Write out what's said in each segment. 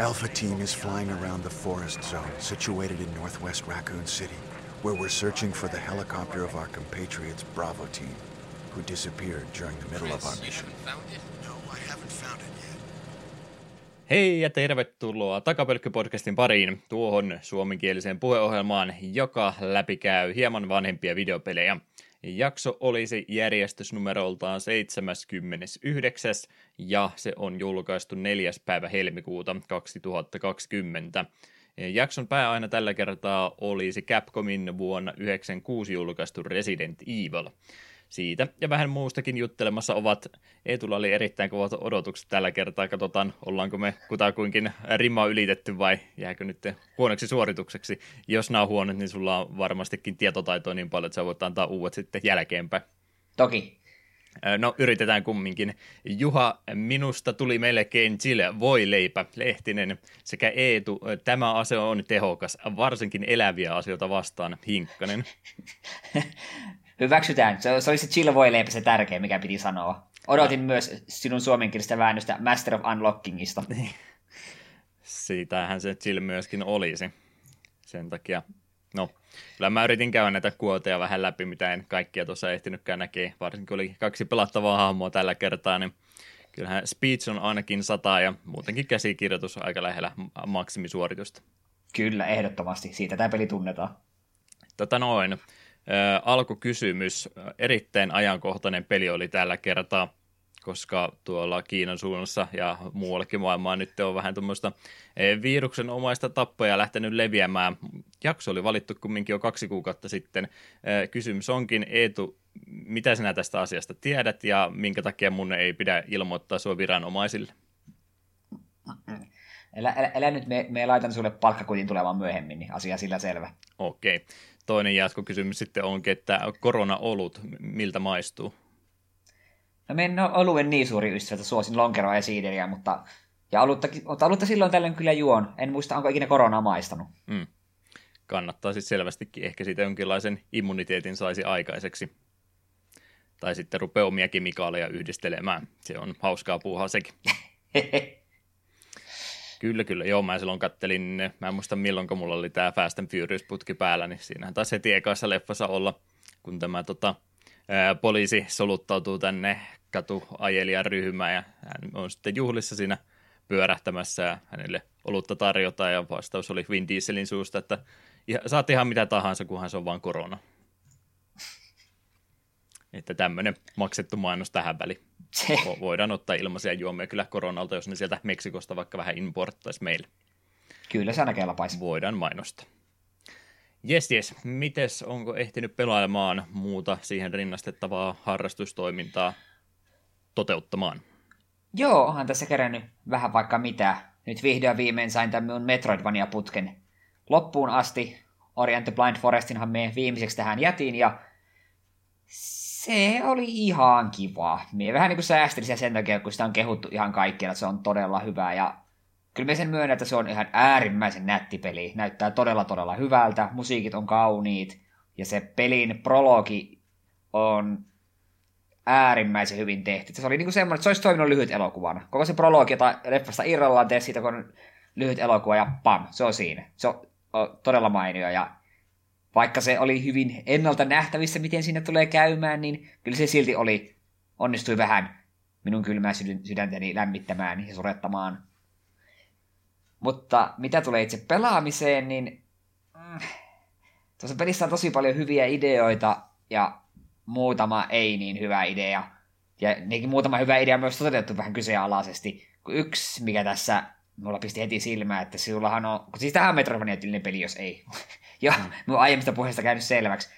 Alpha Team is flying around the forest zone situated in northwest Raccoon City, where we're searching for the helicopter of our compatriots Bravo Team, who disappeared during the middle of our mission. No, I haven't found it yet. Hei ja tervetuloa Takapölkky-podcastin pariin, tuohon suomenkieliseen puheohjelmaan, joka läpikäy hieman vanhempia videopelejä. Jakso olisi järjestysnumeroltaan 79. ja se on julkaistu 4. päivä helmikuuta 2020. Jakson pääaina tällä kertaa olisi Capcomin vuonna 1996 julkaistu Resident Evil siitä ja vähän muustakin juttelemassa ovat. Eetulla oli erittäin kovat odotukset tällä kertaa. Katsotaan, ollaanko me kutakuinkin rima ylitetty vai jääkö nyt huonoksi suoritukseksi. Jos nämä on huonot, niin sulla on varmastikin tietotaitoa niin paljon, että sä voit antaa uudet sitten jälkeenpäin. Toki. No yritetään kumminkin. Juha, minusta tuli melkein chile voi leipä, Lehtinen sekä Eetu. Tämä ase on tehokas, varsinkin eläviä asioita vastaan, Hinkkanen. Hyväksytään. Se, se oli se chill voileipä se tärkeä, mikä piti sanoa. Odotin no. myös sinun suomenkielistä väännöstä Master of Unlockingista. Siitähän se chill myöskin olisi. Sen takia, no, kyllä mä yritin käydä näitä kuoteja vähän läpi, mitä en kaikkia tuossa ehtinytkään näkee. Varsinkin oli kaksi pelattavaa hahmoa tällä kertaa, niin kyllähän speech on ainakin sata ja muutenkin käsikirjoitus aika lähellä maksimisuoritusta. Kyllä, ehdottomasti. Siitä tämä peli tunnetaan. Tota noin alkukysymys. Erittäin ajankohtainen peli oli tällä kertaa, koska tuolla Kiinan suunnassa ja muuallakin maailmaa nyt on vähän tuommoista viruksen omaista tappoja lähtenyt leviämään. Jakso oli valittu kumminkin jo kaksi kuukautta sitten. Kysymys onkin, Eetu, mitä sinä tästä asiasta tiedät ja minkä takia mun ei pidä ilmoittaa sinua viranomaisille? Älä, älä, älä nyt, me, me laitan sulle palkkakuitin tulemaan myöhemmin, niin asia sillä selvä. Okei. Okay toinen jatkokysymys sitten onkin, että korona-olut, miltä maistuu? No me en ole oluen niin suuri ystävä, että suosin lonkeroa ja siideriä, mutta, ja olutta, mutta olutta silloin tällöin kyllä juon. En muista, onko ikinä koronaa maistanut. Mm. Kannattaa sitten selvästikin, ehkä siitä jonkinlaisen immuniteetin saisi aikaiseksi. Tai sitten rupeaa omia kemikaaleja yhdistelemään. Se on hauskaa puuhaa sekin. Kyllä, kyllä. Joo, mä silloin kattelin, mä en muista milloin mulla oli tämä Fast and Furious-putki päällä, niin siinähän taas heti ekassa leffassa olla, kun tämä tota, ää, poliisi soluttautuu tänne katuajelijan ryhmään ja hän on sitten juhlissa siinä pyörähtämässä ja hänelle olutta tarjota ja vastaus oli Vin Dieselin suusta, että saat ihan mitä tahansa, kunhan se on vain korona. Että tämmöinen maksettu mainos tähän väliin. Voidaan ottaa ilmaisia juomia kyllä koronalta, jos ne sieltä Meksikosta vaikka vähän importtaisi meille. Kyllä se aina kelpaisi. Voidaan mainostaa. Jes, jes. Mites, onko ehtinyt pelailemaan muuta siihen rinnastettavaa harrastustoimintaa toteuttamaan? Joo, onhan tässä kerännyt vähän vaikka mitä. Nyt vihdoin viimein sain tämän minun Metroidvania-putken loppuun asti. Orient the Blind Forestinhan me viimeiseksi tähän jätin, ja se oli ihan kiva. Mie vähän niin kuin säästelin sen takia, kun sitä on kehuttu ihan kaikkialla, että se on todella hyvä. Ja kyllä me sen myönnän, että se on ihan äärimmäisen nätti peli. Näyttää todella todella hyvältä, musiikit on kauniit, ja se pelin prologi on äärimmäisen hyvin tehty. Se oli niin kuin semmoinen, että se olisi toiminut lyhyt elokuvana. Koko se prologi, jota leffasta irrallaan tee siitä, kun on lyhyt elokuva, ja pam, se on siinä. Se on todella mainio, ja vaikka se oli hyvin ennalta nähtävissä, miten siinä tulee käymään, niin kyllä se silti oli, onnistui vähän minun kylmää sydäntäni lämmittämään ja surettamaan. Mutta mitä tulee itse pelaamiseen, niin mm, tuossa pelissä on tosi paljon hyviä ideoita ja muutama ei niin hyvä idea. Ja nekin muutama hyvä idea on myös toteutettu vähän kyseenalaisesti. Yksi, mikä tässä mulla pisti heti silmään, että sinullahan on, siis tämä on Metroidvania-tyylinen peli, jos ei. Ja mm. mun aiemmista puheista käynyt selväksi.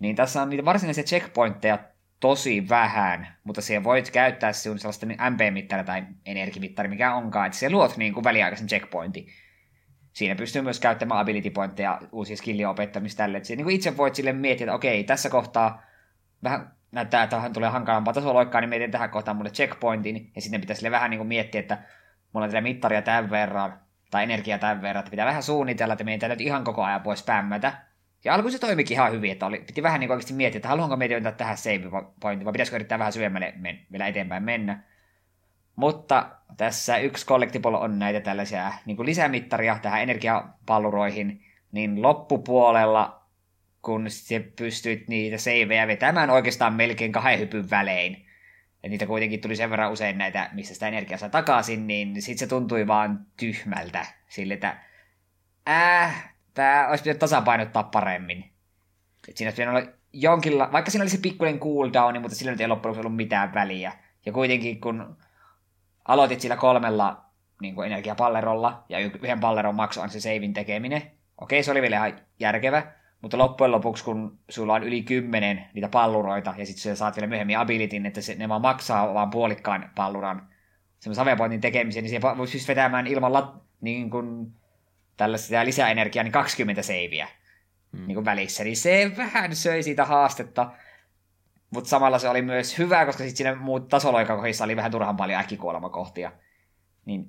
Niin tässä on niitä varsinaisia checkpointteja tosi vähän, mutta siellä voit käyttää sinun sellaista MP-mittari tai energimittari, mikä onkaan, että se luot niin kuin väliaikaisen checkpointin. Siinä pystyy myös käyttämään ability pointteja, uusia skillien opettamista tälle. Että niin kuin itse voit sille miettiä, että okei, tässä kohtaa vähän näyttää, että tulee hankalampaa tasoloikkaa, niin mietin tähän kohtaan mulle checkpointin, ja sitten pitää sille vähän niin kuin miettiä, että mulla on tällä mittaria tämän verran, tai energiaa tämän verran, että pitää vähän suunnitella, että meitä nyt ihan koko ajan pois spämmätä. Ja alkuun se toimikin ihan hyvin, että oli, piti vähän niin oikeasti miettiä, että haluanko meitä tähän save pointiin, vai pitäisikö yrittää vähän syvemmälle men, vielä eteenpäin mennä. Mutta tässä yksi collectible on näitä tällaisia niin kuin lisämittaria tähän energiapalluroihin, niin loppupuolella, kun se pystyt niitä seivejä vetämään oikeastaan melkein kahden hypyn välein, ja niitä kuitenkin tuli sen verran usein näitä, missä sitä energiaa saa takaisin, niin sitten se tuntui vaan tyhmältä. Sille, että äh, tämä olisi pitänyt tasapainottaa paremmin. Et siinä olisi olla jonkinla... Vaikka siinä oli se pikkuinen cooldown, mutta sillä nyt ei loppujen ollut mitään väliä. Ja kuitenkin kun aloitit sillä kolmella niin kuin energiapallerolla, ja yhden palleron maksu on se saving tekeminen, okei, se oli vielä ihan järkevä, mutta loppujen lopuksi, kun sulla on yli kymmenen niitä palluroita, ja sitten sä saat vielä myöhemmin abilitin, että se, ne vaan maksaa vaan puolikkaan palluran semmoisen savepointin tekemiseen, niin siihen voisi siis vetämään ilman lat, niin kuin, tällaista lisäenergiaa, niin 20 seiviä hmm. niin kuin välissä. Niin se vähän söi siitä haastetta, mutta samalla se oli myös hyvä, koska sitten siinä muut tasoloikakohdissa oli vähän turhan paljon äkkikuolemakohtia. Niin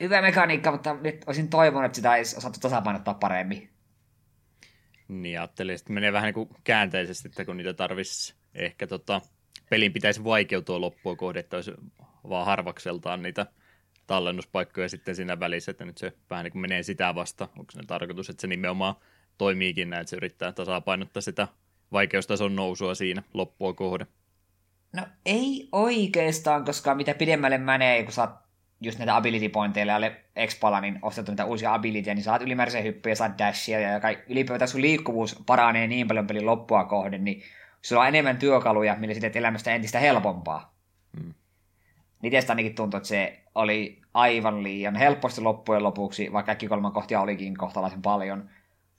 hyvä mekaniikka, mutta nyt olisin toivonut, että sitä ei osattu tasapainottaa paremmin. Niin, ajattelin, että menee vähän niin kuin käänteisesti, että kun niitä tarvitsisi ehkä tota, pelin pitäisi vaikeutua loppua kohde, että olisi vaan harvakseltaan niitä tallennuspaikkoja sitten siinä välissä, että nyt se vähän niin kuin menee sitä vasta. Onko se tarkoitus, että se nimenomaan toimiikin näin, että se yrittää tasapainottaa sitä vaikeustason nousua siinä loppua kohde? No ei oikeastaan, koska mitä pidemmälle menee, kun saat just näitä ability pointeilla ja expala, niin ostettu niitä uusia abilityjä, niin saat ylimääräisen hyppyjä, saat dashia ja ylipäätään sun liikkuvuus paranee niin paljon pelin loppua kohden, niin sulla on enemmän työkaluja, millä sitten elämästä entistä helpompaa. Hmm. Niin tästä ainakin tuntuu, että se oli aivan liian helposti loppujen lopuksi, vaikka kaikki kolman kohtia olikin kohtalaisen paljon.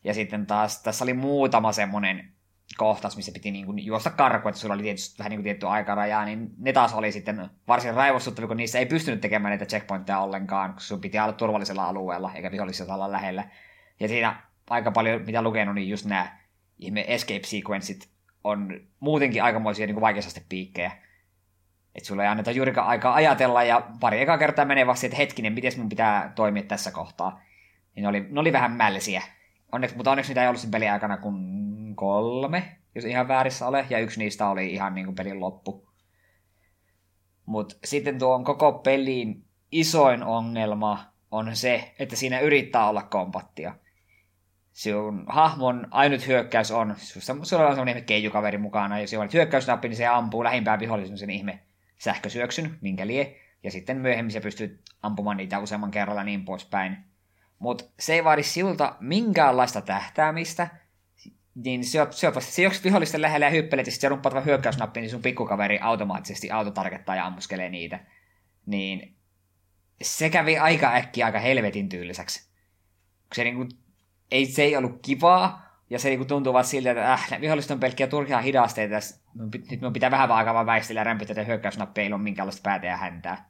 Ja sitten taas tässä oli muutama semmoinen kohtaus, missä piti niin kuin juosta karkuun, että sulla oli tietysti vähän niin kuin tietty aikaraja, niin ne taas oli sitten varsin raivostuttavia, kun niissä ei pystynyt tekemään näitä checkpointteja ollenkaan, koska sun piti olla turvallisella alueella, eikä vihollisella olla lähellä. Ja siinä aika paljon, mitä lukenut, niin just nämä ihme escape sequenceit on muutenkin aikamoisia niin vaikeusastepiikkejä. Että sulla ei anneta juurikaan aikaa ajatella, ja pari ekaa kertaa menee vasta, että hetkinen, miten mun pitää toimia tässä kohtaa. Niin ne oli, ne oli vähän mällisiä. Onneksi, mutta onneksi niitä ei ollut sen pelin aikana kuin kolme, jos ihan väärissä ole, ja yksi niistä oli ihan niin kuin pelin loppu. Mutta sitten tuon koko pelin isoin ongelma on se, että siinä yrittää olla kompattia. Sinun hahmon ainut hyökkäys on, sulla on sellainen keijukaveri mukana, jos on hyökkäysnappi, niin se ampuu lähimpään vihollisen sen ihme sähkösyöksyn, minkä lie, ja sitten myöhemmin se pystyy ampumaan niitä useamman kerralla niin poispäin. Mutta se ei vaadi siltä minkäänlaista tähtäämistä, niin se, se, vihollisten lähellä ja hyppelet ja sitten rumppaat vaan hyökkäysnappi, niin sun pikkukaveri automaattisesti autotargettaa ja ammuskelee niitä. Niin se kävi aika äkkiä aika helvetin tyyliseksi. Se, niin kuin, ei, se ei ollut kivaa, ja se niin tuntuu vaan siltä, että äh, viholliset on pelkkiä turhia hidasteita, nyt minun pitää vähän aikaa vaan väistellä ja rämpitä, että hyökkäysnappi ei ole minkäänlaista päätä ja häntää.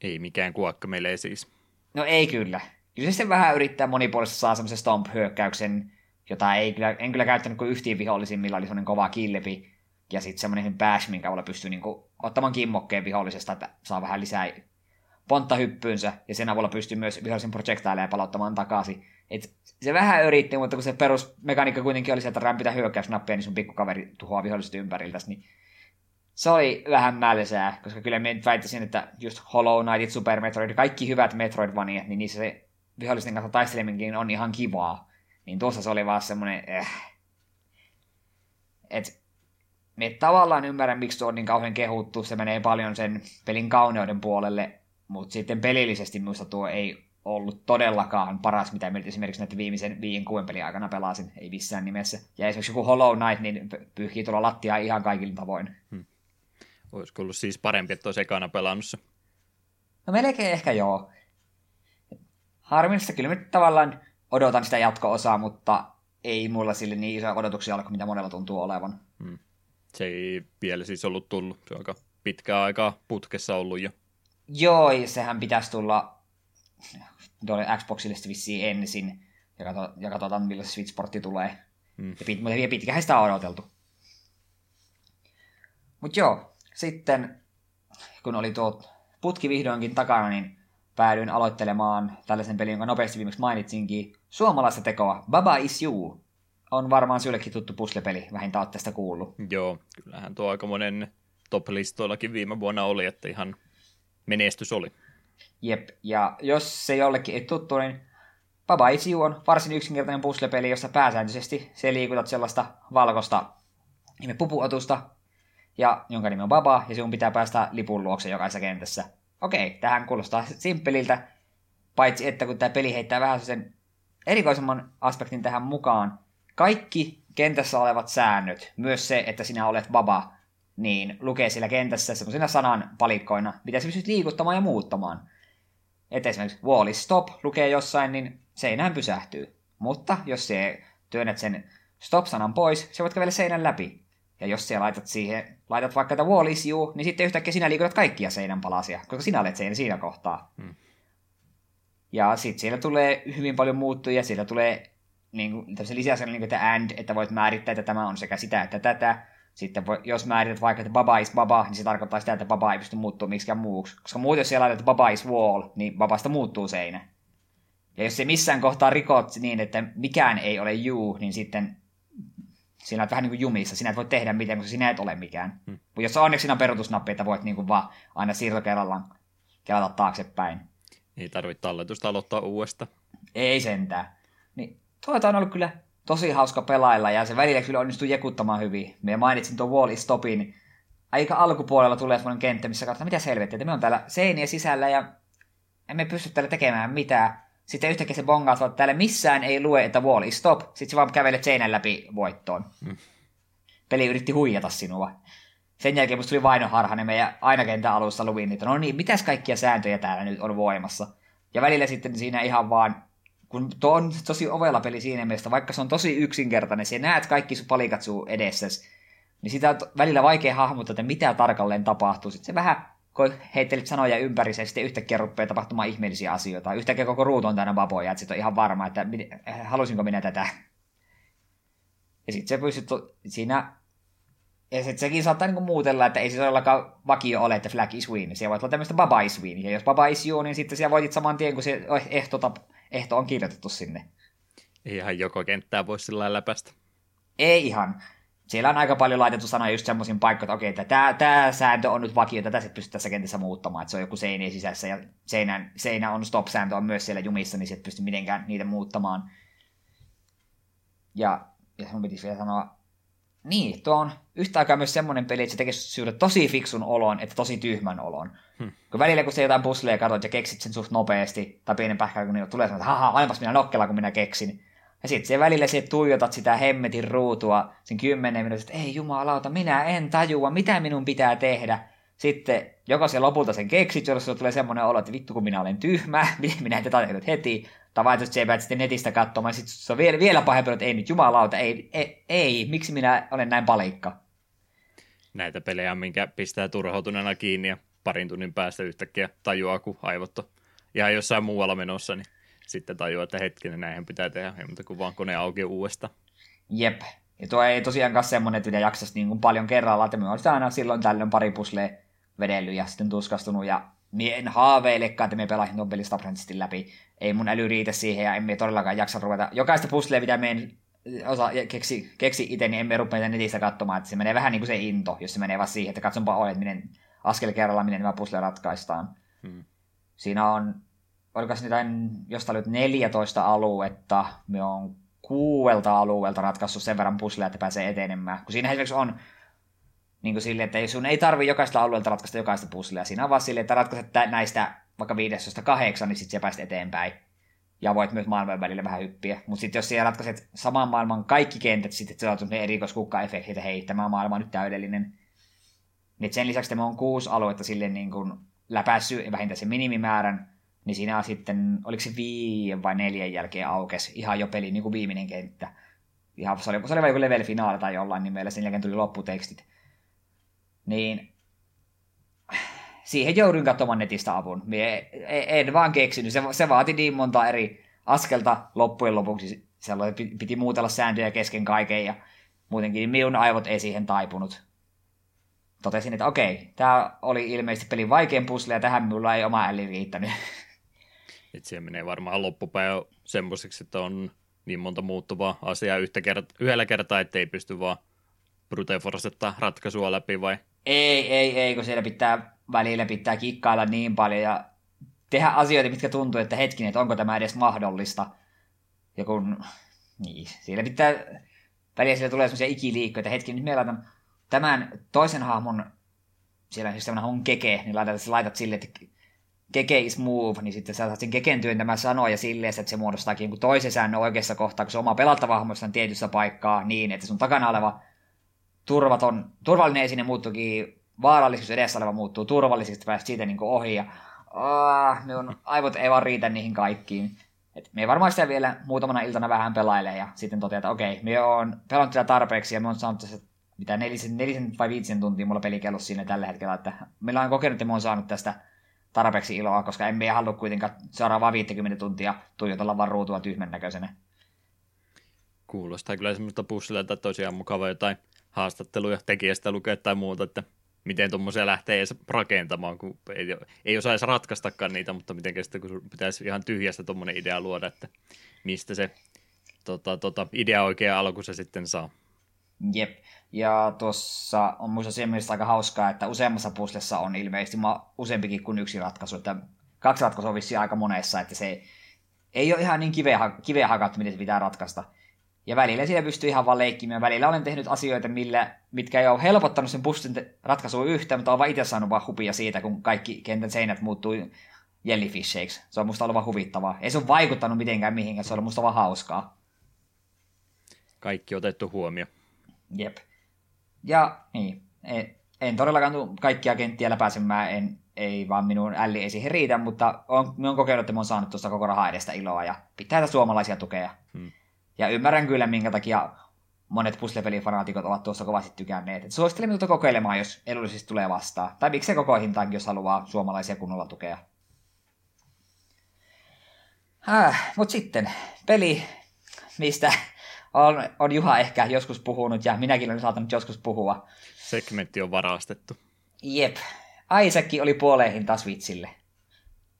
Ei mikään kuokka meille siis. No ei kyllä. Kyllä se vähän yrittää monipuolisesti saa semmoisen stomp-hyökkäyksen, jota ei kyllä, en kyllä käyttänyt kuin yhtiin vihollisiin, millä oli semmoinen kova kilpi, ja sitten semmoinen bash, minkä avulla pystyy niinku ottamaan kimmokkeen vihollisesta, että saa vähän lisää pontta hyppyynsä, ja sen avulla pystyy myös vihollisen projectileja palauttamaan takaisin. Et se vähän yritti, mutta kun se perusmekaniikka kuitenkin oli se, että rämpitä hyökkäysnappia, niin sun pikkukaveri tuhoaa viholliset ympäriltä, niin se oli vähän mälsää, koska kyllä me väittäisin, että just Hollow Knightit, Super Metroid, kaikki hyvät Metroidvaniat, niin niissä se vihollisten kanssa taisteleminkin on ihan kivaa. Niin tuossa se oli vaan semmoinen, äh. Et me tavallaan ymmärrän, miksi tuo on niin kauhean kehuttu, se menee paljon sen pelin kauneuden puolelle, mutta sitten pelillisesti minusta tuo ei ollut todellakaan paras, mitä esimerkiksi näiden viimeisen viien kuuden pelin aikana pelasin, ei missään nimessä. Ja esimerkiksi joku Hollow Knight, niin pyyhkii tuolla lattiaa ihan kaikilla tavoin. Hmm. Olisiko ollut siis parempi, että olisi ekana pelannut se? No melkein ehkä joo. Harmillista kyllä me tavallaan odotan sitä jatko-osaa, mutta ei mulla sille niin isoja odotuksia ole kuin mitä monella tuntuu olevan. Hmm. Se ei vielä siis ollut tullut. Se on aika pitkää aikaa putkessa ollut jo. Joo, sehän pitäisi tulla tuolle Xboxille vissiin ensin, ja, katso, ja katsotaan milloin se Switch-portti tulee. Hmm. Ja pit, mutta pitkähän sitä on odoteltu. Mutta joo, sitten kun oli tuo putki vihdoinkin takana, niin päädyin aloittelemaan tällaisen pelin, jonka nopeasti viimeksi mainitsinkin, suomalaista tekoa, Baba is You. On varmaan sillekin tuttu puslepeli, vähintään olet tästä kuullut. Joo, kyllähän tuo aika monen top-listoillakin viime vuonna oli, että ihan menestys oli. Jep, ja jos se jollekin ei tuttu, niin Baba Is You on varsin yksinkertainen puzzle-peli, jossa pääsääntöisesti se liikutat sellaista valkoista nimen pupuotusta, ja jonka nimi on Baba, ja sinun pitää päästä lipun luokse jokaisessa kentässä. Okei, tähän kuulostaa simppeliltä, paitsi että kun tämä peli heittää vähän sen erikoisemman aspektin tähän mukaan, kaikki kentässä olevat säännöt, myös se, että sinä olet Baba, niin lukee siellä kentässä semmoisina sanan palikkoina, mitä sä pystyt liikuttamaan ja muuttamaan. Että esimerkiksi wall is stop lukee jossain, niin seinään pysähtyy. Mutta jos se työnnät sen stop-sanan pois, se voit kävellä seinän läpi. Ja jos sä laitat siihen, laitat vaikka että wall is you, niin sitten yhtäkkiä sinä liikutat kaikkia seinän palasia, koska sinä olet seinä siinä kohtaa. Hmm. Ja sitten siellä tulee hyvin paljon muuttuja, siellä tulee niin kuin, lisää sellainen, niin kuin, että and, että voit määrittää, että tämä on sekä sitä että tätä. Sitten voi, jos määrität vaikka, että baba is baba, niin se tarkoittaa sitä, että baba ei pysty muuttumaan miksikään muuksi. Koska muuten jos siellä laitat baba is wall, niin babasta muuttuu seinä. Ja jos se missään kohtaa rikot niin, että mikään ei ole you, niin sitten sinä olet vähän niin kuin jumissa. Sinä et voi tehdä mitään, koska sinä et ole mikään. Hmm. Mutta jos onneksi siinä on peruutusnappi, että voit niin kuin vaan aina siirto kerrallaan kelata taaksepäin. Ei tarvitse talletusta aloittaa uudesta. Ei sentään. Niin, tuota on ollut kyllä tosi hauska pelailla ja se välillä kyllä onnistui jekuttamaan hyvin. Me mainitsin tuon Wall Stopin. Aika alkupuolella tulee semmoinen kenttä, missä katsotaan, mitä selvettiä, että me on täällä seinien sisällä ja emme pysty täällä tekemään mitään. Sitten yhtäkkiä se bongaat, että täällä missään ei lue, että wall is stop. Sitten se vaan kävelet seinän läpi voittoon. Mm. Peli yritti huijata sinua. Sen jälkeen musta tuli vainoharhainen meidän aina kentän alussa luin, että no niin, mitäs kaikkia sääntöjä täällä nyt on voimassa. Ja välillä sitten siinä ihan vaan, kun tuo on tosi ovella peli siinä mielessä, vaikka se on tosi yksinkertainen, se näet kaikki sun palikat sun edessä, niin sitä on välillä vaikea hahmottaa, että mitä tarkalleen tapahtuu. Sitten se vähän kun heittelit sanoja ympäri, ja sitten yhtäkkiä rupeaa tapahtumaan ihmeellisiä asioita. Yhtäkkiä koko ruutu on täynnä baboja, että sitten on ihan varma, että halusinko minä tätä. Ja sitten se pystyt siinä... Ja sitten sekin saattaa niinku muutella, että ei se todellakaan vakio ole, että flag is win. Siellä voit olla tämmöistä baba is win. Ja jos baba is you, niin sitten siellä voitit saman tien, kun se ehto, ehto on kirjoitettu sinne. Ei ihan joko kenttää voi sillä läpästä. Ei ihan siellä on aika paljon laitettu sanoja just semmoisiin paikkoihin, että okei, että tämä, tämä sääntö on nyt vakio, tätä sitten pystyt tässä kentässä muuttamaan, että se on joku seinien sisässä ja seinän, seinä on stop-sääntö on myös siellä jumissa, niin sitten pysty mitenkään niitä muuttamaan. Ja, ja mun piti vielä sanoa, niin, tuo on yhtä aikaa myös semmoinen peli, että se tekee sinulle tosi fiksun olon, että tosi tyhmän olon. Hmm. Kun välillä kun se jotain pusleja katsot ja keksit sen suht nopeasti, tai pienen pähkää, kun tulee että haha, aipas minä nokkela, kun minä keksin, ja sitten se välillä se tuijotat sitä hemmetin ruutua sen kymmenen minuutin, että ei jumalauta, minä en tajua, mitä minun pitää tehdä. Sitten joko se lopulta sen keksit, jos tulee semmoinen olo, että vittu kun minä olen tyhmä, minä en tätä heti. Tai vai se päät sitten netistä katsomaan, sitten se on vielä, vielä pahempi, että ei nyt jumalauta, ei, ei, ei, miksi minä olen näin palikka. Näitä pelejä, minkä pistää turhautuneena kiinni ja parin tunnin päästä yhtäkkiä tajuaa, kun aivot on ihan jossain muualla menossa, niin sitten tajuaa, että hetkinen, näinhän pitää tehdä, ei muuta kuin vaan kone auki uudesta. Jep. Ja tuo ei tosiaankaan semmoinen, että jaksaisi niin kuin paljon kerralla, että me olisi aina silloin tällöin pari puslea vedellyt ja sitten tuskastunut ja mie en haaveilekaan, että me pelaisin tuon pelistä läpi. Ei mun äly riitä siihen ja emme todellakaan jaksa ruveta. Jokaista puslea, mitä me osa keksi, keksi itse, niin emme rupea netistä katsomaan. Että se menee vähän niin kuin se into, jos se menee vaan siihen, että katsonpa olet, miten askel kerralla, miten nämä puzzle ratkaistaan. Hmm. Siinä on oliko se jotain, josta oli 14 aluetta, me on kuuelta alueelta ratkaissut sen verran pusleja, että pääsee etenemään. Kun siinä esimerkiksi on niin kuin sille, että sun ei tarvi jokaista alueelta ratkaista jokaista puzzlea. Siinä on vaan silleen, että ratkaiset näistä vaikka viidesosta kahdeksan, niin sitten sä pääset eteenpäin. Ja voit myös maailman välillä vähän hyppiä. Mutta sitten jos siellä ratkaiset saman maailman kaikki kentät, sitten on ne erikoiskukka-efektit, että hei, tämä maailma on nyt täydellinen. Niin sen lisäksi tämä on kuusi aluetta silleen niin kuin läpäissyt vähintään sen minimimäärän, niin siinä sitten, oliko se viiden vai neljän jälkeen aukesi ihan jo pelin niin kuin viimeinen kenttä. Ihan, se oli, se oli vain joku level finaali tai jollain nimellä, sen jälkeen tuli lopputekstit. Niin siihen jouduin katsomaan netistä avun. Mie en vaan keksinyt, se, se vaati niin monta eri askelta loppujen lopuksi. Sellainen piti muutella sääntöjä kesken kaiken ja muutenkin minun aivot ei siihen taipunut. Totesin, että okei, tämä oli ilmeisesti pelin vaikein pusle ja tähän minulla ei oma äli riittänyt. Että siihen menee varmaan loppupäivä semmoiseksi, että on niin monta muuttuvaa asiaa yhtä kert- yhdellä kertaa, että ei pysty vaan brute ratkaisua läpi vai? Ei, ei, ei, kun siellä pitää välillä pitää kikkailla niin paljon ja tehdä asioita, mitkä tuntuu, että hetkinen, että onko tämä edes mahdollista. Ja kun, niin, siellä pitää, välillä siellä tulee semmoisia ikiliikkoja, että hetki, nyt me laitan tämän toisen hahmon, siellä on siis semmoinen hahmon keke, niin laitat, laitat sille, että keke is move, niin sitten sä saat sen keken työntämään sanoja silleen, että se muodostaakin toisen säännön oikeassa kohtaa, kun se oma pelattava hahmo on tietyssä paikkaa niin, että sun takana oleva turvaton, turvallinen esine muuttuukin vaarallisuus edessä oleva muuttuu turvallisiksi, päästä siitä niin ohi. Ja, aah, minun aivot ei vaan riitä niihin kaikkiin. Et me varmaan sitä vielä muutamana iltana vähän pelailee ja sitten toteaa, että okei, me on pelannut sitä tarpeeksi ja me on saanut tässä mitä nelisen, nelisen vai viitisen tuntia mulla pelikello siinä tällä hetkellä, että meillä on kokenut ja me on saanut tästä tarpeeksi iloa, koska emme halua kuitenkaan seuraavaa 50 tuntia tuijotella vaan ruutua tyhmän näköisenä. Kuulostaa kyllä semmoista pussilla, että tosiaan mukava jotain haastatteluja tekijästä lukea tai muuta, että miten tuommoisia lähtee edes rakentamaan, kun ei, ei osaisi ratkaistakaan niitä, mutta miten sitten, kun pitäisi ihan tyhjästä tuommoinen idea luoda, että mistä se tota, tota, idea oikein alku se sitten saa. Jep, ja tuossa on muista siinä mielessä aika hauskaa, että useammassa puslessa on ilmeisesti useampikin kuin yksi ratkaisu, että kaksi ratkaisua on aika monessa, että se ei ole ihan niin kiveä, kiveä hakattu, miten se pitää ratkaista. Ja välillä siellä pystyy ihan vaan leikkimään. Välillä olen tehnyt asioita, millä, mitkä ei ole helpottanut sen pussin ratkaisua yhtään, mutta olen vaan itse saanut vaan hupia siitä, kun kaikki kentän seinät muuttuu jellyfisheiksi. Se on musta ollut vaan huvittavaa. Ei se ole vaikuttanut mitenkään mihinkään, se on musta vaan hauskaa. Kaikki otettu huomioon. Jep. Ja niin, en, en todellakaan tule kaikkia kenttiä läpäisemään, en, ei vaan minun älli ei siihen riitä, mutta on, minun kokenut, että olen saanut tuosta koko rahaa edestä iloa ja pitää tätä suomalaisia tukea. Hmm. Ja ymmärrän kyllä, minkä takia monet puzzlepelifanaatikot ovat tuossa kovasti tykänneet. Et suosittelen minulta kokeilemaan, jos edullisesti tulee vastaan. Tai miksei koko hintaankin, jos haluaa suomalaisia kunnolla tukea. Äh, Mutta sitten peli, mistä on, on Juha ehkä joskus puhunut ja minäkin olen saattanut joskus puhua. Segmentti on varastettu. Jep. Aisekki oli puoleen hinta Switchille.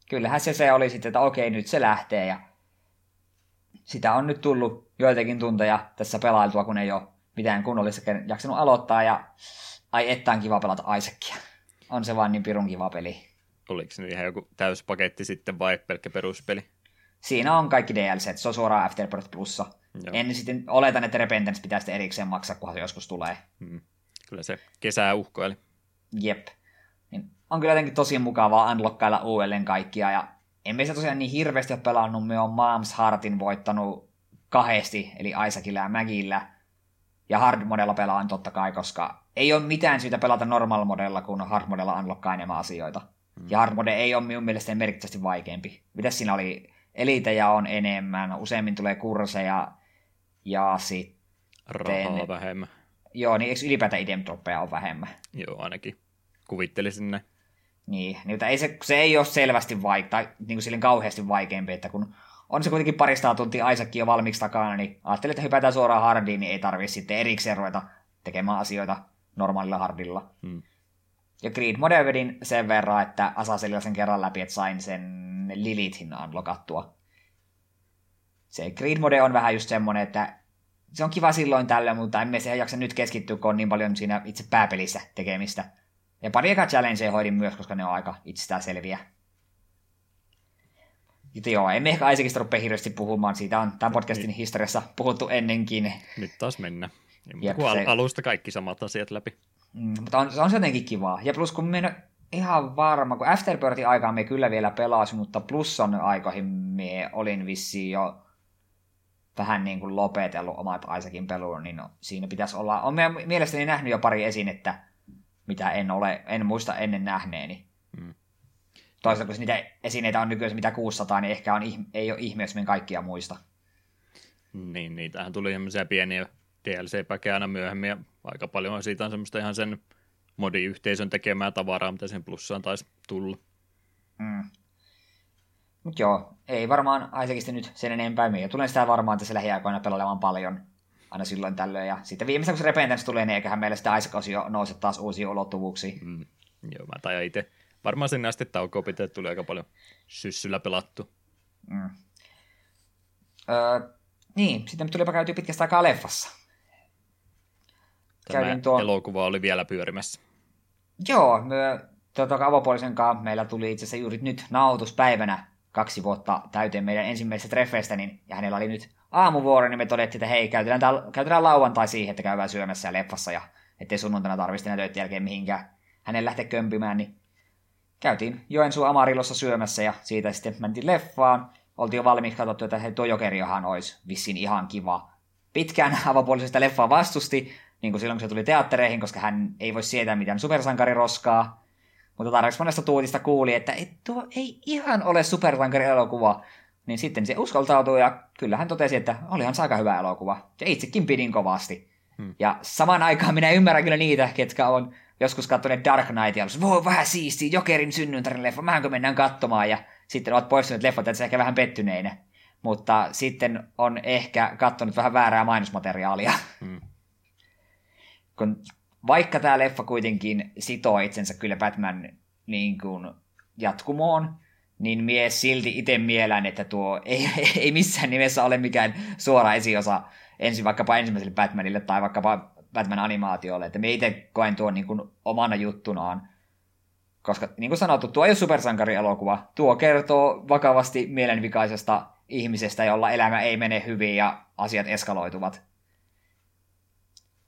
Kyllähän se se oli sitten, että okei, nyt se lähtee ja sitä on nyt tullut joitakin tunteja tässä pelailtua, kun ei ole mitään kunnollista jaksanut aloittaa, ja ai että on kiva pelata Isaacia. On se vaan niin pirun kiva peli. Oliko se ihan joku täyspaketti sitten vai pelkkä peruspeli? Siinä on kaikki DLC, se on suoraan Afterbirth Plussa. Joo. En sitten oletan, että Repentance pitäisi erikseen maksaa, kunhan se joskus tulee. Hmm. Kyllä se kesää uhkoili. Jep. Niin on kyllä jotenkin tosi mukavaa unlockkailla uudelleen kaikkia, ja emme se tosiaan niin hirveästi ole pelannut, me on Moms Heartin voittanut kahdesti, eli Isaacilla ja Magillä. Ja hard modella pelaan totta kai, koska ei ole mitään syytä pelata normal modella, kun hard modella unlockkaa enemmän asioita. Mm. Ja hard mode ei ole minun mielestäni merkittävästi vaikeampi. Mitäs siinä oli? Elitejä on enemmän, useimmin tulee kursseja ja sitten... Rahaa vähemmän. Joo, niin eikö ylipäätään idem on vähemmän? Joo, ainakin. Kuvittelisin ne. Niin, niin ei se, se ei ole selvästi vaik- tai niin kuin kauheasti vaikeampi, että kun on se kuitenkin parista tuntia Isaacin jo valmiiksi takana, niin ajattelin, että hypätään suoraan hardiin, niin ei tarvitse sitten erikseen ruveta tekemään asioita normaalilla hardilla. Hmm. Ja Creed Mode vedin sen verran, että Asaselilla sen kerran läpi, että sain sen Lilithin unlockattua. Se Creed Mode on vähän just semmonen, että se on kiva silloin tällöin, mutta emme se jaksa nyt keskittyä, kun on niin paljon siinä itse pääpelissä tekemistä. Ja pari eka challengea hoidin myös, koska ne on aika itsestään selviä. Joten joo, emme ehkä Isaacista rupea hirveästi puhumaan. Siitä on tämän podcastin niin. historiassa puhuttu ennenkin. Nyt taas mennä. Jep, se... alusta kaikki samat asiat läpi. Mm, mutta on, on se jotenkin kivaa. Ja plus kun me ihan varma, kun Afterbirthin aikaan me kyllä vielä pelasi, mutta plusson aikoihin me olin vissiin jo vähän niin kuin lopetellut omat Isaacin peluun, niin no, siinä pitäisi olla, on mielestäni nähnyt jo pari että mitä en ole, en muista ennen nähneeni. Toisaalta kun niitä esineitä on nykyään mitä 600, niin ehkä on, ei ole ihme, jos me kaikkia muista. Niin, niitähän tuli semmoisia pieniä DLC-päkejä aina myöhemmin, ja aika paljon siitä on semmoista ihan sen modiyhteisön tekemää tavaraa, mitä sen plussaan taisi tulla. Mm. Mutta joo, ei varmaan Isaacista nyt sen enempää. Minä tulen sitä varmaan tässä lähiaikoina pelailemaan paljon aina silloin tällöin. Ja sitten viimeisen, kun se Repentance tulee, niin eiköhän meillä sitä Isaac-osio nouse taas uusia ulottuvuuksia. Mm. Joo, mä tajan itse. Varmaan sinne asti taukoa pitää, tuli aika paljon syssyllä pelattu. Mm. Öö, niin, sitten tulipa käyty pitkästä aikaa leffassa. Tämä tuon... elokuva oli vielä pyörimässä. Joo, me Tota, avopuolisen kanssa meillä tuli itse asiassa juuri nyt nauhoituspäivänä kaksi vuotta täyteen meidän ensimmäisestä treffeistä, niin, ja hänellä oli nyt aamuvuoro, niin me todettiin, että hei, käytetään, tää, käytetään lauantai siihen, että käydään syömässä ja leffassa, ja ettei sunnuntaina tarvitsisi enää töiden jälkeen mihinkään hänen lähteä kömpimään, niin käytiin Joensuun Amarillossa syömässä, ja siitä sitten mentiin leffaan. Oltiin jo valmiiksi katsottu, että hei, tuo Jokeriahan olisi vissiin ihan kiva. Pitkään avopuolisesta leffaa vastusti, niin kuin silloin kun se tuli teattereihin, koska hän ei voi sietää mitään supersankariroskaa. Mutta tarpeeksi monesta tuutista kuuli, että et tuo ei ihan ole supersankarielokuva. Niin sitten se uskaltautui ja kyllä hän totesi, että olihan se aika hyvä elokuva. Ja itsekin pidin kovasti. Hmm. Ja samaan aikaan minä ymmärrän kyllä niitä, ketkä on joskus katsoneet Dark Knight ja voi vähän siistiä, Jokerin synnyntärin leffa, mähänkö mennään katsomaan ja sitten ovat poistuneet leffat, että ehkä vähän pettyneinä. Mutta sitten on ehkä katsonut vähän väärää mainosmateriaalia. Hmm. Kun vaikka tämä leffa kuitenkin sitoo itsensä kyllä Batman niin kuin, jatkumoon, niin mies silti itse mielän, että tuo ei, ei missään nimessä ole mikään suora esiosa ensin vaikkapa ensimmäiselle Batmanille tai vaikkapa Batman-animaatiolle, että me itse koen tuon niin omana juttunaan. Koska niin kuin sanottu, tuo ei ole supersankarielokuva. Tuo kertoo vakavasti mielenvikaisesta ihmisestä, jolla elämä ei mene hyvin ja asiat eskaloituvat.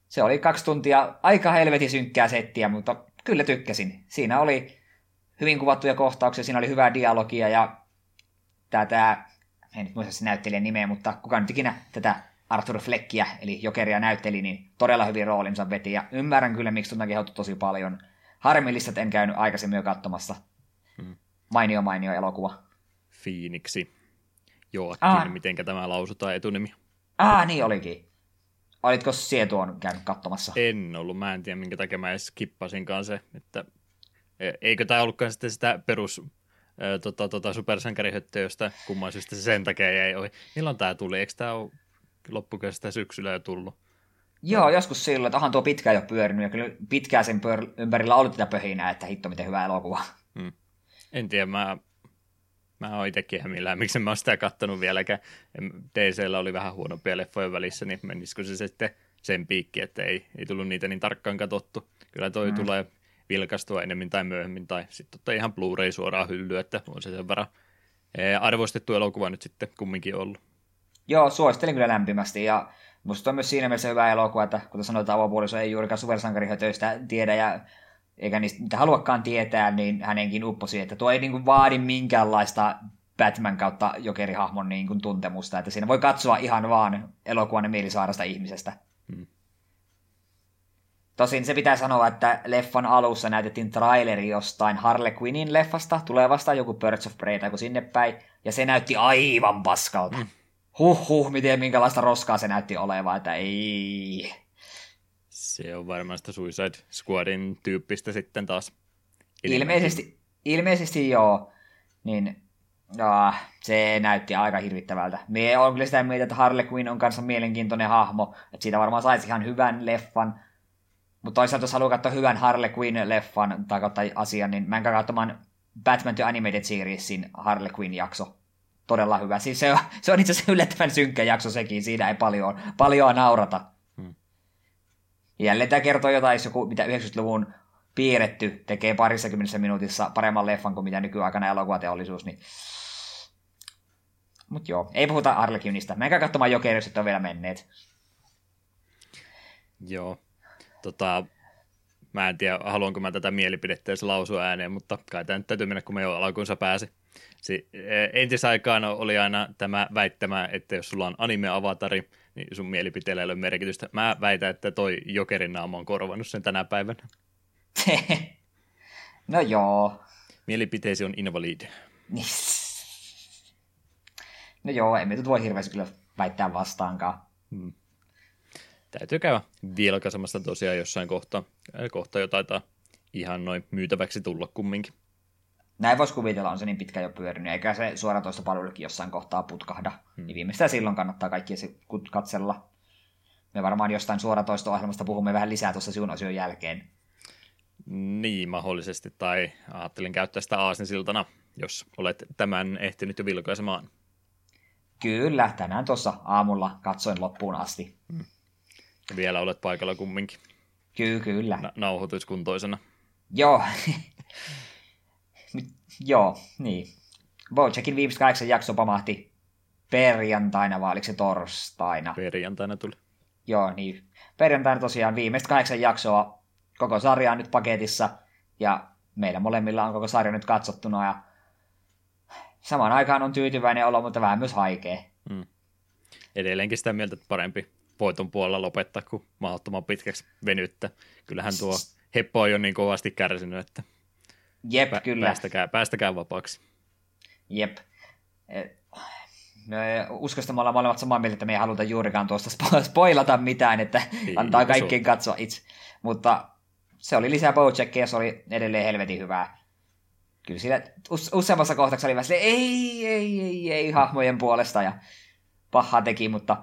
Se oli kaksi tuntia aika helvetin synkkää settiä, mutta kyllä tykkäsin. Siinä oli hyvin kuvattuja kohtauksia, siinä oli hyvää dialogia ja tätä, en nyt muista se näyttelijän nimeä, mutta kuka nyt ikinä tätä Arthur Fleckia, eli Jokeria näytteli, niin todella hyvin roolinsa veti ja ymmärrän kyllä, miksi tuntuu kehottu tosi paljon. Harmillista, että en käynyt aikaisemmin jo katsomassa. Hmm. Mainio, mainio elokuva. Fiiniksi. Joakin, ah. mitenkä tämä lausutaan etunimi. Ah, niin olikin. Olitko sie tuon käynyt katsomassa? En ollut, mä en tiedä minkä takia mä edes kippasinkaan se, että e, eikö tämä ollutkaan sitten sitä perus tota, tota, supersankarihöttöä, josta kumman syystä se sen takia jäi ohi. Milloin tämä tuli? Eikö tämä ole loppukestä syksyllä jo tullut? Joo, joskus silloin, että onhan tuo pitkään jo pyörinyt, ja kyllä pitkään sen pyör- ympärillä ollut tätä pöhinää, että hitto miten hyvä elokuva. Hmm. En tiedä, mä, mä oon itsekin ihan millään, miksi mä oon sitä kattonut vieläkään. DCllä oli vähän huonompia leffoja välissä, niin menisikö se sitten sen piikki, että ei, ei tullut niitä niin tarkkaan katsottu. Kyllä toi hmm. tulee vilkastua enemmän tai myöhemmin, tai sitten ottaa ihan Blu-ray suoraan hyllyä, että on se sen verran arvostettu elokuva nyt sitten kumminkin ollut. Joo, suosittelen kyllä lämpimästi ja musta on myös siinä mielessä hyvä elokuva, että kuten sanoit, avopuoliso ei juurikaan supersankarihötöistä tiedä ja eikä niistä mitä haluakaan tietää, niin hänenkin upposi, että tuo ei niin kuin vaadi minkäänlaista Batman kautta jokerihahmon niin kuin tuntemusta, että siinä voi katsoa ihan vaan elokuvan mielisairasta ihmisestä. Hmm. Tosin se pitää sanoa, että leffan alussa näytettiin traileri jostain Harley Quinnin leffasta, tulee vastaan joku Birds of Prey tai sinne päin, ja se näytti aivan paskalta. Hmm huh huh, miten minkälaista roskaa se näytti olevan, että ei. Se on varmaan sitä Suicide Squadin tyyppistä sitten taas. Ilmeisesti, ilmeisesti joo. Niin ja, se näytti aika hirvittävältä. Me on kyllä sitä mieltä, että Harley Quinn on kanssa mielenkiintoinen hahmo, että siitä varmaan saisi ihan hyvän leffan. Mutta toisaalta jos haluaa katsoa hyvän Harley Quinn-leffan tai asian, niin mä en katsomaan Batman The Animated Seriesin Harley Quinn-jakso todella hyvä. Siis se on, se on itse asiassa yllättävän synkkä jakso sekin, siinä ei paljon, paljon naurata. Hmm. Jälleen tämä kertoo jotain, jos joku, mitä 90-luvun piirretty tekee parissakymmenessä minuutissa paremman leffan kuin mitä nykyaikana elokuvateollisuus, niin Mut joo, ei puhuta Arlekinista. Menkää katsomaan Jokeria, jos on vielä menneet. Joo. Tota, mä en tiedä, haluanko mä tätä mielipidettä edes lausua ääneen, mutta kai tämä nyt täytyy mennä, kun me jo alkuunsa pääsi. Si- e, entisaikaan oli aina tämä väittämä, että jos sulla on anime-avatari, niin sun mielipiteellä ei ole merkitystä. Mä väitän, että toi Jokerin naama on korvannut sen tänä päivänä. no joo. Mielipiteesi on invalid. no joo, emme nyt voi hirveästi kyllä väittää vastaankaan. Hmm. Täytyy käydä vilkaisemassa tosiaan jossain kohtaa. Kohta jo taitaa ihan noin myytäväksi tulla kumminkin. Näin voisi kuvitella, on se niin pitkä jo pyörinyt, eikä se suoratoista palvelukin jossain kohtaa putkahda. Hmm. Niin viimeistään silloin kannattaa kaikki se katsella. Me varmaan jostain suoratoisto-ohjelmasta puhumme vähän lisää tuossa sinun osion jälkeen. Niin, mahdollisesti. Tai ajattelin käyttää sitä aasinsiltana, jos olet tämän ehtinyt jo vilkaisemaan. Kyllä, tänään tuossa aamulla katsoin loppuun asti. Hmm. Vielä olet paikalla kumminkin. Kyllä, kyllä. Na- nauhoituskuntoisena. Joo. Joo, niin. Bojackin viimeiset kahdeksan jakso pamahti perjantaina, vai oliko se torstaina? Perjantaina tuli. Joo, niin. Perjantaina tosiaan viimeiset kahdeksan jaksoa koko sarja on nyt paketissa, ja meillä molemmilla on koko sarja nyt katsottuna, ja samaan aikaan on tyytyväinen olo, mutta vähän myös haikea. Hmm. Edelleenkin sitä mieltä, että parempi voiton puolella lopettaa kuin mahdottoman pitkäksi venyttä. Kyllähän tuo Heppo on jo niin kovasti kärsinyt, että Jep, pä- kyllä. Päästäkää, päästäkää vapaaksi. Jep. Me uskosta me ollaan molemmat samaa mieltä, että me ei haluta juurikaan tuosta spoilata mitään, että ei, antaa kaikkien katsoa itse. Mutta se oli lisää Bojackia ja se oli edelleen helvetin hyvää. Kyllä siinä useammassa kohtauksessa oli vähän ei, ei, ei, ei hahmojen puolesta ja pahaa teki, mutta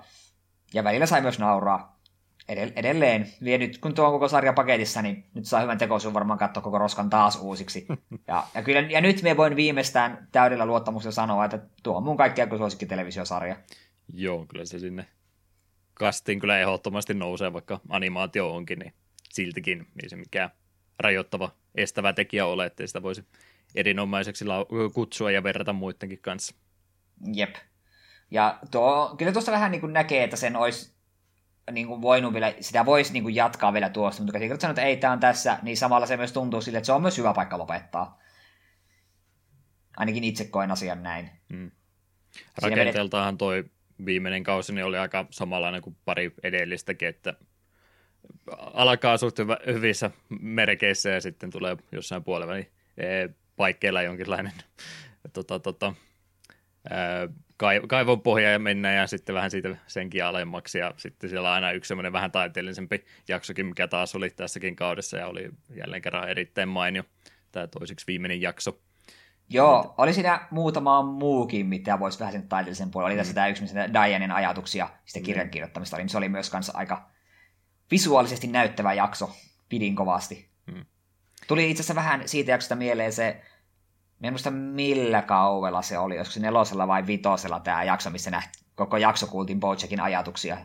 ja välillä sai myös nauraa. Edelleen, vie nyt, kun tuo on koko sarja paketissa, niin nyt saa hyvän tekoisuun varmaan katsoa koko Roskan taas uusiksi. Ja, ja, kyllä, ja nyt me voin viimeistään täydellä luottamuksella sanoa, että tuo on mun kaikkea kuin suosikki televisiosarja. Joo, kyllä se sinne kastiin kyllä ehdottomasti nousee, vaikka animaatio onkin, niin siltikin ei se mikään rajoittava, estävä tekijä ole, ettei sitä voisi erinomaiseksi kutsua ja verrata muidenkin kanssa. Jep. Ja tuo, kyllä tuosta vähän niin kuin näkee, että sen olisi niin kuin voinut vielä, sitä voisi niin kuin jatkaa vielä tuosta, mutta kun sanoit, että ei, tämä on tässä, niin samalla se myös tuntuu sille, että se on myös hyvä paikka lopettaa. Ainakin itse koen asian näin. Hmm. Rakenteeltahan toi viimeinen kausi niin oli aika samanlainen kuin pari edellistäkin, että alkaa suht hyvä, hyvissä merkeissä ja sitten tulee jossain puolella niin paikkeilla jonkinlainen tota, tota, kaivon pohja ja mennään ja sitten vähän siitä senkin alemmaksi ja sitten siellä on aina yksi semmoinen vähän taiteellisempi jaksokin, mikä taas oli tässäkin kaudessa ja oli jälleen kerran erittäin mainio tämä toiseksi viimeinen jakso. Joo, oli siinä muutama muukin, mitä voisi vähän sen taiteellisen puolella. Oli tässä mm. tämä yksi, missä Dianen ajatuksia, sitä mm. kirjan kirjoittamista oli, niin se oli myös kanssa aika visuaalisesti näyttävä jakso. Pidin kovasti. Mm. Tuli itse asiassa vähän siitä jaksosta mieleen se Mä en muista millä kauvella se oli, se nelosella vai vitosella tämä jakso, missä nähti, koko jakso kuultiin Bojackin ajatuksia.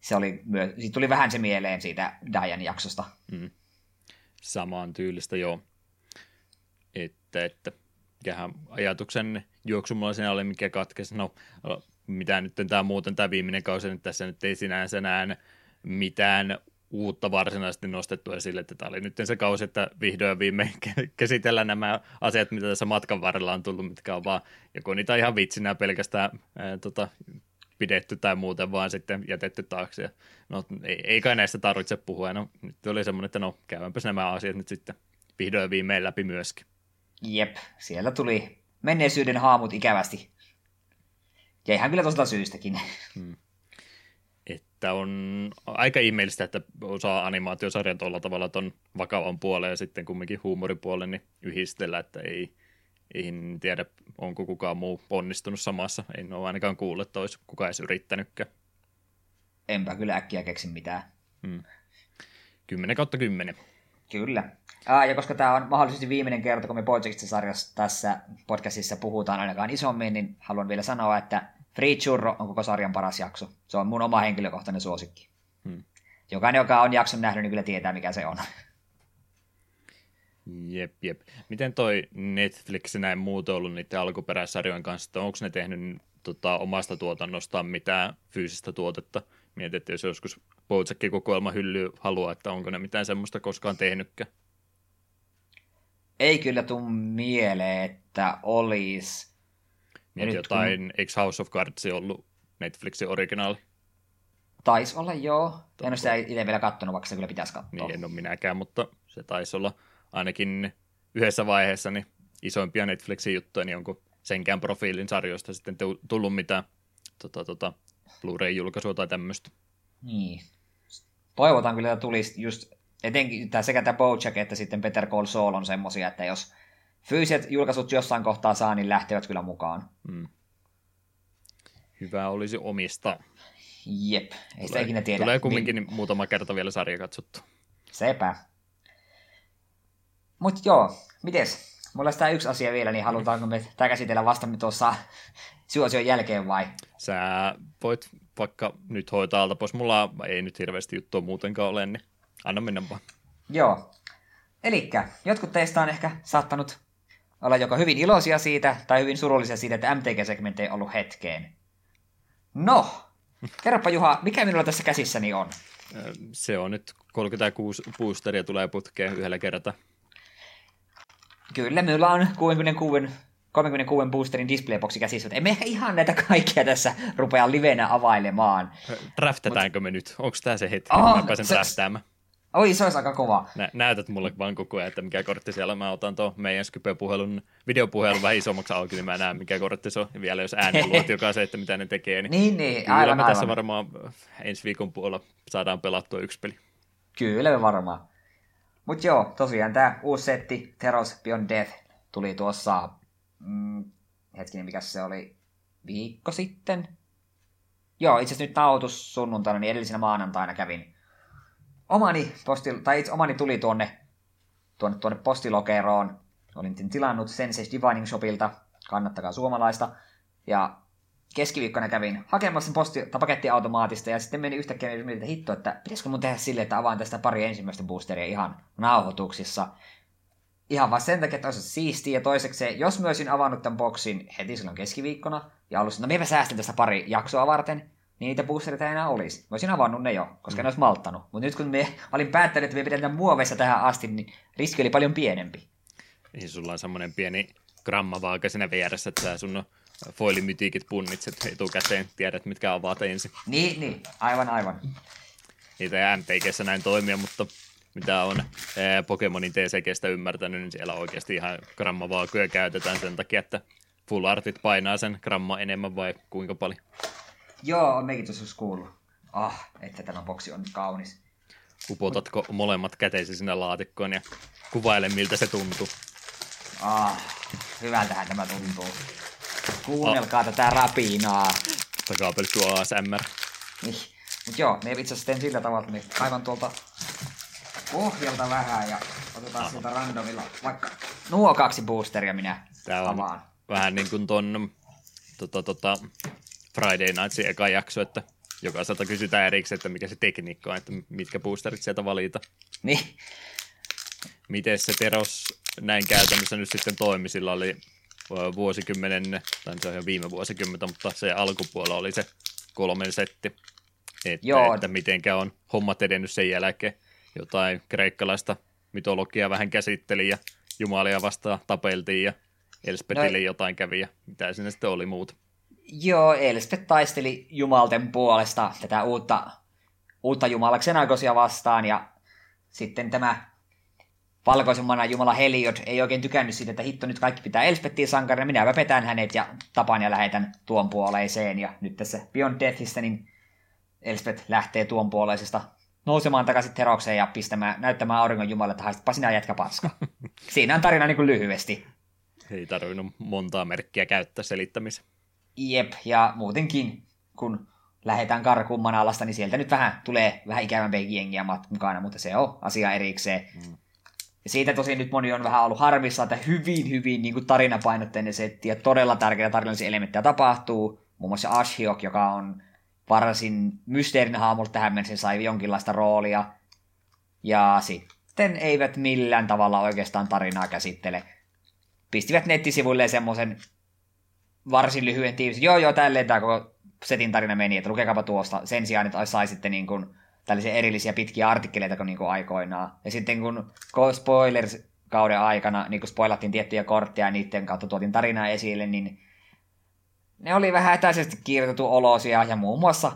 Se oli myös, siitä tuli vähän se mieleen siitä Dian jaksosta. Mm. Samaan tyylistä, joo. Että, että mikähän ajatuksen juoksu mulla siinä oli, mikä katkesi. No, mitä nyt tämä muuten tämä viimeinen kausi, nyt tässä nyt ei sinänsä näe mitään uutta varsinaisesti nostettu esille, että tämä oli nyt se kausi, että vihdoin ja viimein käsitellään nämä asiat, mitä tässä matkan varrella on tullut, mitkä on vaan joko niitä ihan vitsinä pelkästään ää, tota, pidetty tai muuten vaan sitten jätetty taakse. Ja, no, ei, ei kai näistä tarvitse puhua. No, nyt oli semmoinen, että no käymäänpäs nämä asiat nyt sitten vihdoin ja viimein läpi myöskin. Jep, siellä tuli menneisyyden haamut ikävästi. Ja ihan kyllä tuosta syystäkin. Hmm että on aika ihmeellistä, että osaa animaatiosarjan tuolla tavalla ton vakavan puolen ja sitten kumminkin huumoripuolen niin yhdistellä, että ei, ei tiedä, onko kukaan muu onnistunut samassa. En ole ainakaan kuullut, että olisi kukaan edes yrittänytkään. Enpä kyllä äkkiä keksi mitään. Hmm. 10 kautta 10. Kyllä. Ah, ja koska tämä on mahdollisesti viimeinen kerta, kun me Projectista sarjassa tässä podcastissa puhutaan ainakaan isommin, niin haluan vielä sanoa, että Free Churro on koko sarjan paras jakso. Se on mun oma henkilökohtainen suosikki. Hmm. Jokainen, joka on jakson nähnyt, niin kyllä tietää, mikä se on. Jep, jep. Miten toi Netflix näin muuta ollut niiden alkuperäissarjojen kanssa, onko ne tehnyt tota, omasta tuotannostaan mitään fyysistä tuotetta? Mietit, että jos joskus Bojack kokoelma hylly haluaa, että onko ne mitään semmoista koskaan tehnytkään? Ei kyllä tuu mieleen, että olisi. Mietin jotain, kun... eikö House of Cards ollut Netflixin originaali? Taisi olla, joo. Totta. En ole sitä itse vielä katsonut, vaikka se kyllä pitäisi katsoa. Niin, en ole minäkään, mutta se taisi olla ainakin yhdessä vaiheessa niin isoimpia Netflixin juttuja, niin onko senkään profiilin sarjoista sitten tullut mitään tota, tota, Blu-ray-julkaisua tai tämmöistä. Niin. Toivotaan kyllä, että tulisi just etenkin tämä sekä tämä Bojack että sitten Peter Call Saul on semmosia, että jos fyysiset julkaisut jossain kohtaa saa, niin lähtevät kyllä mukaan. Hmm. Hyvä olisi omista. Jep, ei sitä ikinä tiedä. Tulee kumminkin niin... muutama kerta vielä sarja katsottu. Sepä. Mutta joo, mites? Mulla tämä yksi asia vielä, niin halutaanko me tämä käsitellä vasta tuossa suosion jälkeen vai? Sä voit vaikka nyt hoitaa alta pois. Mulla ei nyt hirveästi juttua muutenkaan ole, niin anna mennä vaan. Joo. Eli jotkut teistä on ehkä saattanut olla joko hyvin iloisia siitä tai hyvin surullisia siitä, että MTG-segmentti ei ollut hetkeen. No, kerropa Juha, mikä minulla tässä käsissäni on? Se on nyt 36 boosteria tulee putkeen yhdellä kertaa. Kyllä, minulla on 66, 36 boosterin displayboxi käsissä, emme ehkä ihan näitä kaikkia tässä rupea livenä availemaan. Draftetaanko Mut... me nyt? Onko tämä se hetki, oh, mä pääsen se... draftaamaan? Oi, se olisi aika kova. Nä, näytät mulle vaan koko ajan, että mikä kortti siellä. Mä otan tuon meidän Skype-puhelun, videopuhelun vähän isommaksi auki, niin mä näen, mikä kortti se on. Ja vielä jos ääni luot se, että mitä ne tekee. Niin, niin, niin aivan, kyllä me aivan. tässä varmaan ensi viikon puolella saadaan pelattua yksi peli. Kyllä me varmaan. Mutta joo, tosiaan tämä uusi setti, Teros Beyond Death, tuli tuossa, mm, hetkinen, mikä se oli, viikko sitten? Joo, itse asiassa nyt nautus sunnuntaina, niin edellisenä maanantaina kävin omani, posti, tai itse omani tuli tuonne, tuonne, tuonne postilokeroon. Olin tilannut Sensei Divining Shopilta, kannattakaa suomalaista. Ja keskiviikkona kävin hakemassa posti- tai pakettiautomaatista ja sitten meni yhtäkkiä mieltä, että hitto, että pitäisikö mun tehdä silleen, että avaan tästä pari ensimmäistä boosteria ihan nauhoituksissa. Ihan vaan sen takia, että olisi siistiä. Ja toiseksi, jos mä olisin avannut tämän boksin heti silloin keskiviikkona ja ollut, no minä säästin tästä pari jaksoa varten, niin niitä boostereita ei enää olisi. Mä olisin avannut ne jo, koska mm. ne olisi malttanut. Mutta nyt kun me olin päättänyt, että me pidetään muoveissa tähän asti, niin riski oli paljon pienempi. Niin sulla on semmoinen pieni grammavaaka siinä vieressä, että sun foilimytiikit punnitset etukäteen, tiedät mitkä avaat ensin. Niin, niin, aivan aivan. Niitä ei MTGssä näin toimia, mutta mitä on Pokemonin TCGstä ymmärtänyt, niin siellä oikeasti ihan grammavaakoja käytetään sen takia, että full artit painaa sen gramma enemmän vai kuinka paljon? Joo, on mekin tuossa kuullut. Ah, että tämä boksi on kaunis. Upotatko molemmat käteisi sinne laatikkoon ja kuvaile miltä se tuntuu? Ah, hyvältähän tämä tuntuu. Kuunnelkaa ah. tätä rapinaa. Takapelkky ASMR. Niin. Mut joo, me itse asiassa teen sillä tavalla, että me kaivan tuolta pohjalta vähän ja otetaan sieltä randomilla vaikka nuo kaksi boosteria minä Tää on avaan. vähän niin kuin ton tota, tota, Friday Nightsin eka jakso, että jokaiselta kysytään erikseen, että mikä se tekniikka on, että mitkä boosterit sieltä valita. Niin. Miten se Teros näin käytännössä nyt sitten toimi? Sillä oli vuosikymmenen, tai se on jo viime vuosikymmentä, mutta se alkupuolella oli se kolmen setti. Että, Joo. että mitenkä on hommat edennyt sen jälkeen. Jotain kreikkalaista mitologiaa vähän käsitteli ja jumalia vastaan tapeltiin ja Elspetille no, jotain kävi ja mitä siinä sitten oli muuta. Joo, Elspeth taisteli jumalten puolesta tätä uutta, uutta jumala Xenagosia vastaan, ja sitten tämä valkoisemmana jumala Heliod ei oikein tykännyt siitä, että hitto nyt kaikki pitää Elspettiin sankarina, minä petän hänet ja tapan ja lähetän tuon puoleiseen, ja nyt tässä Beyond Deathistä, niin Elspeth lähtee tuon puoleisesta nousemaan takaisin terokseen ja pistämään, näyttämään auringon jumalle, että haistapa sinä jätkä paska. Siinä on tarina niin kuin lyhyesti. Ei tarvinnut montaa merkkiä käyttää selittämiseen. Jep, ja muutenkin, kun lähdetään karkuun Manalasta, niin sieltä nyt vähän tulee vähän ikävämpiä jengiä mukana, mutta se on asia erikseen. Mm. Ja siitä tosi nyt moni on vähän ollut harmissa, että hyvin, hyvin niin kuin tarinapainotteinen setti ja todella tärkeitä tarinallisia elementtejä tapahtuu. Muun muassa Ashiok, joka on varsin mysteerinen hahmo tähän mennessä, sai jonkinlaista roolia. Ja sitten eivät millään tavalla oikeastaan tarinaa käsittele. Pistivät nettisivuille semmoisen varsin lyhyen tiivis. Joo, joo, tälleen tämä koko setin tarina meni, että lukekaapa tuosta sen sijaan, että sai sitten niin kuin tällaisia erillisiä pitkiä artikkeleita kuin, niin kuin aikoinaan. Ja sitten kun spoilers kauden aikana niin kun spoilattiin tiettyjä kortteja ja niiden kautta tuotiin tarinaa esille, niin ne oli vähän etäisesti kirjoitettu olosia ja muun muassa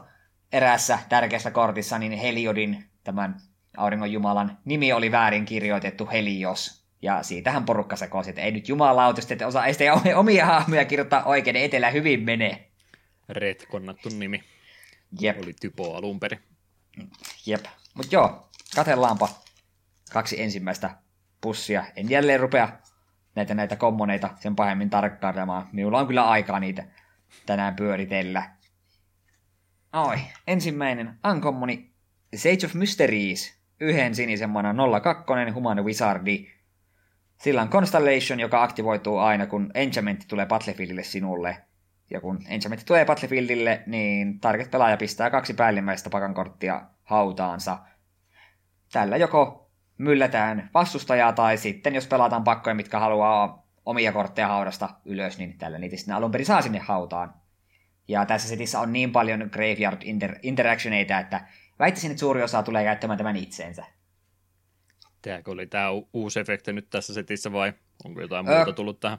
eräässä tärkeässä kortissa niin Heliodin, tämän auringon jumalan nimi oli väärin kirjoitettu Helios, ja siitähän porukka sekoisi, että ei nyt jumalauta, että osaa ei sitä omia hahmoja kirjoittaa oikein, niin etelä hyvin menee. Retkonnattu nimi. Jep. Oli typo alun perin. Jep. Mutta joo, katellaanpa kaksi ensimmäistä pussia. En jälleen rupea näitä, näitä kommoneita sen pahemmin tarkkailemaan. Minulla on kyllä aikaa niitä tänään pyöritellä. Oi, ensimmäinen uncommoni Sage of Mysteries. Yhden sinisen manan 02 Human Wizardi sillä on Constellation, joka aktivoituu aina, kun Enchantment tulee Battlefieldille sinulle. Ja kun Enchantment tulee Battlefieldille, niin target-pelaaja pistää kaksi päällimmäistä pakankorttia hautaansa. Tällä joko myllätään vastustajaa, tai sitten jos pelataan pakkoja, mitkä haluaa omia kortteja haudasta ylös, niin tällä niitä sitten alun perin saa sinne hautaan. Ja tässä setissä on niin paljon graveyard inter- interactioneita, että väittäisin, että suuri osa tulee käyttämään tämän itseensä. Tämäkö oli tämä uusi efekti nyt tässä setissä vai onko jotain muuta tullut tähän?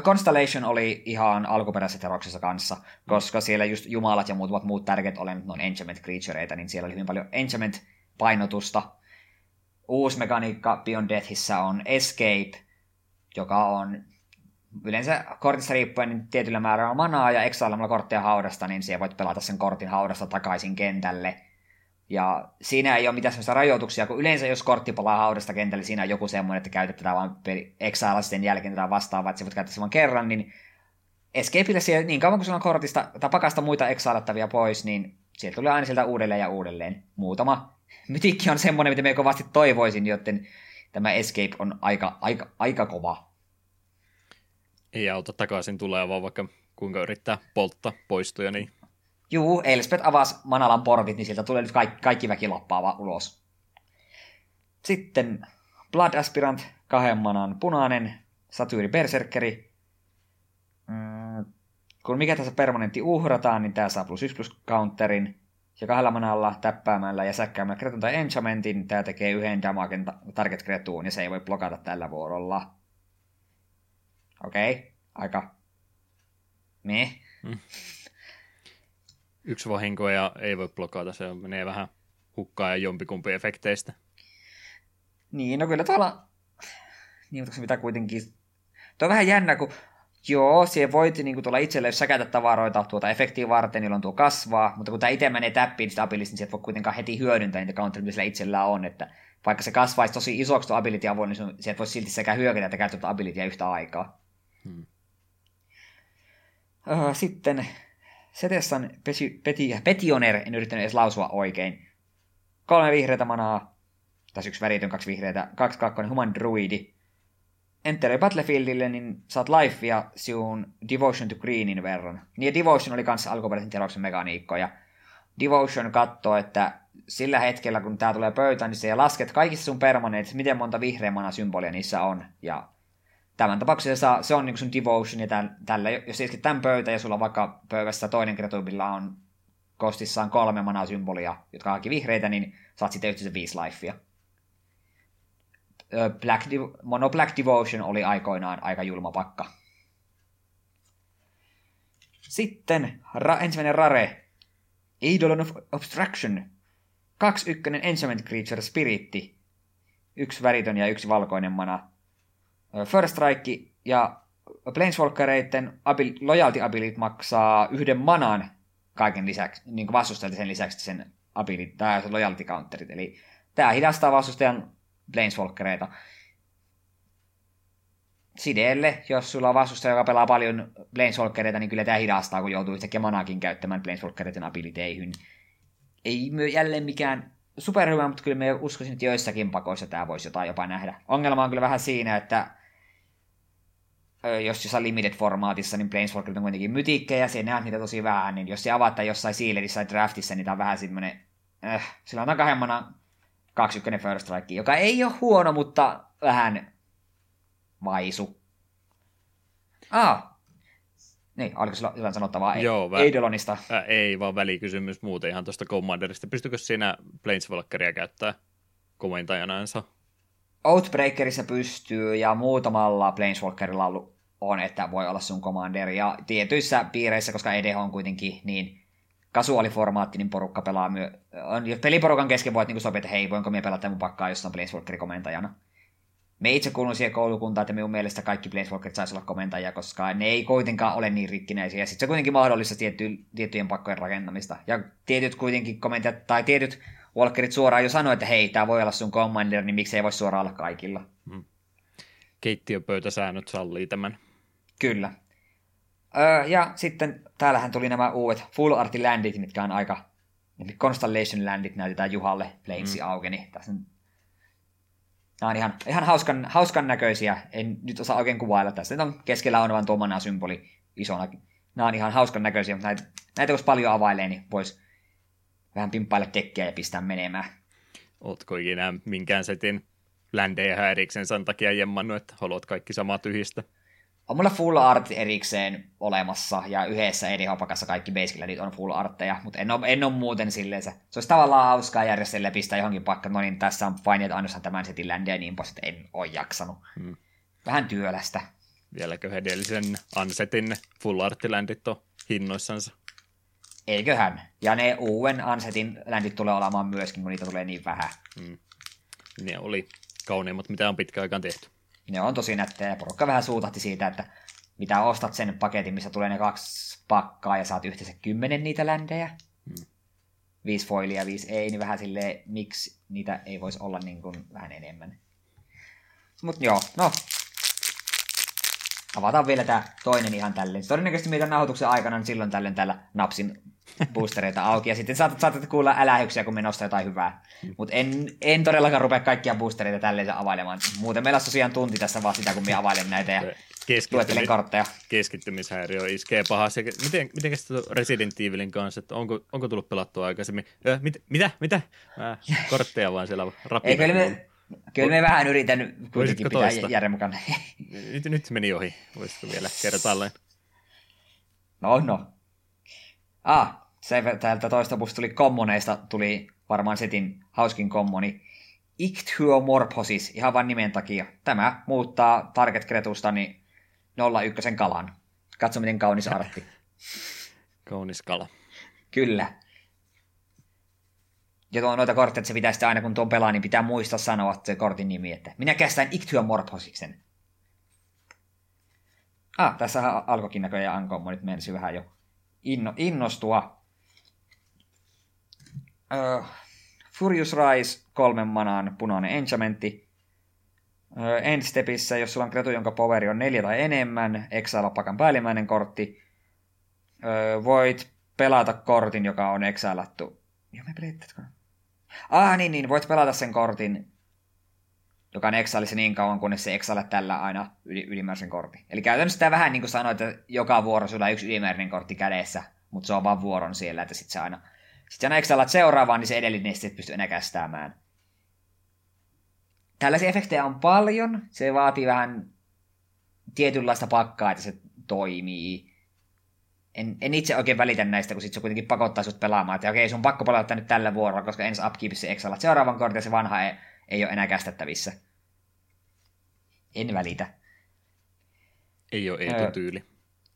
Constellation oli ihan alkuperäisessä teroksessa kanssa, koska siellä just jumalat ja muutamat muut tärkeät olennot on enchantment creatureita, niin siellä oli hyvin paljon enchantment-painotusta. Uusi mekaniikka Beyond Deathissä on Escape, joka on yleensä kortissa riippuen niin tietyllä määrällä manaa ja exailemalla kortteja haudasta, niin siellä voit pelata sen kortin haudasta takaisin kentälle. Ja siinä ei ole mitään sellaisia rajoituksia, kun yleensä jos kortti palaa haudasta kentälle, siinä on joku semmoinen, että käytetään tätä vaan exailla sitten jälkeen tätä vastaavaa, että sä voit käyttää sen vain kerran, niin Escapeille siellä, niin kauan kuin sulla on kortista tai pakasta muita exailattavia pois, niin sieltä tulee aina sieltä uudelleen ja uudelleen. Muutama mytikki on semmoinen, mitä me kovasti toivoisin, joten tämä Escape on aika, aika, aika kova. Ei auta takaisin tulee, vaan vaikka kuinka yrittää polttaa poistuja, niin Juu, Elspeth avasi Manalan portit, niin sieltä tulee nyt kaikki, kaikki väki loppaava ulos. Sitten Blood Aspirant, kahden manan punainen, Satyri Berserkeri. Mm, kun mikä tässä permanentti uhrataan, niin tämä saa plus 1 plus counterin. Ja kahdella manalla täppäämällä ja säkkäämällä kretun tai enchantmentin, tämä tekee yhden damagen target kretuun, ja se ei voi blokata tällä vuorolla. Okei, okay. aika... Me. Mm yksi vahinko ja ei voi blokata, se menee vähän hukkaan ja jompikumpi efekteistä. Niin, no kyllä tuolla, niin mutta mitä kuitenkin, tuo on vähän jännä, kun joo, siihen voit niin tuolla itselle säkätä tavaroita tuota efektiä varten, jolloin tuo kasvaa, mutta kun tämä itse menee täppiin sitä abilista, niin sieltä voi kuitenkaan heti hyödyntää niitä counteria, mitä sillä itsellään on, että vaikka se kasvaisi tosi isoksi tuo ability avoin, niin sieltä voisi silti sekä hyökätä että käyttää tuota abilityä yhtä aikaa. Hmm. Sitten Setessan peti, peti, Petioner, en yrittänyt edes lausua oikein. Kolme vihreitä manaa, tässä yksi väritön, kaksi vihreitä, kaksi kakkonen human druidi. Enteroi Battlefieldille, niin saat lifea siun Devotion to Greenin verran. Niin ja Devotion oli kanssa alkuperäisen mekaniikko, ja Devotion katsoo, että sillä hetkellä, kun tämä tulee pöytään, niin se lasket kaikissa sun permaneet, miten monta vihreä mana symbolia niissä on. Ja tämän tapauksessa se on niin sun devotion, ja tällä, jos isket tämän pöytä ja sulla vaikka pöydässä toinen kreatuubilla on kostissaan kolme manaa symbolia, jotka on vihreitä, niin saat sitten yhteensä viisi lifea. Black, Mono Black Devotion oli aikoinaan aika julma pakka. Sitten ra, ensimmäinen rare. Eidolon of Obstruction. Kaksi ykkönen Enchantment Creature Spiritti. Yksi väritön ja yksi valkoinen mana. First Strike ja Planeswalkereiden abil, loyalty abilit maksaa yhden manan kaiken lisäksi, niin kuin sen lisäksi sen abilit, tai loyalty counterit. Eli tämä hidastaa vastustajan Planeswalkereita. Sideelle, jos sulla on vastustaja, joka pelaa paljon Planeswalkereita, niin kyllä tämä hidastaa, kun joutuu yhtäkkiä manakin käyttämään Planeswalkereiden abiliteihin. Ei myö jälleen mikään superhyvä, mutta kyllä me uskoisin, että joissakin pakoissa tämä voisi jotain jopa nähdä. Ongelma on kyllä vähän siinä, että jos jossain limited-formaatissa, niin Planeswalkerit on kuitenkin mytikkejä, ja näet niitä tosi vähän, niin jos se avataan jossain Sealedissä tai Draftissa, niin tämä on vähän semmoinen, äh, sillä on kaksi ykkönen First Strike, joka ei ole huono, mutta vähän vaisu. Ah, niin, oliko sulla jotain sanottavaa Joo, vä- Eidolonista? Ä, ei, vaan välikysymys muuten ihan tuosta Commanderista. Pystykö siinä Planeswalkeria käyttää komentajanaansa? Outbreakerissa pystyy ja muutamalla Planeswalkerilla on, että voi olla sun commander. Ja tietyissä piireissä, koska EDH on kuitenkin niin kasuaaliformaatti, niin porukka pelaa myö... On, jos peliporukan kesken voit niin sopia, että hei, voinko minä pelata mun pakkaa jossain Planeswalkerin komentajana. Me itse kuulun siihen koulukuntaan, että minun mielestä kaikki Planeswalkerit saisi olla komentajia, koska ne ei kuitenkaan ole niin rikkinäisiä. Ja sitten se on kuitenkin mahdollista tietty, tiettyjen pakkojen rakentamista. Ja tietyt kuitenkin komentajat, tai tietyt Walkerit suoraan jo sanoi, että hei, tämä voi olla sun commander, niin miksi ei voi suoraan olla kaikilla. Hmm. Keittiöpöytäsäännöt sallii tämän. Kyllä. Öö, ja sitten täällähän tuli nämä uudet Full Art Landit, mitkä on aika Constellation Landit näytetään Juhalle Planesi hmm. auki, niin tässä on Nämä on ihan, ihan hauskan, hauskan näköisiä. En nyt osaa oikein kuvailla tässä. Nyt on keskellä on vain tuommoinen symboli isona. Nämä on ihan hauskan näköisiä, mutta näitä, näitä jos paljon availee, niin voisi vähän pimppailla tekkiä ja pistää menemään. Ootko ikinä minkään setin ländejä erikseen sen takia jemmannut, että haluat kaikki samaa tyhjistä? On mulla full art erikseen olemassa, ja yhdessä eri hopakassa kaikki basic landit on full artteja, mutta en ole, en ole muuten silleen se. Se olisi tavallaan hauskaa järjestellä pistää johonkin paikkaan, no niin, tässä on paineet ainoastaan tämän setin ländiä ja niin pois, että en ole jaksanut. Hmm. Vähän työlästä. Vieläkö edellisen Ansetin full arttiländit on hinnoissansa? Eiköhän. Ja ne uuden Ansetin ländit tulee olemaan myöskin, kun niitä tulee niin vähän. Hmm. Ne oli kauniimmat, mitä on pitkä aikaan tehty. Ne on tosi nättejä ja porukka vähän suutahti siitä, että mitä ostat sen paketin, missä tulee ne kaksi pakkaa ja saat yhteensä kymmenen niitä ländejä. Hmm. Viisi foilia, viisi ei, niin vähän silleen, miksi niitä ei voisi olla niin kuin vähän enemmän. Mutta joo, no. Avataan vielä tämä toinen ihan tälleen. Todennäköisesti meidän nauhoituksen aikana niin silloin tällöin täällä napsin boostereita auki, ja sitten saatat, saatat kuulla älähyksiä, kun me nostaa jotain hyvää. Mutta en, en todellakaan rupea kaikkia boostereita tälleen availemaan. Muuten meillä on tosiaan tunti tässä vaan sitä, kun me availen näitä ja luettelen kortteja. Keskittymishäiriö iskee pahasti. Miten, miten Resident Evilin kanssa, että onko, onko tullut pelattua aikaisemmin? Ö, mit, mitä? Mitä? Mä kortteja vaan siellä rapina. Ei, kyllä me, kyllä me vähän yritän kuitenkin pitää järjen mukana. nyt, nyt meni ohi. Voisitko vielä kertaalleen? No, no. Ah, se täältä toista puolesta tuli kommoneista, tuli varmaan setin hauskin kommoni. Ichthyomorphosis, ihan vain nimen takia. Tämä muuttaa Target Kretusta niin 01 kalan. Katso, miten kaunis artti. kaunis kala. Kyllä. Ja tuo noita kortteja, että se pitäisi aina kun tuon pelaa, niin pitää muistaa sanoa se kortin nimi, että minä kästän Ichthyomorphosiksen. Ah, tässä alkoikin näköjään ankommonit menisi vähän jo inno, innostua. Uh, Furious Rise, kolmen manaan punainen enchantmentti. Uh, Endstepissä, jos sulla on kretu, jonka poveri on neljä tai enemmän, exile pakan päällimmäinen kortti. Uh, voit pelata kortin, joka on exailattu. Joo, me pelettätkö? Ah, niin, niin, voit pelata sen kortin, joka on exilissa niin kauan, kunnes se exile tällä aina yli, ylimääräisen kortin. Eli käytännössä tämä vähän niin kuin sanoit, että joka vuoro sulla on yksi ylimääräinen kortti kädessä, mutta se on vaan vuoron siellä, että sitten se aina sitten aina exailat seuraavaan, niin se edellinen sitten pystyy enää kästäämään. Tällaisia efektejä on paljon. Se vaatii vähän tietynlaista pakkaa, että se toimii. En, en itse oikein välitä näistä, kun sit se kuitenkin pakottaa sut pelaamaan, että okei, sun pakko pelata nyt tällä vuorolla, koska ensi upkeepissa exailat seuraavan kortin ja se vanha ei, ei ole enää kästettävissä. En välitä. Ei ole Eetu tyyli.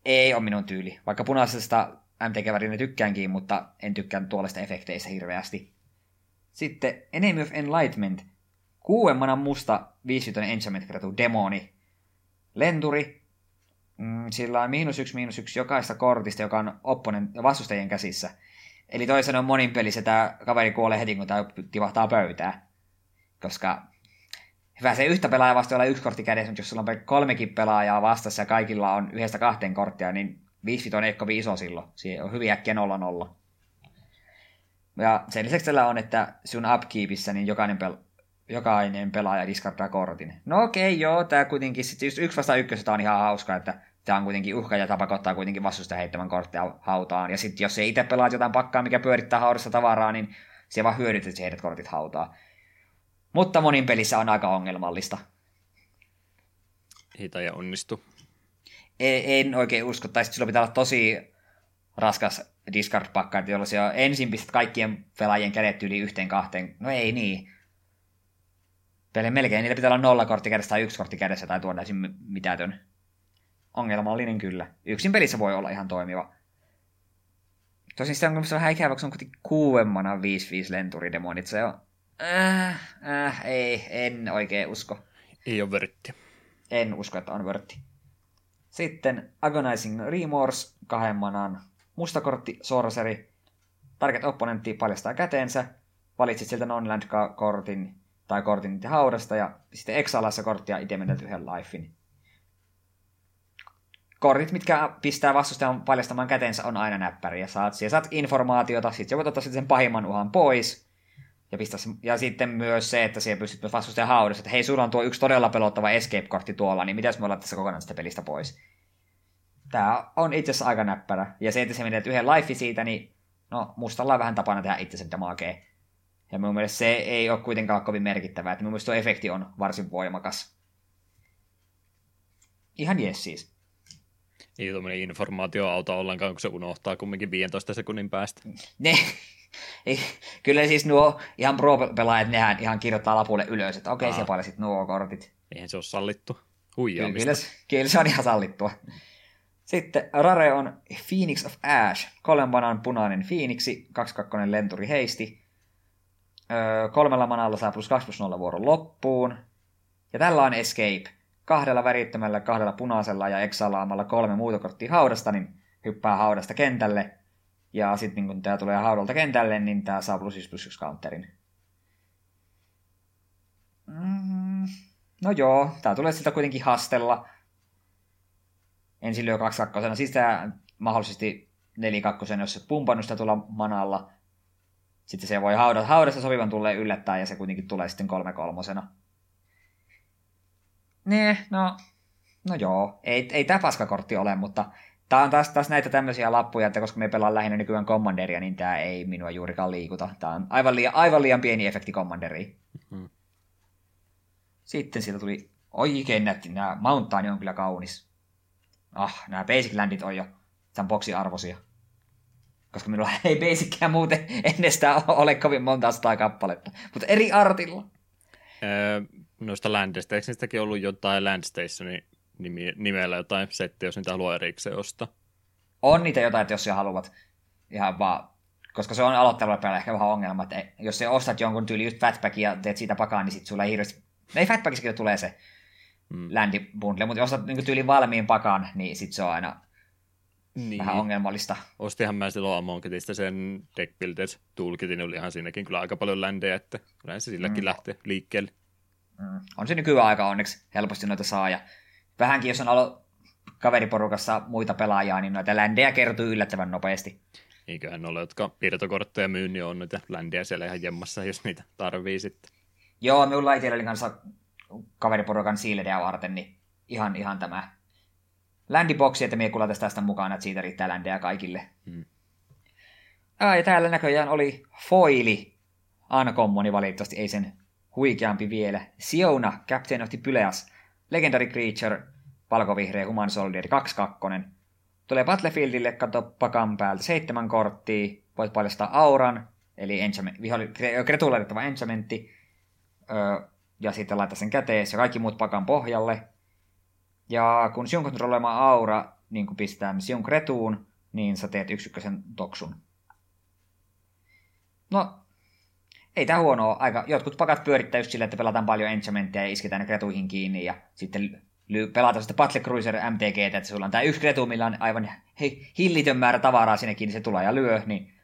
Ei ole minun tyyli. Vaikka punaisesta MTG-värinä tykkäänkin, mutta en tykkään tuollaista efekteistä hirveästi. Sitten Enemy of Enlightenment. Kuuemmanan musta 5 enchantment kreatu demoni. Lenturi. Mm, sillä on miinus yksi, miinus yksi jokaista kortista, joka on opponen vastustajien käsissä. Eli toisen on monin pelissä tämä kaveri kuolee heti, kun tämä tivahtaa pöytää. Koska hyvä se yhtä pelaajaa vasta olla yksi kortti kädessä, mutta jos sulla on kolmekin pelaajaa vastassa ja kaikilla on yhdestä kahteen korttia, niin 5 on ei kovin iso silloin. Siihen on hyvin äkkiä 0 nolla. Ja sen lisäksi tällä on, että sun upkeepissä niin jokainen, pel- jokainen pelaaja diskardaa kortin. No okei, okay, joo, tää kuitenkin, sit just yksi vasta ykkösestä on ihan hauska, että tämä on kuitenkin uhka ja tapa pakottaa kuitenkin vastusta heittämään kortteja hautaan. Ja sitten jos se itse pelaat jotain pakkaa, mikä pyörittää haudassa tavaraa, niin se vaan hyödyttää, että heidät kortit hautaa. Mutta monin pelissä on aika ongelmallista. Ei ja onnistu en oikein usko, tai silloin pitää olla tosi raskas discard-pakka, että jolloin ensin pistät kaikkien pelaajien kädet yli yhteen kahteen. No ei niin. Peli melkein, niillä pitää olla nolla kortti kädessä tai yksi kortti kädessä tai tuoda täysin mitätön. Ongelmallinen kyllä. Yksin pelissä voi olla ihan toimiva. Tosin sitä on vähän ikävä, kun se on kuitenkin kuuemmana 5-5 lenturidemonit. Se on... Äh, äh, ei, en oikein usko. Ei ole vörtti. En usko, että on vörtti. Sitten Agonizing Remorse, kahden manan mustakortti, sorcery. Target opponentti paljastaa käteensä. Valitsit sieltä non-land-kortin tai kortin haudasta ja sitten exalassa korttia itse menetät yhden lifein. Kortit, mitkä pistää vastustajan paljastamaan käteensä, on aina näppäriä. Saat, siellä saat informaatiota, sitten voit ottaa sen pahimman uhan pois. Ja, pistää, ja sitten myös se, että siellä pystyt myös vastustajan haudassa, että hei, sulla on tuo yksi todella pelottava escape-kortti tuolla, niin mitäs me ollaan tässä kokonaan sitä pelistä pois. Tämä on itse asiassa aika näppärä. Ja se, että se menet yhden life siitä, niin no, mustalla on vähän tapana tehdä itsensä damakee. Ja mun mielestä se ei ole kuitenkaan kovin merkittävää, että mun mielestä tuo efekti on varsin voimakas. Ihan jes siis. Ei tuommoinen informaatio auta ollenkaan, kun se unohtaa kumminkin 15 sekunnin päästä. Ne, kyllä siis nuo ihan pro-pelaajat, nehän ihan kirjoittaa lapulle ylös, että okei, okay, siellä sitten nuo kortit. Eihän se ole sallittu. Huijaamista. Kyllä, kyllä se on ihan sallittua. Sitten Rare on Phoenix of Ash, kolmen punainen Phoenixi, 2-2 lenturi heisti. Öö, kolmella manalla saa plus 2 plus 0 vuoron loppuun. Ja tällä on Escape. Kahdella värittömällä, kahdella punaisella ja exalaamalla kolme muutokorttia haudasta, niin hyppää haudasta kentälle. Ja sitten niin kun tämä tulee haudalta kentälle, niin tämä saa plus plus 1 counterin. Mm, no joo, tämä tulee siltä kuitenkin hastella ensin lyö 2 2 siis tämä mahdollisesti 4 2 jos se pumpannut sitä tuolla manalla. Sitten se voi haudata, haudasta sopivan tulee yllättää ja se kuitenkin tulee sitten 3 kolmosena. Ne, no, no joo, ei, ei tämä paskakortti ole, mutta tämä on taas, taas näitä tämmöisiä lappuja, että koska me pelaan lähinnä nykyään Commanderia, niin tämä ei minua juurikaan liikuta. Tämä on aivan liian, aivan liian pieni efekti Commanderiin. Mm-hmm. Sitten siitä tuli oikein nätti. Nämä Mountain on kyllä kaunis ah, nämä Basic Landit on jo tämän boksin arvoisia. Koska minulla ei Basickään muuten ennestään ole kovin monta sataa kappaletta. Mutta eri artilla. Öö, noista Landista, eikö niistäkin ollut jotain Landstationin nimellä jotain settiä, jos niitä haluaa erikseen ostaa? On niitä jotain, että jos haluat ihan vaan koska se on aloittavalle päällä ehkä vähän ongelma, että jos sä ostat jonkun tyyli just fatpackin ja teet siitä pakaan, niin sit sulla ei hirveästi... Ei fatpackissakin tulee se mm. ländibundle, mutta jos ostat niin tyyli valmiin pakan, niin sit se on aina niin. vähän ongelmallista. Ostihan mä silloin Amonketista sen Deck Builders toolkitin, oli ihan siinäkin kyllä aika paljon ländejä, että kyllä se silläkin mm. lähtee liikkeelle. Mm. On se nykyään aika onneksi helposti noita saa, ja vähänkin jos on alo kaveriporukassa muita pelaajia, niin noita ländejä kertyy yllättävän nopeasti. Eiköhän ole, jotka piirtokortteja myy, niin on noita ländejä siellä ihan jemmassa, jos niitä tarvii sitten. Joo, minulla itsellä kanssa kaveriporukan siilejä varten, niin ihan, ihan tämä ländiboksi, että me kulataan tästä mukana, että siitä riittää ländejä kaikille. Hmm. Ah, ja täällä näköjään oli foili. Uncommoni valitettavasti ei sen huikeampi vielä. Siona, Captain of the Pyleas, Legendary Creature, valkovihreä Human Soldier 2-2. Tulee Battlefieldille, kato pakan päältä seitsemän korttia, voit paljastaa auran, eli enchant, viholli, enchantmentti, ja sitten laittaa sen käteen ja kaikki muut pakan pohjalle. Ja kun sinun kontrolloima aura niin kun pistää sinun kretuun, niin sä teet yksikkösen toksun. No, ei tämä huonoa. Aika, jotkut pakat pyörittää just silleen, että pelataan paljon enchantmenttia ja isketään ne kretuihin kiinni ja sitten pelataan sitä Battle Cruiser MTG, että sulla on tämä yksi kretu, millä on aivan hei, hillitön määrä tavaraa sinne kiinni, se tulee ja lyö, niin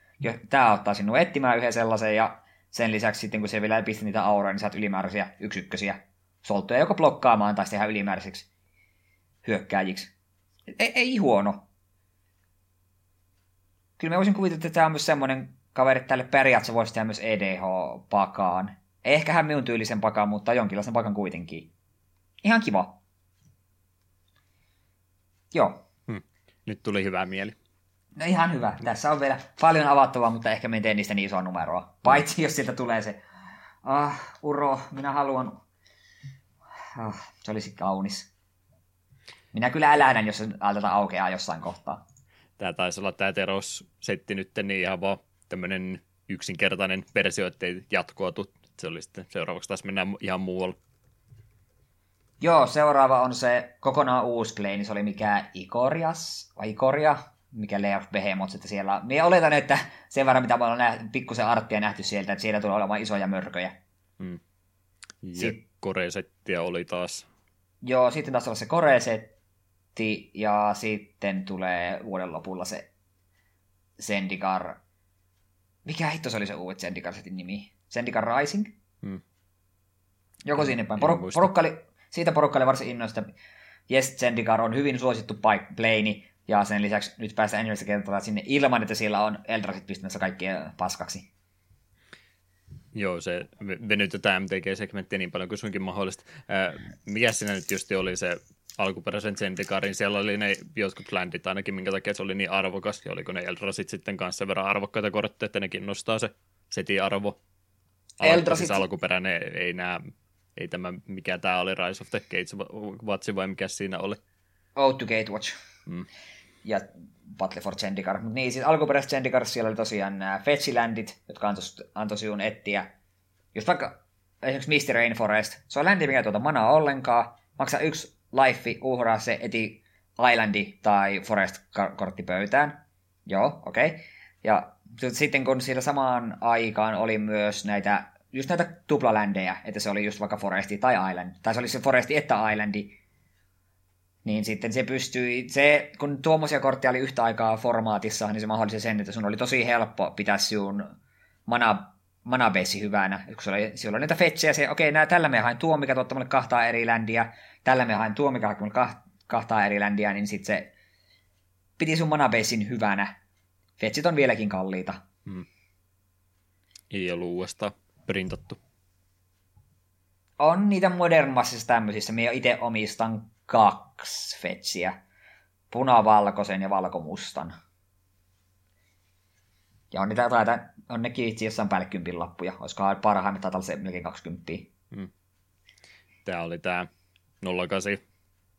tämä ottaa sinua etsimään yhden sellaisen ja sen lisäksi sitten, kun se vielä pisti niitä auroja, niin saat ylimääräisiä yksikkösiä solttuja joko blokkaamaan tai tehdä ylimääräiseksi hyökkääjiksi. Ei, ei huono. Kyllä mä voisin kuvitella, että tämä on myös semmoinen kaveri, että tälle periaatteessa voisi tehdä myös EDH-pakaan. Ehkähän minun tyylisen pakaan, mutta jonkinlaisen pakan kuitenkin. Ihan kiva. Joo. Hmm. Nyt tuli hyvä mieli. No ihan hyvä. Tässä on vielä paljon avattavaa, mutta ehkä me en tee niistä niin isoa numeroa. Paitsi jos sieltä tulee se, ah, uro, minä haluan, ah, se olisi kaunis. Minä kyllä lähdän, jos se aukeaa jossain kohtaa. Tämä taisi olla tämä Teros-setti nyt, niin ihan vaan tämmöinen yksinkertainen versio, ettei jatkoa tule. Se oli sitten, seuraavaksi taas mennään ihan muualle. Joo, seuraava on se kokonaan uusi play, niin se oli mikä Ikorias, vai Ikoria, mikä Lair of Behemoth, että siellä, minä oletan, että sen verran mitä me ollaan nähty, pikkusen arttia nähty sieltä, että siellä tulee olemaan isoja mörköjä. Hmm. Ja Sit, oli taas. Joo, sitten taas on se koresetti, ja sitten tulee vuoden lopulla se Zendikar. Mikä hitto se oli se uudet Zendikar-setin nimi? Zendikar Rising? Hmm. Joko sinne päin. Por- porukka oli, siitä porukka oli varsin innoista. Yes, Zendikar on hyvin suosittu plane, ja sen lisäksi nyt päästään ensimmäistä kertaa sinne ilman, että siellä on Eldrasit pistämässä kaikkia paskaksi. Joo, se venytetään MTG-segmenttiä niin paljon kuin suinkin mahdollista. Äh, mikä siinä nyt just oli se alkuperäisen Zendikarin? Siellä oli ne jotkut landit ainakin, minkä takia se oli niin arvokas, ja oliko ne Eldrasit sitten kanssa sen verran arvokkaita kortteja, että nekin nostaa se setin arvo? Eldrasit... Siis alkuperäinen ei, ei nää, ei tämä, mikä tämä oli, Rise of the Gates Watch vai mikä siinä oli? Out to Gatewatch. Mm. Ja Battle for Zendikar. Mutta niin, siis alkuperäisessä Zendikar siellä oli tosiaan nämä Fetchilandit, jotka antoi, antoi sinun etsiä. Just vaikka esimerkiksi Misty Rainforest. Se on länti, mikä tuota manaa ollenkaan. Maksaa yksi life, uhraa se eti Islandi tai Forest-kortti pöytään. Joo, okei. Okay. Ja sitten kun siellä samaan aikaan oli myös näitä, just näitä tuplaländejä, että se oli just vaikka Foresti tai Island, tai se oli se Foresti että Islandi, niin sitten se pystyi, se, kun tuommoisia kortteja oli yhtä aikaa formaatissa, niin se mahdollisti sen, että sun oli tosi helppo pitää sinun mana, manabase hyvänä. Kun se oli, siellä oli näitä fetsejä, se, okei, okay, tällä me hain tuo, mikä tuottaa mulle kahtaa eri ländiä, tällä me hain tuo, mikä mulle kahtaa eri ländiä, niin sitten se piti sun manabasein hyvänä. Fetsit on vieläkin kalliita. Hmm. Ei ollut uudestaan printattu. On niitä modernmassissa tämmöisissä. Minä itse omistan kaksi fetsiä. Punavalkoisen ja valkomustan. Ja on niitä taita, on nekin itse jossain päälle kympin lappuja. Olisikohan parhaimmat taitaa se melkein 20. Hmm. Tämä oli tämä 08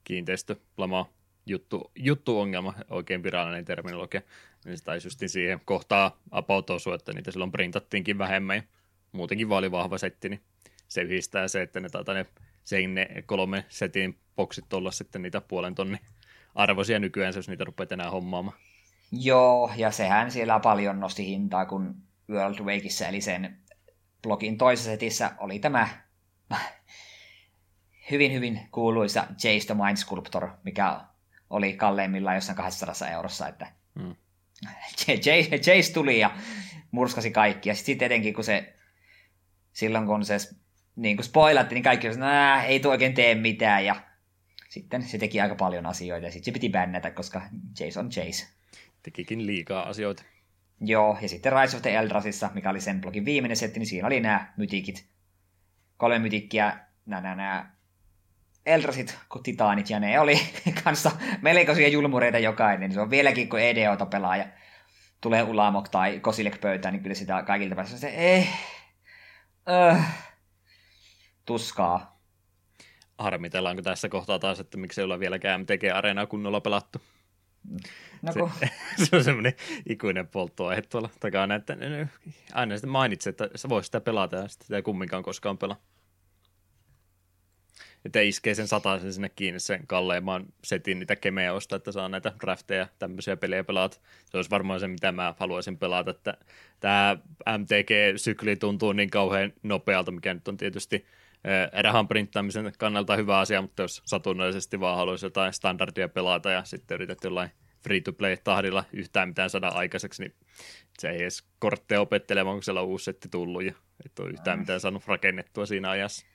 kiinteistölama juttu, juttu-ongelma, oikein virallinen terminologia, niin se taisi siihen kohtaa about osua, että niitä silloin printattiinkin vähemmän ja muutenkin vaan oli vahva setti, niin se yhdistää se, että ne, tata, ne ne kolme setin boksit olla sitten niitä puolen tonni arvoisia nykyään, jos niitä rupeat enää hommaamaan. Joo, ja sehän siellä paljon nosti hintaa, kun World Wakeissa, eli sen blogin toisessa setissä oli tämä hyvin, hyvin kuuluisa Jace the Mind Sculptor, mikä oli kalleimmillaan jossain 200 eurossa, että hmm. Jace tuli ja murskasi kaikki. Ja sitten etenkin, kun se silloin kun se niin kuin spoilatti, niin kaikki että ei tuo oikein tee mitään. Ja sitten se teki aika paljon asioita ja sitten se piti bännätä, koska Jace on Jace. Tekikin liikaa asioita. Joo, ja sitten Rise of the Eldrasissa, mikä oli sen blogin viimeinen setti, niin siinä oli nämä mytikit. Kolme mytikkiä, nämä, nämä, nämä Eldrasit kuin Titaanit, ja ne oli kanssa melkoisia julmureita jokainen. Se on vieläkin, kun EDOta pelaa ja tulee Ulamok tai Kosilek pöytään, niin kyllä sitä kaikilta päässä se, eh, äh, tuskaa. Harmitellaanko tässä kohtaa taas, että miksi ei olla vieläkään MTG-areenaa kunnolla pelattu? No, kun... se, se on semmoinen ikuinen polttoaihe tuolla takana, että aina sitten mainitset, että sä voisit sitä pelata ja sitten ei kumminkaan koskaan pelaa että iskee sen sen sinne kiinni sen kalleimman setin niitä kemeosta, että saa näitä drafteja tämmöisiä pelejä pelata. Se olisi varmaan se, mitä mä haluaisin pelata, että tämä MTG-sykli tuntuu niin kauhean nopealta, mikä nyt on tietysti rahan printtaamisen kannalta hyvä asia, mutta jos satunnaisesti vaan haluaisi jotain standardia pelata ja sitten yrität jollain free-to-play-tahdilla yhtään mitään saada aikaiseksi, niin se ei edes kortteja opettelemaan, kun siellä on uusi setti tullut ja et ole yhtään mitään saanut rakennettua siinä ajassa.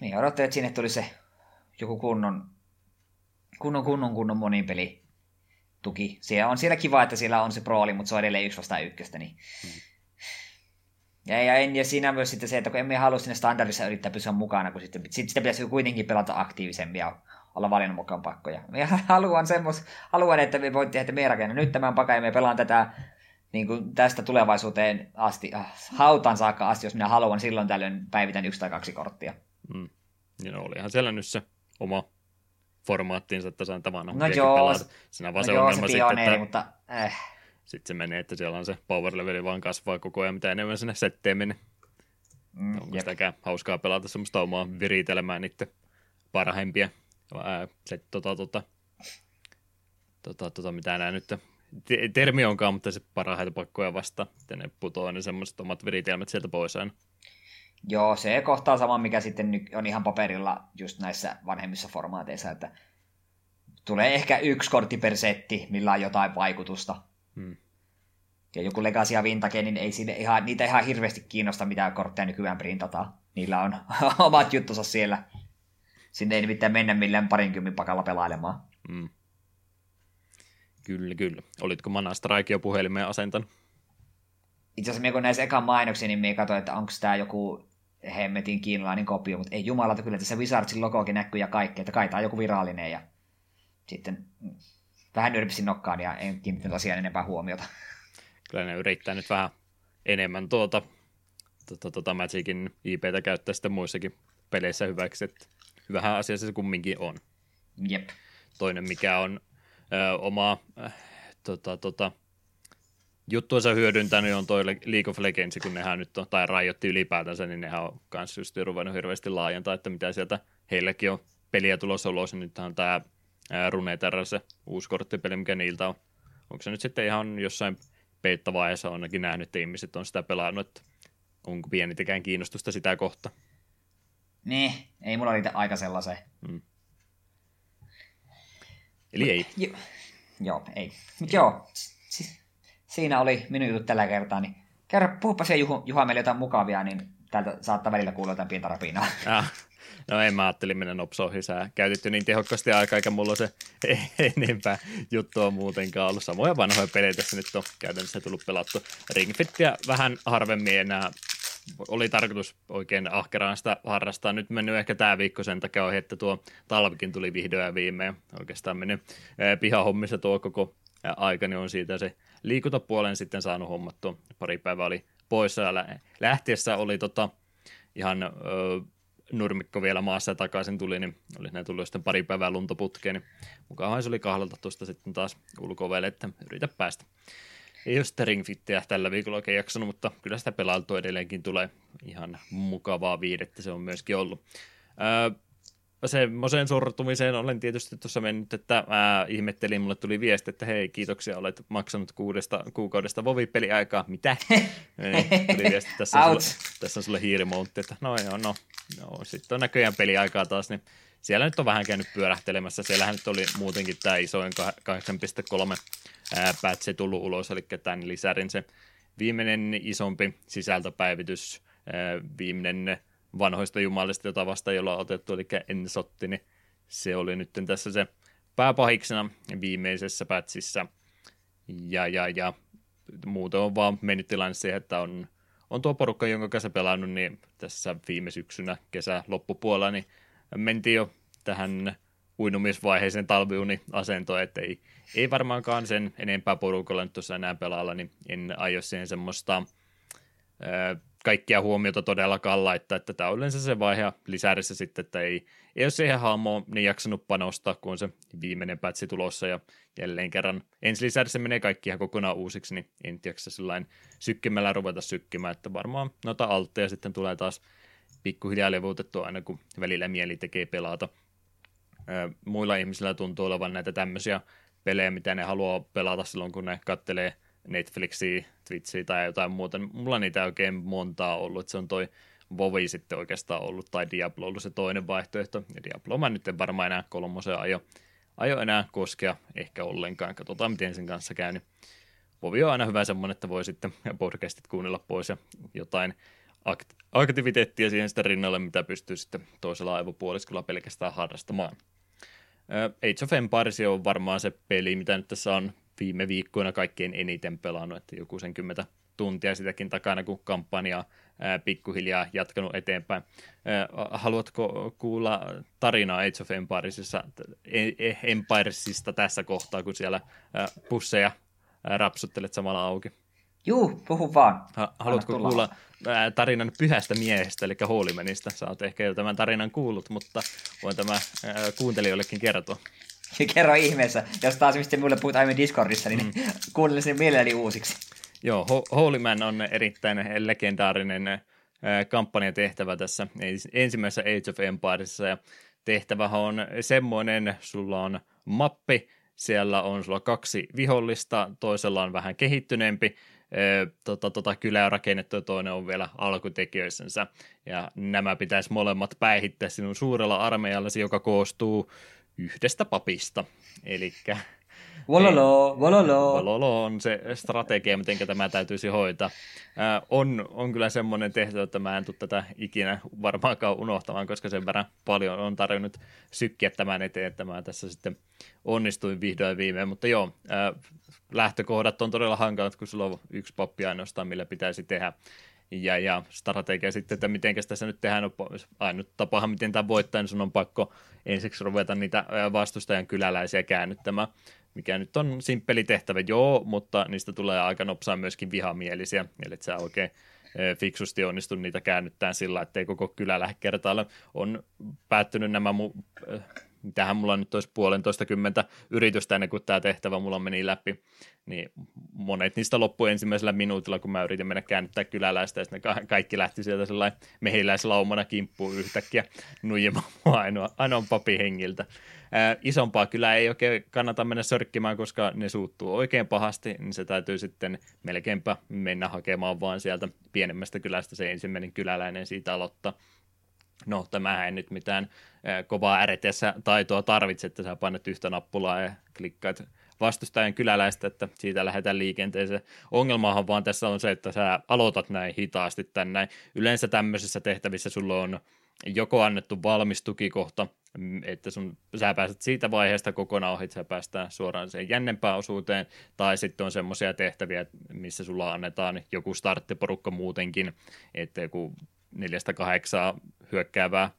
Niin odottaa, että sinne tuli se joku kunnon, kunnon, kunnon, kunnon monipeli tuki. Siellä on siellä kiva, että siellä on se prooli, mutta se on edelleen yksi vastaan ykköstä. Niin... Mm. Ja, ja, en, ja siinä myös sitten se, että kun emme halua sinne standardissa yrittää pysyä mukana, kun sitten, sitten sitä pitäisi kuitenkin pelata aktiivisemmin ja olla valinnut mukaan pakkoja. Ja haluan semmos, haluan, että me voitte, että me rakennan nyt tämän pakan ja me pelaan tätä niin kuin tästä tulevaisuuteen asti, äh, hautaan saakka asti, jos minä haluan, silloin tällöin päivitän yksi tai kaksi korttia. Mm. Ja no, olihan siellä nyt se oma formaattinsa, että saan tavana no joo, pelata. Siinä vaan no se joo, ongelma se sitten, että... mutta eh. Sitten se menee, että siellä on se power leveli vaan kasvaa koko ajan, mitä enemmän sinne setteen menee. Mm, Onko jep. sitäkään hauskaa pelata semmoista omaa viritelmää niiden parhaimpia. Ää, se, tota, tota, tota, tota, mitä nämä nyt termi onkaan, mutta se parhaita pakkoja vasta, että ne putoaa ne semmoiset omat viritelmät sieltä pois aina. Joo, se kohtaa sama, mikä sitten on ihan paperilla just näissä vanhemmissa formaateissa, että tulee ehkä yksi kortti per setti, millä on jotain vaikutusta. Hmm. Ja joku Legacy ja Vintage, niin ei sinne ihan, niitä ihan hirveästi kiinnosta, mitä kortteja nykyään printataan. Niillä on omat juttusa siellä. Sinne ei nimittäin mennä millään parinkymmenen pakalla pelailemaan. Hmm. Kyllä, kyllä. Olitko Mana Strike jo puhelimeen asentanut? Itse asiassa kun näissä ekan mainoksia, niin me katsoin, että onko tämä joku hemmetin kiinalainen kopio, mutta ei jumalata, kyllä tässä Wizardsin logokin näkyy ja kaikki, että kai tämä on joku virallinen ja sitten mm, vähän nyrpisin nokkaan ja en kiinnittänyt asiaan enempää huomiota. Kyllä ne yrittää nyt vähän enemmän tuota tota, tota Magicin IPtä käyttää sitten muissakin peleissä hyväksi, että hyvähän asia se kumminkin on. Jep. Toinen, mikä on ö, oma äh, tota, tota, juttuansa hyödyntänyt, on toi League of Legends, kun nehän nyt on, tai rajoitti ylipäätänsä, niin nehän on kanssa just ruvennut hirveästi laajentaa, että mitä sieltä heillekin on peliä tulossa ulos, niin nythän on tämä Runeterra se uusi korttipeli, mikä niiltä on. Onko se nyt sitten ihan jossain peittavaiheessa onnekin nähnyt, että ihmiset on sitä pelannut, että onko pienitäkään kiinnostusta sitä kohta. Niin, ei mulla niitä aika sellaiseen. Mm. Eli ei. Jo, joo, ei. Mut joo, siinä oli minun jutut tällä kertaa, niin kerro, puhupa se Juha, Juha meille jotain mukavia, niin täältä saattaa välillä kuulla jotain pientä rapinaa. Ah, no en mä ajattelin mennä nopsoihin, sä käytit niin tehokkaasti aikaa, eikä mulla se enempää juttua muutenkaan ollut. Samoja vanhoja pelejä tässä nyt on käytännössä tullut pelattu. Ring Fittiä vähän harvemmin enää oli tarkoitus oikein ahkeraan sitä harrastaa. Nyt mennyt ehkä tämä viikko sen takia ohi, että tuo talvikin tuli vihdoin ja viimein. Oikeastaan mennyt pihahommissa tuo koko aika, niin on siitä se liikuntapuolen sitten saanut hommattua. Pari päivää oli poissa ja lähtiessä oli tota, ihan ö, nurmikko vielä maassa ja takaisin tuli, niin oli ne tullut sitten pari päivää luntaputkeen, niin mukaan se oli kahdelta tuosta sitten taas ulkovelle, että yritä päästä. Ei ole sitä ringfittiä tällä viikolla oikein jaksanut, mutta kyllä sitä pelailtua edelleenkin tulee ihan mukavaa viidettä, se on myöskin ollut. Öö, semmoiseen sortumiseen olen tietysti tuossa mennyt, että mä ihmettelin, mulle tuli viesti, että hei, kiitoksia, olet maksanut kuudesta kuukaudesta Vovi-peliaikaa. Mitä? tuli viesti, tässä on, sulle, tässä on sulle hiirimontti, että no joo, no, no, sitten on näköjään peliaikaa taas, niin siellä nyt on vähän käynyt pyörähtelemässä. Siellähän nyt oli muutenkin tämä isoin 8.3 patch tullut ulos, eli tämän lisärin se viimeinen isompi sisältöpäivitys, viimeinen vanhoista jumalista, jota vasta ei olla otettu, eli Ensotti, niin se oli nyt tässä se pääpahiksena viimeisessä pätsissä. Ja, ja, ja muuten on vaan mennyt tilanne siihen, että on, on tuo porukka, jonka kanssa pelannut, niin tässä viime syksynä, kesä loppupuolella, niin mentiin jo tähän uinumisvaiheeseen talviuni-asentoon, että ei, ei varmaankaan sen enempää porukalla nyt tuossa enää pelaalla, niin en aio siihen semmoista kaikkia huomiota todellakaan laittaa, että tämä on yleensä se vaihe lisärissä sitten, että ei, ei ole siihen haamoon niin jaksanut panostaa, kun on se viimeinen pätsi tulossa ja jälleen kerran ensi lisärissä menee kaikki ihan kokonaan uusiksi, niin en jaksa sellainen sykkimällä ruveta sykkimään, että varmaan noita altteja sitten tulee taas pikkuhiljaa levuutettua aina, kun välillä mieli tekee pelata. Muilla ihmisillä tuntuu olevan näitä tämmöisiä pelejä, mitä ne haluaa pelata silloin, kun ne kattelee Netflixiä, Twitchiä tai jotain muuta. Mulla niitä oikein montaa ollut, että se on toi Vovi sitten oikeastaan ollut, tai Diablo ollut se toinen vaihtoehto. Ja Diablo mä nyt en varmaan enää kolmosen aio, aio enää koskea ehkä ollenkaan. Katsotaan, miten sen kanssa käy. Niin Vovi on aina hyvä semmoinen, että voi sitten podcastit kuunnella pois ja jotain akt- aktiviteettia siihen sitten rinnalle, mitä pystyy sitten toisella aivopuoliskolla pelkästään harrastamaan. Age of Empires on varmaan se peli, mitä nyt tässä on viime viikkoina kaikkein eniten pelannut, että joku sen kymmentä tuntia sitäkin takana, kun kampanja pikkuhiljaa jatkanut eteenpäin. haluatko kuulla tarinaa Age of Empiresissa, e, e, Empiresista tässä kohtaa, kun siellä pusseja rapsuttelet samalla auki? Juu, puhu vaan. Ha- haluatko kuulla tarinan pyhästä miehestä, eli Hoolimanista? Sä oot ehkä jo tämän tarinan kuullut, mutta voin tämä kuuntelijoillekin kertoa. Kerro ihmeessä. Jos taas mistä mulle puhutaan aiemmin Discordissa, niin mm. kuuntelen sen mielelläni uusiksi. Joo, Holy Man on erittäin legendaarinen ää, kampanjatehtävä tässä ensimmäisessä Age of Empiresissa, ja tehtävä on semmoinen, sulla on mappi, siellä on sulla kaksi vihollista, toisella on vähän kehittyneempi, tota, tota kylää rakennettu ja toinen on vielä alkutekijöissänsä. Ja nämä pitäisi molemmat päihittää sinun suurella armeijallasi, joka koostuu yhdestä papista. Eli Vololo, vololo. Vololo on se strategia, miten tämä täytyisi hoitaa. Ää, on, on kyllä semmoinen tehtävä, että mä en tule tätä ikinä varmaankaan unohtamaan, koska sen verran paljon on tarjonnut sykkiä tämän eteen, että mä tässä sitten onnistuin vihdoin viimein. Mutta joo, ää, lähtökohdat on todella hankalat, kun sulla on yksi pappi ainoastaan, millä pitäisi tehdä ja, ja strategia sitten, että miten tässä nyt tehdään, no, ainut tapahan, miten tämä voittaa, niin sun on pakko ensiksi ruveta niitä vastustajan kyläläisiä käännyttämään, mikä nyt on simppeli tehtävä, joo, mutta niistä tulee aika nopsaa myöskin vihamielisiä, eli sä oikein fiksusti onnistu niitä käännyttää sillä, ettei koko kylä lähde kertailla. On päättynyt nämä mu- mitähän mulla nyt olisi puolentoista kymmentä yritystä ennen kuin tämä tehtävä mulla meni läpi, niin monet niistä loppui ensimmäisellä minuutilla, kun mä yritin mennä käännyttää kyläläistä, ja sitten kaikki lähti sieltä sellainen mehiläislaumana kimppuun yhtäkkiä nuijimaan mua ainoa, ainoan papihengiltä. Ää, isompaa kyllä ei oikein kannata mennä sörkkimään, koska ne suuttuu oikein pahasti, niin se täytyy sitten melkeinpä mennä hakemaan vaan sieltä pienemmästä kylästä se ensimmäinen kyläläinen siitä aloittaa. No, tämähän ei nyt mitään kovaa RTS taitoa tarvitse, että sä painat yhtä nappulaa ja klikkaat vastustajan kyläläistä, että siitä lähdetään liikenteeseen. Ongelmahan vaan tässä on se, että sä aloitat näin hitaasti tänne. Yleensä tämmöisissä tehtävissä sulla on joko annettu valmis tukikohta, mm, että sun, sä pääset siitä vaiheesta kokonaan ohi, sä päästään suoraan sen jännempään osuuteen, tai sitten on semmoisia tehtäviä, missä sulla annetaan joku starttiporukka muutenkin, että joku neljästä kahdeksaa hyökkäävää,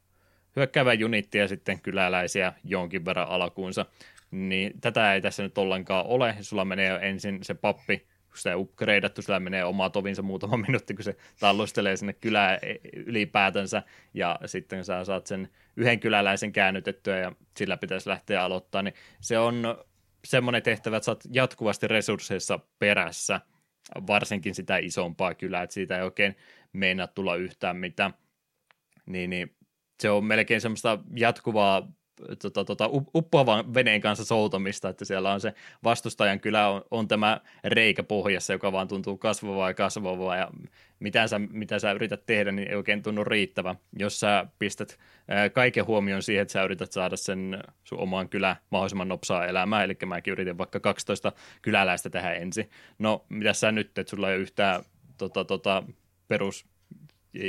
hyökkäävää junittia ja sitten kyläläisiä jonkin verran alkuunsa. Niin tätä ei tässä nyt ollenkaan ole. Sulla menee jo ensin se pappi, kun se upgradeattu, sillä menee oma tovinsa muutama minuutti, kun se tallustelee sinne kylään ylipäätänsä, ja sitten sä saat sen yhden kyläläisen käännytettyä, ja sillä pitäisi lähteä aloittaa, niin se on semmoinen tehtävä, että sä oot jatkuvasti resursseissa perässä, varsinkin sitä isompaa kylää, että siitä ei oikein meinaa tulla yhtään mitään. Niin, niin se on melkein semmoista jatkuvaa tota, tota, uppoavan veneen kanssa soutamista, että siellä on se vastustajan kylä on, on tämä reikä pohjassa, joka vaan tuntuu kasvavaa ja kasvavaa ja mitä sä, mitä sä yrität tehdä, niin ei oikein tunnu riittävä. Jos sä pistät kaiken huomioon siihen, että sä yrität saada sen sun omaan kylään mahdollisimman nopsaa elämää, eli mäkin yritin vaikka 12 kyläläistä tähän ensin. No, mitä sä nyt, että sulla ei ole yhtään tota, tota, perus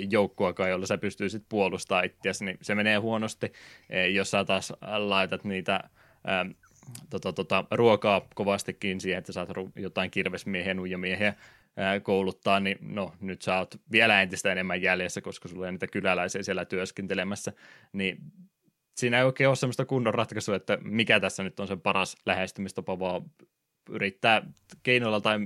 joukkoakaan, jolla sä pystyisit puolustamaan itseäsi, niin se menee huonosti. E, jos sä taas laitat niitä ää, tota, tota, ruokaa kovastikin siihen, että saat jotain kirvesmiehiä, nuijamiehiä ää, kouluttaa, niin no nyt sä oot vielä entistä enemmän jäljessä, koska sulla on niitä kyläläisiä siellä työskentelemässä, niin siinä ei oikein ole sellaista kunnon ratkaisua, että mikä tässä nyt on se paras lähestymistapa, vaan yrittää keinoilla tai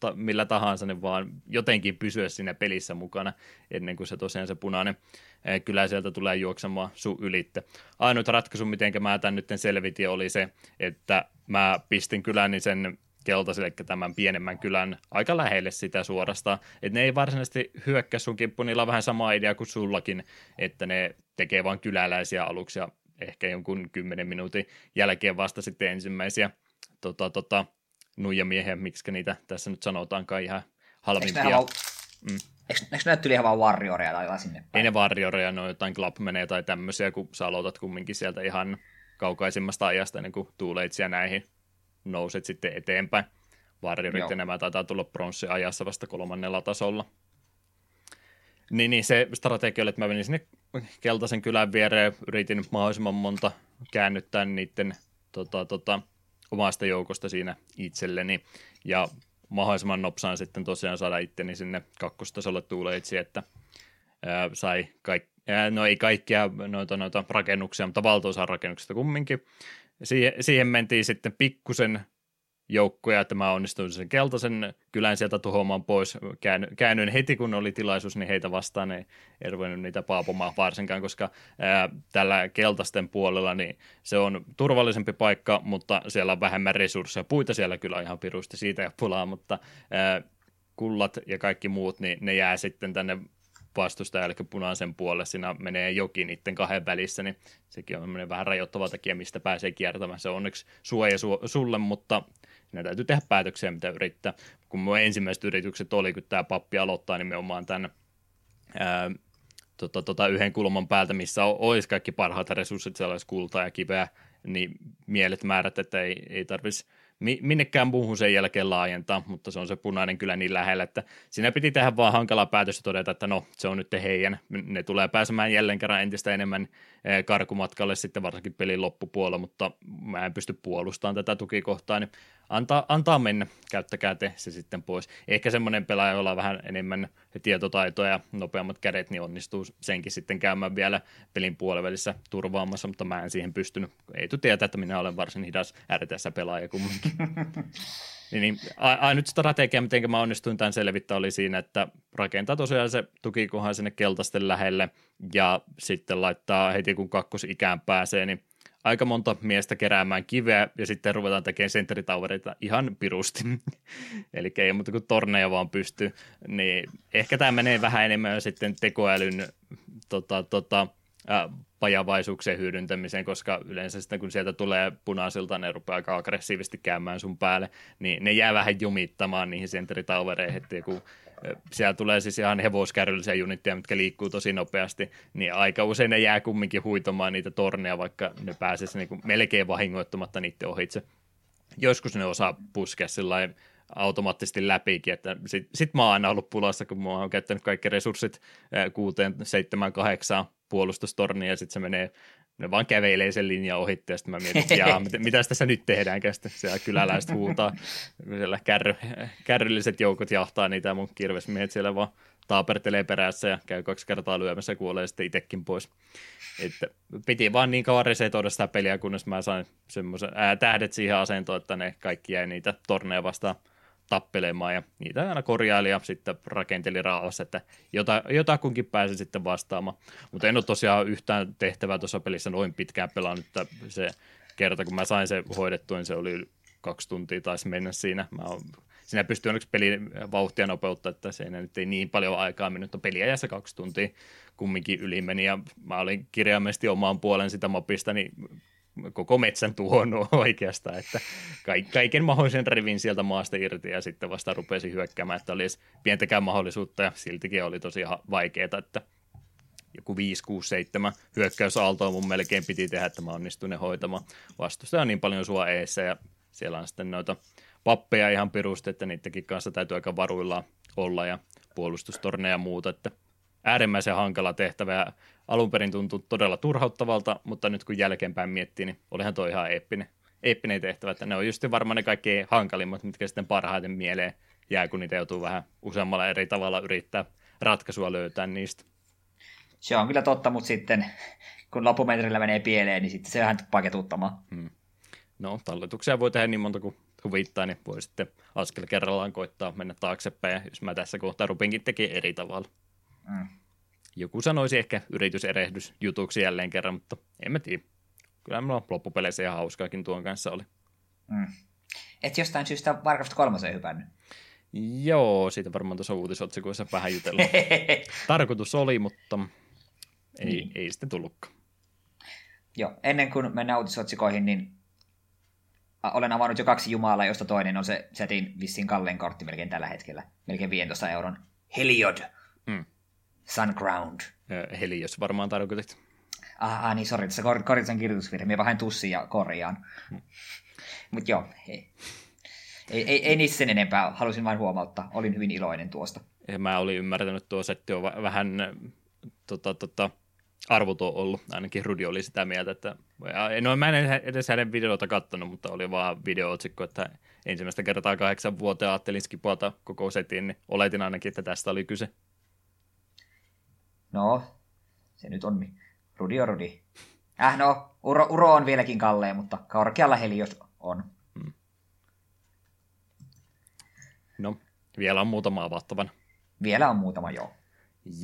ta, millä tahansa, niin vaan jotenkin pysyä siinä pelissä mukana ennen kuin se tosiaan se punainen eh, kyllä sieltä tulee juoksemaan sun ylitte. Ainut ratkaisu, miten mä tämän nyt selvitin, oli se, että mä pistin kylän niin sen keltaiselle, eli tämän pienemmän kylän aika lähelle sitä suorastaan. Että ne ei varsinaisesti hyökkä sun kimppu, niillä on vähän sama idea kuin sullakin, että ne tekee vain kyläläisiä aluksia ehkä jonkun kymmenen minuutin jälkeen vasta sitten ensimmäisiä tota, tota, nuijamiehiä, miksi niitä tässä nyt sanotaankaan ihan halvimpia. Eikö mm. Eikö, eikö ihan vaan warrioreja tai sinne päin? Ei ne warrioreja, ne on jotain club menee tai tämmöisiä, kun sä aloitat kumminkin sieltä ihan kaukaisimmasta ajasta ennen kuin tuuleitsia näihin nouset sitten eteenpäin. Warriorit ja nämä taitaa tulla pronssiajassa vasta kolmannella tasolla. Niin, niin se strategia oli, että mä menin sinne keltaisen kylän viereen, yritin mahdollisimman monta käännyttää niiden tota, tota, omasta joukosta siinä itselleni ja mahdollisimman nopsaan sitten tosiaan saada itteni sinne kakkostasolle tuuleitsi, että ää, sai kaik, ää, no ei kaikkia noita, noita rakennuksia, mutta valtaosa rakennuksista kumminkin. Siihen, siihen mentiin sitten pikkusen joukkoja, että mä onnistuin sen keltaisen kylän sieltä tuhoamaan pois. Käännyin heti, kun oli tilaisuus, niin heitä vastaan ei, ei ruvennut niitä paapomaan varsinkaan, koska ää, tällä keltaisten puolella niin se on turvallisempi paikka, mutta siellä on vähemmän resursseja. Puita siellä kyllä ihan pirusti, siitä ei pulaa, mutta ää, kullat ja kaikki muut, niin ne jää sitten tänne vastustaja, eli punaisen puolelle, siinä menee joki niiden kahden välissä, niin sekin on vähän rajoittava tekijä, mistä pääsee kiertämään. Se on onneksi suoja su- sulle, mutta Siinä täytyy tehdä päätöksiä, mitä yrittää. Kun mun ensimmäiset yritykset oli, kun tämä pappi aloittaa nimenomaan tämän ää, tota, tota, yhden kulman päältä, missä olisi kaikki parhaat resurssit, siellä olisi kultaa ja kiveä, niin mielet määrät, että ei, ei tarvitsisi minnekään muuhun sen jälkeen laajentaa, mutta se on se punainen kyllä niin lähellä, että siinä piti tehdä vaan hankala päätös ja todeta, että no se on nyt heidän, ne tulee pääsemään jälleen kerran entistä enemmän karkumatkalle sitten varsinkin pelin loppupuolella, mutta mä en pysty puolustamaan tätä tukikohtaa, niin antaa, antaa mennä, käyttäkää te se sitten pois. Ehkä semmoinen pelaaja, jolla on vähän enemmän tietotaitoa ja nopeammat kädet, niin onnistuu senkin sitten käymään vielä pelin puolivälissä turvaamassa, mutta mä en siihen pystynyt. Ei tu tietää, että minä olen varsin hidas RTS-pelaaja kumminkin. niin, niin, ainut strategia, miten mä onnistuin tämän selvittää, oli siinä, että rakentaa tosiaan se tukikohan sinne keltaisten lähelle ja sitten laittaa heti kun kakkosikään pääsee, niin aika monta miestä keräämään kiveä ja sitten ruvetaan tekemään sentteritavereita ihan pirusti. Eli ei muuta kuin torneja vaan pystyy. Niin ehkä tämä menee vähän enemmän sitten tekoälyn tota, tota, äh, pajavaisuuksien hyödyntämiseen, koska yleensä sitten kun sieltä tulee punaisilta, ne rupeaa aika aggressiivisesti käymään sun päälle, niin ne jää vähän jumittamaan niihin sentteritavereihin, että kun siellä tulee siis ihan hevoskärryllisiä junitteja, mitkä liikkuu tosi nopeasti, niin aika usein ne jää kumminkin huitomaan niitä torneja, vaikka ne pääsisi niin melkein vahingoittamatta niiden ohitse. Joskus ne osaa puskea sillä automaattisesti läpikin, että sit, sit mä oon aina ollut pulassa, kun mä oon käyttänyt kaikki resurssit kuuteen, seitsemän, kahdeksaan puolustustorniin ja sitten se menee ne vaan kävelee sen linjan ohi, ja sitten mä mietin, että jaa, mit, mitä tässä nyt tehdään, sitten siellä kyläläiset huutaa, siellä kärry, kärrylliset joukot jahtaa niitä, ja mun kirvesmiehet siellä vaan taapertelee perässä ja käy kaksi kertaa lyömässä ja kuolee sitten itsekin pois. Että piti vaan niin kauan resetoida sitä peliä, kunnes mä sain semmoisen tähdet siihen asentoon, että ne kaikki jäi niitä torneja vastaan tappelemaan ja niitä aina korjaili ja sitten rakenteli rauhassa, että jota, jotakunkin pääsi sitten vastaamaan. Mutta en ole tosiaan yhtään tehtävää tuossa pelissä noin pitkään pelannut, että se kerta kun mä sain se hoidettua, niin se oli kaksi tuntia taisi mennä siinä. Mä oon, siinä pystyy onneksi pelin vauhtia nopeutta, että se nyt ei niin paljon aikaa mennyt, mutta peliajassa kaksi tuntia kumminkin yli meni ja mä olin kirjaimellisesti omaan puolen sitä mapista, niin koko metsän tuhonnut oikeastaan, että kaiken mahdollisen rivin sieltä maasta irti ja sitten vasta rupesi hyökkäämään, että olisi pientäkään mahdollisuutta ja siltikin oli tosi vaikeaa, että joku 5, 6, 7 hyökkäysaaltoa mun melkein piti tehdä, että mä onnistuin ne hoitamaan. Vastustaja on niin paljon sua eessä ja siellä on sitten noita pappeja ihan pirusti, että niidenkin kanssa täytyy aika varuilla olla ja puolustustorneja ja muuta, että äärimmäisen hankala tehtävä ja alun perin tuntui todella turhauttavalta, mutta nyt kun jälkeenpäin miettii, niin olihan toi ihan eeppinen, eeppinen tehtävä, että ne on just varmaan ne kaikkein hankalimmat, mitkä sitten parhaiten mieleen jää, kun niitä joutuu vähän useammalla eri tavalla yrittää ratkaisua löytää niistä. Se on kyllä totta, mutta sitten kun loppumetrillä menee pieleen, niin sitten se vähän tuppaa ketuttamaan. Hmm. No, talletuksia voi tehdä niin monta kuin huvittaa, niin voi sitten askel kerrallaan koittaa mennä taaksepäin, ja jos mä tässä kohtaa rupinkin tekemään eri tavalla. Mm. Joku sanoisi ehkä yrityserehdys jutuksi jälleen kerran, mutta en mä tiedä. Kyllä mulla loppupeleissä ihan hauskaakin tuon kanssa oli. Mm. Et jostain syystä Warcraft 3 hypännyt. Joo, siitä varmaan tuossa uutisotsikoissa vähän jutellut. Tarkoitus oli, mutta ei, niin. ei sitten tullutkaan. Joo, ennen kuin mennään uutisotsikoihin, niin olen avannut jo kaksi jumalaa, josta toinen on se setin vissiin kallein kortti melkein tällä hetkellä. Melkein 15 euron. Heliod. Mm. Sunground. Helios varmaan tarkoitit. Ah, ah niin sori, tässä kor- korjatsen kirjoitusvirhe. Minä vähän tussin ja korjaan. Hmm. Mutta joo, ei, ei, ei, ei niissä sen enempää. Halusin vain huomauttaa. Olin hyvin iloinen tuosta. Ja mä olin ymmärtänyt, että tuo setti on vähän tota, tota, arvoton ollut. Ainakin Rudi oli sitä mieltä, että no, mä en edes hänen videota kattonut, mutta oli vaan videootsikko, että ensimmäistä kertaa kahdeksan vuoteen ajattelin skipata koko setin, niin oletin ainakin, että tästä oli kyse. No, se nyt on Rudi on Rudi. Äh no, uro, uro on vieläkin kalleen, mutta korkealla Helios on. Hmm. No, vielä on muutama avattavana. Vielä on muutama, joo.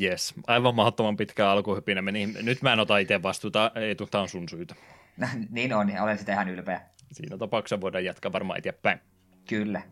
Yes, aivan mahdottoman pitkä alkuhypinä meni. Nyt mä en ota itse vastuuta, ei tämä on sun syytä. niin on, olen sitä ihan ylpeä. Siinä tapauksessa voidaan jatkaa varmaan eteenpäin. Kyllä.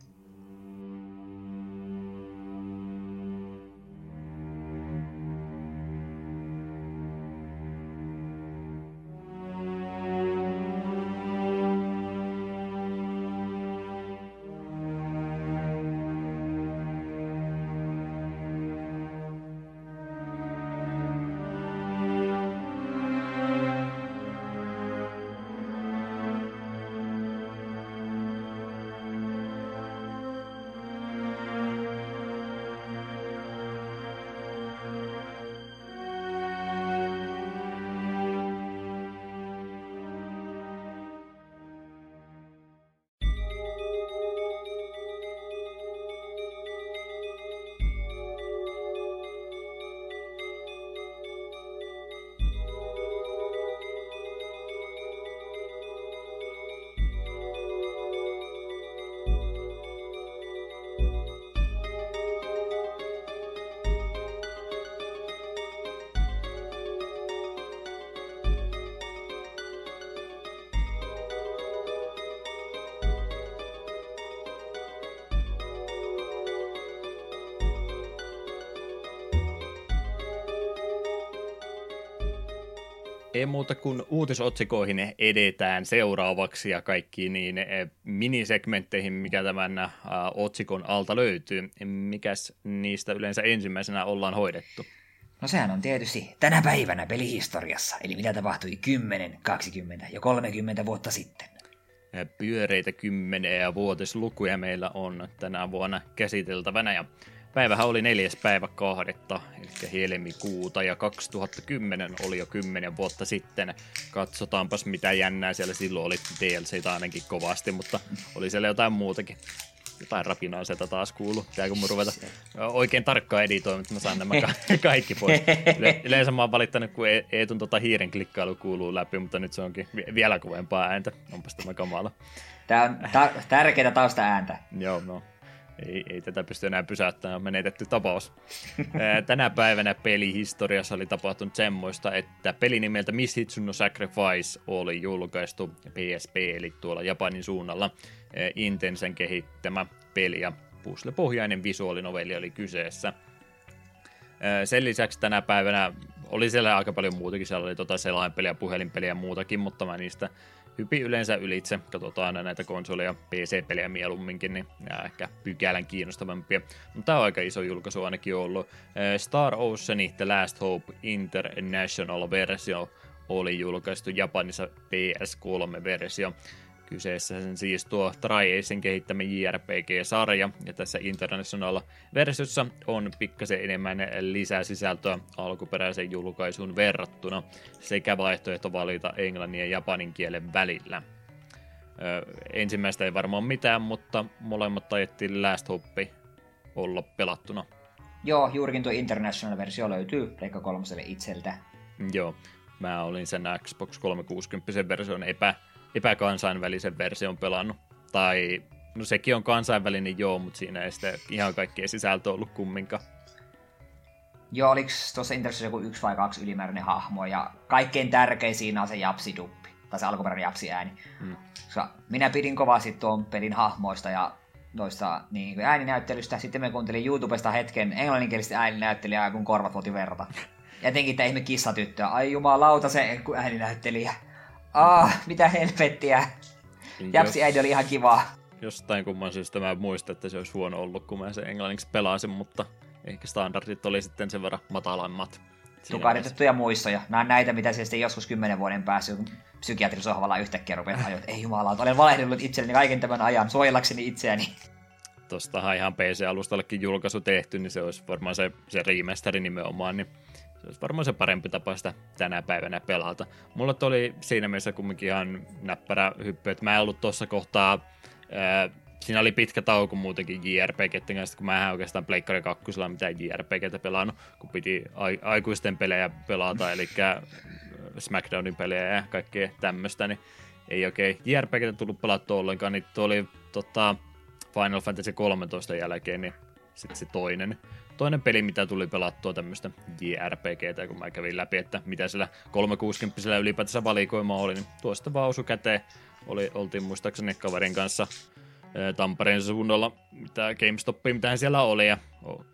Ei muuta kuin uutisotsikoihin edetään seuraavaksi ja kaikkiin niin eh, minisegmentteihin, mikä tämän uh, otsikon alta löytyy. Mikäs niistä yleensä ensimmäisenä ollaan hoidettu? No sehän on tietysti tänä päivänä pelihistoriassa, eli mitä tapahtui 10, 20 ja 30 vuotta sitten. Pyöreitä kymmenen ja vuotislukuja meillä on tänä vuonna käsiteltävänä ja Päivähän oli neljäs päivä kahdetta, helmikuuta, ja 2010 oli jo kymmenen vuotta sitten. Katsotaanpas mitä jännää siellä silloin oli DLC ainakin kovasti, mutta oli siellä jotain muutakin. Jotain rapinaa sieltä taas kuulu. Pitääkö mun ruveta oikein tarkkaan editoimaan, että mä saan nämä kaikki pois. Yleensä mä oon valittanut, kun e- Eetun tota hiiren klikkailu kuuluu läpi, mutta nyt se onkin vielä kovempaa ääntä. Onpas tämä kamala. Tämä on ta- tärkeää tausta ääntä. Joo, no ei, ei tätä pysty enää pysäyttämään, on menetetty tapaus. Tänä päivänä pelihistoriassa oli tapahtunut semmoista, että peli nimeltä Miss Hitsuno Sacrifice oli julkaistu PSP, eli tuolla Japanin suunnalla Intensen kehittämä peli ja puzzle-pohjainen visuaalinovelli oli kyseessä. Sen lisäksi tänä päivänä oli siellä aika paljon muutakin, siellä oli tota selainpeliä, puhelinpeliä ja muutakin, mutta mä niistä hypi yleensä ylitse. Katsotaan aina näitä konsoleja, PC-pelejä mieluumminkin, niin nämä ehkä pykälän kiinnostavampia. Mutta tämä on aika iso julkaisu ainakin ollut. Star Ocean The Last Hope International-versio oli julkaistu Japanissa PS3-versio. Kyseessä sen siis tuo Tri-Acen kehittämä JRPG-sarja, ja tässä International-versiossa on pikkasen enemmän lisää sisältöä alkuperäisen julkaisuun verrattuna, sekä vaihtoehto valita englannin ja japanin kielen välillä. Ö, ensimmäistä ei varmaan mitään, mutta molemmat tajettiin Last Hope olla pelattuna. Joo, juurikin tuo International-versio löytyy Pleikka 3 itseltä. Joo, mä olin sen Xbox 360 version epä epäkansainvälisen version pelannut. Tai, no sekin on kansainvälinen joo, mutta siinä ei sitten ihan kaikkea sisältö ollut kumminkaan. Joo, oliko tuossa Intersissä joku yksi vai kaksi ylimääräinen hahmo, ja kaikkein tärkein siinä on se japsiduppi, tai se alkuperäinen japsi-ääni. Hmm. minä pidin kovasti tuon pelin hahmoista ja noista niin ääninäyttelystä. Sitten me kuuntelin YouTubesta hetken englanninkielistä ääninäyttelijää, kun korvat vuoti verta. Ja etenkin tämä ihme kissatyttöä. Ai jumalauta se ääninäyttelijä. Ah, mitä helvettiä. Japsi äiti oli ihan kivaa. Jostain kumman syystä mä muistan, että se olisi huono ollut, kun mä sen englanniksi pelasin, mutta ehkä standardit oli sitten sen verran matalammat. Tukahdetettuja muistoja. Nämä näitä, mitä sitten joskus kymmenen vuoden päässä psykiatrisohvalla yhtäkkiä rupeaa ajoit. Ei jumala, olen valehdellut itselleni kaiken tämän ajan suojellakseni itseäni. Tuostahan ihan PC-alustallekin julkaisu tehty, niin se olisi varmaan se, se remasteri nimenomaan, niin se olisi varmaan se parempi tapa sitä tänä päivänä pelata. Mulla oli siinä mielessä kumminkin ihan näppärä hyppy, että mä en ollut tuossa kohtaa, ää, siinä oli pitkä tauko muutenkin JRPG kanssa, kun mä en oikeastaan Pleikkari 2 mitään JRPGtä pelannut, kun piti ai- aikuisten pelejä pelata, eli Smackdownin pelejä ja kaikkea tämmöistä, niin ei oikein JRPGtä tullut pelattua ollenkaan, niin tuo oli tota, Final Fantasy 13 jälkeen, niin sitten se toinen toinen peli, mitä tuli pelattua tämmöistä JRPGtä, kun mä kävin läpi, että mitä sillä 360 ylipäätänsä valikoima oli, niin tuosta vaan osu käteen. Oli, oltiin muistaakseni kaverin kanssa Tampereen suunnalla, mitä GameStopia, mitä siellä oli, ja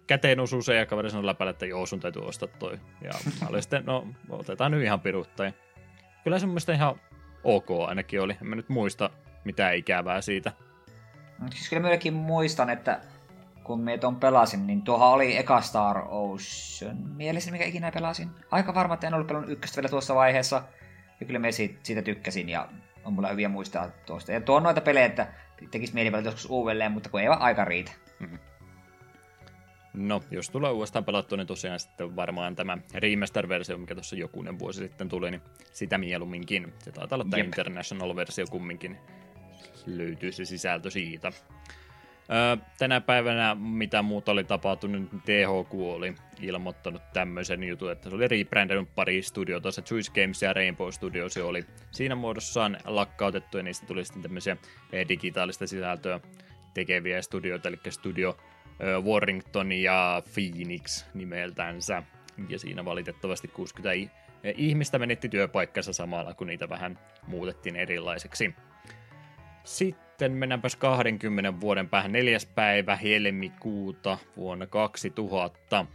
käteen osui se, ja kaveri sanoi läpällä, että joo, sun täytyy ostaa toi. Ja mä olin sitten, no, otetaan nyt ihan pirutta. Ja kyllä semmoista ihan ok ainakin oli. En mä nyt muista mitään ikävää siitä. Siis kyllä myöskin muistan, että kun me ton pelasin, niin tuohan oli eka Star Ocean mielessä, mikä ikinä pelasin. Aika varma, että en ollut pelannut ykköstä vielä tuossa vaiheessa. Ja kyllä me siitä, siitä tykkäsin ja on mulla hyviä muistaa tuosta. Ja tuo on noita pelejä, että tekisi mieli pelata joskus uudelleen, mutta kun ei vaan aika riitä. Mm-hmm. No, jos tulee uudestaan pelattua, niin tosiaan sitten varmaan tämä remaster-versio, mikä tuossa jokunen vuosi sitten tuli, niin sitä mieluumminkin. Se taitaa olla tämä International-versio kumminkin. Löytyy se sisältö siitä tänä päivänä, mitä muuta oli tapahtunut, niin THQ oli ilmoittanut tämmöisen jutun, että se oli rebrändännyt pari studiota, se Juice Games ja Rainbow Studios oli siinä muodossaan lakkautettu, ja niistä tuli sitten tämmöisiä digitaalista sisältöä tekeviä studioita, eli Studio Warrington ja Phoenix nimeltänsä. Ja siinä valitettavasti 60 ihmistä menetti työpaikkansa samalla, kun niitä vähän muutettiin erilaiseksi. Sitten mennäänpäs 20 vuoden päähän neljäs päivä helmikuuta vuonna 2000.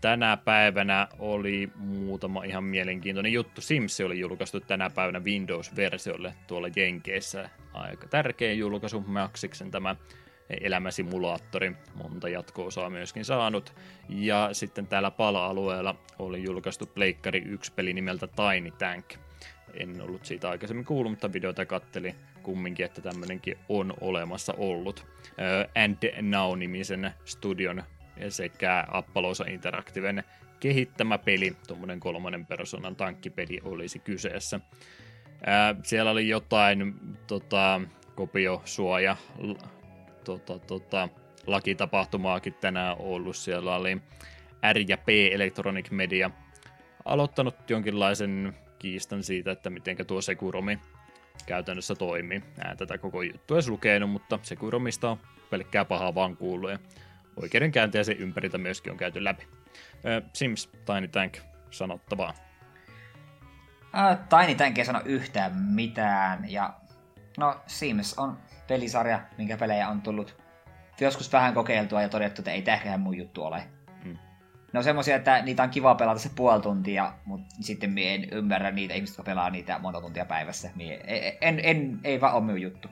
Tänä päivänä oli muutama ihan mielenkiintoinen juttu. Sims oli julkaistu tänä päivänä Windows-versiolle tuolla Jenkeissä. Aika tärkeä julkaisu Maxiksen tämä elämäsimulaattori. Monta jatko-osaa myöskin saanut. Ja sitten täällä pala-alueella oli julkaistu Pleikkari 1 peli nimeltä Tiny Tank. En ollut siitä aikaisemmin kuullut, mutta videota katteli kumminkin, että tämmönenkin on olemassa ollut. And Now-nimisen studion sekä Appalosa Interactiven kehittämä peli, tuommoinen kolmannen persoonan tankkipeli olisi kyseessä. Siellä oli jotain tota, kopiosuoja tota, tota, lakitapahtumaakin tänään ollut. Siellä oli R ja P Electronic Media aloittanut jonkinlaisen kiistan siitä, että miten tuo Sekuromi käytännössä toimii. Ää, tätä koko juttua ei lukenut, mutta Sekuromista on pelkkää pahaa vaan kuullut ja oikeudenkäyntiä sen ympäriltä myöskin on käyty läpi. Sims, Tiny Tank, sanottavaa. Äh, Tiny Tank ei sano yhtään mitään, ja no Sims on pelisarja, minkä pelejä on tullut joskus vähän kokeiltua ja todettu, että ei tämäkään mun juttu ole. Ne on semmoisia, että niitä on kiva pelata se puoli tuntia, mutta sitten mie en ymmärrä niitä ihmisiä, jotka pelaa niitä monta tuntia päivässä. Mie, en, en, en, ei vaan ole minun juttu.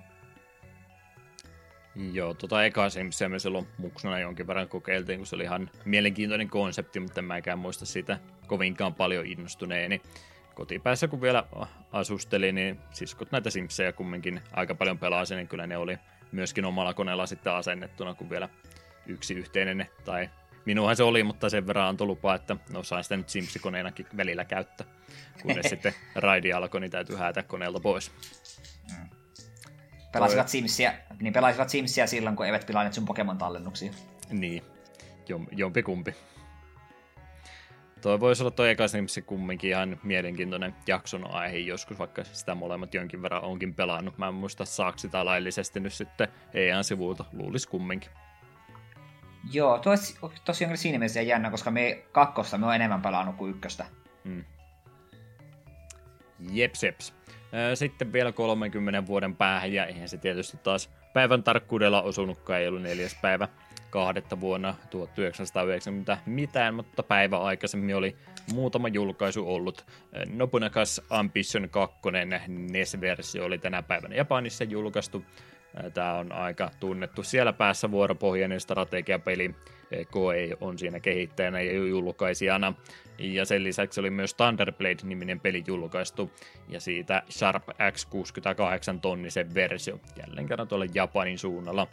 Joo, tota eka Simsia me silloin muksuna jonkin verran kokeiltiin, kun se oli ihan mielenkiintoinen konsepti, mutta en mäkään muista siitä kovinkaan paljon innostuneeni. Kotipäässä kun vielä asusteli, niin siskot näitä Simsejä kumminkin aika paljon pelasi, niin kyllä ne oli myöskin omalla koneella sitten asennettuna, kun vielä yksi yhteinen, tai minuhan se oli, mutta sen verran antoi lupa, että no sain sitä nyt Sims-koneenakin välillä käyttää. Kunnes sitten raidi alkoi, niin täytyy häätä koneelta pois. Mm. Pelasivat Simsia, niin pelasivat Simsia silloin, kun eivät pilanneet sun Pokemon-tallennuksia. Niin, Jom, jompi kumpi. Toi voisi olla toi eka Simsi kumminkin ihan mielenkiintoinen jakson aihe joskus, vaikka sitä molemmat jonkin verran onkin pelannut. Mä en muista saako sitä laillisesti nyt sitten EAN sivuilta, luulisi kumminkin. Joo, tuo tosiaan siinä mielessä jännä, koska me kakkosta me on enemmän pelannut kuin ykköstä. Hmm. Jeps, jeps. Sitten vielä 30 vuoden päähän, ja eihän se tietysti taas päivän tarkkuudella osunutkaan, ei ollut neljäs päivä kahdetta vuonna 1990 mitään, mutta päivä aikaisemmin oli muutama julkaisu ollut. Nobunagas Ambition 2 NES-versio oli tänä päivänä Japanissa julkaistu. Tämä on aika tunnettu siellä päässä vuoropohjainen strategiapeli. Koei on siinä kehittäjänä ja julkaisijana. Ja sen lisäksi oli myös Thunderblade-niminen peli julkaistu, ja siitä Sharp X68 tonnisen versio, jälleen kerran tuolla Japanin suunnalla.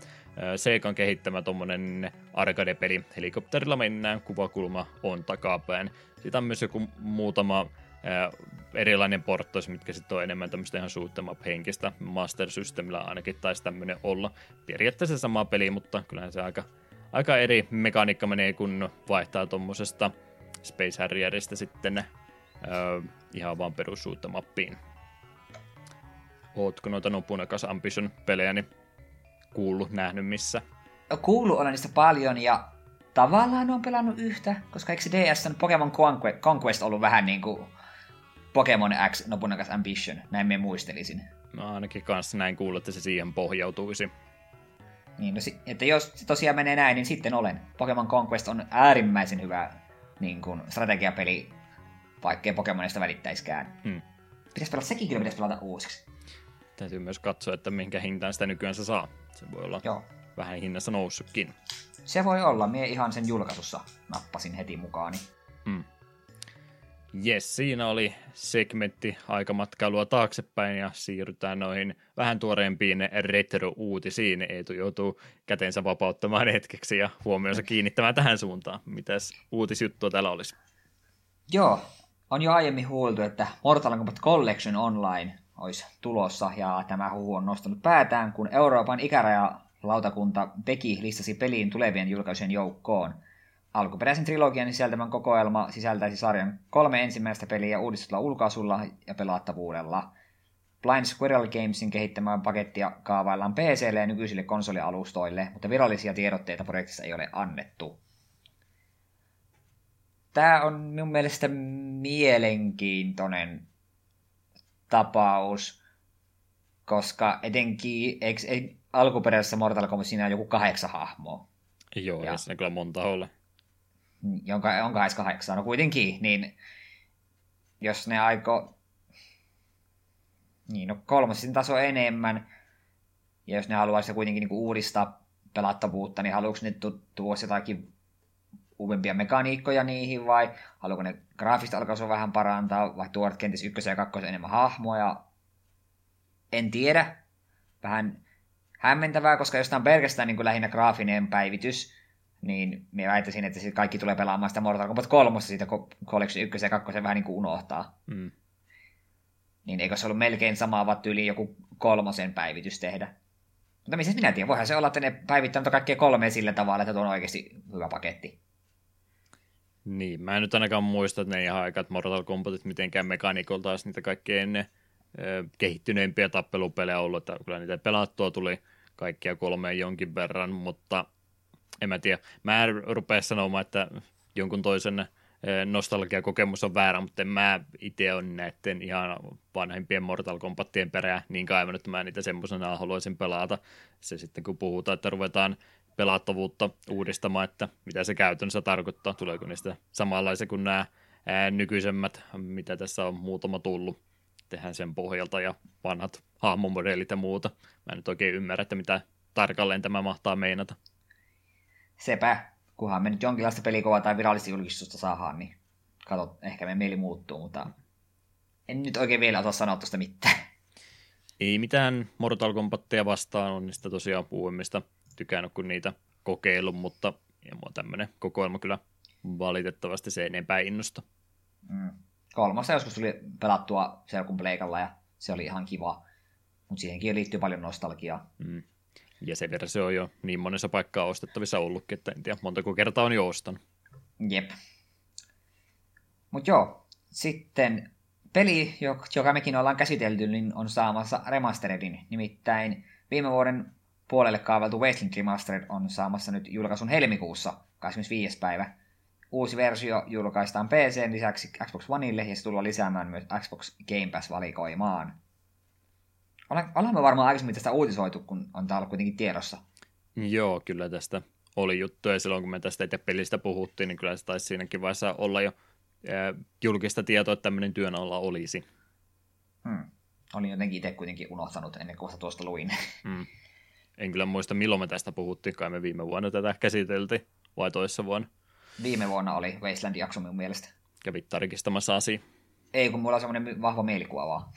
Seikan kehittämä tuommoinen arcade-peli, helikopterilla mennään, kuvakulma on takapäin. Siitä on myös joku muutama erilainen porttos, mitkä sitten on enemmän tämmöistä ihan suuttema henkistä Master Systemillä ainakin taisi tämmöinen olla. Periaatteessa sama peli, mutta kyllähän se aika, aika eri mekaniikka menee, kun vaihtaa tuommoisesta Space Harrierista sitten öö, ihan vaan perussuutta mappiin. Ootko noita Nobunagas Ambition-pelejä niin kuullut, nähnyt missä? Kuullut olen niistä paljon ja tavallaan on pelannut yhtä, koska eikö DS Pokemon Conquest ollut vähän niin kuin Pokemon X Nobunagas Ambition, näin me muistelisin. No ainakin kanssa näin kuullut, että se siihen pohjautuisi. Niin, no, että jos se tosiaan menee näin, niin sitten olen. Pokemon Conquest on äärimmäisen hyvä niin kuin, strategiapeli, vaikkei Pokemonista välittäiskään. Hmm. Pitäisi pelata, sekin kyllä pitäisi pelata uusiksi. Täytyy myös katsoa, että minkä hintaan sitä nykyään se saa. Se voi olla Joo. vähän hinnassa noussutkin. Se voi olla. Mie ihan sen julkaisussa nappasin heti mukaani. Hmm. Jes, siinä oli segmentti aikamatkailua taaksepäin ja siirrytään noihin vähän tuoreempiin retro-uutisiin. Eetu joutuu kätensä vapauttamaan hetkeksi ja huomionsa kiinnittämään tähän suuntaan. Mitäs uutisjuttua täällä olisi? Joo, on jo aiemmin huoltu, että Mortal Kombat Collection Online olisi tulossa ja tämä huhu on nostanut päätään, kun Euroopan ikäraja lautakunta Peki listasi peliin tulevien julkaisujen joukkoon – Alkuperäisen trilogian sisältämän kokoelma sisältäisi sarjan kolme ensimmäistä peliä uudistulla ulkaisulla ja pelaattavuudella. Blind Squirrel Gamesin kehittämää pakettia kaavaillaan PClle ja nykyisille konsolialustoille, mutta virallisia tiedotteita projektissa ei ole annettu. Tämä on minun mielestä mielenkiintoinen tapaus, koska etenkin eikö, ei, alkuperäisessä Mortal Kombat siinä on joku kahdeksan hahmoa. Joo, ja, ja siinä kyllä monta ole. Jonka on 28, no kuitenkin, niin jos ne aiko niin no kolmosin taso enemmän, ja jos ne haluaisi kuitenkin niin uudistaa pelattavuutta, niin haluatko ne tuoda jotakin uudempia mekaniikkoja niihin, vai haluatko ne graafista alkaa vähän parantaa, vai tuoda kenties ykkösen ja kakkosen enemmän hahmoja, en tiedä. Vähän hämmentävää, koska jos tämä on pelkästään niin kuin lähinnä graafinen päivitys, niin minä väittäisin, että kaikki tulee pelaamaan sitä Mortal Kombat 3 siitä Collection 1 ja 2 vähän niin kuin unohtaa. Mm. Niin eikö se ollut melkein sama tyyli joku kolmosen päivitys tehdä? Mutta missä minä tiedän, voihan se olla, että ne päivittää kaikkia kolme sillä tavalla, että tuo on oikeasti hyvä paketti. Niin, mä en nyt ainakaan muista, että ne ihan aikat Mortal Kombatit mitenkään mekanikolta olisi niitä kaikkein ennen kehittyneimpiä tappelupelejä ollut, että kyllä niitä pelattua tuli kaikkia kolmeen jonkin verran, mutta en mä tiedä. Mä en rupea sanomaan, että jonkun toisen nostalgiakokemus on väärä, mutta en mä itse ole näiden ihan vanhempien Mortal Kombatien perää niin kaivannut, että mä niitä semmoisena haluaisin pelata. Se sitten kun puhutaan, että ruvetaan pelattavuutta uudistamaan, että mitä se käytännössä tarkoittaa, tuleeko niistä samanlaisia kuin nämä nykyisemmät, mitä tässä on muutama tullut tehdään sen pohjalta ja vanhat hahmomodeelit ja muuta. Mä en nyt oikein ymmärrä, että mitä tarkalleen tämä mahtaa meinata. Sepä, kunhan me nyt jonkinlaista pelikuvaa tai virallista julkistusta saadaan, niin kato, ehkä me mieli muuttuu, mutta en nyt oikein vielä osaa sanoa tuosta mitään. Ei mitään Mortal Kombattia vastaan, on niistä tosiaan puhuimista tykännyt, kun niitä kokeillut, mutta ja mua tämmöinen kokoelma kyllä valitettavasti se enempää innosta. Mm kolmassa joskus tuli pelattua Serkun Pleikalla ja se oli ihan kiva, mutta siihenkin liittyy paljon nostalgiaa. Mm. Ja se versio on jo niin monessa paikkaa ostettavissa ollutkin, että en tiedä montako kertaa on jo ostanut. Jep. Mutta joo, sitten peli, joka mekin ollaan käsitelty, niin on saamassa remasteredin. Nimittäin viime vuoden puolelle kaaveltu Wasteland Remastered on saamassa nyt julkaisun helmikuussa 25. päivä uusi versio julkaistaan PC lisäksi Xbox Oneille ja se tullaan lisäämään myös Xbox Game Pass-valikoimaan. Olemme varmaan aikaisemmin tästä uutisoitu, kun on täällä kuitenkin tiedossa. Joo, kyllä tästä oli juttuja. Silloin kun me tästä itse pelistä puhuttiin, niin kyllä se taisi siinäkin vaiheessa olla jo julkista tietoa, että tämmöinen työn alla olisi. Hmm. Olin jotenkin itse kuitenkin unohtanut ennen kuin tuosta luin. Hmm. En kyllä muista, milloin me tästä puhuttiin, kai me viime vuonna tätä käsiteltiin, vai toissa vuonna. Viime vuonna oli Wasteland-jakso minun mielestä. Kävit tarkistamassa asia. Ei, kun mulla on semmoinen vahva mielikuva vaan.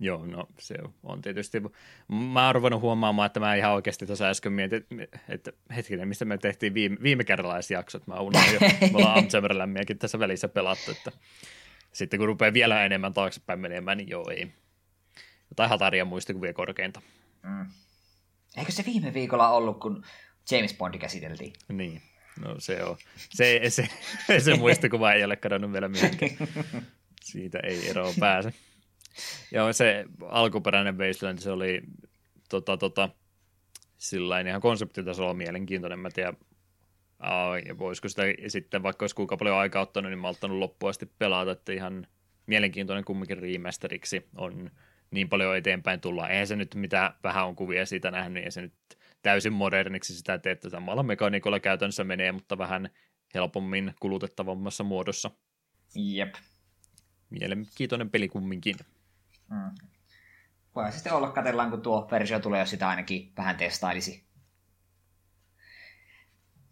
Joo, no se on tietysti. Mä oon ruvennut huomaamaan, että mä ihan oikeasti tuossa äsken mietin, että hetkinen, mistä me tehtiin viime, viime jaksot. Mä unohdin jo, me ollaan Amtsemerlämmiäkin tässä välissä pelattu, että sitten kun rupeaa vielä enemmän taaksepäin menemään, niin joo, ei. Jotain hataria muistikuvia korkeinta. Mm. Eikö se viime viikolla ollut, kun James Bondi käsiteltiin? Niin. No se on. Se, se, se muistikuva ei ole kadonnut vielä mihinkään. Siitä ei eroa pääse. Joo, se alkuperäinen Wasteland, se oli tota, tota, sillä ihan konseptitasolla mielenkiintoinen. Mä tiedän, ja voisiko sitä sitten, vaikka olisi kuinka paljon aikaa ottanut, niin mä ottanut loppuun asti pelata, että ihan mielenkiintoinen kumminkin remasteriksi on niin paljon eteenpäin tulla. Eihän se nyt, mitä vähän on kuvia siitä nähnyt, niin ei se nyt täysin moderniksi sitä teette samalla mekaniikolla käytännössä menee, mutta vähän helpommin kulutettavammassa muodossa. Jep. Mielenkiintoinen peli kumminkin. Mm. Voi sitten olla, katsellaan kun tuo versio tulee, jos sitä ainakin vähän testailisi.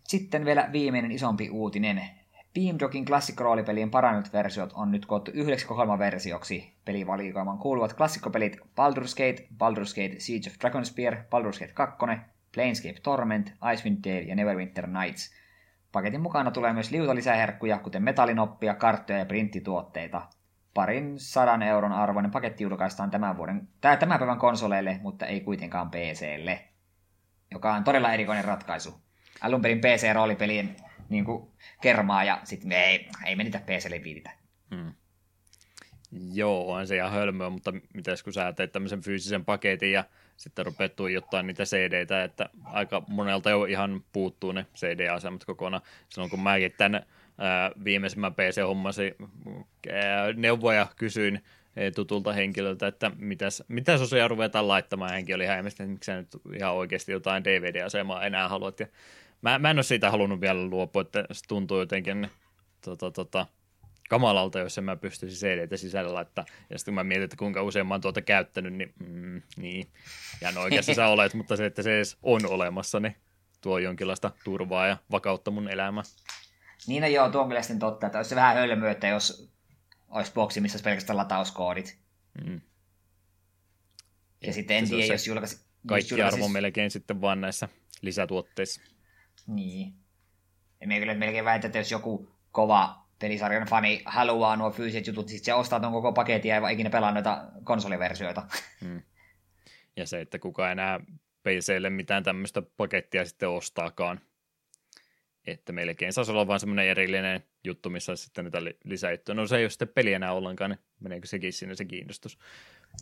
Sitten vielä viimeinen isompi uutinen. Beamdogin klassikko-roolipelien parannut versiot on nyt koottu yhdeksi versioksi. Pelivalikoimaan kuuluvat klassikkopelit Baldur's Gate, Baldur's Gate Siege of Dragonspear, Baldur's Gate 2, Planescape Torment, Icewind Dale ja Neverwinter Nights. Paketin mukana tulee myös liuta lisäherkkuja, kuten metallinoppia, karttoja ja printtituotteita. Parin sadan euron arvoinen paketti julkaistaan tämän, vuoden, tää, tämän päivän konsoleille, mutta ei kuitenkaan PClle. Joka on todella erikoinen ratkaisu. Alun perin PC-roolipelien niin kuin, kermaa ja sitten me ei, ei me niitä PClle viititä. Hmm. Joo, on se ihan hölmöä, mutta mitäs kun sä teet tämmöisen fyysisen paketin ja sitten rupeat tuijottaa niitä cd että aika monelta jo ihan puuttuu ne CD-asemat kokonaan. Silloin kun mäkin ää, viimeisimmän PC-hommasi neuvoja kysyin tutulta henkilöltä, että mitäs, mitäs osia ruvetaan laittamaan. Henki oli häimmästä, että miksi nyt ihan oikeasti jotain DVD-asemaa enää haluat. Ja Mä, mä en ole siitä halunnut vielä luopua, että se tuntuu jotenkin tota, tota, kamalalta, jos en mä pystyisi cd sisällä laittaa. Ja sitten kun mä mietin, että kuinka usein mä oon tuota käyttänyt, niin mm, niin. Ja no oikeassa sä olet, mutta se, että se edes on olemassa, niin tuo jonkinlaista turvaa ja vakautta mun elämään. Niin no joo, tuo on kyllä sitten totta, että olisi se vähän hölmöä, että jos olisi boksi, missä olisi pelkästään latauskoodit. Mm. Ja sitten en tiedä, jos julkaisi... Kaikki julkaisi... arvo melkein sitten vaan näissä lisätuotteissa. Niin. Ja me kyllä melkein väitän, että jos joku kova pelisarjan fani haluaa nuo fyysiset jutut, niin se ostaa tuon koko paketin ja ei ikinä pelaa noita konsoliversioita. Hmm. Ja se, että kuka enää PClle mitään tämmöistä pakettia sitten ostaakaan. Että melkein saisi olla vain semmoinen erillinen juttu, missä olisi sitten niitä lisäjuttuja. No se ei ole sitten peli enää ollenkaan, niin meneekö sekin sinne se kiinnostus.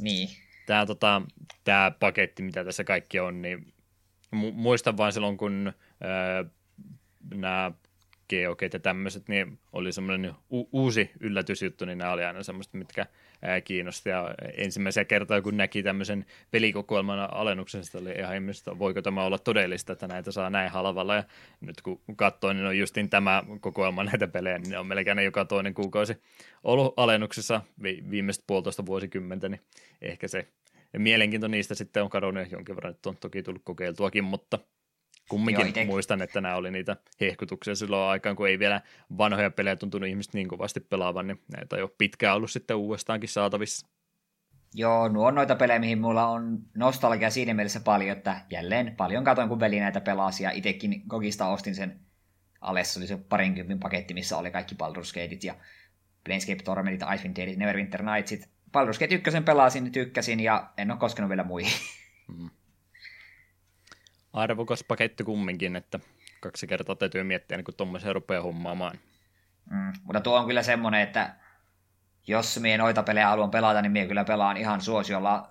Niin. Tämä, tota, tämä paketti, mitä tässä kaikki on, niin muistan vain silloin, kun öö, nämä geokeit ja tämmöiset, niin oli semmoinen u- uusi yllätysjuttu, niin nämä oli aina semmoista, mitkä kiinnosti. Ja ensimmäisiä kertoja, kun näki tämmöisen pelikokoelman alennuksen, sitä oli ihan ihmistä, voiko tämä olla todellista, että näitä saa näin halvalla. Ja nyt kun katsoin, niin on justin tämä kokoelma näitä pelejä, niin ne on melkein joka toinen kuukausi ollut alennuksessa vi- puolitoista vuosikymmentä, niin ehkä se mielenkiinto niistä sitten on kadonnut jonkin verran, että on toki tullut kokeiltuakin, mutta – Kumminkin Joo, muistan, että nämä oli niitä hehkutuksia silloin aikaan, kun ei vielä vanhoja pelejä tuntunut ihmiset niin kovasti pelaavan, niin näitä on jo pitkään ollut sitten uudestaankin saatavissa. Joo, nuo on noita pelejä, mihin mulla on nostalgia siinä mielessä paljon, että jälleen paljon katoin, kun veli näitä pelasi, ja itsekin Gogista ostin sen Alessa oli se parinkympin paketti, missä oli kaikki Baldur's Gateit ja Planescape Tormentit, Icewind Dalit, Neverwinter Nightsit. Baldur's Gate 1 pelasin, tykkäsin ja en ole koskenut vielä muihin. Mm arvokas paketti kumminkin, että kaksi kertaa täytyy miettiä, niin kun tuommoisen rupeaa hommaamaan. Mm, mutta tuo on kyllä semmoinen, että jos mie noita pelejä haluan pelata, niin mie kyllä pelaan ihan suosiolla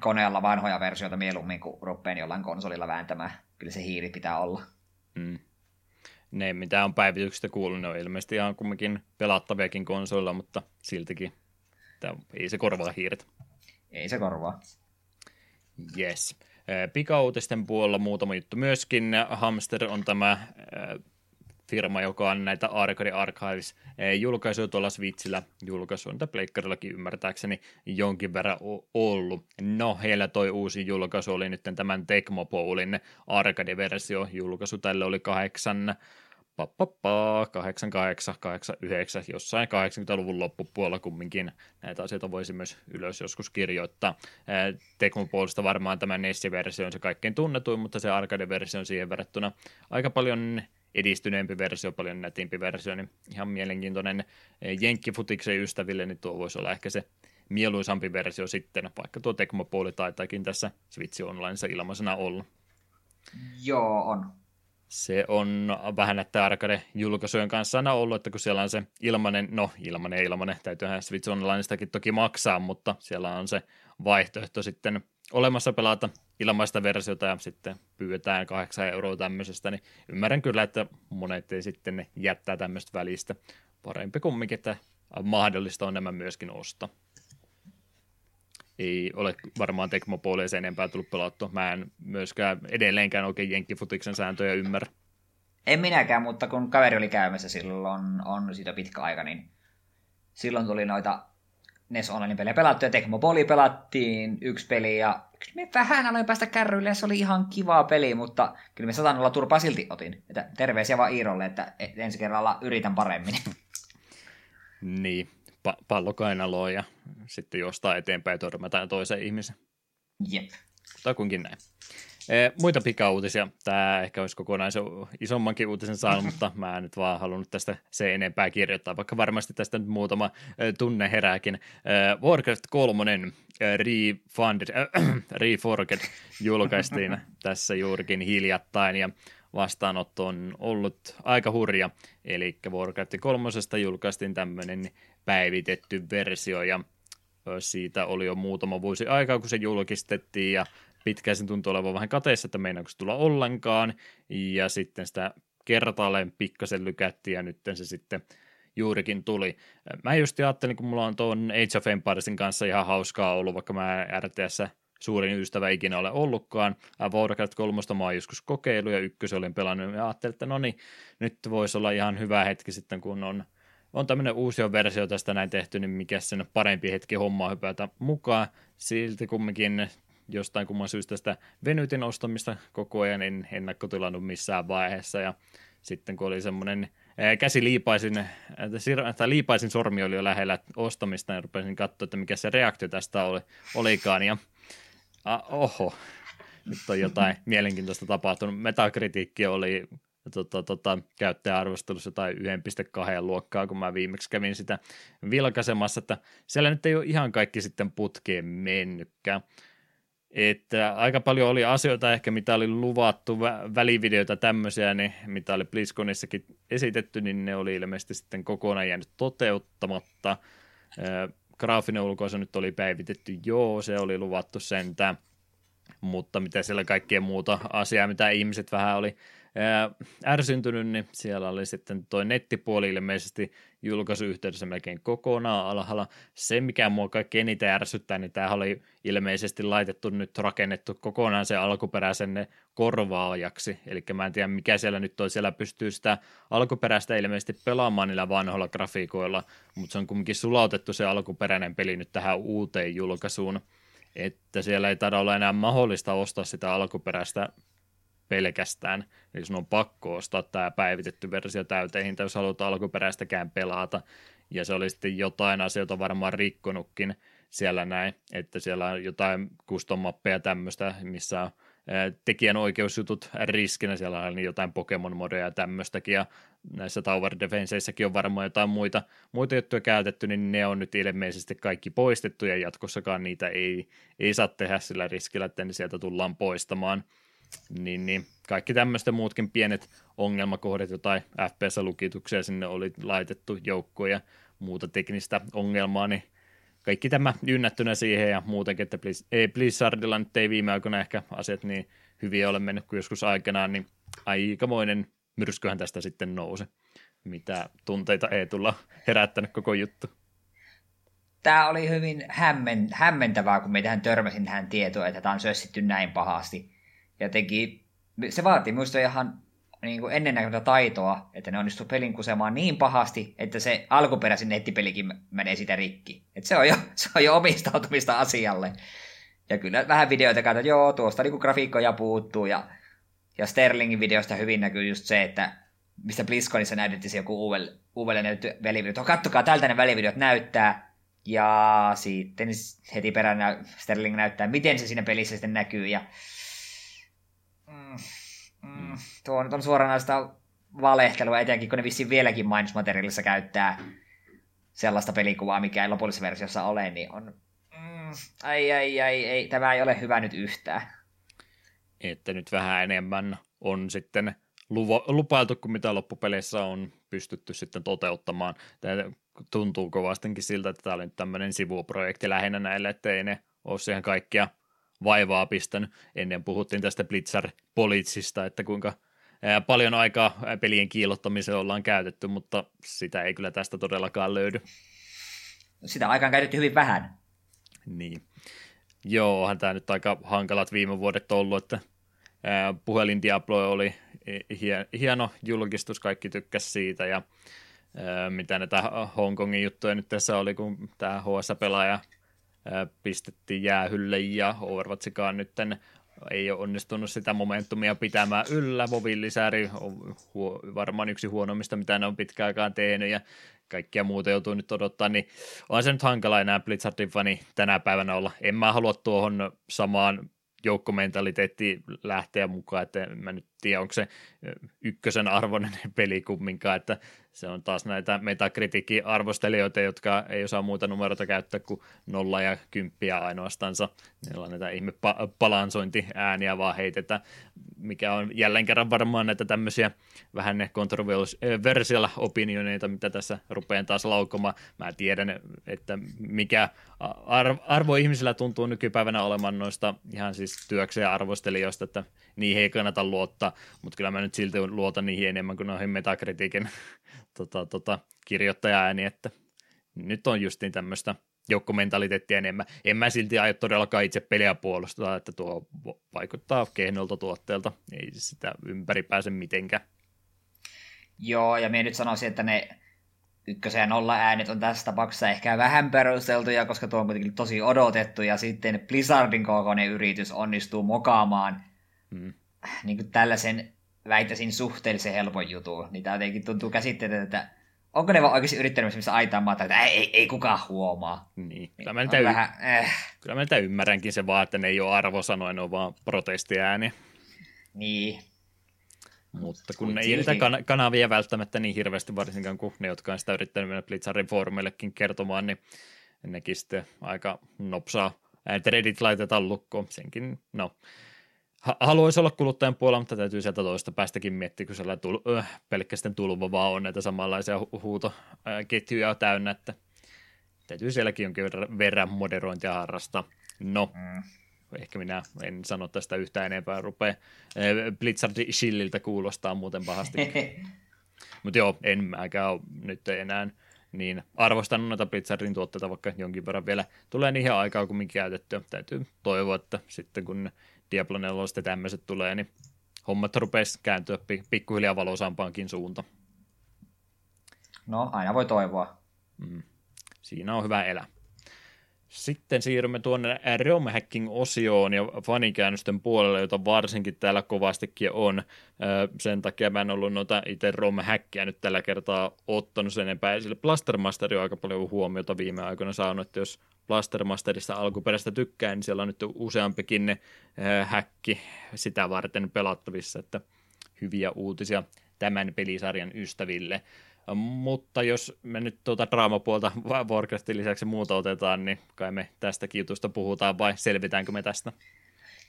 koneella vanhoja versioita mieluummin, kuin rupean jollain konsolilla vääntämään. Kyllä se hiiri pitää olla. Mm. Ne, mitä on päivityksestä kuullut, ne on ilmeisesti ihan kumminkin pelattaviakin konsolilla, mutta siltikin tämä, ei se korvaa hiiret. Ei se korvaa. Yes. Pikauutisten puolella muutama juttu myöskin. Hamster on tämä firma, joka on näitä Arcade Archives julkaisuja tuolla Switchillä julkaisu, on pleikkarillakin ymmärtääkseni jonkin verran ollut. No, heillä toi uusi julkaisu oli nyt tämän Tecmo Bowlin arcade-versio. Julkaisu tälle oli kahdeksan 88, 89, jossain 80-luvun loppupuolella kumminkin näitä asioita voisi myös ylös joskus kirjoittaa. Tekmon puolesta varmaan tämä NES-versio on se kaikkein tunnetuin, mutta se arcade-versio on siihen verrattuna aika paljon edistyneempi versio, paljon nätimpi versio, niin ihan mielenkiintoinen Jenkkifutiksen ystäville, niin tuo voisi olla ehkä se mieluisampi versio sitten, vaikka tuo Tecmo taitaakin tässä Switch Onlinessa ilmaisena olla. Joo, on. Se on vähän näitä arcade-julkaisujen kanssa aina ollut, että kun siellä on se ilmanen, no ilmanen ilmanen, täytyyhän Switch Onlinestakin toki maksaa, mutta siellä on se vaihtoehto sitten olemassa pelata ilmaista versiota ja sitten pyydetään 8 euroa tämmöisestä, niin ymmärrän kyllä, että monet ei sitten ne jättää tämmöistä välistä. Parempi kumminkin, että mahdollista on nämä myöskin ostaa ei ole varmaan Tekmopolia sen enempää tullut pelattua. Mä en myöskään edelleenkään oikein Jenkkifutiksen sääntöjä ymmärrä. En minäkään, mutta kun kaveri oli käymässä silloin, on siitä pitkä aika, niin silloin tuli noita NES Online-pelejä pelattu ja Tekmopoli pelattiin yksi peli ja me vähän aloin päästä kärryille se oli ihan kiva peli, mutta kyllä me satan olla turpaa silti otin. Että terveisiä vaan Iirolle, että ensi kerralla yritän paremmin. niin, pa- pallo kainaloon ja sitten juostaa eteenpäin ja törmätään toiseen ihmisen. Jep. Takuinkin näin. E, muita pikauutisia. Tämä ehkä olisi kokonaan isommankin uutisen saanut, mutta mä en nyt vaan halunnut tästä se enempää kirjoittaa, vaikka varmasti tästä nyt muutama e, tunne herääkin. E, Warcraft 3 e, Refunded, äh, Reforged julkaistiin tässä juurikin hiljattain ja vastaanotto on ollut aika hurja, eli Warcraft 3 julkaistiin tämmöinen päivitetty versio ja siitä oli jo muutama vuosi aikaa, kun se julkistettiin ja pitkään sen tuntui olevan vähän kateessa, että meinaako se tulla ollenkaan ja sitten sitä kertaalleen pikkasen lykättiin ja nyt se sitten juurikin tuli. Mä just ajattelin, kun mulla on tuon Age of Empiresin kanssa ihan hauskaa ollut, vaikka mä RTS suurin ystävä ikinä ole ollutkaan. Warcraft 3 mä oon joskus kokeilu ja ykkösen olin pelannut ja ajattelin, että no niin, nyt voisi olla ihan hyvä hetki sitten, kun on, on tämmöinen uusi versio tästä näin tehty, niin mikä sen parempi hetki hommaa hypätä mukaan. Silti kumminkin jostain kumman syystä sitä venytin ostamista koko ajan, en ennakkotilannut missään vaiheessa ja sitten kun oli semmoinen käsi liipaisin, tai liipaisin sormi oli jo lähellä ostamista ja rupesin katsoa, että mikä se reaktio tästä oli, olikaan ja ah, oho, nyt on jotain mielenkiintoista tapahtunut. Metakritiikki oli tota, tota, käyttäjäarvostelussa jotain 1.2 luokkaa, kun mä viimeksi kävin sitä vilkaisemassa, että siellä nyt ei ole ihan kaikki sitten putkeen mennytkään. Että aika paljon oli asioita ehkä, mitä oli luvattu, vä- välivideoita tämmöisiä, niin, mitä oli BlizzConissakin esitetty, niin ne oli ilmeisesti sitten kokonaan jäänyt toteuttamatta. graafinen ulkoisu nyt oli päivitetty, joo, se oli luvattu sentään, mutta mitä siellä kaikkea muuta asiaa, mitä ihmiset vähän oli ärsyntynyt, niin siellä oli sitten toi nettipuoli ilmeisesti julkaisuyhteydessä melkein kokonaan alhaalla. Se, mikä mua kaikkein eniten ärsyttää, niin tämä oli ilmeisesti laitettu nyt rakennettu kokonaan se alkuperäisen korvaajaksi. Eli mä en tiedä, mikä siellä nyt on. Siellä pystyy sitä alkuperäistä ilmeisesti pelaamaan niillä vanhoilla grafiikoilla, mutta se on kumminkin sulautettu se alkuperäinen peli nyt tähän uuteen julkaisuun. Että siellä ei taida olla enää mahdollista ostaa sitä alkuperäistä pelkästään. Eli sun on pakko ostaa tämä päivitetty versio täyteen jos haluat alkuperäistäkään pelata. Ja se oli sitten jotain asioita varmaan rikkonutkin siellä näin, että siellä on jotain custom-mappeja tämmöistä, missä on tekijän oikeusjutut riskinä, siellä on jotain Pokemon-modeja ja tämmöistäkin, ja näissä Tower Defenseissäkin on varmaan jotain muita, muita juttuja käytetty, niin ne on nyt ilmeisesti kaikki poistettu, ja jatkossakaan niitä ei, ei saa tehdä sillä riskillä, että ne sieltä tullaan poistamaan. Niin, niin kaikki tämmöistä muutkin pienet ongelmakohdat, jotain FPS-lukituksia sinne oli laitettu joukkoja, muuta teknistä ongelmaa, niin kaikki tämä ynnättynä siihen ja muutenkin, että Blizzardilla nyt ei viime aikoina ehkä asiat niin hyviä ole mennyt kuin joskus aikanaan, niin aikamoinen myrskyhän tästä sitten nousi. Mitä tunteita ei tulla herättänyt koko juttu. Tämä oli hyvin hämmen, hämmentävää, kun meitähän törmäsin tähän tietoon, että tämä on sössitty näin pahasti. Ja teki, se vaatii minusta ihan niin kuin ennennäköistä taitoa, että ne onnistuu pelin kusemaan niin pahasti, että se alkuperäisin nettipelikin menee sitä rikki. että se, on jo, se on jo omistautumista asialle. Ja kyllä vähän videoita katsotaan, joo, tuosta niin grafiikkoja puuttuu, ja, ja Sterlingin videosta hyvin näkyy just se, että mistä BlizzConissa näytettiin se joku uudelle, uudelle näytetty välivideo. Kattokaa, tältä ne välivideot näyttää, ja sitten heti perään Sterling näyttää, miten se siinä pelissä sitten näkyy, ja Mm, mm, tuo nyt on suoranaista valehtelua, etenkin kun ne vissiin vieläkin mainosmateriaalissa käyttää sellaista pelikuvaa, mikä ei lopullisessa versiossa ole, niin on... Mm, ai, ai, ai, ei, tämä ei ole hyvä nyt yhtään. Että nyt vähän enemmän on sitten luvo, lupailtu kuin mitä loppupeleissä on pystytty sitten toteuttamaan. Tämä tuntuu kovastikin siltä, että tämä oli nyt tämmöinen sivuprojekti lähinnä näille, että ei ne ole siihen kaikkia vaivaa pistänyt. Ennen puhuttiin tästä Blitzar-politsista, että kuinka paljon aikaa pelien kiilottamiseen ollaan käytetty, mutta sitä ei kyllä tästä todellakaan löydy. Sitä aikaa on käytetty hyvin vähän. Niin. Joo, onhan tämä nyt aika hankalat viime vuodet ollut, että puhelin Diablo oli hieno julkistus, kaikki tykkäs siitä ja mitä näitä Hongkongin juttuja nyt tässä oli, kun tämä HS-pelaaja pistettiin jäähylle ja Overwatchikaan nyt ei ole onnistunut sitä momentumia pitämään yllä. Vovin lisäri on huo, varmaan yksi huonommista, mitä ne on pitkään aikaan tehnyt ja kaikkia muuta joutuu nyt odottaa, niin on se nyt hankala enää Blizzardin fani tänä päivänä olla. En mä halua tuohon samaan joukkomentaliteetti lähteä mukaan, että mä nyt tiedä, onko se ykkösen arvoinen peli kumminkaan, että se on taas näitä metakritiikin arvostelijoita, jotka ei osaa muuta numeroita käyttää kuin nolla ja kymppiä ainoastansa. Niillä on näitä ihme balansointiääniä vaan heitetään, mikä on jälleen kerran varmaan näitä tämmöisiä vähän ne kontroversial opinioneita, mitä tässä rupean taas laukomaan. Mä tiedän, että mikä arvo ihmisillä tuntuu nykypäivänä olemaan noista ihan siis työkseen arvostelijoista, että niihin ei kannata luottaa, mutta kyllä mä nyt silti luotan niihin enemmän kuin noihin metakritiikin tota, tota, kirjoittaja-ääni, että nyt on justiin tämmöistä joukkomentaliteettia enemmän. En mä silti aio todellakaan itse peliä puolustaa, että tuo vaikuttaa kehnolta tuotteelta. Ei sitä ympäri pääse mitenkään. Joo, ja minä nyt sanoisin, että ne ykkösen ja nolla äänet on tässä tapauksessa ehkä vähän perusteltuja, koska tuo on kuitenkin tosi odotettu, ja sitten Blizzardin kokoinen yritys onnistuu mokaamaan hmm. Niin kuin tällaisen väittäisin suhteellisen helpon jutun. Niin tämä jotenkin tuntuu käsitteitä, että onko ne vaan oikeasti yrittänyt missä aitaan maata, että ei, ei, ei kukaan huomaa. Niin, niin kyllä mä, y- vähän, eh. kyllä mä ymmärränkin se vaan, että ne ei ole arvosanoja, ne on vaan protestiääni. Niin. Mutta kun ei niitä kan- kanavia välttämättä niin hirveästi, varsinkaan kuin ne, jotka on sitä yrittänyt mennä Blitzarin foorumillekin kertomaan, niin nekin sitten aika nopsaa Reddit laitetaan lukkoon. Senkin, no, haluaisi olla kuluttajan puolella, mutta täytyy sieltä toista päästäkin miettiä, kun siellä tul- äh, pelkästään tulva vaan on näitä samanlaisia hu- huutoketjuja täynnä, että täytyy sielläkin jonkin verran moderointia harrastaa. No, mm. ehkä minä en sano tästä yhtään enempää, rupeaa Blizzard Shilliltä kuulostaa muuten pahasti. mutta joo, en mäkään ole nyt enää niin arvostan noita Blizzardin tuotteita, vaikka jonkin verran vielä tulee niihin aikaa kumminkin käytettyä. Täytyy toivoa, että sitten kun Diablo 4 ja tämmöiset tulee, niin hommat rupesi kääntyä pikkuhiljaa valoisampaankin suunta. No, aina voi toivoa. Mm. Siinä on hyvä elä. Sitten siirrymme tuonne ROM Hacking-osioon ja fanikäännösten puolelle, jota varsinkin täällä kovastikin on. Sen takia mä en ollut noita itse ROM nyt tällä kertaa ottanut sen enempää esille. Blastermaster on aika paljon huomiota viime aikoina saanut, että jos Blastermasterista alkuperäistä tykkää, niin siellä on nyt useampikin häkki sitä varten pelattavissa, että hyviä uutisia tämän pelisarjan ystäville. Mutta jos me nyt tuota draamapuolta Warcraftin lisäksi muuta otetaan, niin kai me tästä jutusta puhutaan vai selvitäänkö me tästä?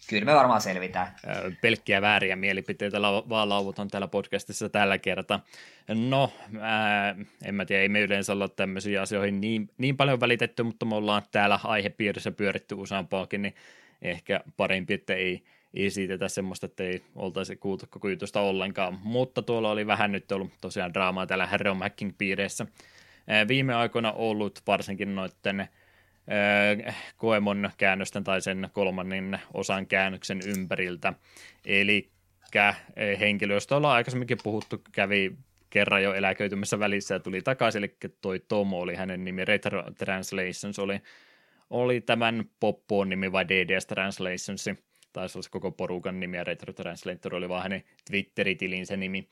Kyllä me varmaan selvitään. Pelkkiä vääriä mielipiteitä vaan lauvutan täällä podcastissa tällä kertaa. No, ää, en mä tiedä, ei me yleensä olla tämmöisiin asioihin niin, niin paljon välitetty, mutta me ollaan täällä aihepiirissä pyöritty useampaakin, niin ehkä parempi, että ei esitetä semmoista, että ei oltaisi kuultu koko jutusta ollenkaan. Mutta tuolla oli vähän nyt ollut tosiaan draamaa täällä Hero Hacking-piireissä. Viime aikoina ollut varsinkin noiden Koemon käännösten tai sen kolmannen osan käännöksen ympäriltä. Eli henkilö, josta ollaan aikaisemminkin puhuttu, kävi kerran jo eläköitymässä välissä ja tuli takaisin, eli toi Tomo oli hänen nimi, Retro Translations oli, oli tämän Poppoon nimi vai DDS Translations, taisi olla se koko porukan nimi ja Retro Translator oli vaan hänen Twitter-tilinsä nimi.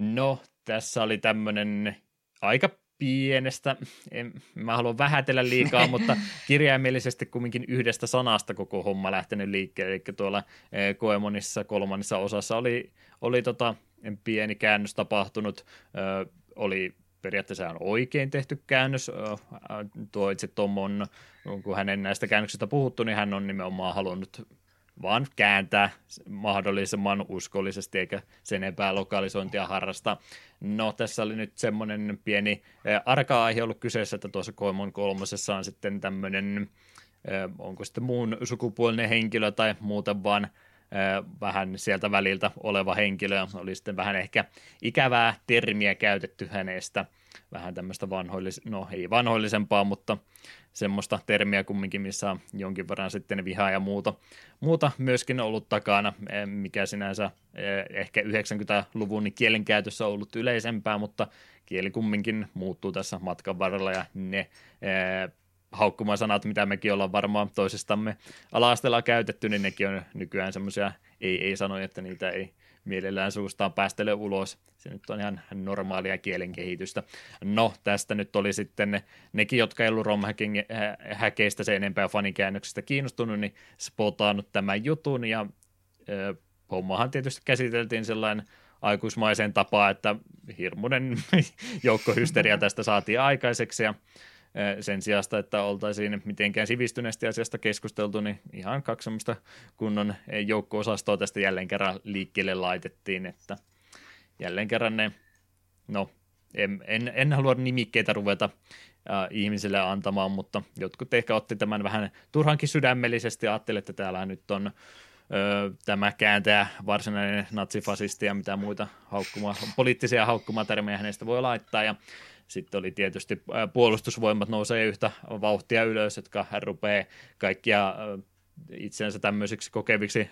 No, tässä oli tämmöinen aika pienestä, en, mä haluan vähätellä liikaa, mutta kirjaimellisesti kumminkin yhdestä sanasta koko homma lähtenyt liikkeelle, eli tuolla e, Koemonissa kolmannessa osassa oli, oli tota, pieni käännös tapahtunut, ö, oli periaatteessa on oikein tehty käännös, tuo itse Tomon, kun hänen näistä käännöksistä puhuttu, niin hän on nimenomaan halunnut vaan kääntää mahdollisimman uskollisesti eikä sen enempää lokalisointia harrasta. No tässä oli nyt semmoinen pieni arka-aihe ollut kyseessä, että tuossa Koimon kolmosessa on sitten tämmöinen, onko sitten muun sukupuolinen henkilö tai muuten vaan vähän sieltä väliltä oleva henkilö. Oli sitten vähän ehkä ikävää termiä käytetty hänestä, vähän tämmöistä vanhoillis- no ei vanhoillisempaa, mutta semmoista termiä kumminkin, missä on jonkin verran sitten vihaa ja muuta, muuta myöskin ollut takana, eh, mikä sinänsä eh, ehkä 90-luvun kielenkäytössä on ollut yleisempää, mutta kieli kumminkin muuttuu tässä matkan varrella ja ne eh, haukkumasanat, mitä mekin ollaan varmaan toisistamme ala käytetty, niin nekin on nykyään semmoisia ei-ei-sanoja, että niitä ei mielellään suustaan päästele ulos. Se nyt on ihan normaalia kielen kehitystä. No, tästä nyt oli sitten ne, nekin, jotka ei ollut ROM-häkeistä sen enempää fanikäännöksestä kiinnostunut, niin spotaannut tämän jutun, ja äh, hommahan tietysti käsiteltiin sellainen aikuismaiseen tapaan, että hirmuinen joukkohysteria tästä saatiin aikaiseksi, ja sen sijasta, että oltaisiin mitenkään sivistyneesti asiasta keskusteltu, niin ihan kaksi semmoista kunnon joukko-osastoa tästä jälleen kerran liikkeelle laitettiin, että jälleen kerran ne, no en, en, en halua nimikkeitä ruveta äh, ihmisille antamaan, mutta jotkut ehkä otti tämän vähän turhankin sydämellisesti. Ja ajatteli, että täällä nyt on tämä kääntäjä varsinainen natsifasisti ja mitä muita haukkuma, poliittisia haukkumatermejä hänestä voi laittaa. Ja sitten oli tietysti puolustusvoimat nousee yhtä vauhtia ylös, jotka rupeaa kaikkia itsensä tämmöisiksi kokeviksi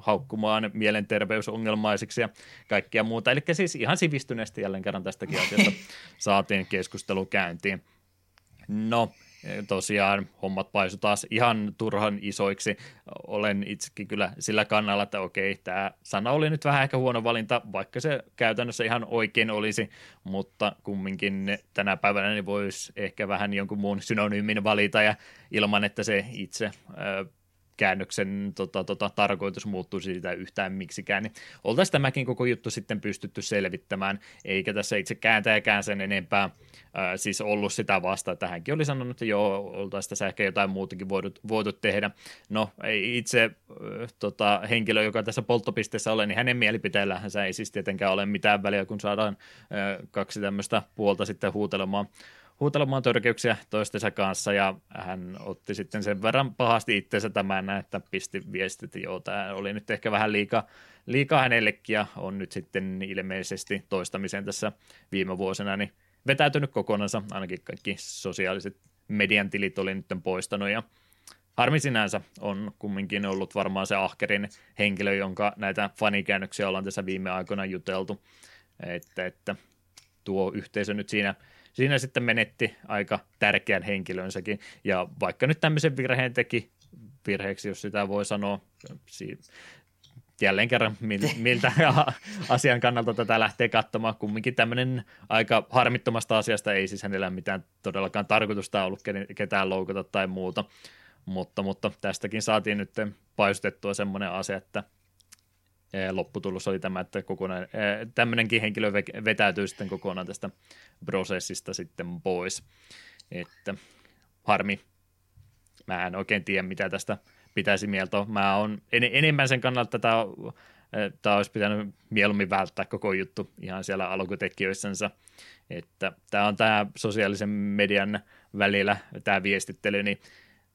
haukkumaan mielenterveysongelmaisiksi ja kaikkia muuta. Eli siis ihan sivistyneesti jälleen kerran tästäkin asiasta saatiin keskustelu käyntiin. No, tosiaan hommat paisu taas ihan turhan isoiksi. Olen itsekin kyllä sillä kannalla, että okei, tämä sana oli nyt vähän ehkä huono valinta, vaikka se käytännössä ihan oikein olisi, mutta kumminkin tänä päivänä niin voisi ehkä vähän jonkun muun synonyymin valita ja ilman, että se itse käännöksen tota, tota, tarkoitus muuttuisi siitä yhtään miksikään, niin oltaisiin tämäkin koko juttu sitten pystytty selvittämään, eikä tässä itse kääntäjäkään sen enempää ää, siis ollut sitä vasta, että hänkin oli sanonut, että joo, oltaisiin tässä ehkä jotain muutakin voitu, voitu tehdä. No, itse äh, tota, henkilö, joka tässä polttopisteessä ole, niin hänen mielipiteellähän ei siis tietenkään ole mitään väliä, kun saadaan ää, kaksi tämmöistä puolta sitten huutelemaan huutelemaan törkeyksiä toistensa kanssa ja hän otti sitten sen verran pahasti itsensä tämän, että pisti viestit, joo, tämä oli nyt ehkä vähän liikaa, liikaa hänellekin ja on nyt sitten ilmeisesti toistamiseen tässä viime vuosina niin vetäytynyt kokonansa, ainakin kaikki sosiaaliset median tilit oli nyt poistanut ja Harmi sinänsä on kumminkin ollut varmaan se ahkerin henkilö, jonka näitä fanikäännöksiä ollaan tässä viime aikoina juteltu, että, että tuo yhteisö nyt siinä – siinä sitten menetti aika tärkeän henkilönsäkin. Ja vaikka nyt tämmöisen virheen teki, virheeksi jos sitä voi sanoa, jälleen kerran miltä asian kannalta tätä lähtee katsomaan. Kumminkin tämmöinen aika harmittomasta asiasta ei siis hänellä mitään todellakaan tarkoitusta ollut ketään loukata tai muuta. Mutta, mutta tästäkin saatiin nyt paistettua semmoinen asia, että – lopputulos oli tämä, että kokonaan, tämmöinenkin henkilö vetäytyy sitten kokonaan tästä prosessista sitten pois. Että harmi. Mä en oikein tiedä, mitä tästä pitäisi mieltä. Mä oon en, enemmän sen kannalta, että tämä, tämä olisi pitänyt mieluummin välttää koko juttu ihan siellä alkutekijöissänsä. Että tämä on tämä sosiaalisen median välillä tämä viestittely, niin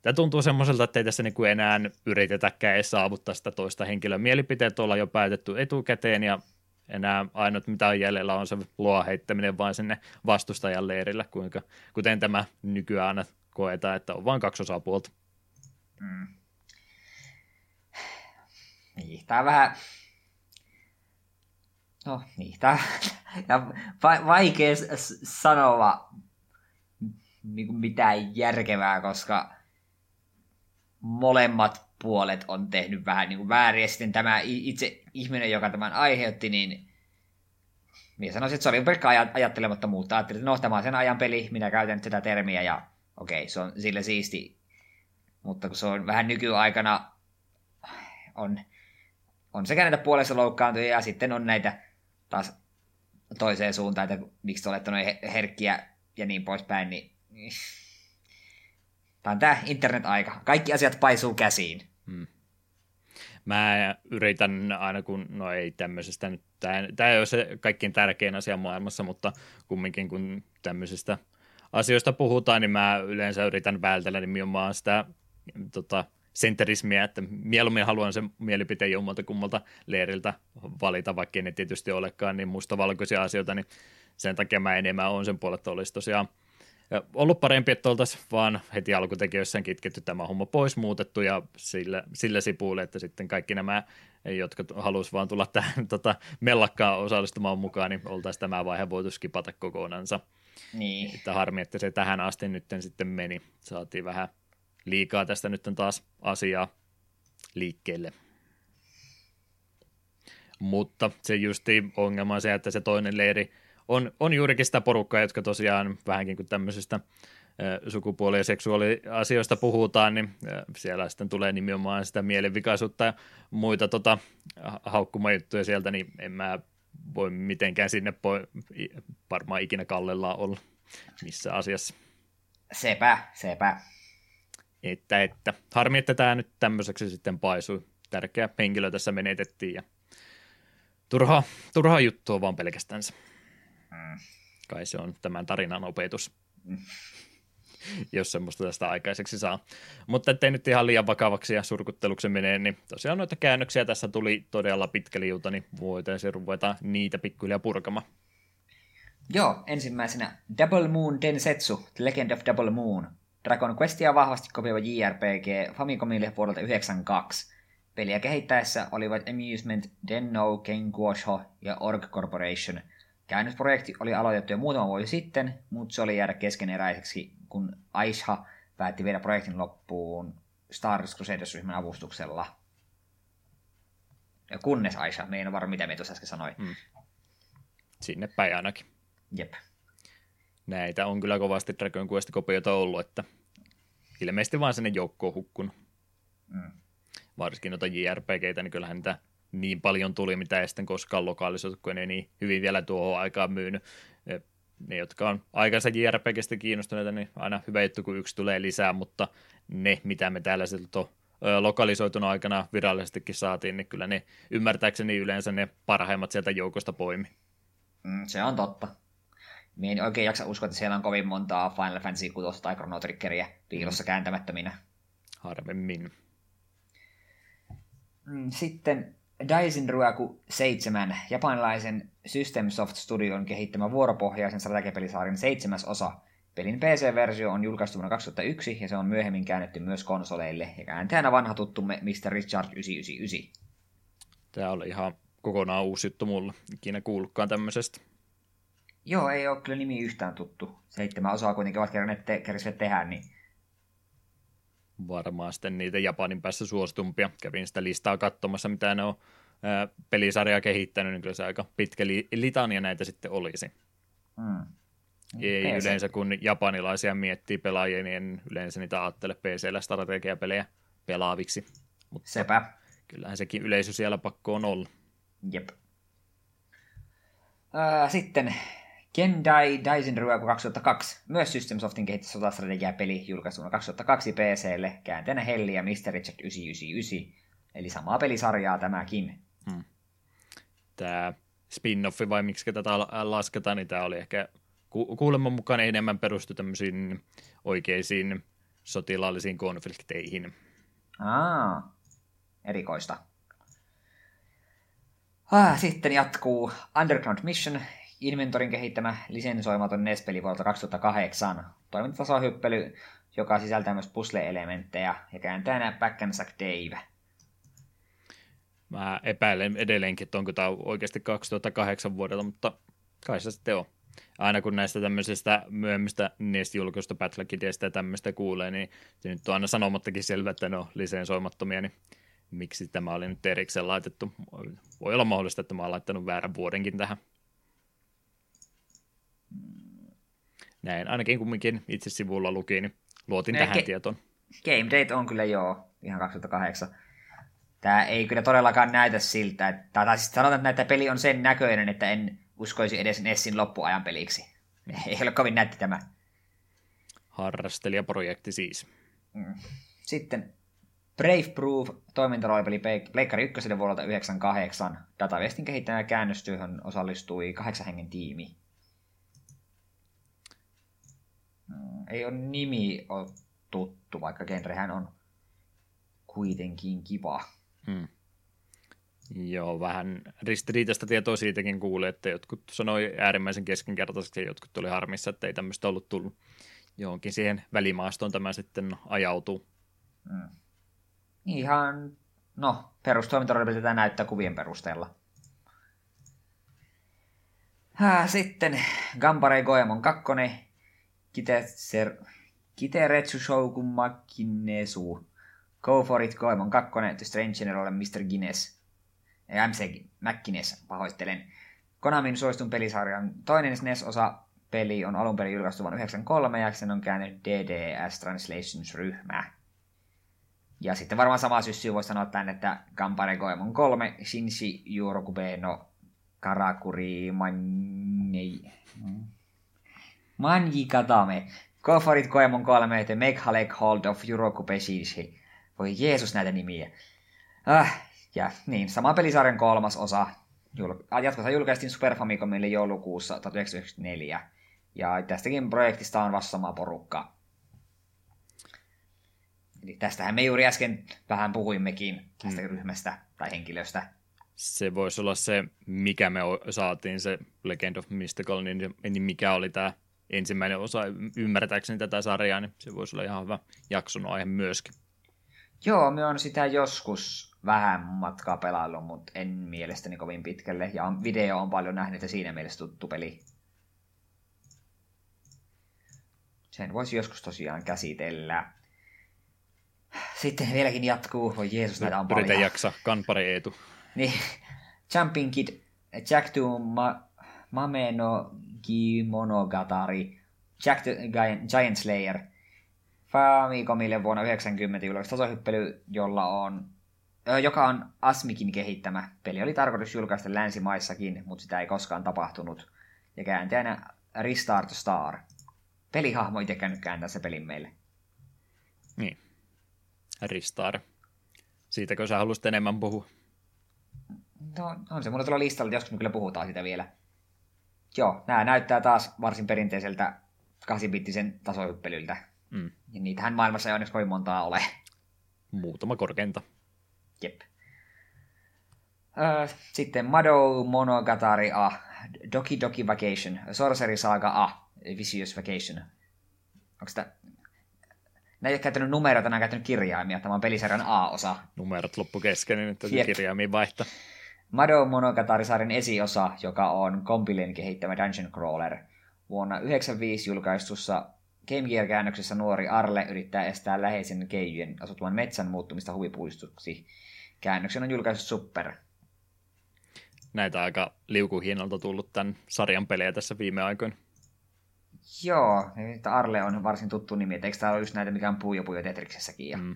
Tämä tuntuu semmoiselta, että ei tässä kuin enää yritetäkään edes saavuttaa sitä toista henkilön mielipiteet olla jo päätetty etukäteen ja enää ainut mitä on jäljellä on se luo heittäminen vain sinne vastustajan leirillä, kuinka, kuten tämä nykyään aina koetaan, että on vain kaksi osapuolta. Mm. Niin, tämä vähän... No niin, tämä ja va- vaikea sanoa niin mitään järkevää, koska molemmat puolet on tehnyt vähän niin kuin väärin, ja sitten tämä itse ihminen, joka tämän aiheutti, niin minä sanoisin, että se oli pelkkä ajattelemattomuutta. Ajattelin, että no, tämä on sen ajan peli, minä käytän tätä termiä, ja okei, okay, se on sille siisti. Mutta kun se on vähän nykyaikana, on, on sekä näitä puolessa loukkaantuja, ja sitten on näitä taas toiseen suuntaan, että miksi olette noin herkkiä ja niin poispäin, niin Tämä on tämä internet-aika. Kaikki asiat paisuu käsiin. Hmm. Mä yritän aina kun, no ei tämmöisestä nyt, tämä, ei ole se kaikkein tärkein asia maailmassa, mutta kumminkin kun tämmöisistä asioista puhutaan, niin mä yleensä yritän vältellä nimenomaan sitä tota, senterismiä, että mieluummin haluan sen mielipiteen jommalta kummalta leiriltä valita, vaikka ne tietysti olekaan niin mustavalkoisia asioita, niin sen takia mä enemmän on sen puolesta olisi tosiaan – ollut parempi, että oltaisiin vaan heti alkutekijöissään kitketty tämä homma pois, muutettu ja sillä, sillä sipuille, että sitten kaikki nämä, jotka halusivat vaan tulla tähän tota, mellakkaan osallistumaan mukaan, niin oltaisiin tämä vaihe voitu skipata kokonansa. Niin. Että harmi, että se tähän asti nyt sitten meni. Saatiin vähän liikaa tästä nyt taas asiaa liikkeelle. Mutta se justi ongelma on se, että se toinen leiri – on, on juurikin sitä porukkaa, jotka tosiaan vähänkin kuin tämmöisestä sukupuoli- ja seksuaaliasioista puhutaan, niin siellä sitten tulee nimenomaan sitä mielenvikaisuutta ja muita tota, haukkumajuttuja sieltä, niin en mä voi mitenkään sinne po- varmaan ikinä kallellaan olla missä asiassa. Sepä, sepä. Että, että harmi, että tämä nyt tämmöiseksi sitten paisui. Tärkeä henkilö tässä menetettiin ja turha, turha juttua vaan pelkästään. Mm. Kai se on tämän tarinan opetus. Mm. jos semmoista tästä aikaiseksi saa. Mutta ettei nyt ihan liian vakavaksi ja surkutteluksi menee, niin tosiaan noita käännöksiä tässä tuli todella pitkä liuta, niin voitaisiin ruveta niitä pikkuhiljaa purkamaan. Joo, ensimmäisenä Double Moon Densetsu, The Legend of Double Moon. Dragon Questia vahvasti kopioiva JRPG Famicomille vuodelta 92. Peliä kehittäessä olivat Amusement, Denno, Kenguosho ja Org Corporation. Käännösprojekti oli aloitettu jo muutama vuosi sitten, mutta se oli jäädä keskeneräiseksi, kun Aisha päätti viedä projektin loppuun Star Wars Crusaders-ryhmän avustuksella. Ja kunnes Aisha, me en ole varma mitä me tuossa äsken sanoi. Hmm. Sinne päin ainakin. Jep. Näitä on kyllä kovasti Dragon Quest-kopioita ollut, että ilmeisesti vaan sinne joukkoon hukkunut. Mm. Varsinkin noita JRPGitä, niin kyllähän niitä niin paljon tuli, mitä ei sitten koskaan lokalisoitu, kun ei niin hyvin vielä tuohon aikaan myynyt. Ne, jotka on aikansa JRPGistä kiinnostuneita, niin aina hyvä juttu, kun yksi tulee lisää, mutta ne, mitä me täällä on lokalisoituna aikana virallisestikin saatiin, niin kyllä ne ymmärtääkseni yleensä ne parhaimmat sieltä joukosta poimi. Mm, se on totta. Mie en oikein jaksa uskoa, että siellä on kovin montaa Final Fantasy 6 tai Chrono Triggeria piilossa mm. kääntämättöminä. Harvemmin. Mm, sitten Daisen Ruaku 7, japanilaisen System Soft Studion kehittämä vuoropohjaisen strategiapelisaarin seitsemäs osa. Pelin PC-versio on julkaistu vuonna 2001 ja se on myöhemmin käännetty myös konsoleille ja kääntäjänä vanha tuttumme Mr. Richard 999. Tämä oli ihan kokonaan uusi juttu mulle. Ikinä kuullutkaan tämmöisestä. Joo, ei ole kyllä nimi yhtään tuttu. Seitsemän osaa kuitenkin ovat keränneet te- tehdä, niin varmaan sitten niitä Japanin päässä suositumpia. Kävin sitä listaa katsomassa, mitä ne on ää, pelisarjaa kehittänyt, niin kyllä se aika pitkä li- litania näitä sitten olisi. Mm. Ei PC. yleensä, kun japanilaisia miettii pelaajia, niin en yleensä niitä ajattele PC-llä strategiapelejä pelaaviksi. Mutta Sepä. Kyllähän sekin yleisö siellä pakko on olla. Jep. Äh, sitten Kendai Daisen Ruoku 2002, myös System Softin kehittämä sotastrategia-peli julkaistuna 2002 PClle, käänteena Helli ja Mr. Richard 999, eli samaa pelisarjaa tämäkin. Hmm. Tämä spin-offi vai miksi tätä lasketaan, niin tämä oli ehkä ku- kuulemman mukaan enemmän perustu tämmöisiin oikeisiin sotilaallisiin konflikteihin. Aa, erikoista. Ah, sitten jatkuu Underground Mission, Inventorin kehittämä lisensoimaton NES-peli vuodelta 2008. Toimintatasohyppely, joka sisältää myös puzzle-elementtejä ja kääntäjänä Back and Sack Dave. Mä epäilen edelleenkin, että onko tämä oikeasti 2008 vuodelta, mutta kai se sitten on. Aina kun näistä tämmöisistä myöhemmistä NES-julkaisusta, Battlekideistä ja tämmöistä kuulee, niin se nyt on aina sanomattakin selvä, että ne on lisensoimattomia, niin miksi tämä oli nyt erikseen laitettu. Voi olla mahdollista, että mä oon laittanut väärän vuodenkin tähän. Näin, ainakin kumminkin itse sivulla luki, niin luotin ne, tähän ke- tietoon. Game Date on kyllä joo, ihan 2008. Tämä ei kyllä todellakaan näytä siltä, että, tai siis sanotaan, että peli on sen näköinen, että en uskoisi edes Nessin loppuajan peliksi. Ei ole kovin nätti tämä. Harrastelijaprojekti siis. Mm. Sitten Brave Proof toimintaloipeli Pleikkari 1 vuodelta 1998. Dataviestin kehittäjä käännöstyöhön osallistui kahdeksan hengen tiimi. Mm, ei ole nimi ole tuttu, vaikka genrehän on kuitenkin kiva. Hmm. Joo, vähän ristiriitaista tietoa siitäkin kuulee, että jotkut sanoi äärimmäisen keskinkertaisesti ja jotkut tuli harmissa, että ei tämmöistä ollut tullut johonkin siihen välimaastoon tämä sitten ajautuu. Hmm. Ihan, no, perustoimintaroolipeliltä näyttää kuvien perusteella. Sitten Gampare Goemon 2, Kiteretsu Shoukun Makinesu. Go for it, Goemon 2, The Strange General Mr. Guinness. MC McGuinness, pahoittelen. Konamin suostun pelisarjan toinen SNES-osa peli on alun perin julkaistu vuonna 1993 ja sen on käynyt DDS Translations-ryhmä. Ja sitten varmaan sama syssy voisi sanoa tänne, että Gampare Goemon 3, Shinshi Yurokube no Karakuri Manei... Manji Katame. Go for it Goemon 3, The Make Halek Hold of Yurokube Shinshi. Voi Jeesus näitä nimiä. Ah, ja niin, sama pelisarjan kolmas osa. Jul- jatkossa julkaistiin Super joulukuussa 1994. Ja tästäkin projektista on vasta sama porukka. Eli tästähän me juuri äsken vähän puhuimmekin tästä mm. ryhmästä tai henkilöstä. Se voisi olla se, mikä me saatiin, se Legend of Mystical, niin, niin mikä oli tämä ensimmäinen osa ymmärtääkseni tätä sarjaa, niin se voisi olla ihan hyvä jakson aihe myöskin. Joo, me on sitä joskus vähän matkaa pelaillut, mutta en mielestäni kovin pitkälle. Ja video on paljon nähnyt ja siinä mielessä tuttu peli. Sen voisi joskus tosiaan käsitellä. Sitten vieläkin jatkuu. Voi Jeesus, näitä on paljon. Jaksa, kanpari Eetu. Niin, Jumping Kid, Jack to Ma- Mameno Gimonogatari, Jack the Giant Slayer, Famicomille vuonna 90 julkaistu tasohyppely, jolla on, joka on Asmikin kehittämä. Peli oli tarkoitus julkaista länsimaissakin, mutta sitä ei koskaan tapahtunut. Ja kääntäjänä Restart Star. Pelihahmo itse käynyt kääntää se pelin meille. Niin. Ristar. Siitäkö sä haluaisit enemmän puhua? No, on se mulla tuolla listalla, joskus me kyllä puhutaan sitä vielä. Joo, nämä näyttää taas varsin perinteiseltä 8-bittisen tasohyppelyltä. Mm. Ja niitähän maailmassa ei onneksi kovin montaa ole. Muutama korkeinta. Jep. Öö, sitten Mado Monogatari A, Doki Doki Vacation, Sorcery Saga A, Vicious Vacation. Onko sitä... Nämä ei ole käyttänyt numeroita, nämä on käyttänyt kirjaimia. Tämä on pelisarjan A-osa. Numerot loppu kesken, niin nyt täytyy kirjaimia vaihtaa. Mado Monogatari-sarjan esiosa, joka on Compilen kehittämä Dungeon Crawler. Vuonna 1995 julkaistussa Game Gear-käännöksessä nuori Arle yrittää estää läheisen keijujen asutuman metsän muuttumista huvipuistuksi. Käännöksen on julkaissut Super. Näitä aika liukuhiinalta tullut tämän sarjan pelejä tässä viime aikoina. Joo, että Arle on varsin tuttu nimi, että eikö tämä ole just näitä, mikä on Puyo Puyo Tetriksessäkin. Ja... Mm.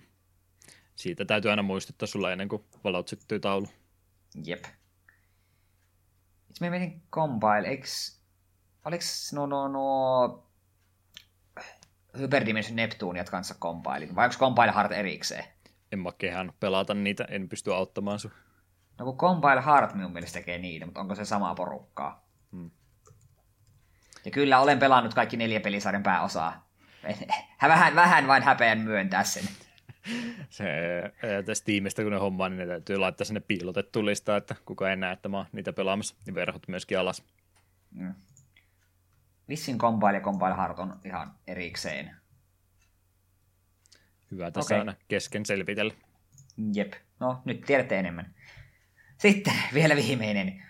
Siitä täytyy aina muistuttaa sulla ennen kuin valot syttyy taulu. Jep. Itse mä mietin Compile, eikö... Oliko no, no, no... Hyperdimension Neptuniat kanssa Compile, vai onko Compile Heart erikseen? En mä kehän pelata niitä, en pysty auttamaan sun. No kun Compile Heart minun mielestä tekee niitä, mutta onko se sama porukkaa? Hmm. Ja kyllä olen pelannut kaikki neljä pelisarjan pääosaa. Vähän, vähän vain häpeän myöntää sen se, tästä tiimistä, kun ne hommaa, niin ne täytyy laittaa sinne piilotettu lista, että kuka ei näe, että mä oon niitä pelaamassa, niin verhot myöskin alas. Mm. Vissin Compile ja Compile Heart on ihan erikseen. Hyvä tässä okay. aina kesken selvitellä. Jep, no nyt tiedätte enemmän. Sitten vielä viimeinen.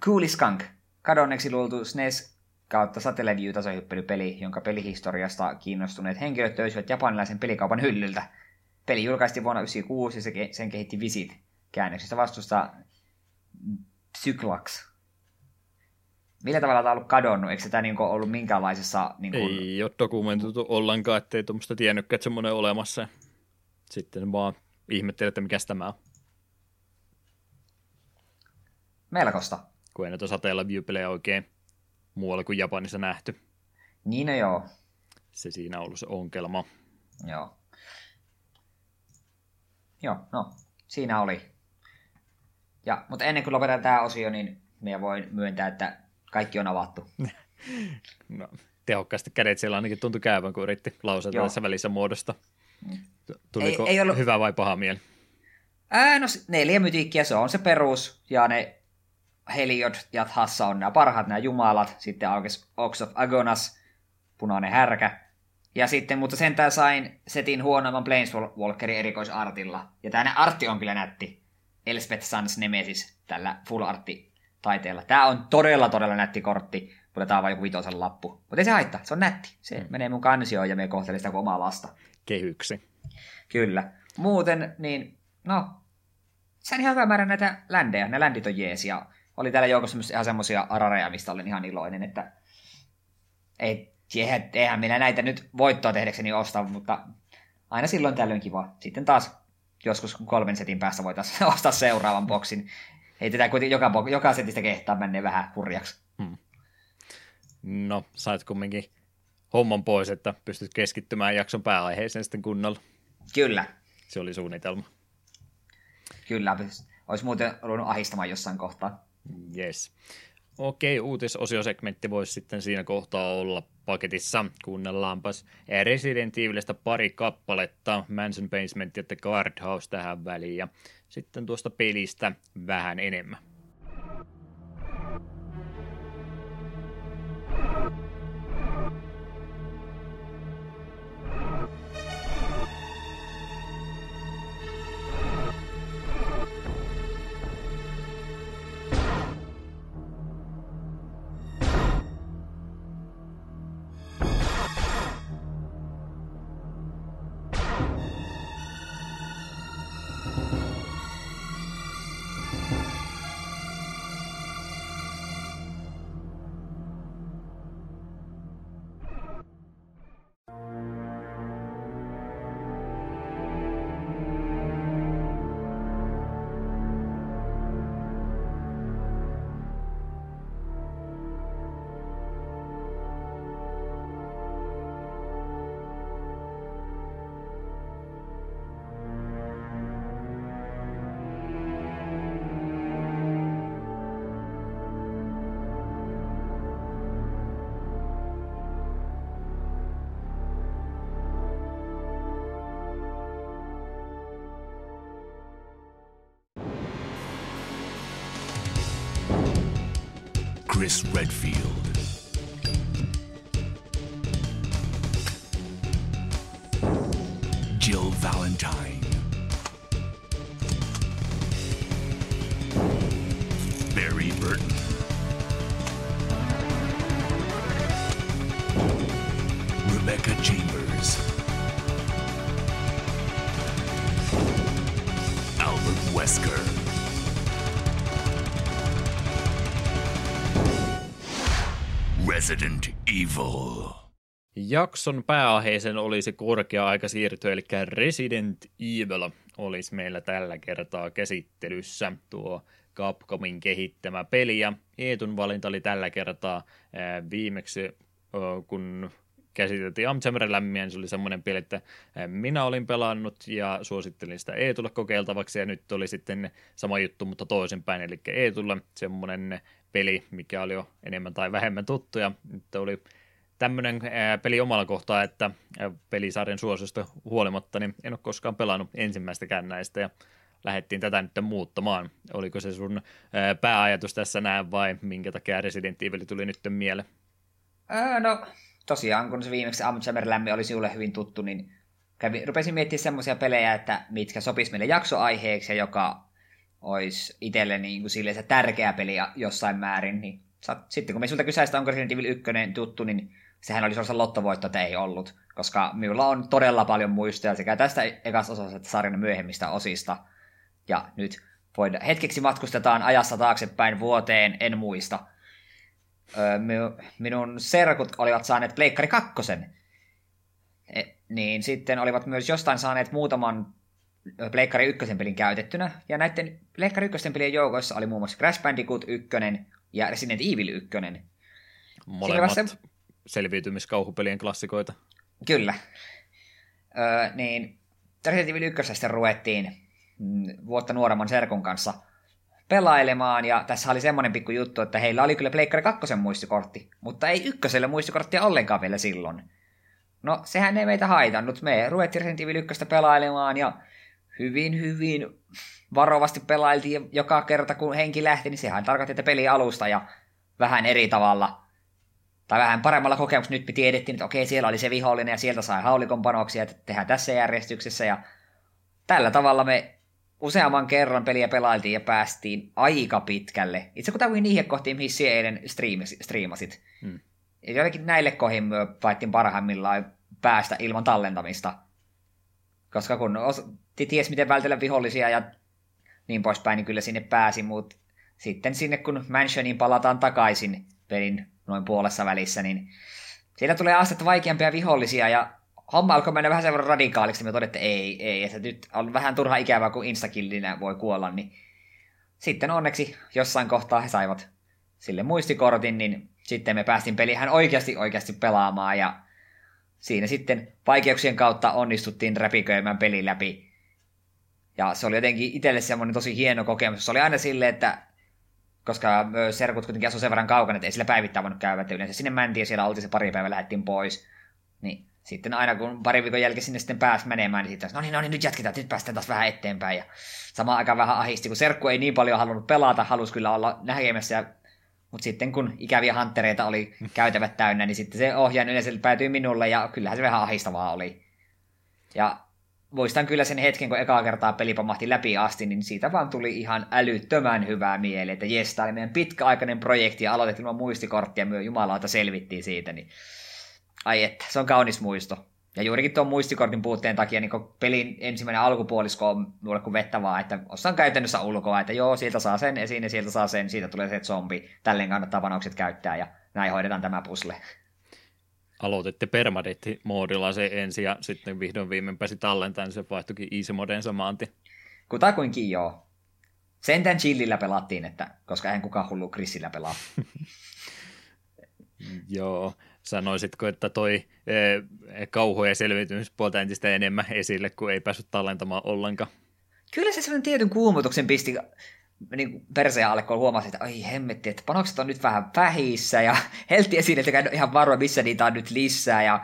Cooliskunk, kadonneeksi luultu SNES kautta Satellite tasohyppelypeli, jonka pelihistoriasta kiinnostuneet henkilöt töysivät japanilaisen pelikaupan hyllyltä. Peli julkaistiin vuonna 1996 ja se, sen kehitti Visit. Käännöksestä vastusta Cyclax. Millä tavalla tämä on ollut kadonnut? Eikö tämä niinku ollut minkäänlaisessa... Niinku... Ei ole dokumentoitu ollenkaan, ettei tuommoista tiennytkään, että semmoinen olemassa. Sitten vaan ihmettelee, että mikä tämä on. Melkoista. Kun ei näitä sateella view oikein muualla kuin Japanissa nähty. Niin no joo. Se siinä on ollut se onkelma. Joo. Joo, no, siinä oli. Ja, mutta ennen kuin lopetetaan tämä osio, niin me voin myöntää, että kaikki on avattu. no, tehokkaasti kädet siellä ainakin tuntui käyvän, kun yritti lausata tässä välissä muodosta. Mm. Tuliko ei, ei ollut... hyvä vai paha mieli? Ää, no neljä mytiikkiä, se on se perus, ja ne Heliod ja Thassa on nämä parhaat nämä jumalat, sitten aukesi Ox of Agonas, punainen härkä, ja sitten, mutta sentään sain setin huonomman Planeswalkerin erikoisartilla. Ja tämä artti on kyllä nätti. Elspeth Sans Nemesis tällä full artti taiteella. Tämä on todella, todella nätti kortti, mutta tämä on vain joku vitosen lappu. Mutta ei se haittaa, se on nätti. Se mm. menee mun kansioon ja me kohtelee sitä kuin omaa lasta. Kehyksi. Kyllä. Muuten, niin, no, se on ihan hyvä määrä näitä ländejä. Ne ländit on jees ja oli täällä joukossa ihan semmoisia arareja, mistä olin ihan iloinen, että ei, eihän, eihän minä näitä nyt voittoa tehdäkseni osta, mutta aina silloin tällöin kiva. Sitten taas joskus kolmen setin päässä voitaisiin ostaa seuraavan boksin. Ei tätä kuitenkin joka, joka setistä kehtaa mennä vähän hurjaksi. Hmm. No, sait kumminkin homman pois, että pystyt keskittymään jakson pääaiheeseen sitten kunnolla. Kyllä. Se oli suunnitelma. Kyllä, olisi muuten ruvennut ahistamaan jossain kohtaa. Yes. Okei, uutisosiosegmentti voisi sitten siinä kohtaa olla paketissa. Kuunnellaanpas Resident Evilistä pari kappaletta, Mansion Basement ja The Guardhouse tähän väliin ja sitten tuosta pelistä vähän enemmän. Chris Redfield. Jakson pääaiheeseen olisi korkea aika siirtyä, eli Resident Evil olisi meillä tällä kertaa käsittelyssä. Tuo Capcomin kehittämä peli ja Eetun valinta oli tällä kertaa viimeksi, kun käsiteltiin Amchammer lämmiä, niin se oli semmoinen peli, että minä olin pelannut ja suosittelin sitä Eetulle kokeiltavaksi ja nyt oli sitten sama juttu, mutta toisinpäin, eli Eetulle semmoinen peli, mikä oli jo enemmän tai vähemmän tuttu ja nyt oli tämmöinen peli omalla kohtaa, että pelisarjan suosista huolimatta, niin en ole koskaan pelannut ensimmäistäkään näistä ja lähdettiin tätä nyt muuttamaan. Oliko se sun pääajatus tässä näin vai minkä takia Resident Evil tuli nyt mieleen? Ää, no, tosiaan kun se viimeksi Amjammer Lämmi oli sinulle hyvin tuttu, niin kävin, rupesin miettimään semmoisia pelejä, että mitkä sopisi meille jaksoaiheeksi ja joka olisi itselle niin kuin silleen se tärkeä peli jossain määrin, niin sitten kun me sulta kysäistä, onko Resident Evil 1 tuttu, niin sehän oli sellaisen lottovoitto, että ei ollut, koska minulla on todella paljon muistoja sekä tästä ekasta osasta että sarjan myöhemmistä osista. Ja nyt voidaan, hetkeksi matkustetaan ajassa taaksepäin vuoteen, en muista. Öö, minun serkut olivat saaneet Pleikkari kakkosen. E, niin sitten olivat myös jostain saaneet muutaman Pleikkari ykkösen pelin käytettynä. Ja näiden Pleikkari ykkösen pelien joukoissa oli muun muassa Crash Bandicoot 1 ja Resident Evil 1. Molemmat. Selviytymiskauhupelien klassikoita. Kyllä. Öö, niin Resident Evil 1 sitten ruvettiin mm, vuotta nuoremman serkun kanssa pelailemaan, ja tässä oli semmoinen pikku juttu, että heillä oli kyllä Pleikkari 2 muistikortti, mutta ei ykköselle muistikorttia ollenkaan vielä silloin. No, sehän ei meitä haitannut. Me ruvettiin Resident Evil 1 pelailemaan, ja hyvin, hyvin varovasti pelailtiin joka kerta, kun henki lähti, niin sehän tarkoitti, että peli alusta ja vähän eri tavalla, tai vähän paremmalla kokemuksella nyt me tiedettiin, että okei, siellä oli se vihollinen ja sieltä sai haulikon panoksia, että tehdään tässä järjestyksessä ja tällä tavalla me useamman kerran peliä pelailtiin ja päästiin aika pitkälle. Itse kun niihin kohtiin, mihin sinä eilen striimasit. Hmm. Ja jotenkin näille kohin me paittiin parhaimmillaan päästä ilman tallentamista. Koska kun os- ties miten vältellä vihollisia ja niin poispäin, niin kyllä sinne pääsi, mutta sitten sinne kun Mansioniin palataan takaisin pelin noin puolessa välissä, niin siellä tulee astetta vaikeampia vihollisia ja homma alkoi mennä vähän sen verran radikaaliksi, me todettiin, että ei, ei, että nyt on vähän turha ikävää, kun instakillinä voi kuolla, niin sitten onneksi jossain kohtaa he saivat sille muistikortin, niin sitten me päästiin pelihän oikeasti oikeasti pelaamaan ja siinä sitten vaikeuksien kautta onnistuttiin räpiköimään peli läpi. Ja se oli jotenkin itselle semmoinen tosi hieno kokemus. Se oli aina silleen, että koska serkut kuitenkin asuu sen verran kaukana, että ei sillä päivittäin voinut käydä, että yleensä sinne mentiin ja siellä oltiin se pari päivää lähdettiin pois. Niin sitten aina kun pari viikon jälkeen sinne sitten pääsi menemään, niin sitten no niin, no niin, nyt jatketaan, nyt päästään taas vähän eteenpäin. Ja samaan aikaan vähän ahisti, kun Serkku ei niin paljon halunnut pelata, halusi kyllä olla näkemässä ja mutta sitten kun ikäviä hanttereita oli käytävät täynnä, niin sitten se ohjaaja yleensä päätyi minulle ja kyllähän se vähän ahistavaa oli. Ja muistan kyllä sen hetken, kun ekaa kertaa peli pamahti läpi asti, niin siitä vaan tuli ihan älyttömän hyvää mieli, että jes, tämä oli meidän pitkäaikainen projekti ja aloitettiin ilman muistikorttia, me jumalauta selvittiin siitä, niin ai että, se on kaunis muisto. Ja juurikin tuon muistikortin puutteen takia niin pelin ensimmäinen alkupuolisko on mulle kuin vettä vaan, että osaan käytännössä ulkoa, että joo, sieltä saa sen esiin ja sieltä saa sen, siitä tulee se zombi, tälleen kannattaa panokset käyttää ja näin hoidetaan tämä pusle. Aloititte permadetti-moodilla se ensin ja sitten vihdoin viimein pääsi tallentamaan, niin se vaihtuikin easy moden samanti. Kutakuinkin joo. Sentään chillillä pelattiin, että, koska en kukaan hullu Chrisillä pelaa. joo, sanoisitko, että toi e, kauhu- ja selviytymispuolta entistä enemmän esille, kun ei päässyt tallentamaan ollenkaan? Kyllä se sellainen tietyn kuumutuksen pisti niin perseen alle, kun huomasi, että ai hemmetti, että panokset on nyt vähän vähissä ja heltti esiin, että en ihan varma, missä niitä on nyt lisää ja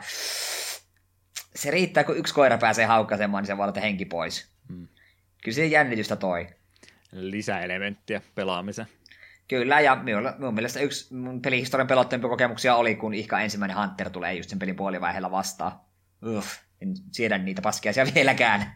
se riittää, kun yksi koira pääsee haukkaisemaan, niin se voi henki pois. Hmm. Kyllä se jännitystä toi. Lisäelementtiä pelaamiseen. Kyllä, ja minun, minun mielestä yksi mun pelihistorian pelotteempi kokemuksia oli, kun ihka ensimmäinen Hunter tulee just sen pelin puolivaiheella vastaan. Uff, en siedä niitä paskiaisia vieläkään.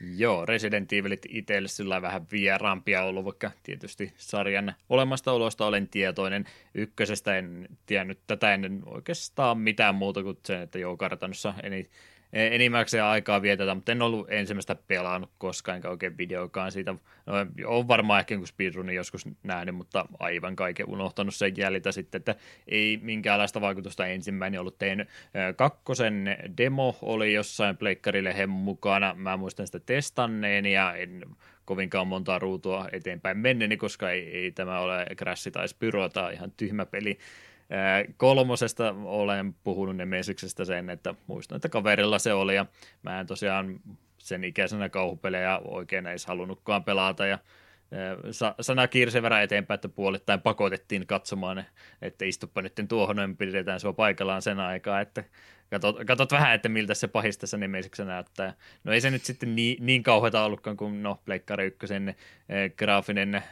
Joo, Resident Evilit itselle sillä vähän vieraampia ollut, vaikka tietysti sarjan olemastaolosta olen tietoinen. Ykkösestä en tiennyt tätä ennen oikeastaan mitään muuta kuin sen, että joo, kartanossa eni, enimmäkseen aikaa vietetään, mutta en ollut ensimmäistä pelannut koskaan, enkä oikein videokaan siitä. No, on varmaan ehkä kun speedrunin joskus nähnyt, mutta aivan kaiken unohtanut sen jäljitä sitten, että ei minkäänlaista vaikutusta ensimmäinen ollut tehnyt. Kakkosen demo oli jossain pleikkarille mukana, mä muistan sitä testanneen ja en kovinkaan montaa ruutua eteenpäin menneeni, koska ei, ei tämä ole Crash tai Spyro tai ihan tyhmä peli. Kolmosesta olen puhunut Nemesyksestä sen, että muistan, että kaverilla se oli ja mä en tosiaan sen ikäisenä kauhupelejä oikein edes halunnutkaan pelata ja sana kiirsi verran eteenpäin, että puolittain pakotettiin katsomaan, että istuppa nyt tuohon, niin pidetään sua paikallaan sen aikaa, että katsot, katsot vähän, että miltä se pahis tässä nimeiseksi näyttää. No ei se nyt sitten niin, niin kauheata ollutkaan kuin no, Pleikkari 1 graafinen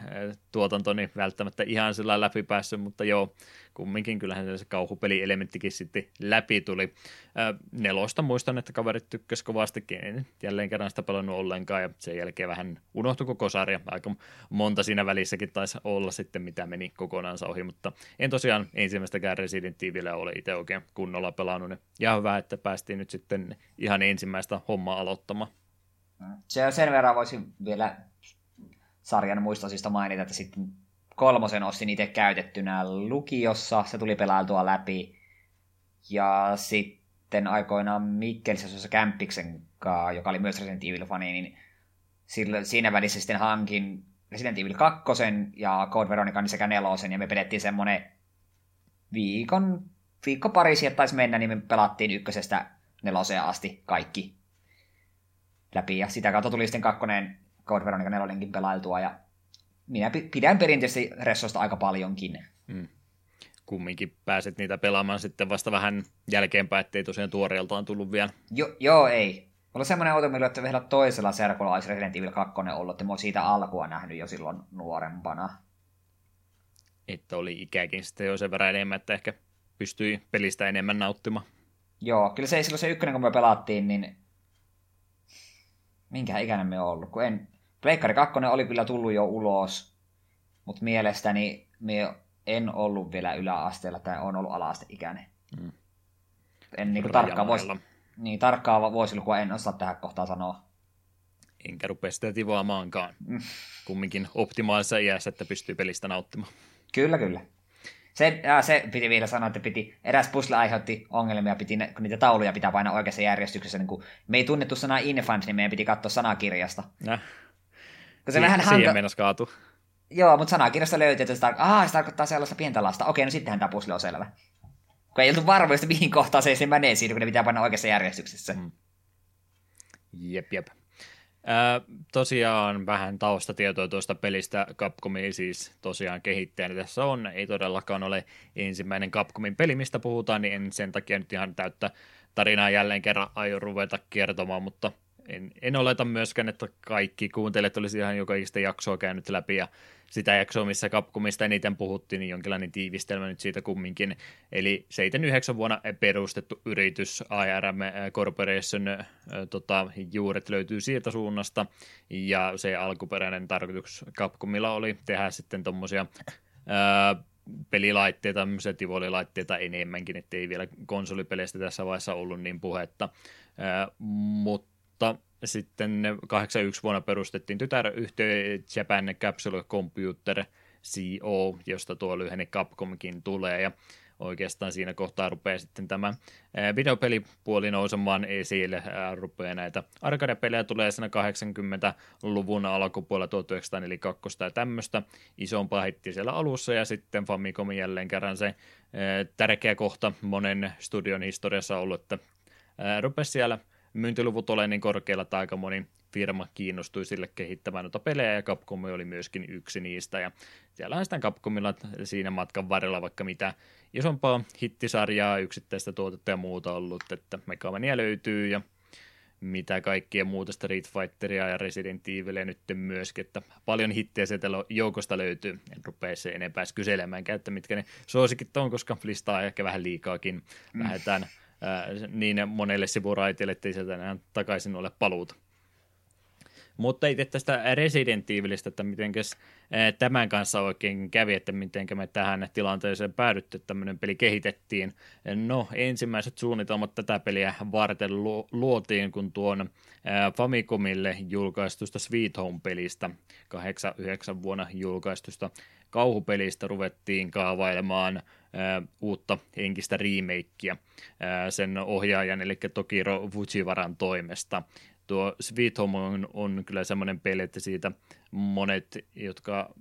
tuotanto, niin välttämättä ihan sillä läpi päässyt, mutta joo, kumminkin kyllähän se kauhupelielementtikin sitten läpi tuli. Ää, nelosta muistan, että kaverit tykkäsivät kovastikin, en jälleen kerran sitä pelannut ollenkaan ja sen jälkeen vähän unohtui koko sarja. Aika monta siinä välissäkin taisi olla sitten, mitä meni kokonaan ohi, mutta en tosiaan ensimmäistäkään Resident Evilia ole itse oikein kunnolla pelannut. Ja hyvä, että päästiin nyt sitten ihan ensimmäistä hommaa aloittamaan. Se on sen verran voisin vielä sarjan muistosista mainita, että sitten kolmosen ostin itse käytettynä lukiossa, se tuli pelailtua läpi. Ja sitten aikoinaan Mikkelissä Kämppiksen kanssa, joka oli myös Resident Evil-fani, niin siinä välissä sitten hankin Resident Evil 2 ja Code Veronica sekä nelosen, ja me pidettiin semmonen viikon, viikko pari sieltä taisi mennä, niin me pelattiin ykkösestä neloseen asti kaikki läpi, ja sitä kautta tuli sitten kakkonen Code Veronica nelonenkin pelailtua, ja minä pidän perinteisesti Ressosta aika paljonkin. Mm. Kumminkin pääset niitä pelaamaan sitten vasta vähän jälkeenpäin, ettei tosiaan tuoreeltaan tullut vielä. Jo, joo, ei. Mulla semmoinen auto, millä että vielä toisella serkulla olisi Resident Evil 2 ollut, että mä siitä alkua nähnyt jo silloin nuorempana. Että oli ikäkin sitten jo sen verran enemmän, että ehkä pystyi pelistä enemmän nauttimaan. Joo, kyllä se ei silloin se ykkönen, kun me pelattiin, niin minkä ikäinen me on ollut, kun en, Pleikkari 2 oli kyllä tullut jo ulos, mutta mielestäni me en ollut vielä yläasteella tai on ollut ala-asteikäinen. Mm. En niin tarkkaan voisi, niin, tarkkaa vuosilukua en osaa tähän kohtaan sanoa. Enkä rupea sitä tivoamaankaan. Mm. Kumminkin optimaalisessa iässä, että pystyy pelistä nauttimaan. Kyllä, kyllä. Se, ja se piti vielä sanoa, että piti, eräs puzzle aiheutti ongelmia, piti, kun niitä tauluja pitää painaa oikeassa järjestyksessä. Niin kun me ei tunnettu sanaa infant, niin meidän piti katsoa sanakirjasta. Näh. Kun se si- vähän hanka... mennessä kaatu. Joo, mutta sanakirjasta löytyy, että se, tar- Aha, se tarkoittaa sellaista pientä lasta. Okei, no sittenhän tämä pusle on selvä. Kun ei oltu varmoista, mihin kohtaan se, menee siinä, kun ne pitää panna oikeassa järjestyksessä. Mm. Jep, jep. Ää, tosiaan vähän taustatietoa tuosta pelistä Capcomin siis tosiaan kehittäjänä tässä on. Ei todellakaan ole ensimmäinen Capcomin peli, mistä puhutaan, niin en sen takia nyt ihan täyttä tarinaa jälleen kerran aio ruveta kertomaan, mutta en, en oleta myöskään, että kaikki kuuntelijat olisi ihan jokaista jaksoa käynyt läpi ja sitä jaksoa, missä Capcomista eniten puhuttiin, niin jonkinlainen tiivistelmä nyt siitä kumminkin. Eli 79 vuonna perustettu yritys IRM Corporation äh, tota, juuret löytyy sieltä suunnasta, ja se alkuperäinen tarkoitus Capcomilla oli tehdä sitten tuommoisia pelilaitteita, tämmöisiä tivolilaitteita enemmänkin, ettei vielä konsolipeleistä tässä vaiheessa ollut niin puhetta, ää, mutta sitten 81 vuonna perustettiin tytäryhtiö Japan Capsule Computer CO, josta tuo lyhenne Capcomkin tulee, ja oikeastaan siinä kohtaa rupeaa sitten tämä videopelipuoli nousemaan esille, rupeaa näitä arcade-pelejä tulee siinä 80-luvun alkupuolella 1942 ja tämmöistä isompaa hittiä siellä alussa, ja sitten Famicomin jälleen kerran se tärkeä kohta monen studion historiassa ollut, että rupesi siellä – myyntiluvut ole niin korkealla, että aika moni firma kiinnostui sille kehittämään noita pelejä, ja Capcom oli myöskin yksi niistä, ja siellä on sitten Capcomilla siinä matkan varrella vaikka mitä isompaa hittisarjaa, yksittäistä tuotetta ja muuta ollut, että Megamania löytyy, ja mitä kaikkia muuta Street Fighteria ja Resident Evilia nyt myöskin, että paljon hittejä sieltä joukosta löytyy. En rupea se enempää kyselemään, että mitkä ne suosikit on, koska listaa ehkä vähän liikaakin. Mm. Lähdetään niin monelle sivuraitille, ettei sieltä enää takaisin ole paluuta. Mutta itse tästä Resident Evilistä, että miten tämän kanssa oikein kävi, että miten me tähän tilanteeseen päädytty, että tämmöinen peli kehitettiin. No, ensimmäiset suunnitelmat tätä peliä varten luotiin, kun tuon Famicomille julkaistusta Sweet Home-pelistä, 89 vuonna julkaistusta kauhupelistä ruvettiin kaavailemaan uutta henkistä remakeä sen ohjaajan, eli Tokiro Fujivaran toimesta. Tuo Sweet Home on, on kyllä semmoinen peli, että siitä monet, jotka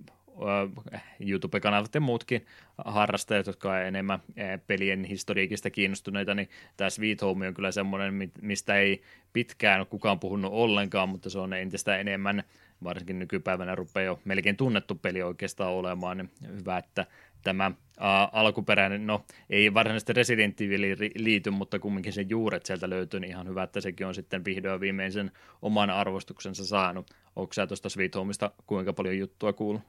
YouTube-kanavat ja muutkin harrastajat, jotka ovat enemmän pelien historiikista kiinnostuneita, niin tämä Sweet Home on kyllä semmoinen, mistä ei pitkään kukaan puhunut ollenkaan, mutta se on entistä enemmän, varsinkin nykypäivänä rupeaa jo melkein tunnettu peli oikeastaan olemaan, niin hyvä, että tämä ää, alkuperäinen, no ei varsinaisesti Resident Evil liity, mutta kumminkin sen juuret sieltä löytyy, niin ihan hyvä, että sekin on sitten vihdoin viimeisen oman arvostuksensa saanut. Onko sä tuosta Sweet Homeista kuinka paljon juttua kuullut?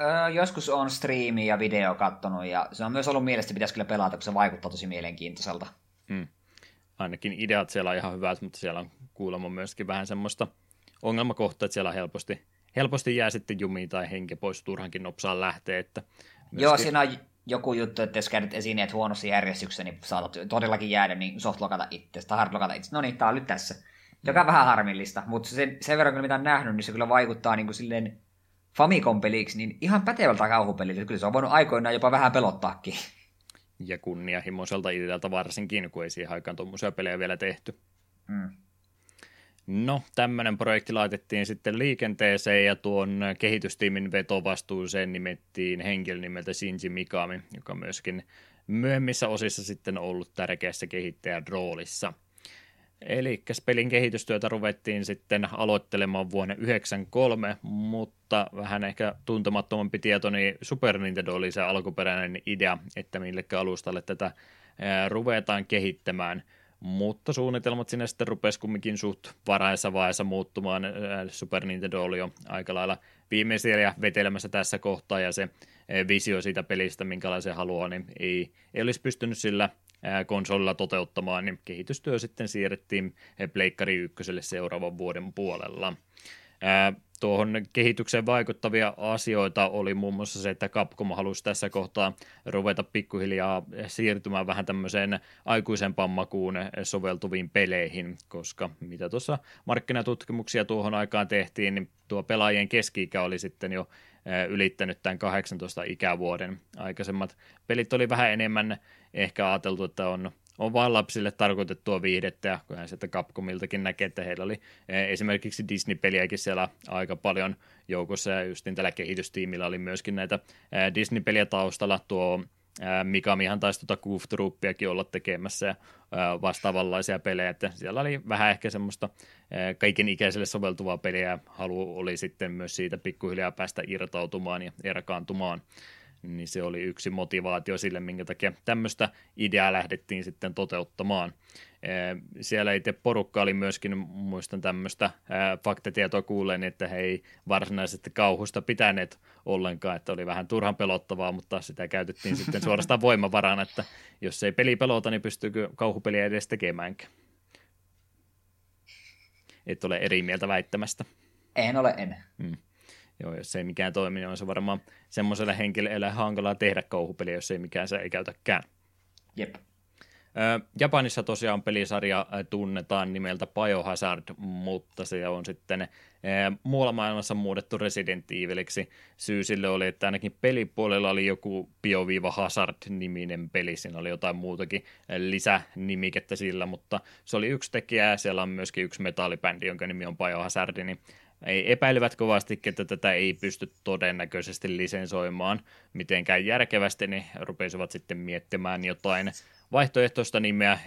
Öö, joskus on striimi ja video kattonut, ja se on myös ollut mielestä, pitäisi kyllä pelata, kun se vaikuttaa tosi mielenkiintoiselta. Hmm. Ainakin ideat siellä on ihan hyvät, mutta siellä on kuulemma myöskin vähän semmoista ongelmakohtaa, että siellä helposti, helposti jää sitten jumiin tai henke pois turhankin nopsaan lähtee, että Myöskin... Joo, siinä on joku juttu, että jos käynyt esineet huonossa järjestyksessä, niin saatat todellakin jäädä niin softlogata itse tai hardlogata itse. No niin, tää on nyt tässä. Joka on vähän harmillista, mutta sen, sen verran, kun mitä on nähnyt, niin se kyllä vaikuttaa niin kuin silleen Famicom-peliksi, niin ihan pätevältä kauhupeliltä. Kyllä se on voinut aikoinaan jopa vähän pelottaakin. Ja kunnianhimoiselta idealta varsinkin, kun ei siihen aikaan tuommoisia pelejä vielä tehty. Mm. No, tämmöinen projekti laitettiin sitten liikenteeseen ja tuon kehitystiimin vetovastuuseen nimettiin henkilö nimeltä Shinji Mikami, joka myöskin myöhemmissä osissa sitten ollut tärkeässä kehittäjän roolissa. Eli pelin kehitystyötä ruvettiin sitten aloittelemaan vuonna 1993, mutta vähän ehkä tuntemattomampi tieto, niin Super Nintendo oli se alkuperäinen idea, että millekä alustalle tätä ruvetaan kehittämään – mutta suunnitelmat sinne sitten rupesi kumminkin suht varaissa vaiheessa muuttumaan. Super Nintendo oli jo aika lailla viimeisiä vetelemässä tässä kohtaa, ja se visio siitä pelistä, minkälaisen haluaa, niin ei, ei olisi pystynyt sillä konsolilla toteuttamaan, niin kehitystyö sitten siirrettiin Pleikkari ykköselle seuraavan vuoden puolella. Tuohon kehitykseen vaikuttavia asioita oli muun muassa se, että Capcom halusi tässä kohtaa ruveta pikkuhiljaa siirtymään vähän tämmöiseen aikuisempaan makuun soveltuviin peleihin, koska mitä tuossa markkinatutkimuksia tuohon aikaan tehtiin, niin tuo pelaajien keski oli sitten jo ylittänyt tämän 18 ikävuoden. Aikaisemmat pelit oli vähän enemmän ehkä ajateltu, että on on vain lapsille tarkoitettua viihdettä, ja kyllähän sieltä Capcomiltakin näkee, että heillä oli eh, esimerkiksi Disney-peliäkin siellä aika paljon joukossa, ja justin tällä kehitystiimillä oli myöskin näitä eh, Disney-peliä taustalla, tuo Mikamihan taisi tuota Goof Troopiakin olla tekemässä ja vastaavanlaisia pelejä, että siellä oli vähän ehkä semmoista kaiken ikäiselle soveltuvaa peliä, halu oli sitten myös siitä pikkuhiljaa päästä irtautumaan ja erkaantumaan niin se oli yksi motivaatio sille, minkä takia tämmöistä ideaa lähdettiin sitten toteuttamaan. Siellä itse porukka oli myöskin, muistan tämmöistä faktatietoa kuuleen, että he ei varsinaisesti kauhusta pitäneet ollenkaan, että oli vähän turhan pelottavaa, mutta sitä käytettiin sitten suorastaan voimavarana, että jos ei peli pelota, niin pystyykö kauhupeliä edes tekemäänkään. Et ole eri mieltä väittämästä. En ole, en. Hmm. Joo, jos ei mikään toimi, niin on se varmaan semmoiselle henkilölle hankalaa tehdä kauhupeliä, jos ei mikään se ei käytäkään. Jep. Japanissa tosiaan pelisarja tunnetaan nimeltä Biohazard, mutta se on sitten muualla maailmassa muutettu Resident Eviliksi. Syy sille oli, että ainakin pelipuolella oli joku Bio-Hazard-niminen peli, siinä oli jotain muutakin lisänimikettä sillä, mutta se oli yksi tekijä, siellä on myöskin yksi metallibändi, jonka nimi on Biohazard, niin ei epäilivät kovasti, että tätä ei pysty todennäköisesti lisensoimaan mitenkään järkevästi, niin rupesivat sitten miettimään jotain vaihtoehtoista nimeä,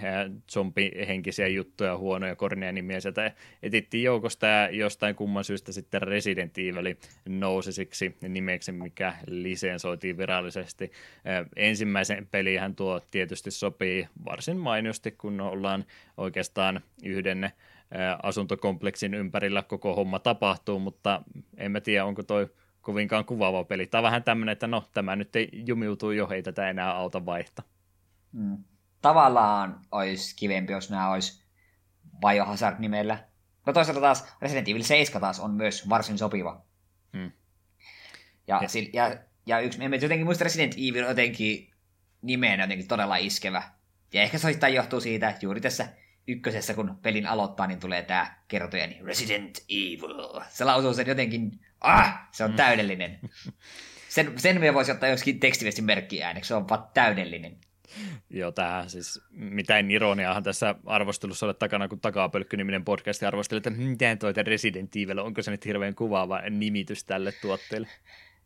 zombihenkisiä juttuja, huonoja korneja nimiä sieltä etittiin joukosta ja jostain kumman syystä sitten Resident Evil nousi siksi nimeksi, mikä lisensoitiin virallisesti. Ensimmäisen pelihän tuo tietysti sopii varsin mainiosti, kun ollaan oikeastaan yhden asuntokompleksin ympärillä koko homma tapahtuu, mutta en mä tiedä, onko toi kovinkaan kuvaava peli. Tämä on vähän tämmöinen, että no, tämä nyt ei jumiutuu jo, ei tätä enää auta vaihta. Mm. Tavallaan olisi kivempi, jos nämä olisi Biohazard-nimellä. No toisaalta taas Resident Evil 7 taas on myös varsin sopiva. Hmm. Ja, ja, ja, ja yksi, en jotenkin muista Resident Evil jotenkin nimeen jotenkin todella iskevä. Ja ehkä se osittain johtuu siitä, että juuri tässä ykkösessä, kun pelin aloittaa, niin tulee tämä kertoja, niin Resident Evil. Se lausuu sen jotenkin, ah, se on mm. täydellinen. Sen, sen me voisi ottaa joskin tekstiviestin merkki ääneksi, se on vaan täydellinen. Joo, tähän siis mitään ironiaahan tässä arvostelussa ole takana, kun Takapölkky-niminen podcast arvosteli, että miten toi Resident Evil, onko se nyt hirveän kuvaava nimitys tälle tuotteelle?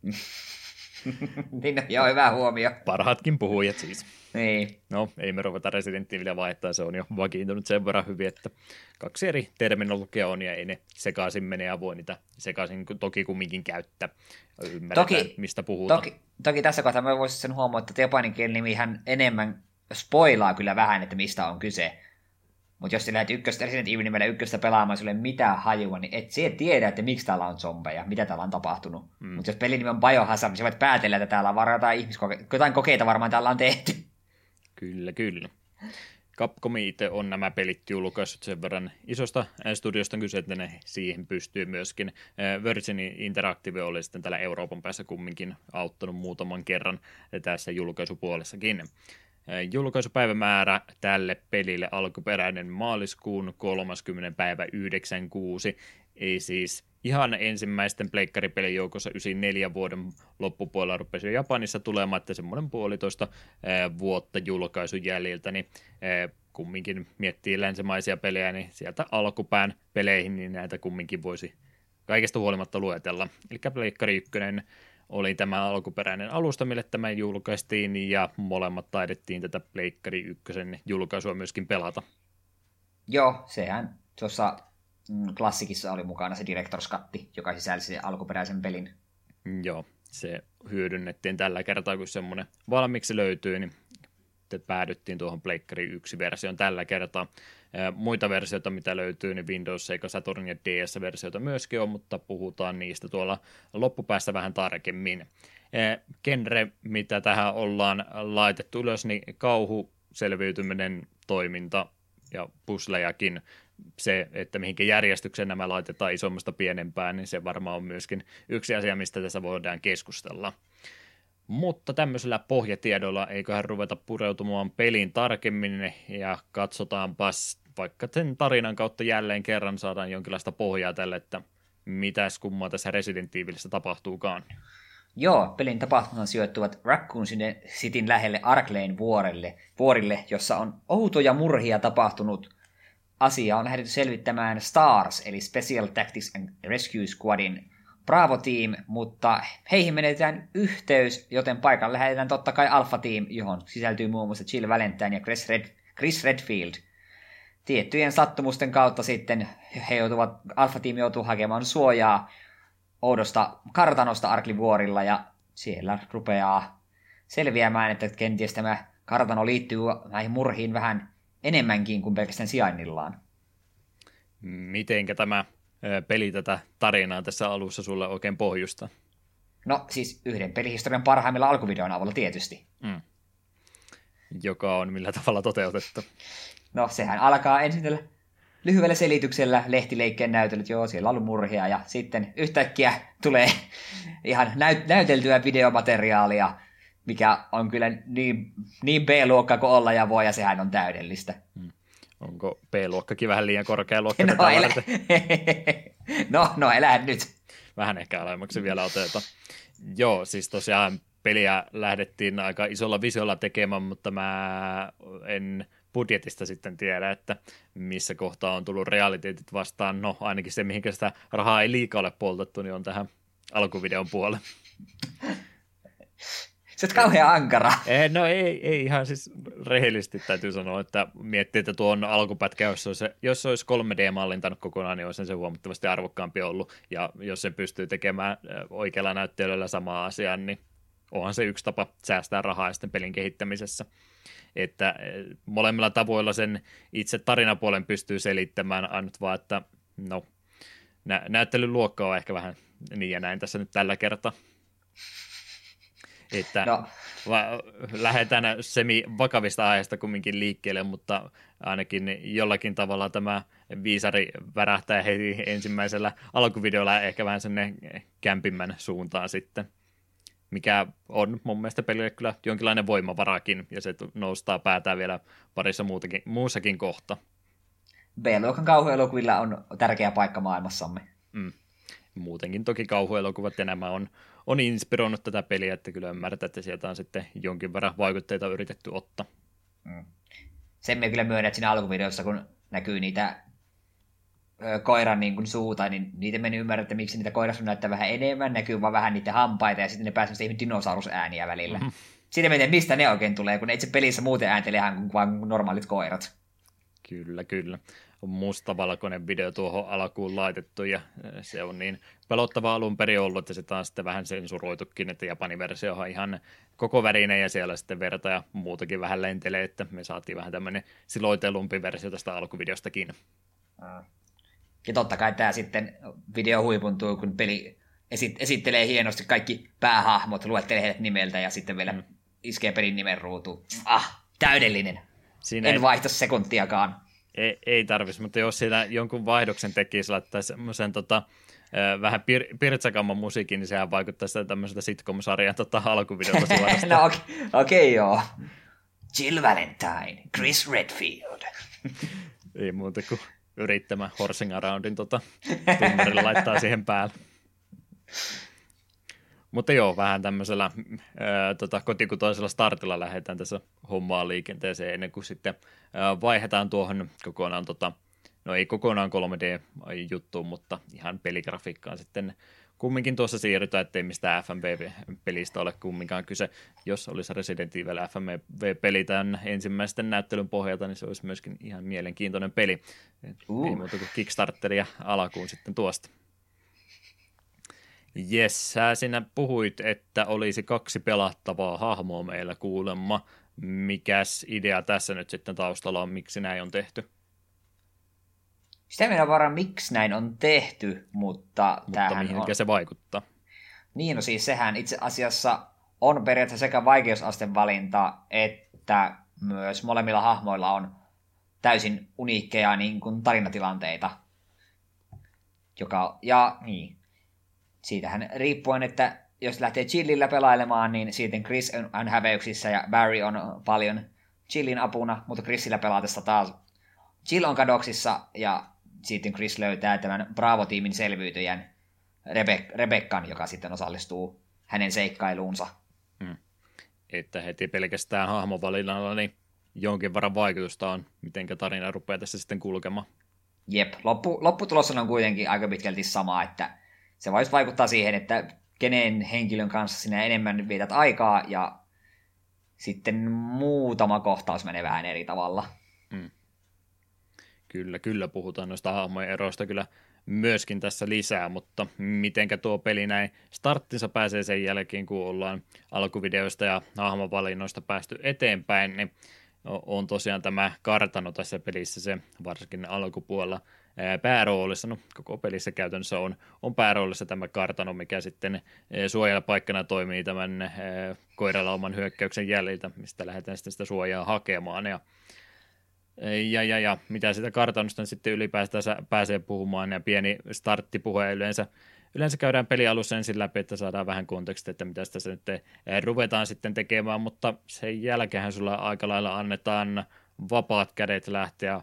niin, joo, hyvä huomio. Parhaatkin puhujat siis. Niin. No, ei me ruveta Resident Evilia vaihtaa, se on jo vakiintunut sen verran hyvin, että kaksi eri terminologia on ja ei ne sekaisin mene ja voi niitä sekaisin toki kumminkin käyttää. Ymmärretään, toki, mistä puhutaan. Toki, toki tässä kohtaa mä voisin sen huomata, että japanin kielen nimihän enemmän spoilaa kyllä vähän, että mistä on kyse. Mutta jos sä lähdet ykköstä Resident Evil nimellä ykköstä pelaamaan, sulle mitään hajua, niin et sä tiedä, että miksi täällä on zombeja, mitä täällä on tapahtunut. Mm. Mutta jos pelin nimi on Biohazard, niin sä voit päätellä, että täällä on varmaan jotain, ihmiskoke- jotain kokeita varmaan täällä on tehty. Kyllä, kyllä. Capcom itse on nämä pelit julkaissut sen verran isosta studiosta kyse, että ne siihen pystyy myöskin. Virgin Interactive oli sitten täällä Euroopan päässä kumminkin auttanut muutaman kerran tässä julkaisupuolessakin. Julkaisupäivämäärä tälle pelille alkuperäinen maaliskuun 30. päivä 96, ei siis ihan ensimmäisten pleikkaripelin joukossa 94 vuoden loppupuolella rupesi Japanissa tulemaan, että semmoinen puolitoista vuotta julkaisun jäljiltä, niin kumminkin miettii länsimaisia pelejä, niin sieltä alkupään peleihin, niin näitä kumminkin voisi kaikesta huolimatta luetella. Eli Pleikkari 1 oli tämä alkuperäinen alusta, mille tämä julkaistiin, ja molemmat taidettiin tätä Pleikkari 1 julkaisua myöskin pelata. Joo, sehän tuossa klassikissa oli mukana se Director's Cut, joka sisälsi alkuperäisen pelin. Joo, se hyödynnettiin tällä kertaa, kun semmoinen valmiiksi löytyy, niin päädyttiin tuohon Pleikkari 1 versioon tällä kertaa. Muita versioita, mitä löytyy, niin Windows, Sega Saturn ja DS-versioita myöskin on, mutta puhutaan niistä tuolla loppupäästä vähän tarkemmin. Genre, mitä tähän ollaan laitettu ylös, niin kauhu, selviytyminen, toiminta ja puslejakin. Se, että mihinkä järjestykseen nämä laitetaan isommasta pienempään, niin se varmaan on myöskin yksi asia, mistä tässä voidaan keskustella. Mutta tämmöisellä pohjatiedolla eiköhän ruveta pureutumaan peliin tarkemmin ja katsotaanpas vaikka sen tarinan kautta jälleen kerran saadaan jonkinlaista pohjaa tälle, että mitäs kummaa tässä Resident Evilissä tapahtuukaan. Joo, pelin tapahtumat sijoittuvat Raccoon Cityn lähelle Arklane vuorelle, vuorille, jossa on outoja murhia tapahtunut. Asia on lähdetty selvittämään STARS, eli Special Tactics and Rescue Squadin Bravo Team, mutta heihin menetään yhteys, joten paikalle lähetetään totta kai Alpha Team, johon sisältyy muun muassa Jill Valentine ja Chris, Red, Chris Redfield. Tiettyjen sattumusten kautta sitten he joutuvat, Alpha Team joutuu hakemaan suojaa oudosta kartanosta Arklivuorilla ja siellä rupeaa selviämään, että kenties tämä kartano liittyy näihin murhiin vähän enemmänkin kuin pelkästään sijainnillaan. Mitenkä tämä peli tätä tarinaa tässä alussa sulle oikein pohjusta? No siis yhden pelihistorian parhaimmilla alkuvideon avulla tietysti. Mm. Joka on millä tavalla toteutettu? No sehän alkaa ensin lyhyellä selityksellä lehtileikkeen näytelyt, joo, siellä on ollut murhia, ja sitten yhtäkkiä tulee ihan näyt- näyteltyä videomateriaalia, mikä on kyllä niin, niin B-luokka kuin olla ja voi, ja sehän on täydellistä. Hmm. Onko B-luokkakin vähän liian korkea luokka no, elä... no, no, elä nyt. Vähän ehkä alemmaksi vielä oteta. Joo, siis tosiaan peliä lähdettiin aika isolla visiolla tekemään, mutta mä en budjetista sitten tiedä, että missä kohtaa on tullut realiteetit vastaan. No ainakin se, mihinkä sitä rahaa ei liikaa ole poltettu, niin on tähän alkuvideon puolelle. Se on kauhean ankara. Ei, no ei, ei ihan siis rehellisesti täytyy sanoa, että miettii, että tuon alkupätkä, jos, olisi, jos se olisi 3D-mallintanut kokonaan, niin olisi se huomattavasti arvokkaampi ollut. Ja jos se pystyy tekemään oikealla näyttelyllä samaa asiaa, niin onhan se yksi tapa säästää rahaa sitten pelin kehittämisessä. Että molemmilla tavoilla sen itse tarinapuolen pystyy selittämään, ainut vaan, että no, nä- näyttelyn luokka on ehkä vähän niin ja näin tässä nyt tällä kertaa. Että no. va- lähdetään semi-vakavista aiheista kumminkin liikkeelle, mutta ainakin jollakin tavalla tämä viisari värähtää heti ensimmäisellä alkuvideolla ehkä vähän sinne kämpimmän suuntaan sitten mikä on mun mielestä pelille kyllä jonkinlainen voimavarakin, ja se noustaa päätään vielä parissa muutakin, muussakin kohta. B-luokan kauhuelokuvilla on tärkeä paikka maailmassamme. Mm. Muutenkin toki kauhuelokuvat ja nämä on on inspiroinut tätä peliä, että kyllä ymmärtää, että sieltä on sitten jonkin verran vaikutteita yritetty ottaa. Mm. Sen me kyllä myönnät siinä alkuvideossa, kun näkyy niitä koiran niin kuin suuta, niin niitä meni ymmärrä, että miksi niitä koirassa näyttää vähän enemmän, näkyy vaan vähän niitä hampaita ja sitten ne pääsevät siihen dinosaurusääniä välillä. Mm-hmm. Sitten mietin, mistä ne oikein tulee, kun ne itse pelissä muuten ääntelee ihan kuin vain normaalit koirat. Kyllä, kyllä mustavalkoinen video tuohon alkuun laitettu ja se on niin pelottava alun perin ollut, että se on sitten vähän sensuroitukin, että Japanin versio on ihan koko värinen ja siellä sitten verta ja muutakin vähän lentelee, että me saatiin vähän tämmöinen siloitelumpi versio tästä alkuvideostakin. Ja totta kai tämä sitten video huipuntuu, kun peli esit- esittelee hienosti kaikki päähahmot, luettelee heidät nimeltä ja sitten vielä mm. iskee pelin nimen ruutuun. Ah, täydellinen. Siinä en ei... vaihta sekuntiakaan ei, ei tarvitsisi, mutta jos siinä jonkun vaihdoksen tekisi, laittaisi semmoisen tota, vähän pir- pirtsakamman musiikin, niin sehän vaikuttaisi tämmöiseltä sitcom-sarjan tota, alkuvideolta suorastaan. no okei, okay, okay, joo. Jill Valentine, Chris Redfield. ei muuta kuin yrittämään horsing aroundin tota, laittaa siihen päälle. Mutta joo, vähän tämmöisellä ää, tota, kotikutoisella startilla lähdetään tässä hommaa liikenteeseen ennen kuin sitten ää, vaihdetaan tuohon kokonaan, tota, no ei kokonaan 3D-juttuun, mutta ihan peligrafiikkaan sitten kumminkin tuossa siirrytään, ettei mistään FMV-pelistä ole kumminkaan kyse. Jos olisi Resident Evil FMV-peli tämän ensimmäisten näyttelyn pohjalta, niin se olisi myöskin ihan mielenkiintoinen peli. Uh. Ei muuta kuin Kickstarteria alkuun sitten tuosta. Jes, sä sinä puhuit, että olisi kaksi pelattavaa hahmoa meillä kuulemma. Mikäs idea tässä nyt sitten taustalla on, miksi näin on tehty? Sitä minä varmaan, miksi näin on tehty, mutta... Mutta mihinkä on... se vaikuttaa? Niin, no siis sehän itse asiassa on periaatteessa sekä vaikeusasten valinta, että myös molemmilla hahmoilla on täysin uniikkeja niin kuin tarinatilanteita. Joka, ja niin, siitähän riippuen, että jos lähtee chillillä pelailemaan, niin sitten Chris on häveyksissä ja Barry on paljon chillin apuna, mutta Chrisillä pelaatessa taas Chill on kadoksissa ja sitten Chris löytää tämän Bravo-tiimin selviytyjän Rebe- Rebekkan, joka sitten osallistuu hänen seikkailuunsa. Hmm. Että heti pelkästään hahmovalinnalla niin jonkin verran vaikutusta on, miten tarina rupeaa tässä sitten kulkemaan. Jep, Loppu, lopputulos on kuitenkin aika pitkälti sama, että se voisi vaikuttaa siihen, että kenen henkilön kanssa sinä enemmän vietät aikaa ja sitten muutama kohtaus menee vähän eri tavalla. Mm. Kyllä, kyllä puhutaan noista hahmojen eroista kyllä myöskin tässä lisää, mutta mitenkä tuo peli näin starttinsa pääsee sen jälkeen, kun ollaan alkuvideoista ja hahmovalinnoista päästy eteenpäin, niin on tosiaan tämä kartano tässä pelissä se varsinkin alkupuolella pääroolissa, no koko pelissä käytännössä on, on pääroolissa tämä kartano, mikä sitten suojelapaikkana toimii tämän koiralauman hyökkäyksen jäljiltä, mistä lähdetään sitten sitä suojaa hakemaan. Ja ja, ja, ja mitä sitä kartanosta sitten ylipäätään pääsee puhumaan ja pieni starttipuhe yleensä, yleensä käydään pelialussa ensin läpi, että saadaan vähän kontekstia, että mitä sitä nyt ruvetaan sitten tekemään, mutta sen jälkeen sulla aika lailla annetaan vapaat kädet lähteä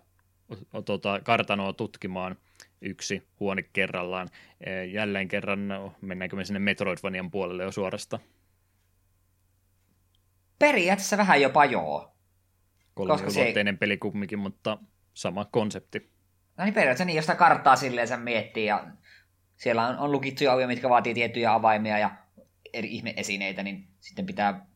tuota, kartanoa tutkimaan yksi huone kerrallaan. Jälleen kerran, no, mennäänkö me sinne Metroidvanian puolelle jo suorasta? Periaatteessa vähän jopa joo. Kolmiulotteinen se... peli kumminkin, mutta sama konsepti. No niin periaatteessa niin, jos sitä karttaa silleen sen miettii ja siellä on, on lukittuja ovia, mitkä vaatii tiettyjä avaimia ja eri ihmeesineitä, niin sitten pitää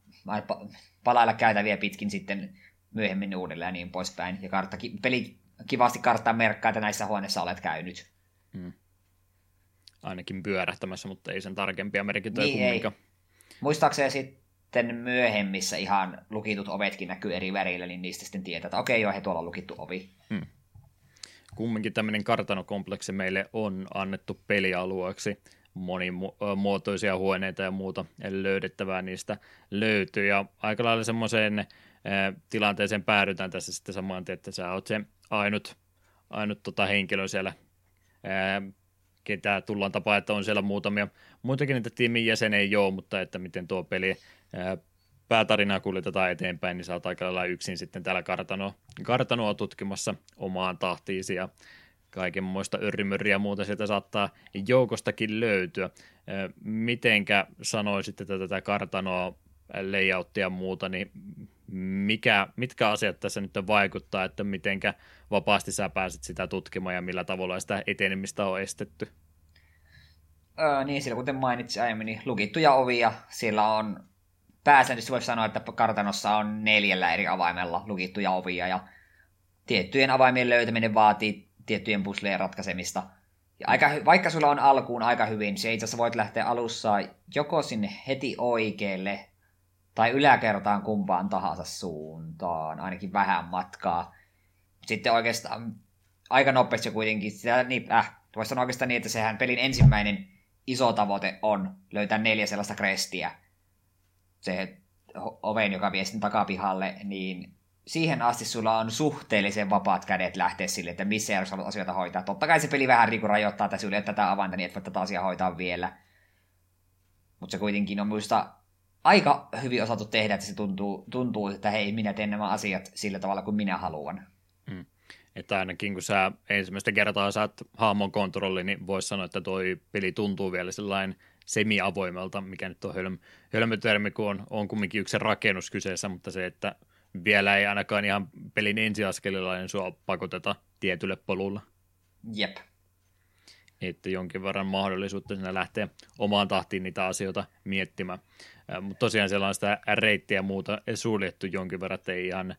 palailla käytäviä pitkin sitten myöhemmin uudelleen ja niin poispäin. Ja kartta, peli kivasti karttaa merkkaa, että näissä huoneissa olet käynyt. Hmm. Ainakin pyörähtämässä, mutta ei sen tarkempia merkintöjä niin kumminkaan. Ei. Muistaakseni sitten myöhemmissä ihan lukitut ovetkin näkyy eri värillä, niin niistä sitten tietää, että okei, joo, he tuolla on lukittu ovi. Hmm. Kumminkin tämmöinen kartanokompleksi meille on annettu pelialueeksi monimuotoisia huoneita ja muuta löydettävää niistä löytyy. Ja aika lailla semmoiseen tilanteeseen päädytään tässä sitten samaan, että sä oot se ainut, ainut tota henkilö siellä, ää, ketä tullaan tapaa, että on siellä muutamia muitakin niitä tiimin jäseniä joo, mutta että miten tuo peli ää, päätarinaa kuljetetaan eteenpäin, niin sä oot aika lailla yksin sitten täällä kartanoa, kartanoa tutkimassa omaan tahtiisi ja kaikenmoista örrimörriä ja muuta sieltä saattaa joukostakin löytyä. Mitenkä sanoisit, että tätä kartanoa, layouttia ja muuta, niin mikä, mitkä asiat tässä nyt vaikuttaa, että mitenkä vapaasti sä pääset sitä tutkimaan ja millä tavalla sitä etenemistä on estetty? Öö, niin, sillä kuten mainitsin aiemmin, niin lukittuja ovia. Siellä on pääsääntöisesti voisi sanoa, että kartanossa on neljällä eri avaimella lukittuja ovia ja tiettyjen avaimien löytäminen vaatii tiettyjen puslejen ratkaisemista. Ja aika, vaikka sulla on alkuun aika hyvin, se itse asiassa voit lähteä alussa joko sinne heti oikealle tai yläkertaan kumpaan tahansa suuntaan, ainakin vähän matkaa. Sitten oikeastaan aika nopeasti kuitenkin, sitä, niin, äh, voisi sanoa oikeastaan niin, että sehän pelin ensimmäinen iso tavoite on löytää neljä sellaista krestiä. Se oven, joka vie sitten takapihalle, niin siihen asti sulla on suhteellisen vapaat kädet lähteä sille, että missä jos haluat asioita hoitaa. Totta kai se peli vähän riku rajoittaa tässä yli tätä avainta, niin et voi tätä asiaa hoitaa vielä. Mutta se kuitenkin on muista aika hyvin osattu tehdä, että se tuntuu, tuntuu, että hei, minä teen nämä asiat sillä tavalla kuin minä haluan. Mm. Että ainakin kun sä ensimmäistä kertaa saat hahmon kontrolli, niin voisi sanoa, että toi peli tuntuu vielä sellainen semi-avoimelta, mikä nyt on hölm, hölmötermi, kun on, on kumminkin yksi rakennus kyseessä, mutta se, että vielä ei ainakaan ihan pelin ensiaskelilla niin sua pakoteta tietylle polulla. Jep että jonkin verran mahdollisuutta sinä lähteä omaan tahtiin niitä asioita miettimään. Mutta tosiaan siellä on sitä reittiä muuta suljettu jonkin verran, että ei ihan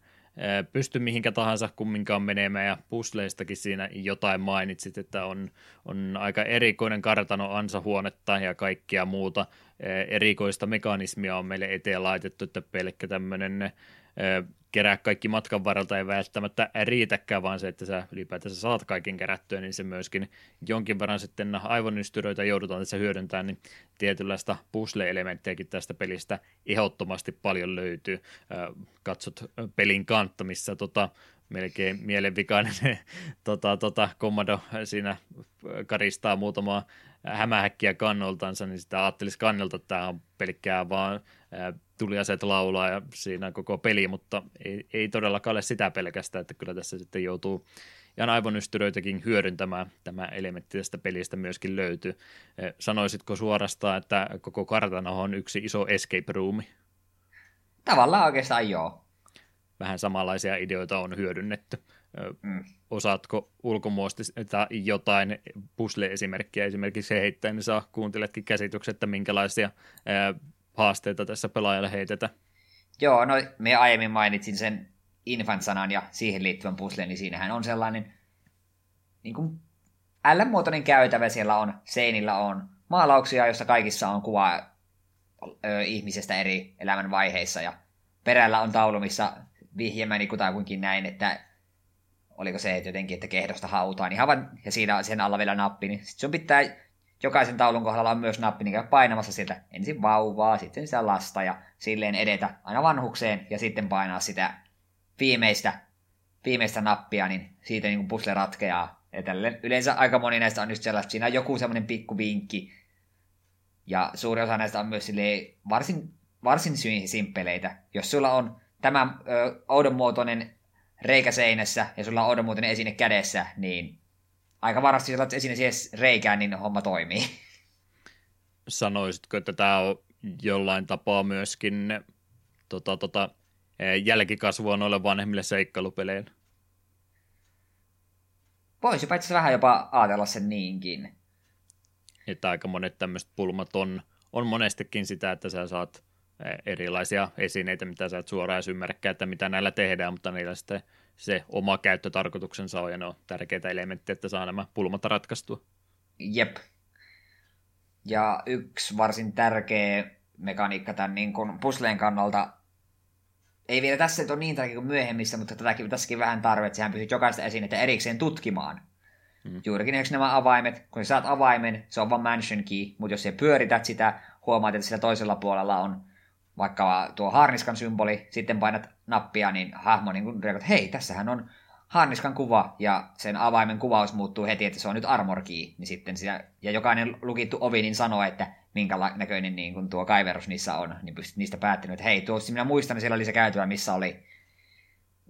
pysty mihinkä tahansa kumminkaan menemään. Ja pusleistakin siinä jotain mainitsit, että on, on aika erikoinen kartano ansahuonetta ja kaikkia muuta. Erikoista mekanismia on meille eteen laitettu, että pelkkä tämmöinen kerää kaikki matkan varrelta ei välttämättä riitäkään, vaan se, että sä ylipäätänsä saat kaiken kerättyä, niin se myöskin jonkin verran sitten aivonystyröitä joudutaan tässä hyödyntämään, niin tietynlaista puzzle-elementtejäkin tästä pelistä ehdottomasti paljon löytyy. Katsot pelin kantta, missä tota, melkein mielenvikainen tota, tota, kommando siinä karistaa muutamaa hämähäkkiä kannoltansa, niin sitä ajattelisi kannelta, että tämä on pelkkää vaan tuliaset laulaa ja siinä koko peli, mutta ei, ei todellakaan ole sitä pelkästään, että kyllä tässä sitten joutuu ja aivonystyröitäkin hyödyntämään tämä elementti tästä pelistä myöskin löytyy. Sanoisitko suorastaan, että koko kartano on yksi iso escape roomi? Tavallaan oikeastaan joo. vähän samanlaisia ideoita on hyödynnetty. Mm. Osaatko ulkomuosti jotain pusle-esimerkkiä esimerkiksi heittää, niin saa kuunteletkin käsitykset, että minkälaisia ää, haasteita tässä pelaajalle heitetään. Joo, no me aiemmin mainitsin sen infant-sanan ja siihen liittyvän pusleen, niin siinähän on sellainen niin kuin L-muotoinen käytävä siellä on, seinillä on maalauksia, joissa kaikissa on kuva ö, ihmisestä eri elämän vaiheissa ja perällä on taulu, missä vihjemäni kutakuinkin näin, että oliko se että jotenkin, että kehdosta hautaan ihan vain, ja siinä sen alla vielä nappi, niin sitten sun pitää jokaisen taulun kohdalla on myös nappi, niin painamassa sieltä ensin vauvaa, sitten sitä lasta ja silleen edetä aina vanhukseen ja sitten painaa sitä viimeistä, viimeistä nappia, niin siitä niin pusle ratkeaa. Ja tälle, yleensä aika moni näistä on just sellaista, siinä on joku semmoinen pikku vinkki. Ja suuri osa näistä on myös varsin, varsin simppeleitä. Jos sulla on tämä ö, oudonmuotoinen reikä seinässä ja sulla on oudonmuotoinen esine kädessä, niin aika varmasti jos esine siihen reikään, niin homma toimii. Sanoisitko, että tämä on jollain tapaa myöskin tota, tota, jälkikasvua noille vanhemmille seikkailupeleille? Voisipa itse vähän jopa ajatella sen niinkin. Että aika monet tämmöiset pulmat on, on monestikin sitä, että sä saat erilaisia esineitä, mitä sä et suoraan edes ymmärräkään, että mitä näillä tehdään, mutta niillä sitten se oma käyttötarkoituksensa on, ja ne on tärkeitä elementtejä, että saa nämä pulmat ratkaistua. Jep. Ja yksi varsin tärkeä mekaniikka tämän niin kuin pusleen kannalta, ei vielä tässä ole niin tärkeä kuin myöhemmissä, mutta tätäkin, tässäkin vähän tarve, että sehän pystyt jokaista esinettä erikseen tutkimaan. Mm. Juurikin eikö nämä avaimet, kun sä saat avaimen, se on vain mansion key, mutta jos sä pyörität sitä, huomaat, että sillä toisella puolella on vaikka tuo harniskan symboli, sitten painat nappia, niin hahmo niin kuin että hei, tässähän on harniskan kuva, ja sen avaimen kuvaus muuttuu heti, että se on nyt armor key, niin sitten sitä, ja jokainen lukittu ovi niin sanoo, että minkä näköinen niin kuin tuo kaiverus niissä on, niin pystyt niistä päättänyt, että hei, tuossa minä muistan, että siellä oli se käytyä, missä oli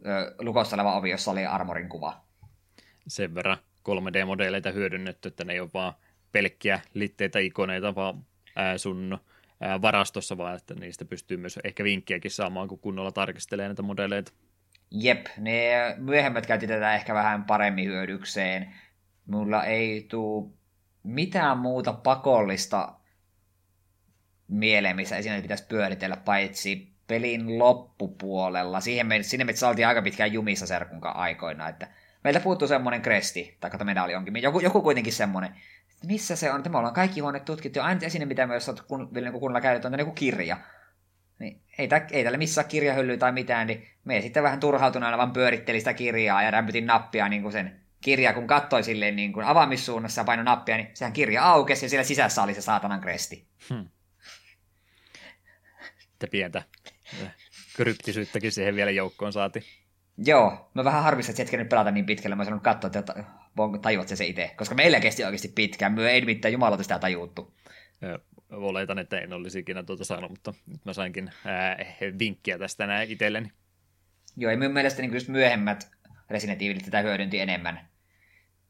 ö, lukossa oleva ovi, jossa oli armorin kuva. Sen verran 3D-modeleita hyödynnetty, että ne ei ole vaan pelkkiä litteitä, ikoneita, vaan ää, sun varastossa, vaan että niistä pystyy myös ehkä vinkkiäkin saamaan, kun kunnolla tarkistelee näitä modeleita. Jep, ne myöhemmät käytti tätä ehkä vähän paremmin hyödykseen. Mulla ei tule mitään muuta pakollista mieleen, missä esimerkiksi pitäisi pyöritellä, paitsi pelin loppupuolella. Siihen me, sinne me saatiin aika pitkään jumissa serkunkaan aikoina, että meiltä puuttuu semmoinen kresti, tai meillä oli onkin, joku, joku kuitenkin semmoinen, missä se on, että me ollaan kaikki huoneet tutkittu, ja ainut esine, mitä myös olet kun, vielä niin kunnolla käytetty, on joku kirja. Niin ei, tä, ei tällä missään kirjahyllyä tai mitään, niin me sitten vähän turhautuneena vaan pyöritteli sitä kirjaa ja rämpytin nappia niin kuin sen kirja, kun katsoi silleen niin kuin avaamissuunnassa ja painoi nappia, niin sehän kirja aukesi ja siellä sisässä oli se saatanan kresti. Hmm. Että pientä kryptisyyttäkin siihen vielä joukkoon saati. Joo, mä vähän harvissa, että hetken nyt pelata niin pitkälle, mä sanon katsoa, että tajuat se, se itse, koska meillä kesti oikeasti pitkään, me ei nimittäin jumalauta sitä tajuuttu. Oletan, että en olisi ikinä tuota saanut, mutta nyt mä sainkin ää, vinkkiä tästä näin itselleni. Joo, ja minun mielestä niin just myöhemmät Resident Evil tätä hyödynti enemmän,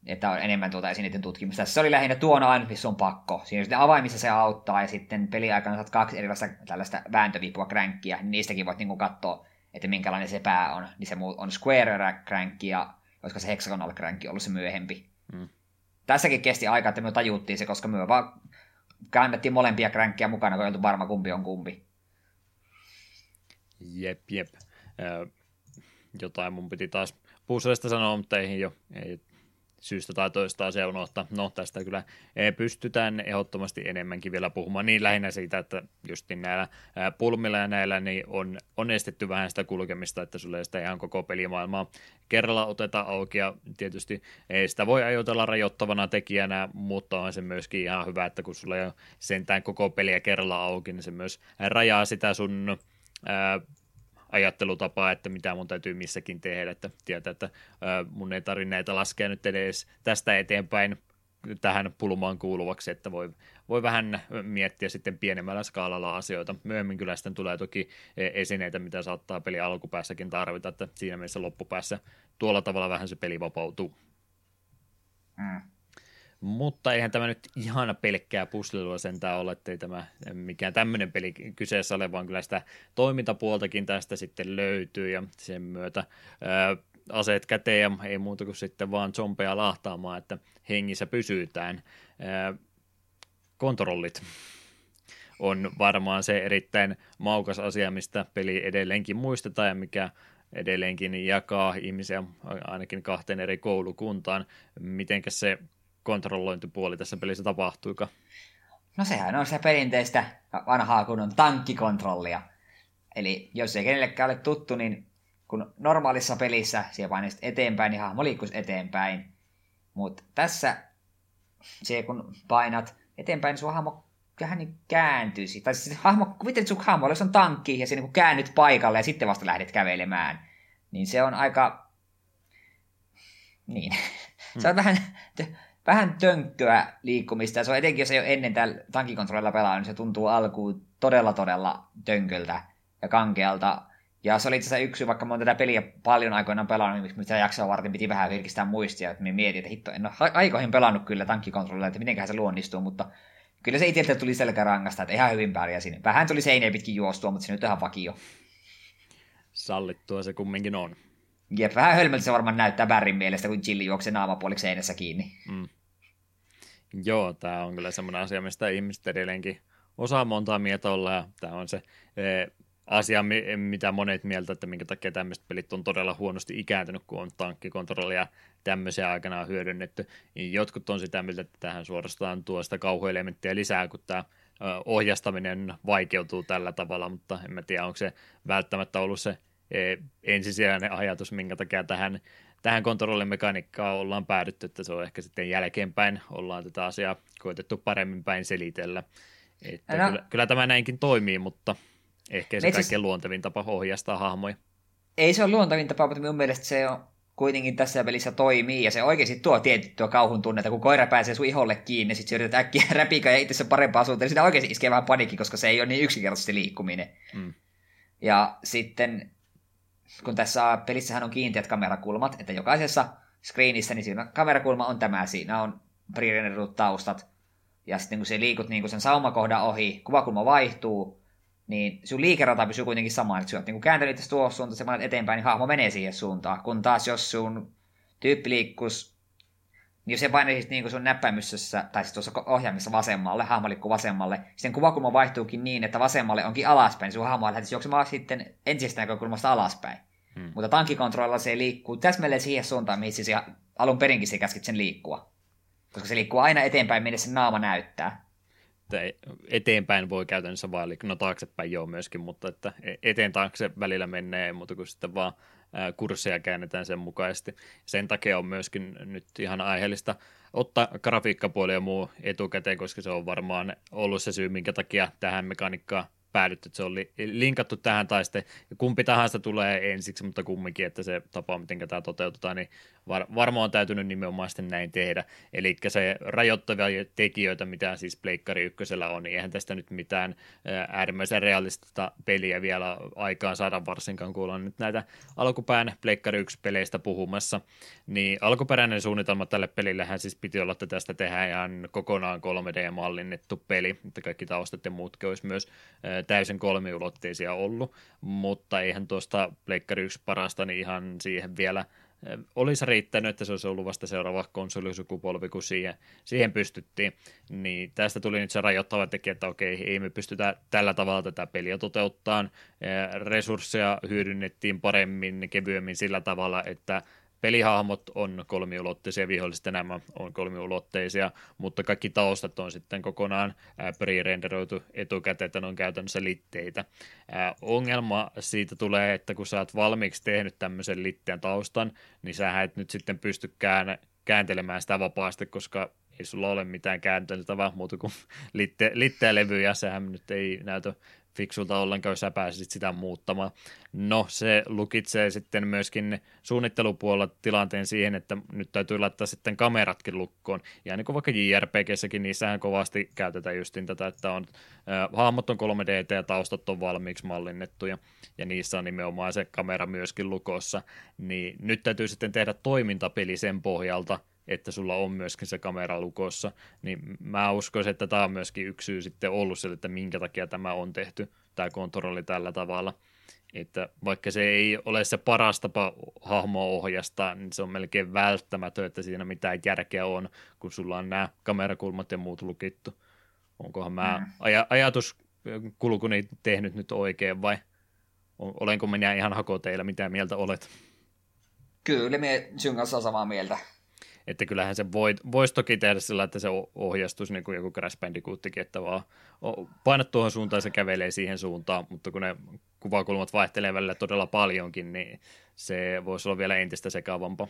että on enemmän tuota esineiden tutkimusta. Tässä oli lähinnä tuona aina, missä on pakko. Siinä sitten avaimissa se auttaa, ja sitten peliaikana saat kaksi erilaista tällaista vääntövipua kränkkiä, niin niistäkin voit niin katsoa, että minkälainen se pää on. Niin se on square crank ja olisiko se hexagonal crank ollut se myöhempi. Mm. Tässäkin kesti aika, että me tajuttiin se, koska me vaan kannettiin molempia crankkia mukana, kun ei oltu varma kumpi on kumpi. Jep, jep. jotain mun piti taas puuselista sanoa, mutta ei jo ei syystä tai toista asiaa unohtaa. No tästä kyllä pystytään ehdottomasti enemmänkin vielä puhumaan. Niin lähinnä siitä, että just näillä pulmilla ja näillä niin on, on estetty vähän sitä kulkemista, että sulle sitä ihan koko pelimaailmaa kerralla oteta auki ja tietysti ei sitä voi ajatella rajoittavana tekijänä, mutta on se myöskin ihan hyvä, että kun sulla ei ole sentään koko peliä kerralla auki, niin se myös rajaa sitä sun ää, ajattelutapaa, että mitä mun täytyy missäkin tehdä, että tietää, että mun ei tarvitse näitä laskea nyt edes tästä eteenpäin tähän pulmaan kuuluvaksi, että voi, voi vähän miettiä sitten pienemmällä skaalalla asioita. Myöhemmin kyllä sitten tulee toki e, esineitä, mitä saattaa peli alkupäässäkin tarvita, että siinä mielessä loppupäässä tuolla tavalla vähän se peli vapautuu. Mm. Mutta eihän tämä nyt ihan pelkkää puslelua sentään ole, ettei tämä mikään tämmöinen peli kyseessä ole, vaan kyllä sitä toimintapuoltakin tästä sitten löytyy ja sen myötä ää, aseet käteen ja ei muuta kuin sitten vaan zombeja lahtaamaan, että hengissä pysytään. Ää, kontrollit on varmaan se erittäin maukas asia, mistä peli edelleenkin muistetaan ja mikä edelleenkin jakaa ihmisiä ainakin kahteen eri koulukuntaan. Mitenkä se kontrollointipuoli tässä pelissä tapahtuika? No sehän on se perinteistä vanhaa kunnon tankkikontrollia. Eli jos ei kenellekään ole tuttu, niin kun normaalissa pelissä siellä painat eteenpäin, niin hahmo liikkuisi eteenpäin. Mutta tässä se kun painat eteenpäin, niin sun hahmo vähän niin kääntyisi. Tai siis hahmo, kuvittelet sun hahmo, jos on tankki ja se niin käännyt paikalle ja sitten vasta lähdet kävelemään. Niin se on aika... Niin. Hmm. se on vähän, vähän tönkköä liikkumista. Se on etenkin, jos ei ole ennen tällä tankikontrollilla pelaa, niin se tuntuu alkuun todella todella tönköltä ja kankealta. Ja se oli itse asiassa yksi, vaikka mä oon tätä peliä paljon aikoinaan pelannut, niin mitä jaksoa varten piti vähän virkistää muistia, että me mietin, että hitto, en ole aikoihin pelannut kyllä tankkikontrollilla, että mitenköhän se luonnistuu, mutta kyllä se itseltä tuli selkärangasta, että ihan hyvin pärjäsin. Vähän tuli seineen pitkin juostua, mutta se nyt ihan vakio. Sallittua se kumminkin on. Jep, vähän hölmöltä se varmaan näyttää Bärin mielestä, kun Chili juoksee naamapuoliksi seinässä kiinni. Mm. Joo, tämä on kyllä semmoinen asia, mistä ihmiset edelleenkin osaa montaa mieltä olla, ja tämä on se e, asia, mitä monet mieltä, että minkä takia tämmöiset pelit on todella huonosti ikääntynyt, kun on tankkikontrollia tämmöisiä aikana hyödynnetty. Jotkut on sitä mieltä, että tähän suorastaan tuo sitä kauhuelementtiä lisää, kun tämä ohjastaminen vaikeutuu tällä tavalla, mutta en mä tiedä, onko se välttämättä ollut se ensisijainen ajatus, minkä takia tähän, tähän kontrollimekaniikkaan ollaan päädytty, että se on ehkä sitten jälkeenpäin ollaan tätä asiaa koitettu paremmin päin selitellä. Että no, kyllä, kyllä tämä näinkin toimii, mutta ehkä se kaikkein luontevin tapa ohjastaa hahmoja. Ei se ole luontevin tapa, mutta minun mielestä se on kuitenkin tässä pelissä toimii, ja se oikeasti tuo tiettyä kauhun tunnetta, kun koira pääsee sun iholle kiinni, sit sä yrität äkkiä räpikä ja itse parempaa suuntaan, niin sitä oikeasti iskee vähän panikki, koska se ei ole niin yksinkertaisesti liikkuminen. Mm. Ja sitten, kun tässä pelissähän on kiinteät kamerakulmat, että jokaisessa screenissä, niin siinä kamerakulma on tämä, siinä on prerenderut taustat, ja sitten kun se liikut niin kun sen saumakohdan ohi, kuvakulma vaihtuu, niin sun liikerata pysyy kuitenkin sama, että sä oot niin kääntänyt tästä tuohon suuntaan, semmoinen eteenpäin, niin hahmo menee siihen suuntaan. Kun taas jos sun tyyppi liikkus, niin se painaisit niin sun näppäimystössä, tai siis tuossa ohjaamissa vasemmalle, hahmo liikkuu vasemmalle, sen kuvakulma vaihtuukin niin, että vasemmalle onkin alaspäin, niin sun hahmo lähtisi juoksemaan sitten ensistä näkökulmasta alaspäin. Hmm. Mutta tankikontrollilla se liikkuu täsmälleen siihen suuntaan, mihin se alun perinkin se käskit sen liikkua. Koska se liikkuu aina eteenpäin, minne se naama näyttää että eteenpäin voi käytännössä vaan, eli no taaksepäin joo myöskin, mutta että e-, eteen taakse välillä menee, mutta kun sitten vaan kursseja käännetään sen mukaisesti. Sen takia on myöskin nyt ihan aiheellista ottaa grafiikkapuoli ja muu etukäteen, koska se on varmaan ollut se syy, minkä takia tähän mekaniikkaan päädytty, että se oli linkattu tähän tai sitten kumpi tahansa tulee ensiksi, mutta kumminkin, että se tapa, miten tämä toteutetaan, niin var, varmaan on täytynyt nimenomaan sitten näin tehdä. Eli se rajoittavia tekijöitä, mitä siis Pleikkari ykkösellä on, niin eihän tästä nyt mitään äärimmäisen realistista peliä vielä aikaan saada varsinkaan, kun ollaan nyt näitä alkupään Pleikkari 1 peleistä puhumassa. Niin alkuperäinen suunnitelma tälle pelillehän siis piti olla, että tästä tehdään ihan kokonaan 3D-mallinnettu peli, että kaikki taustat ja muutkin olisi myös täysin kolmiulotteisia ollut, mutta eihän tuosta Pleikkari 1 parasta niin ihan siihen vielä olisi riittänyt, että se olisi ollut vasta seuraava konsolisukupolvi, kun siihen, siihen pystyttiin. Niin tästä tuli nyt se rajoittava tekijä, että okei, ei me pystytä tällä tavalla tätä peliä toteuttaa. Resursseja hyödynnettiin paremmin, kevyemmin sillä tavalla, että pelihahmot on kolmiulotteisia, viholliset enemmän on kolmiulotteisia, mutta kaikki taustat on sitten kokonaan pre-renderoitu etukäteen, että ne on käytännössä litteitä. Ongelma siitä tulee, että kun sä oot valmiiksi tehnyt tämmöisen litteen taustan, niin sä et nyt sitten pystykään kääntelemään sitä vapaasti, koska ei sulla ole mitään käänteltävää muuta kuin litte, litteä levyjä, sehän nyt ei näytä fiksulta ollenkaan, jos sä pääsisit sitä muuttamaan. No, se lukitsee sitten myöskin suunnittelupuolella tilanteen siihen, että nyt täytyy laittaa sitten kameratkin lukkoon. Ja niin kuin vaikka JRPGssäkin, niissähän kovasti käytetään justin tätä, että on äh, hahmot on 3D ja taustat on valmiiksi mallinnettuja, ja niissä on nimenomaan se kamera myöskin lukossa. Niin nyt täytyy sitten tehdä toimintapeli sen pohjalta, että sulla on myöskin se kamera lukossa, niin mä uskoisin, että tämä on myöskin yksi syy sitten ollut sille, että minkä takia tämä on tehty, tämä kontrolli tällä tavalla. Että vaikka se ei ole se paras tapa hahmoa ohjastaa, niin se on melkein välttämätön, että siinä mitään järkeä on, kun sulla on nämä kamerakulmat ja muut lukittu. Onkohan mä mm. aj- ajatuskulkuni tehnyt nyt oikein vai olenko minä ihan hakoteilla, mitä mieltä olet? Kyllä, me sinun kanssa samaa mieltä. Että kyllähän se voi, voisi toki tehdä sillä, että se ohjastus niin kuin joku Crash Bandicootikin, että vaan painat tuohon suuntaan ja se kävelee siihen suuntaan, mutta kun ne kuvakulmat vaihtelee välillä todella paljonkin, niin se voisi olla vielä entistä sekavampaa.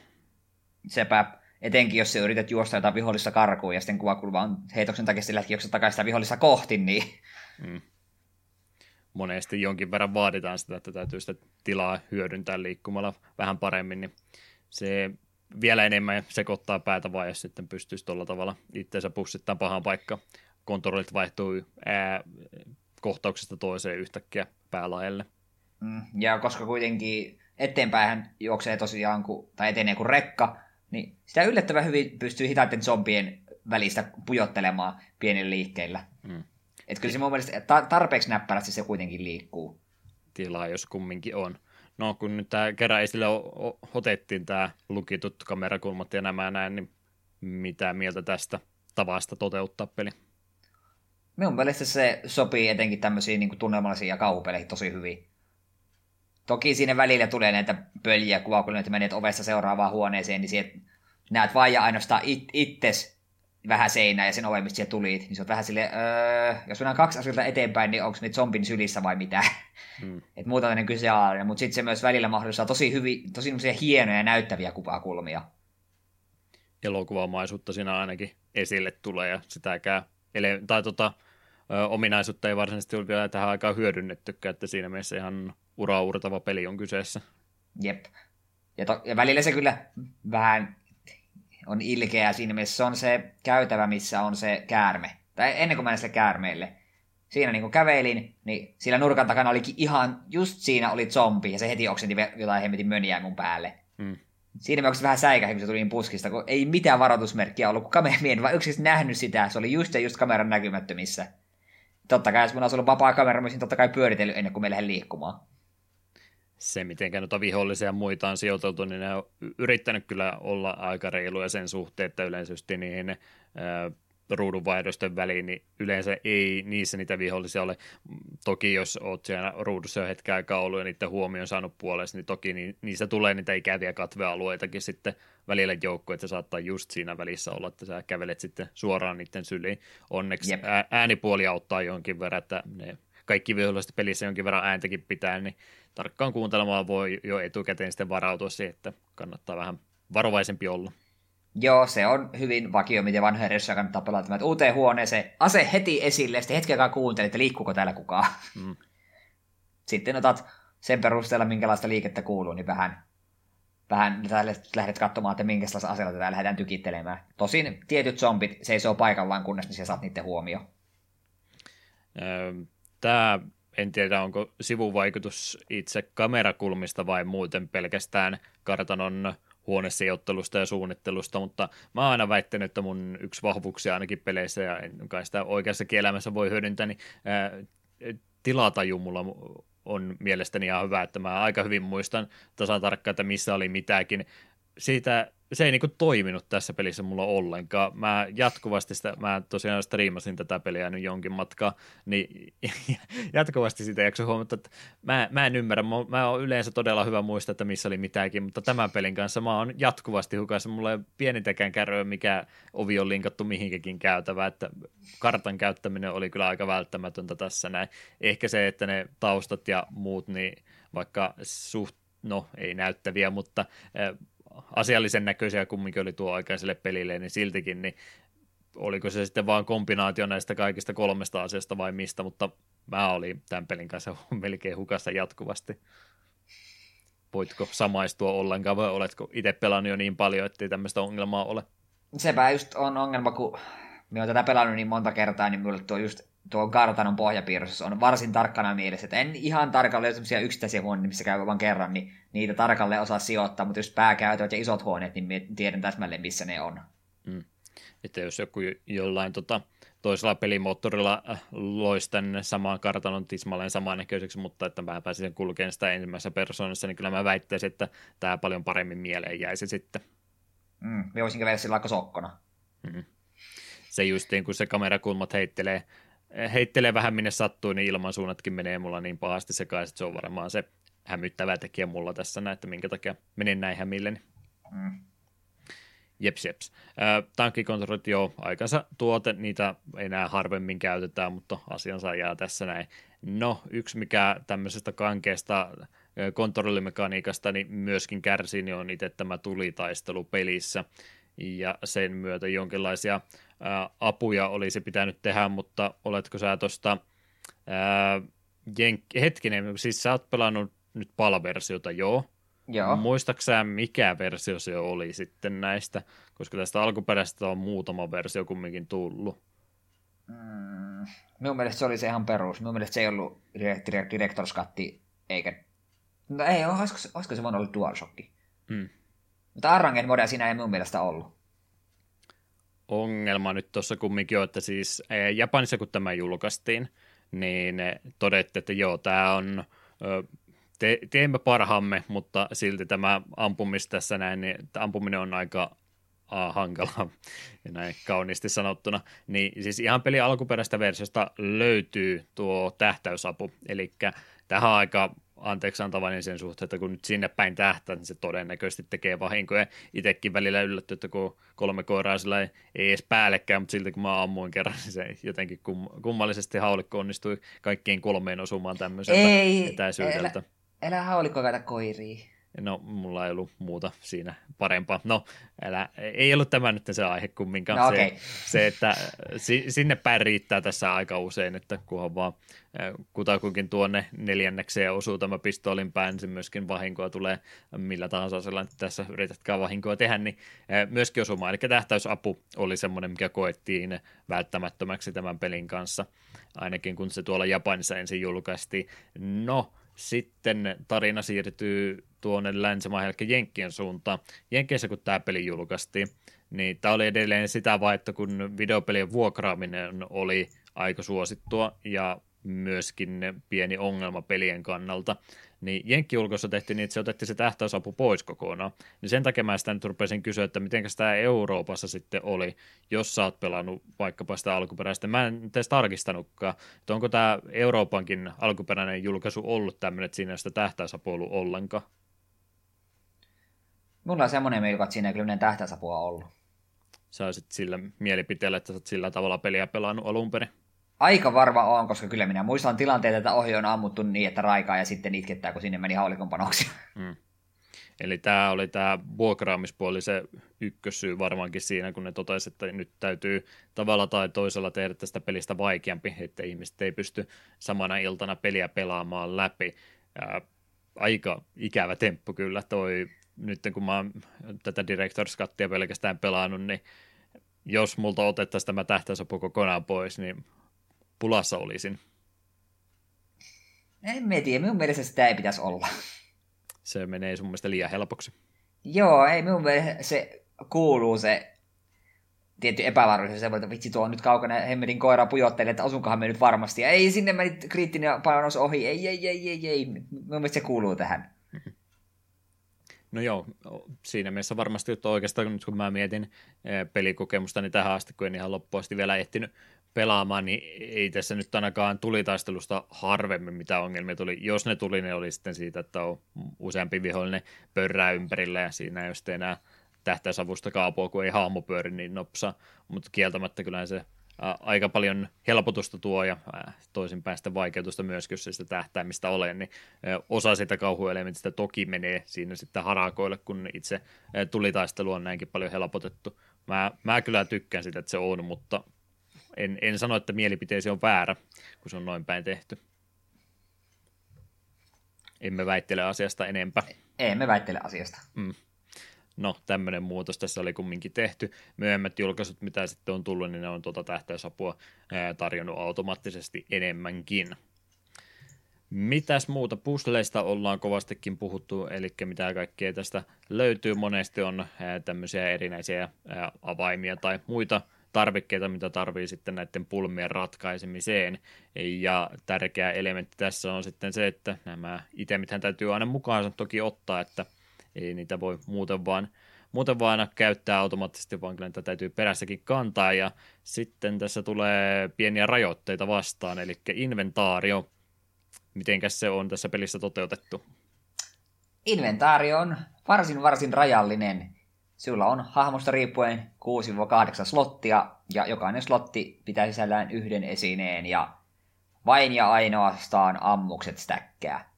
Sepä, etenkin jos sä yrität juosta jotain vihollista karkuun ja sitten kuvakulma on heitoksen takia sillä takaisin sitä vihollista kohti, niin... Mm. Monesti jonkin verran vaaditaan sitä, että täytyy sitä tilaa hyödyntää liikkumalla vähän paremmin, niin se vielä enemmän sekoittaa päätä vai jos sitten pystyisi tuolla tavalla itseensä pussittaa pahaan paikka. Kontrollit vaihtuu ää, kohtauksesta toiseen yhtäkkiä päälaelle. Mm, ja koska kuitenkin eteenpäin juoksee tosiaan, kun, tai etenee kuin rekka, niin sitä yllättävän hyvin pystyy hitaiden zombien välistä pujottelemaan pienillä liikkeillä. Mm. Että kyllä se mun mielestä tarpeeksi näppärästi se kuitenkin liikkuu. Tilaa, jos kumminkin on. No kun nyt tämä kerran esille otettiin tämä lukitut kamerakulmat ja nämä näin, niin mitä mieltä tästä tavasta toteuttaa peli? Minun mielestä se sopii etenkin tämmöisiin niin tunnelmallisiin ja kauhupeleihin tosi hyvin. Toki siinä välillä tulee näitä pöljiä kuvakulmia, että menet ovesta seuraavaan huoneeseen, niin näet vain ja ainoastaan it- itses vähän seinää ja sen oven, mistä tulit, niin se on vähän silleen, öö, jos mennään kaksi askelta eteenpäin, niin onko ne zombin sylissä vai mitä? Hmm. että muuta tämmöinen kyseenalainen, mutta sitten se myös välillä mahdollistaa tosi, hyvin, tosi hienoja ja näyttäviä kuvakulmia. Elokuvamaisuutta siinä ainakin esille tulee ja sitäkään, ele- tai tota, ö, ominaisuutta ei varsinaisesti ole vielä tähän aikaan hyödynnettykään, että siinä mielessä ihan uraurtava peli on kyseessä. Jep. Ja, to- ja välillä se kyllä vähän on ilkeä siinä mielessä. Se on se käytävä, missä on se käärme. Tai ennen kuin menen sille käärmeelle. Siinä niin kun kävelin, niin sillä nurkan takana olikin ihan, just siinä oli zombi, ja se heti oksenti jotain hemmetin möniä mun päälle. Hmm. Siinä mä vähän säikähin, kun se tuli niin puskista, kun ei mitään varoitusmerkkiä ollut, kun kameramien vaan yksin nähnyt sitä. Se oli just ja just kameran näkymättömissä. Totta kai, jos mun olisi ollut vapaa kamera, mä olisin totta kai pyöritellyt ennen kuin me lähden liikkumaan se, miten noita vihollisia ja muita on sijoiteltu, niin ne on yrittänyt kyllä olla aika reiluja sen suhteen, että yleensä niihin ruudunvaihdosten väliin, niin yleensä ei niissä niitä vihollisia ole. Toki jos oot siellä ruudussa jo hetken aikaa ollut ja niiden huomioon saanut puolesta, niin toki niin, niissä tulee niitä ikäviä katvealueitakin sitten välillä joukko, että saattaa just siinä välissä olla, että sä kävelet sitten suoraan niiden syliin. Onneksi yep. äänipuoli auttaa jonkin verran, että ne kaikki viholliset pelissä jonkin verran ääntäkin pitää, niin tarkkaan kuuntelemaan voi jo etukäteen sitten varautua siihen, että kannattaa vähän varovaisempi olla. Joo, se on hyvin vakio, miten vanhoja reissuja kannattaa pelata. Että uuteen huoneeseen, ase heti esille, sitten hetken aikaa kuuntelet, että liikkuuko täällä kukaan. Mm. Sitten otat sen perusteella, minkälaista liikettä kuuluu, niin vähän, vähän lähdet katsomaan, että minkälaista aseella tätä lähdetään tykittelemään. Tosin tietyt zombit seisoo paikallaan, kunnes niin saat niiden huomioon. Tämä en tiedä onko sivuvaikutus itse kamerakulmista vai muuten pelkästään kartanon huonesijoittelusta ja suunnittelusta, mutta mä oon aina väittänyt, että mun yksi vahvuuksia ainakin peleissä, ja en kai sitä oikeassa elämässä voi hyödyntää, niin ää, tilataju mulla on mielestäni ihan hyvä, että mä aika hyvin muistan tasan tarkkaan, että missä oli mitäkin. Siitä se ei niinku toiminut tässä pelissä mulla ollenkaan. Mä jatkuvasti sitä, mä tosiaan striimasin tätä peliä nyt jonkin matkaa, niin jatkuvasti sitä jakso huomata, että mä, mä en ymmärrä, mä, mä oon yleensä todella hyvä muistaa, että missä oli mitäkin, mutta tämän pelin kanssa mä oon jatkuvasti hukassa, mulla ei pienintäkään kärryä, mikä ovi on linkattu mihinkäkin käytävä, että kartan käyttäminen oli kyllä aika välttämätöntä tässä näin. Ehkä se, että ne taustat ja muut, niin vaikka suht, no ei näyttäviä, mutta asiallisen näköisiä kumminkin oli tuo aikaiselle pelille, niin siltikin, niin oliko se sitten vain kombinaatio näistä kaikista kolmesta asiasta vai mistä, mutta mä olin tämän pelin kanssa melkein hukassa jatkuvasti. Voitko samaistua ollenkaan vai oletko itse pelannut jo niin paljon, ettei tämmöistä ongelmaa ole? Sepä just on ongelma, kun minä olen tätä pelannut niin monta kertaa, niin minulle tuo just tuo kartanon pohjapiirros on varsin tarkkana mielessä, että en ihan tarkalleen sellaisia yksittäisiä huoneita, missä käy vain kerran, niin niitä tarkalleen osaa sijoittaa, mutta just pääkäytöt ja isot huoneet, niin tiedän täsmälleen, missä ne on. Mm. Että jos joku jollain tota, toisella pelimoottorilla äh, loisi tänne samaan kartanon tismalleen samannäköiseksi, mutta että mä pääsin kulkemaan sitä ensimmäisessä persoonassa, niin kyllä mä väittäisin, että tämä paljon paremmin mieleen jäisi sitten. Mm, voisin käydä sillä aika sokkona. Mm. Se justiin, kun se kamerakulmat heittelee, heittelee vähän minne sattuu, niin ilmansuunnatkin menee mulla niin pahasti sekaisin, että se on varmaan se hämyttävä tekijä mulla tässä näin, että minkä takia menen näin hämilleni. Mm. Jeps, jeps. tankkikontrollit jo aikansa tuote, niitä enää harvemmin käytetään, mutta asiansa jää tässä näin. No, yksi mikä tämmöisestä kankeesta kontrollimekaniikasta niin myöskin kärsii, niin on itse tämä tulitaistelu pelissä. Ja sen myötä jonkinlaisia ää, apuja olisi pitänyt tehdä, mutta oletko sä tuosta Jenk- hetkinen, siis sä oot pelannut nyt palaversiota, joo. Joo. Muistaaksä mikä versio se oli sitten näistä, koska tästä alkuperäisestä on muutama versio kumminkin tullut. Mm, minun mielestä se oli se ihan perus. Minun mielestä se ei ollut Director's Cut, eikä... No ei, olisiko, olisiko se voinut olla DualShock? Mm. Mutta Arranged modea siinä ei minun mielestä ollut. Ongelma nyt tuossa kumminkin on, että siis Japanissa kun tämä julkaistiin, niin todettiin, että joo, tämä on te, teemme parhaamme, mutta silti tämä ampumis tässä näin, niin ampuminen on aika uh, hankala, näin kauniisti sanottuna. Niin siis ihan peli alkuperäistä versiosta löytyy tuo tähtäysapu, eli tähän aika anteeksi antavainen sen suhteen, että kun nyt sinne päin tähtää, niin se todennäköisesti tekee vahinkoja. Itsekin välillä yllätty, että kun kolme koiraa sillä ei, ei edes päällekään, mutta silti kun mä ammuin kerran, niin se jotenkin kum, kummallisesti haulikko onnistui kaikkiin kolmeen osumaan tämmöiseltä ei, etäisyydeltä. Älä, Älä haulikko koiria. No, mulla ei ollut muuta siinä parempaa. No, älä, ei ollut tämä nyt se aihe kumminkaan. No, okay. se, se, että sinne päin riittää tässä aika usein, että kunhan vaan kutakuinkin tuonne neljännekseen osuu tämä pistoolin päin, niin se myöskin vahinkoa tulee millä tahansa sellainen, että tässä yritätkään vahinkoa tehdä, niin myöskin osumaan. Eli tähtäysapu oli semmoinen, mikä koettiin välttämättömäksi tämän pelin kanssa, ainakin kun se tuolla Japanissa ensin julkaistiin. No, sitten tarina siirtyy tuonne länsimaan, eli Jenkkien suuntaan. Jenkkeissä, kun tämä peli julkaistiin, niin tämä oli edelleen sitä että kun videopelien vuokraaminen oli aika suosittua ja myöskin pieni ongelma pelien kannalta, niin Jenkki-julkossa tehtiin niin, että se otettiin se tähtäysapu pois kokonaan. Niin sen takia mä sitä nyt rupesin kysyä, että miten tämä Euroopassa sitten oli, jos sä oot pelannut vaikkapa sitä alkuperäistä. Mä en edes tarkistanutkaan, että onko tämä Euroopankin alkuperäinen julkaisu ollut tämmöinen, että siinä ei sitä tähtäysapua ollut ollenkaan. Mulla on semmoinen mielikuva, että siinä ei kyllä tähtäysapua ollut. Sä olisit sillä mielipiteellä, että sä oot sillä tavalla peliä pelannut alun perin. Aika varma on, koska kyllä minä muistan tilanteita, että ohi on ammuttu niin, että raikaa ja sitten itkettää, kun sinne meni haulikon. Mm. Eli tämä oli tämä vuokraamispuoli se ykkössyy varmaankin siinä, kun ne totesivat, että nyt täytyy tavalla tai toisella tehdä tästä pelistä vaikeampi, että ihmiset ei pysty samana iltana peliä pelaamaan läpi. Ää, aika ikävä temppu kyllä toi, nyt kun mä oon tätä Director's Cuttia pelkästään pelannut, niin jos multa otettaisiin tämä tähtäisapu kokonaan pois, niin pulassa olisin. En mä tiedä, minun mielestä sitä ei pitäisi olla. Se menee sun mielestä liian helpoksi. Joo, ei minun mielestä se kuuluu se tietty epävarmuus, se voi, että vitsi tuo on nyt kaukana hemmetin koira pujottelee, että osunkohan me nyt varmasti. Ja ei, sinne meni kriittinen panos ohi, ei, ei, ei, ei, ei, minun mielestä se kuuluu tähän. No joo, siinä mielessä varmasti, että oikeastaan nyt kun mä mietin eh, pelikokemusta, niin tähän asti, kun en ihan loppuasti vielä ehtinyt pelaamaan, niin ei tässä nyt ainakaan tulitaistelusta harvemmin mitä ongelmia tuli. Jos ne tuli, ne oli sitten siitä, että on useampi vihollinen pörrää ympärillä ja siinä ei ole enää tähtäisavusta kaapua, kun ei hahmo pyöri niin nopsa, mutta kieltämättä kyllä se aika paljon helpotusta tuo ja toisinpäin sitä vaikeutusta myös, jos sitä tähtäimistä ole, niin osa sitä kauhuelementistä toki menee siinä sitten harakoille, kun itse tulitaistelu on näinkin paljon helpotettu. Mä, mä kyllä tykkään sitä, että se on, mutta en, en sano, että mielipiteesi on väärä, kun se on noin päin tehty. Emme väittele asiasta enempää. Emme väittele asiasta. Mm. no tämmöinen muutos tässä oli kumminkin tehty. Myöhemmät julkaisut, mitä sitten on tullut, niin ne on tuota tähtäysapua tarjonnut automaattisesti enemmänkin. Mitäs muuta? Puzzleista ollaan kovastikin puhuttu, eli mitä kaikkea tästä löytyy. Monesti on tämmöisiä erinäisiä avaimia tai muita tarvikkeita, mitä tarvii sitten näiden pulmien ratkaisemiseen. Ja tärkeä elementti tässä on sitten se, että nämä itemithän täytyy aina mukaan toki ottaa, että ei niitä voi muuten vaan, muuten vaan käyttää automaattisesti, vaan kyllä niitä täytyy perässäkin kantaa. Ja sitten tässä tulee pieniä rajoitteita vastaan, eli inventaario Mitenkäs se on tässä pelissä toteutettu? Inventaario on varsin varsin rajallinen. Sulla on hahmosta riippuen 6-8 slottia, ja jokainen slotti pitää sisällään yhden esineen, ja vain ja ainoastaan ammukset stäkkää.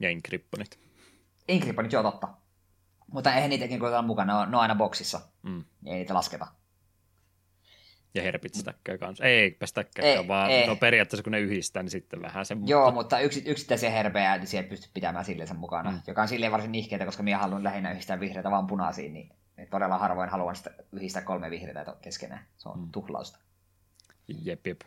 Ja inkripponit. Inkripponit, joo totta. Mutta eihän niitäkin kun mukana, ne on, ne on aina boksissa. Mm. Ei niitä lasketa. Ja herpit stäkkää kanssa. Ei, stäkkää, vaan ei. no periaatteessa kun ne yhdistää, niin sitten vähän se. Joo, mutta yksi, yksittäisiä herpejä niin sieltä pystyy pitämään silleen sen mukana, mm. joka on silleen varsin nihkeitä, koska minä haluan lähinnä yhdistää vihreitä vaan punaisiin, niin todella harvoin haluan sitä yhdistää kolme vihreitä keskenään. Se on mm. tuhlausta. Jep, jep.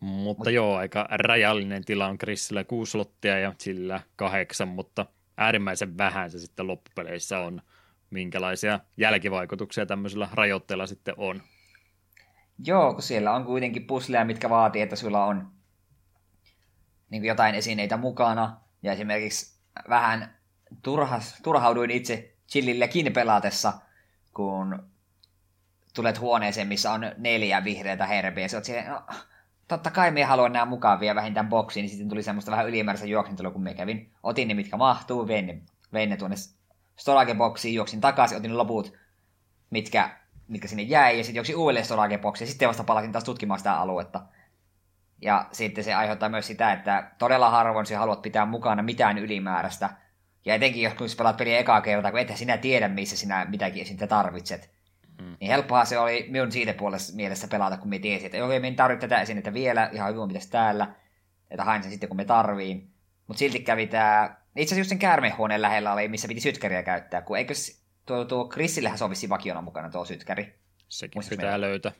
Mutta Mut... joo, aika rajallinen tila on Chrisillä kuusi slottia ja sillä kahdeksan, mutta äärimmäisen vähän se sitten loppupeleissä on minkälaisia jälkivaikutuksia tämmöisillä rajoitteilla sitten on. Joo, kun siellä on kuitenkin pusleja, mitkä vaatii, että sulla on niin kuin jotain esineitä mukana. Ja esimerkiksi vähän turhas, turhauduin itse chillillekin pelatessa, kun tulet huoneeseen, missä on neljä vihreätä herpeä. Ja siellä, no, totta kai me haluan nämä mukaan vielä vähintään boksiin, niin sitten tuli semmoista vähän ylimääräistä juoksentelua, kun me kävin. Otin ne, mitkä mahtuu, vein ne, vein ne tuonne storage-boksiin, juoksin takaisin, otin loput, mitkä, mitkä sinne jäi, ja sitten juoksin uudelleen storage-boksiin, ja sitten vasta palasin taas tutkimaan sitä aluetta. Ja sitten se aiheuttaa myös sitä, että todella harvoin sä haluat pitää mukana mitään ylimääräistä. Ja etenkin jos kun pelaat peliä ekaa kertaa, kun ethän sinä tiedä, missä sinä mitäkin sinä tarvitset. Mm. Niin helppoa se oli minun siitä puolesta mielessä pelata, kun me tiesin, että okei, me tarvitse tätä esinettä vielä, ihan hyvin pitäisi täällä. Että hain sen sitten, kun me tarviin. Mutta silti kävi tämä itse asiassa just sen käärmehuoneen lähellä oli, missä piti sytkäriä käyttää, kun eikö tuo, tuo Chrisillähän sovisi vakiona mukana tuo sytkäri. Sekin Muistas pitää meillä? löytää.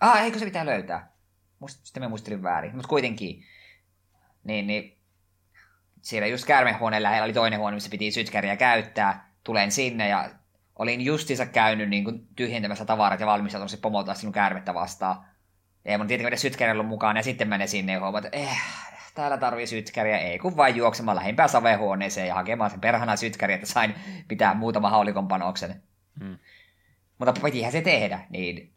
Ah, eikö se pitää löytää? Muist, sitten me muistelin väärin, mutta kuitenkin. Niin, niin siellä just käärmehuoneen lähellä oli toinen huone, missä piti sytkäriä käyttää. Tulen sinne ja olin justiinsa käynyt niin kuin tyhjentämässä tavarat ja valmistautunut se pomolta sinun käärmettä vastaan. Ei mun tietenkin sytkäri ollut mukaan ja sitten menen sinne ja huomaan, että eh, täällä tarvii sytkäriä, ei kun vain juoksemaan lähimpään savehuoneeseen ja hakemaan sen perhana sytkäriä, että sain pitää muutama haulikon panoksen. Hmm. Mutta pitihän se tehdä, niin,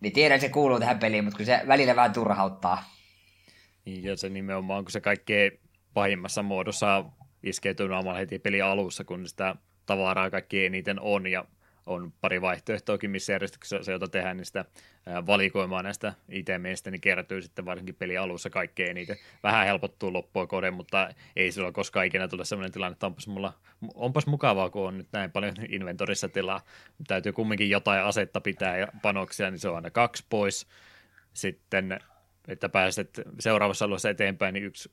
niin tiedän, että se kuuluu tähän peliin, mutta kun se välillä vähän turhauttaa. Niin, ja se nimenomaan, kun se kaikkein pahimmassa muodossa iskeytyy heti peli alussa, kun sitä tavaraa kaikki eniten on, ja on pari vaihtoehtoakin, missä järjestyksessä se, jota tehdään, niin sitä valikoimaa näistä itemeistä, niin kertyy sitten varsinkin peli alussa kaikkein eniten. Vähän helpottuu loppua kode, mutta ei sillä koskaan ikinä tule sellainen tilanne, että onpas, mulla, onpas mukavaa, kun on nyt näin paljon inventorissa tilaa. Täytyy kumminkin jotain asetta pitää ja panoksia, niin se on aina kaksi pois. Sitten, että pääset seuraavassa alueessa eteenpäin, niin yksi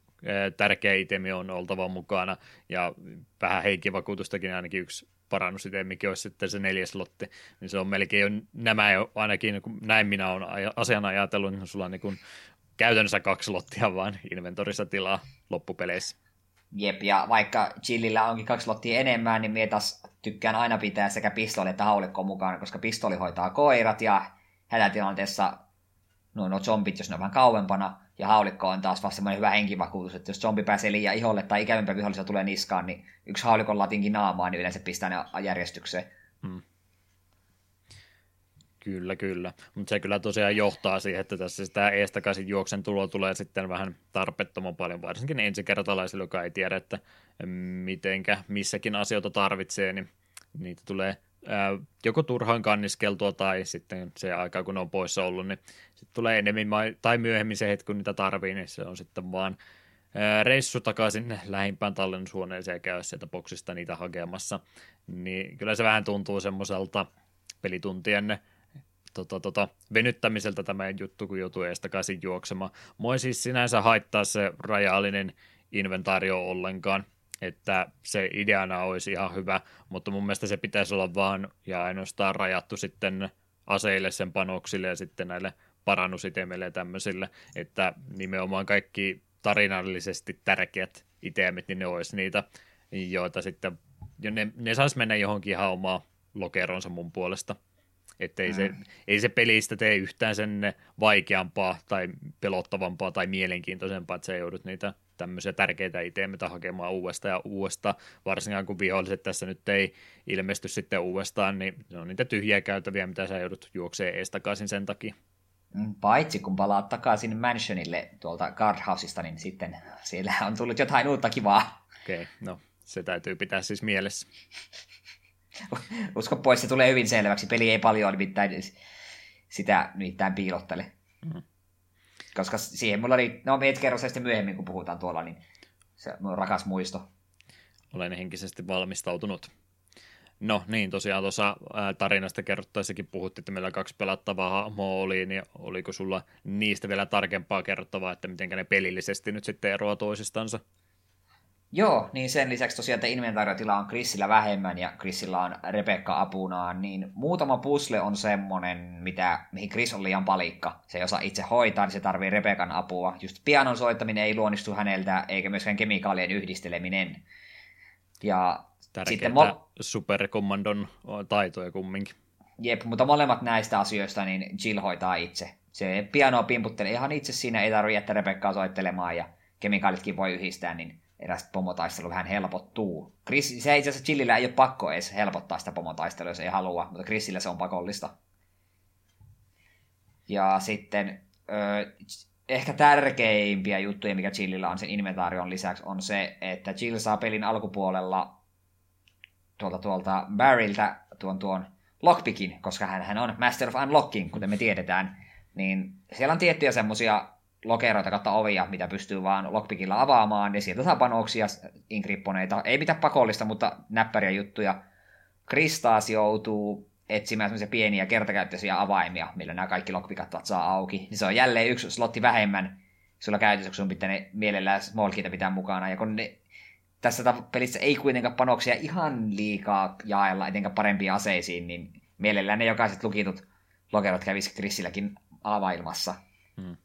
tärkeä itemi on oltava mukana ja vähän henkivakuutustakin ainakin yksi parannus itse, mikä olisi sitten se neljäs lotti, niin se on melkein jo nämä jo, ainakin kun näin minä olen asian ajatellut, niin sulla on niin kuin käytännössä kaksi lottia vaan inventorissa tilaa loppupeleissä. Jep, ja vaikka Chillillä onkin kaksi lottia enemmän, niin minä taas tykkään aina pitää sekä pistoli että haulikko mukaan, koska pistoli hoitaa koirat ja hätätilanteessa no, no zombit, jos ne on vähän kauempana, ja haulikko on taas vasta semmoinen hyvä henkivakuutus, että jos zombi pääsee liian iholle tai ikävämpää vihollisia tulee niskaan, niin yksi haulikon latinkin naamaa, niin yleensä pistää ne järjestykseen. Hmm. Kyllä, kyllä. Mutta se kyllä tosiaan johtaa siihen, että tässä sitä eestakaisin juoksen tulo tulee sitten vähän tarpeettoman paljon, varsinkin ensikertalaisille, joka ei tiedä, että mitenkä missäkin asioita tarvitsee, niin niitä tulee ää, joko turhaan kanniskeltua tai sitten se aika, kun ne on poissa ollut, niin sitten tulee enemmän tai myöhemmin se hetki, kun niitä tarvii, niin se on sitten vaan reissu takaisin lähimpään tallennushuoneeseen ja käy sieltä boksista niitä hakemassa. Niin kyllä se vähän tuntuu semmoiselta pelituntien tota, tota, venyttämiseltä tämä juttu, kun joutuu ees takaisin juoksemaan. Moi siis sinänsä haittaa se rajallinen inventaario ollenkaan. että se ideana olisi ihan hyvä, mutta mun mielestä se pitäisi olla vaan ja ainoastaan rajattu sitten aseille, sen panoksille ja sitten näille parannusitemille ja tämmöisille, että nimenomaan kaikki tarinallisesti tärkeät itemit, niin ne olisi niitä, joita sitten, ne, ne saisi mennä johonkin ihan omaa lokeronsa mun puolesta. Että ei, mm. se, ei se pelistä tee yhtään sen vaikeampaa tai pelottavampaa tai mielenkiintoisempaa, että sä joudut niitä tämmöisiä tärkeitä itemeitä hakemaan uudestaan ja uudestaan, varsinkaan kun viholliset tässä nyt ei ilmesty sitten uudestaan, niin ne on niitä tyhjiä käytäviä, mitä sä joudut juokseen ees takaisin sen takia. Mm, paitsi kun palaat takaisin mansionille tuolta guardhouseista, niin sitten siellä on tullut jotain uutta kivaa. Okei, okay, no se täytyy pitää siis mielessä. Usko pois, se tulee hyvin selväksi. Peli ei paljon nimittäin sitä nimittäin piilottele. Mm. Koska siihen mulla oli, no me et kerro se sitten myöhemmin, kun puhutaan tuolla, niin se on rakas muisto. Olen henkisesti valmistautunut. No niin, tosiaan tuossa tarinasta kerrottaessakin puhuttiin, että meillä kaksi pelattavaa hahmoa oli, niin oliko sulla niistä vielä tarkempaa kerrottavaa, että miten ne pelillisesti nyt sitten eroaa toisistansa? Joo, niin sen lisäksi tosiaan, että inventaariotila on Chrisillä vähemmän ja Chrisillä on Rebecca apunaan, niin muutama pusle on semmonen, mitä, mihin Chris on liian palikka. Se ei osaa itse hoitaa, niin se tarvii Rebekan apua. Just pianon soittaminen ei luonnistu häneltä, eikä myöskään kemikaalien yhdisteleminen. Ja Tärkeää sitten mo- superkommandon taitoja kumminkin. Jep, mutta molemmat näistä asioista niin Jill hoitaa itse. Se piano pimputtelee ihan itse siinä, ei tarvitse jättää Rebekkaa soittelemaan ja kemikaalitkin voi yhdistää, niin eräs pomotaistelu vähän helpottuu. Chris, se itse asiassa Jillillä ei ole pakko edes helpottaa sitä pomotaistelua, jos ei halua, mutta Chrisillä se on pakollista. Ja sitten ö, ehkä tärkeimpiä juttuja, mikä Jillillä on sen inventaarion lisäksi, on se, että Jill saa pelin alkupuolella tuolta, tuolta Barryltä tuon, tuon lockpickin, koska hän, hän on Master of Unlocking, kuten me tiedetään, niin siellä on tiettyjä semmoisia lokeroita kautta ovia, mitä pystyy vaan lockpickilla avaamaan, ja sieltä saa panoksia, inkripponeita, ei mitään pakollista, mutta näppäriä juttuja. Kristaas joutuu etsimään semmoisia pieniä kertakäyttöisiä avaimia, millä nämä kaikki lockpikat saa auki. Niin se on jälleen yksi slotti vähemmän sulla käytössä, kun sun pitää ne mielellään smolkita pitää mukana. Ja kun ne, tässä pelissä ei kuitenkaan panoksia ihan liikaa jaella, etenkään parempiin aseisiin, niin mielellään ne jokaiset lukitut lokerot kävisi Chrisilläkin availmassa. Hmm.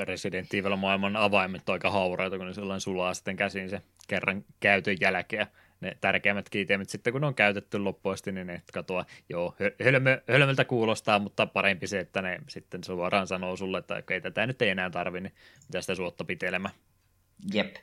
Resident Evil maailman avaimet on aika hauraita, kun ne sellainen sulaa sitten käsiin se kerran käytön jälkeen. Ne tärkeimmät kiitemät sitten, kun ne on käytetty loppuasti, niin ne katoa, joo, hölmö, hölmöltä kuulostaa, mutta parempi se, että ne sitten suoraan sanoo sulle, että okei, tätä nyt ei enää tarvi, niin mitä sitä suotta pitelemään. Jep.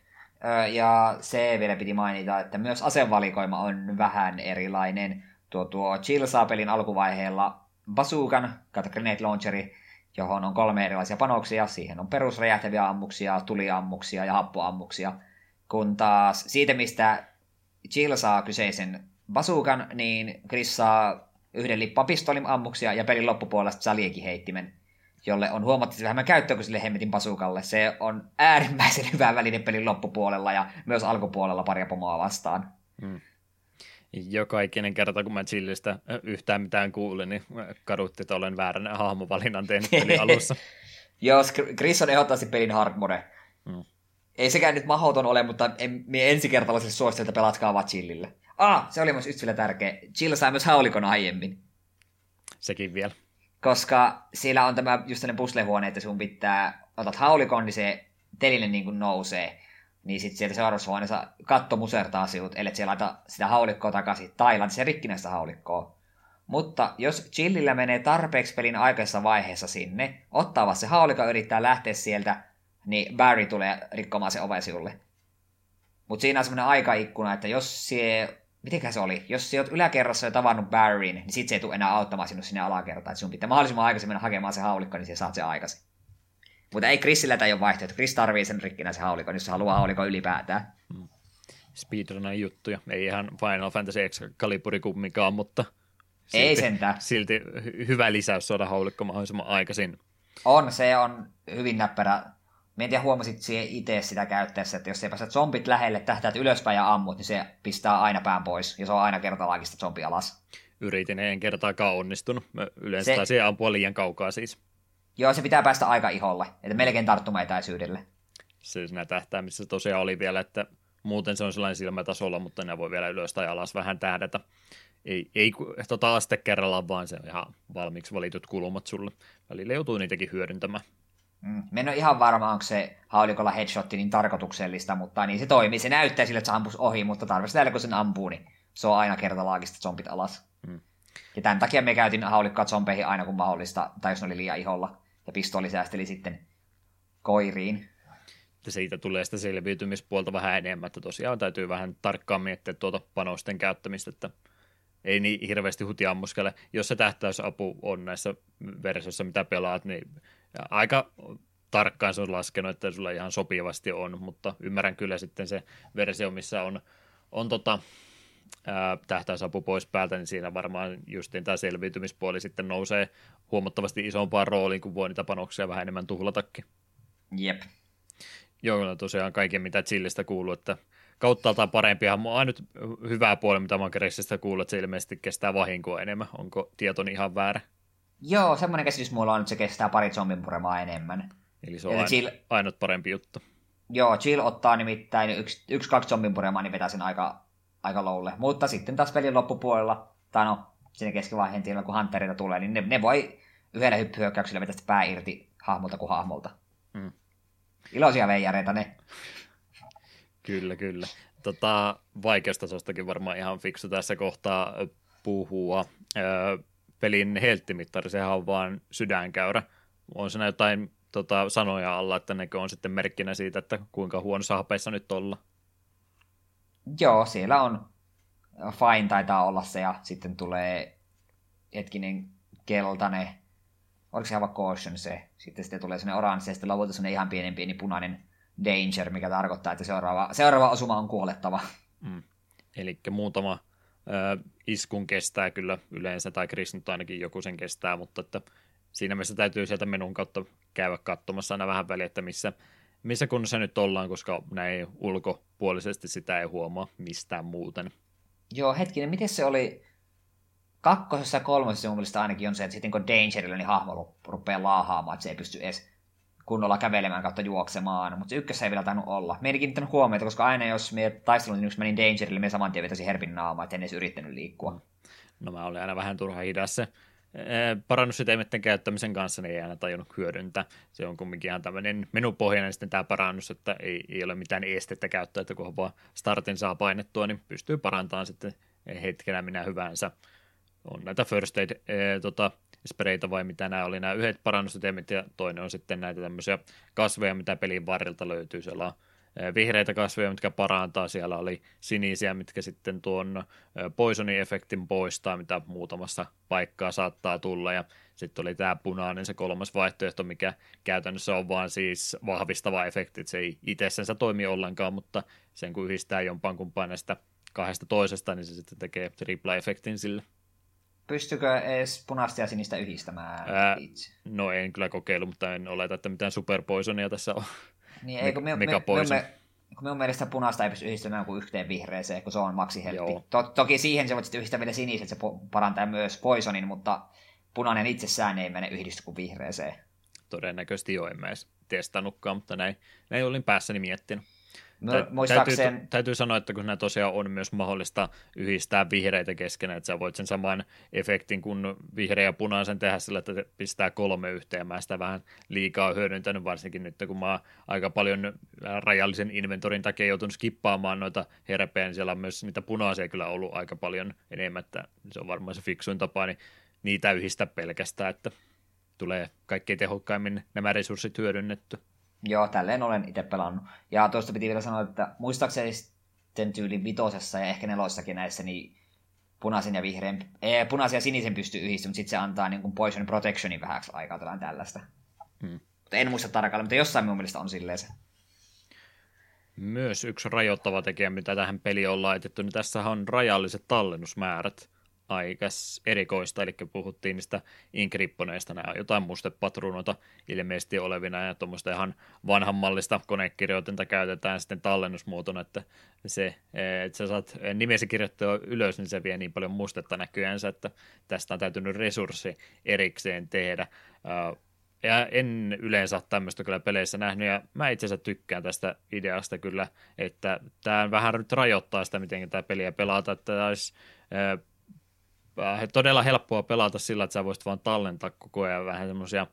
Ja se vielä piti mainita, että myös asevalikoima on vähän erilainen. Tuo, tuo Chill saa pelin alkuvaiheella bazookan, kato grenade launcheri, johon on kolme erilaisia panoksia. Siihen on perusräjähtäviä ammuksia, tuliammuksia ja happoammuksia. Kun taas siitä, mistä Jill saa kyseisen basuukan, niin Chris saa yhden lippaan pistolin ammuksia ja pelin loppupuolesta saliekin heittimen, jolle on huomattavasti vähemmän käyttöä kuin sille hemmetin basuukalle. Se on äärimmäisen hyvä väline pelin loppupuolella ja myös alkupuolella paria pomoa vastaan. Hmm joka ikinen kerta, kun mä Chillistä yhtään mitään kuulin, niin kadutti, että olen väärän hahmovalinnan tehnyt pelin alussa. Joo, Chris on ehdottomasti pelin hard mode. Mm. Ei sekään nyt mahdoton ole, mutta en, ensikertalaiselle suosittelen, että pelatkaa vaan Chillille. Ah, se oli myös yksi vielä tärkeä. Chill sai myös haulikon aiemmin. Sekin vielä. Koska siellä on tämä just sellainen puslehuone, että sun pitää, otat haulikon, niin se telille niin kuin nousee niin sitten sieltä seuraavassa huoneessa katto musertaa sinut, ellei siellä laita sitä haulikkoa takaisin, tai laita se rikkinäistä haulikkoa. Mutta jos chillillä menee tarpeeksi pelin aikaisessa vaiheessa sinne, ottaa vaan se haulikko yrittää lähteä sieltä, niin Barry tulee rikkomaan se ove sinulle. Mutta siinä on semmoinen aikaikkuna, että jos se, mitenkä se oli, jos sä oot yläkerrassa jo tavannut Barryn, niin sit se ei tule enää auttamaan sinut sinne alakertaan. Että sun pitää mahdollisimman aikaisin mennä hakemaan se haulikko, niin sä saat se aikaisin. Mutta ei Chrisillä tämä ole vaihtoehto. Chris tarvii sen rikkinäisen haulikon, jos haluaa haulikon ylipäätään. Hmm. Speedrunin juttuja. Ei ihan Final Fantasy X kaliburi kumminkaan, mutta silti, ei sentään. silti hyvä lisäys saada haulikko mahdollisimman aikaisin. On, se on hyvin näppärä. Mä en tiedä, huomasit siihen itse sitä käyttäessä, että jos ei pääse zombit lähelle, tähtäät ylöspäin ja ammut, niin se pistää aina pään pois, ja se on aina kertalaakista zombi alas. Yritin, en kertaakaan onnistunut. Mä yleensä se... ampua liian kaukaa siis. Joo, se pitää päästä aika iholle, että melkein tarttuma etäisyydelle. Se siinä tähtäimissä tosiaan oli vielä, että muuten se on sellainen silmätasolla, mutta ne voi vielä ylös tai alas vähän tähdätä. Ei, ei tota aste kerrallaan, vaan se on ihan valmiiksi valitut kulmat sulle. Välillä joutuu niitäkin hyödyntämään. Mm. Mä en ole ihan varma, onko se haulikolla headshotti niin tarkoituksellista, mutta niin se toimii. Se näyttää sille, että se ampus ohi, mutta tarvitsee kun sen ampuu, niin se on aina kertalaagista zombit alas. Mm. Ja tämän takia me käytin haulikkoa zombeihin aina kun mahdollista, tai jos ne oli liian iholla. Ja pistooli säästeli sitten koiriin. Ja siitä tulee sitä selviytymispuolta vähän enemmän, että tosiaan täytyy vähän tarkkaan miettiä tuota panosten käyttämistä, että ei niin hirveästi hutiammuskele. Jos se tähtäysapu on näissä versioissa, mitä pelaat, niin aika tarkkaan se on laskenut, että sulla ihan sopivasti on, mutta ymmärrän kyllä sitten se versio, missä on, on tota, ää, tähtäysapu pois päältä, niin siinä varmaan justiin tämä selviytymispuoli sitten nousee huomattavasti isompaan rooliin, kun voi niitä panoksia vähän enemmän tuhlatakin. Jep. Joo, no tosiaan kaiken mitä Chillistä kuuluu, että kauttaaltaan parempia. Mua ainut hyvää puoli, mitä mä oon kuullut, että se ilmeisesti kestää vahinkoa enemmän. Onko tietoni ihan väärä? Joo, semmoinen käsitys mulla on, että se kestää pari zombin puremaa enemmän. Eli se on aino, Jill... ainut parempi juttu. Joo, Jill ottaa nimittäin yksi, yksi kaksi zombin puremaa, niin vetää sen aika, aika loulle. Mutta sitten taas pelin loppupuolella, tai no, sinne keskivaiheen tiellä, kun Hunterita tulee, niin ne, ne voi yhdellä hyppyhyökkäyksellä vetää sitä pää irti hahmolta kuin hahmolta. Hmm. Iloisia veijareita ne. Kyllä, kyllä. Tota, vaikeustasostakin varmaan ihan fiksu tässä kohtaa puhua. Öö, pelin helttimittari, sehän on vaan sydänkäyrä. On siinä jotain tota, sanoja alla, että nekö on sitten merkkinä siitä, että kuinka huonossa hapeissa nyt olla? Joo, siellä on fine taitaa olla se, ja sitten tulee hetkinen keltainen, oliko se aivan caution se, sitten sitten tulee sinne oranssi, ja sitten lopulta sinne ihan pienen pieni punainen danger, mikä tarkoittaa, että seuraava, seuraava osuma on kuolettava. Mm. Eli muutama iskun kestää kyllä yleensä, tai Chris nyt ainakin joku sen kestää, mutta että siinä mielessä täytyy sieltä menun kautta käydä katsomassa aina vähän väliä, että missä, missä kunnossa nyt ollaan, koska näin ulkopuolisesti sitä ei huomaa mistään muuten. Joo, hetkinen, miten se oli kakkosessa ja kolmosessa mun mielestä ainakin on se, että sitten kun Dangerilla niin hahmo rupeaa laahaamaan, että se ei pysty edes kunnolla kävelemään kautta juoksemaan, mutta se ykkössä ei vielä tainnut olla. Me ei huomiota, koska aina jos me taistelun, niin menin Dangerille, me saman tien vetäisin Herbin naamaa, että en edes yrittänyt liikkua. No mä olin aina vähän turha hidas se parannussyteemetten käyttämisen kanssa niin ei aina tajunnut hyödyntää. Se on kumminkin ihan tämmöinen menupohjainen sitten tämä parannus, että ei, ei ole mitään estettä käyttää, että kun vaan startin saa painettua, niin pystyy parantamaan sitten hetkenä minä hyvänsä. On näitä first aid ee, tota, spreitä vai mitä nämä oli, nämä yhdet parannussyteemit ja toinen on sitten näitä tämmöisiä kasveja, mitä pelin varrelta löytyy. Siellä on vihreitä kasveja, mitkä parantaa. Siellä oli sinisiä, mitkä sitten tuon poisonin efektin poistaa, mitä muutamassa paikkaa saattaa tulla. Ja sitten oli tämä punainen, se kolmas vaihtoehto, mikä käytännössä on vaan siis vahvistava efekti. Että se ei itsessensä toimi ollenkaan, mutta sen kun yhdistää jompaan kumpaan näistä kahdesta toisesta, niin se sitten tekee tripla-efektin sille. Pystykö edes punaista ja sinistä yhdistämään Ää, itse? No en kyllä kokeilu, mutta en oleta, että mitään superpoisonia tässä on. Niin, eikö me, me, me, me, kun minun mielestä punaista ei pysty yhdistämään kuin yhteen vihreeseen, kun se on maksi To, toki siihen se voit sitten yhdistää vielä siniset, se parantaa myös poisonin, mutta punainen itsessään ei mene yhdisty kuin vihreeseen. Todennäköisesti jo, en mä edes testannutkaan, mutta näin, näin olin päässäni miettinyt. No, muistaakseen... täytyy, täytyy sanoa, että kun nämä tosiaan on myös mahdollista yhdistää vihreitä keskenään, että sä voit sen saman efektin kuin vihreä ja punaisen tehdä sillä, että pistää kolme yhteen. Mä sitä vähän liikaa hyödyntänyt, varsinkin nyt kun mä oon aika paljon rajallisen inventorin takia joutunut skippaamaan noita herpeä, niin siellä on myös niitä punaisia kyllä ollut aika paljon enemmän, että se on varmaan se fiksuin tapa, niin niitä yhdistä pelkästään, että tulee kaikkein tehokkaimmin nämä resurssit hyödynnetty. Joo, tälleen olen itse pelannut. Ja tuosta piti vielä sanoa, että muistaakseni sitten tyyli vitosessa ja ehkä neloissakin näissä, niin punaisen ja vihreän, ee, punaisen ja sinisen pystyy yhdistämään, mutta sitten se antaa niin kuin poison protectionin vähäksi aikaa tällainen tällaista. Hmm. Mutta en muista tarkalleen, mutta jossain minun mielestä on silleen se. Myös yksi rajoittava tekijä, mitä tähän peliin on laitettu, niin tässä on rajalliset tallennusmäärät aika erikoista, eli puhuttiin niistä inkripponeista, nämä on jotain mustepatruunoita ilmeisesti olevina, ja tuommoista ihan vanhanmallista konekirjoitinta käytetään sitten tallennusmuotona, että se, että sä saat nimesi kirjoittaa ylös, niin se vie niin paljon mustetta näkyäänsä, että tästä on täytynyt resurssi erikseen tehdä. ja en yleensä tämmöistä kyllä peleissä nähnyt, ja mä itse asiassa tykkään tästä ideasta kyllä, että tämä vähän nyt rajoittaa sitä, miten tämä peliä pelata, että tämä olisi todella helppoa pelata sillä, että sä voisit vaan tallentaa koko ajan vähän semmoisia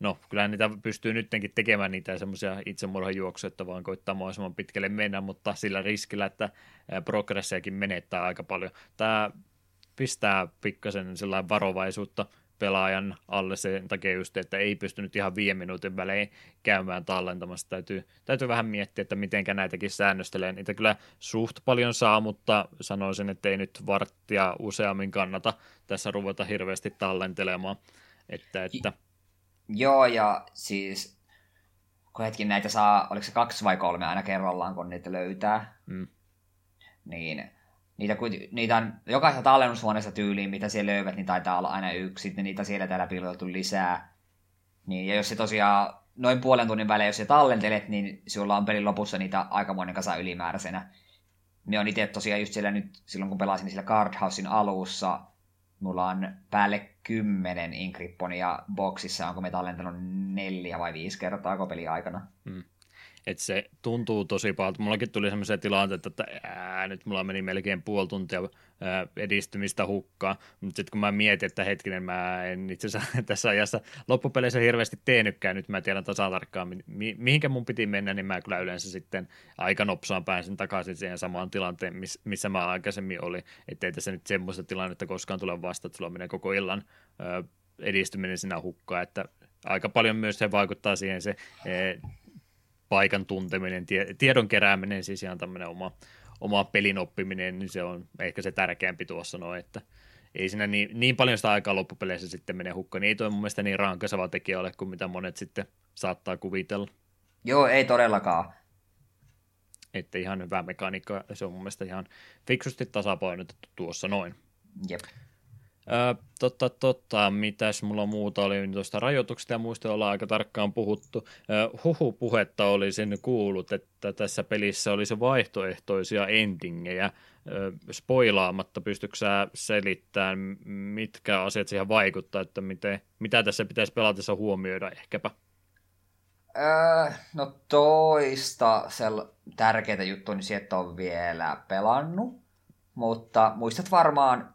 no kyllä niitä pystyy nyttenkin tekemään niitä semmoisia itsemurhajuoksuja, että vaan koittaa mahdollisimman pitkälle mennä, mutta sillä riskillä, että progressiakin menettää aika paljon. Tämä pistää pikkasen sellainen varovaisuutta pelaajan alle sen takia just, että ei pystynyt ihan viiden minuutin välein käymään tallentamassa. Täytyy, täytyy vähän miettiä, että miten näitäkin säännöstelee. Niitä kyllä suht paljon saa, mutta sanoisin, että ei nyt varttia useammin kannata tässä ruveta hirveästi tallentelemaan. Että, että Joo, ja siis kun hetki näitä saa, oliko se kaksi vai kolme aina kerrallaan, kun niitä löytää, mm. niin niitä, niitä on jokaisessa tallennushuoneessa tyyliin, mitä siellä löyvät, niin taitaa olla aina yksi, sitten niitä siellä täällä piiloteltu lisää. Niin, ja jos se tosiaan noin puolen tunnin välein, jos se tallentelet, niin sulla on pelin lopussa niitä aikamoinen kasa ylimääräisenä. Me on itse tosiaan just siellä nyt, silloin kun pelasin siellä Cardhousein alussa, mulla on päälle kymmenen Inkripponia boksissa, onko me tallentanut neljä vai viisi kertaa koko peli aikana. Hmm. Et se tuntuu tosi pahalta. Mullakin tuli sellaisia tilanteita, että ää, nyt mulla meni melkein puoli tuntia edistymistä hukkaa. Mutta sitten kun mä mietin, että hetkinen, mä en itse asiassa tässä ajassa loppupeleissä hirveästi tehnytkään, nyt mä tiedän tasan tarkkaan, mi- mihinkä mun piti mennä, niin mä kyllä yleensä sitten aika nopsaan pääsin takaisin siihen samaan tilanteen, missä mä aikaisemmin olin. Että ei tässä nyt semmoista tilannetta koskaan tule vasta, että sulla menee koko illan ää, edistyminen sinä hukkaa, että aika paljon myös se vaikuttaa siihen se paikan tunteminen, tie, tiedon kerääminen, siis ihan tämmöinen oma, oma pelin oppiminen, niin se on ehkä se tärkeämpi tuossa noin, että ei siinä niin, niin paljon sitä aikaa loppupeleissä sitten mene hukkaan, niin ei tuo mun mielestä niin rankasava tekijä ole kuin mitä monet sitten saattaa kuvitella. Joo, ei todellakaan. Että ihan hyvä mekaniikka, se on mun mielestä ihan fiksusti tasapainotettu tuossa noin. Jep. Ää, totta, totta, mitäs mulla muuta oli niin tuosta rajoituksista ja muista ollaan aika tarkkaan puhuttu. huhu-puhetta oli sen kuullut, että tässä pelissä olisi vaihtoehtoisia endingejä. spoilaamatta, pystytkö sä selittämään, mitkä asiat siihen vaikuttaa, että miten, mitä tässä pitäisi pelatessa huomioida ehkäpä? No toista sel- tärkeää juttua, niin sieltä on vielä pelannut. Mutta muistat varmaan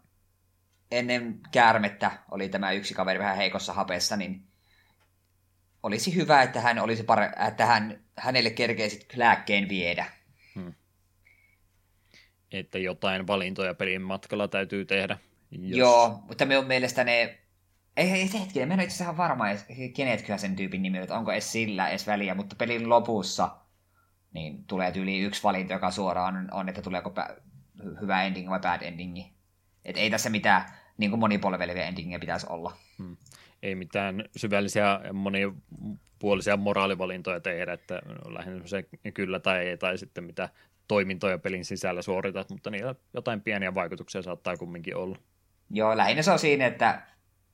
ennen käärmettä oli tämä yksi kaveri vähän heikossa hapessa, niin olisi hyvä, että hän olisi pare- että hän, hänelle kerkeisi lääkkeen viedä. Hmm. Että jotain valintoja pelin matkalla täytyy tehdä. Jos... Joo, mutta minun mielestä ne... Ei, ei se hetki, mä en itse asiassa varma, kenetköä sen tyypin nimi, että onko edes sillä edes väliä, mutta pelin lopussa niin tulee tyyli yksi valinta, joka suoraan on, että tuleeko hyvä ending vai bad endingi. Et ei tässä mitään niin kuin monipolveleviä endingiä pitäisi olla. Hmm. Ei mitään syvällisiä monipuolisia moraalivalintoja tehdä, että lähinnä se kyllä tai ei, tai sitten mitä toimintoja pelin sisällä suoritat, mutta niillä jotain pieniä vaikutuksia saattaa kumminkin olla. Joo, lähinnä se on siinä, että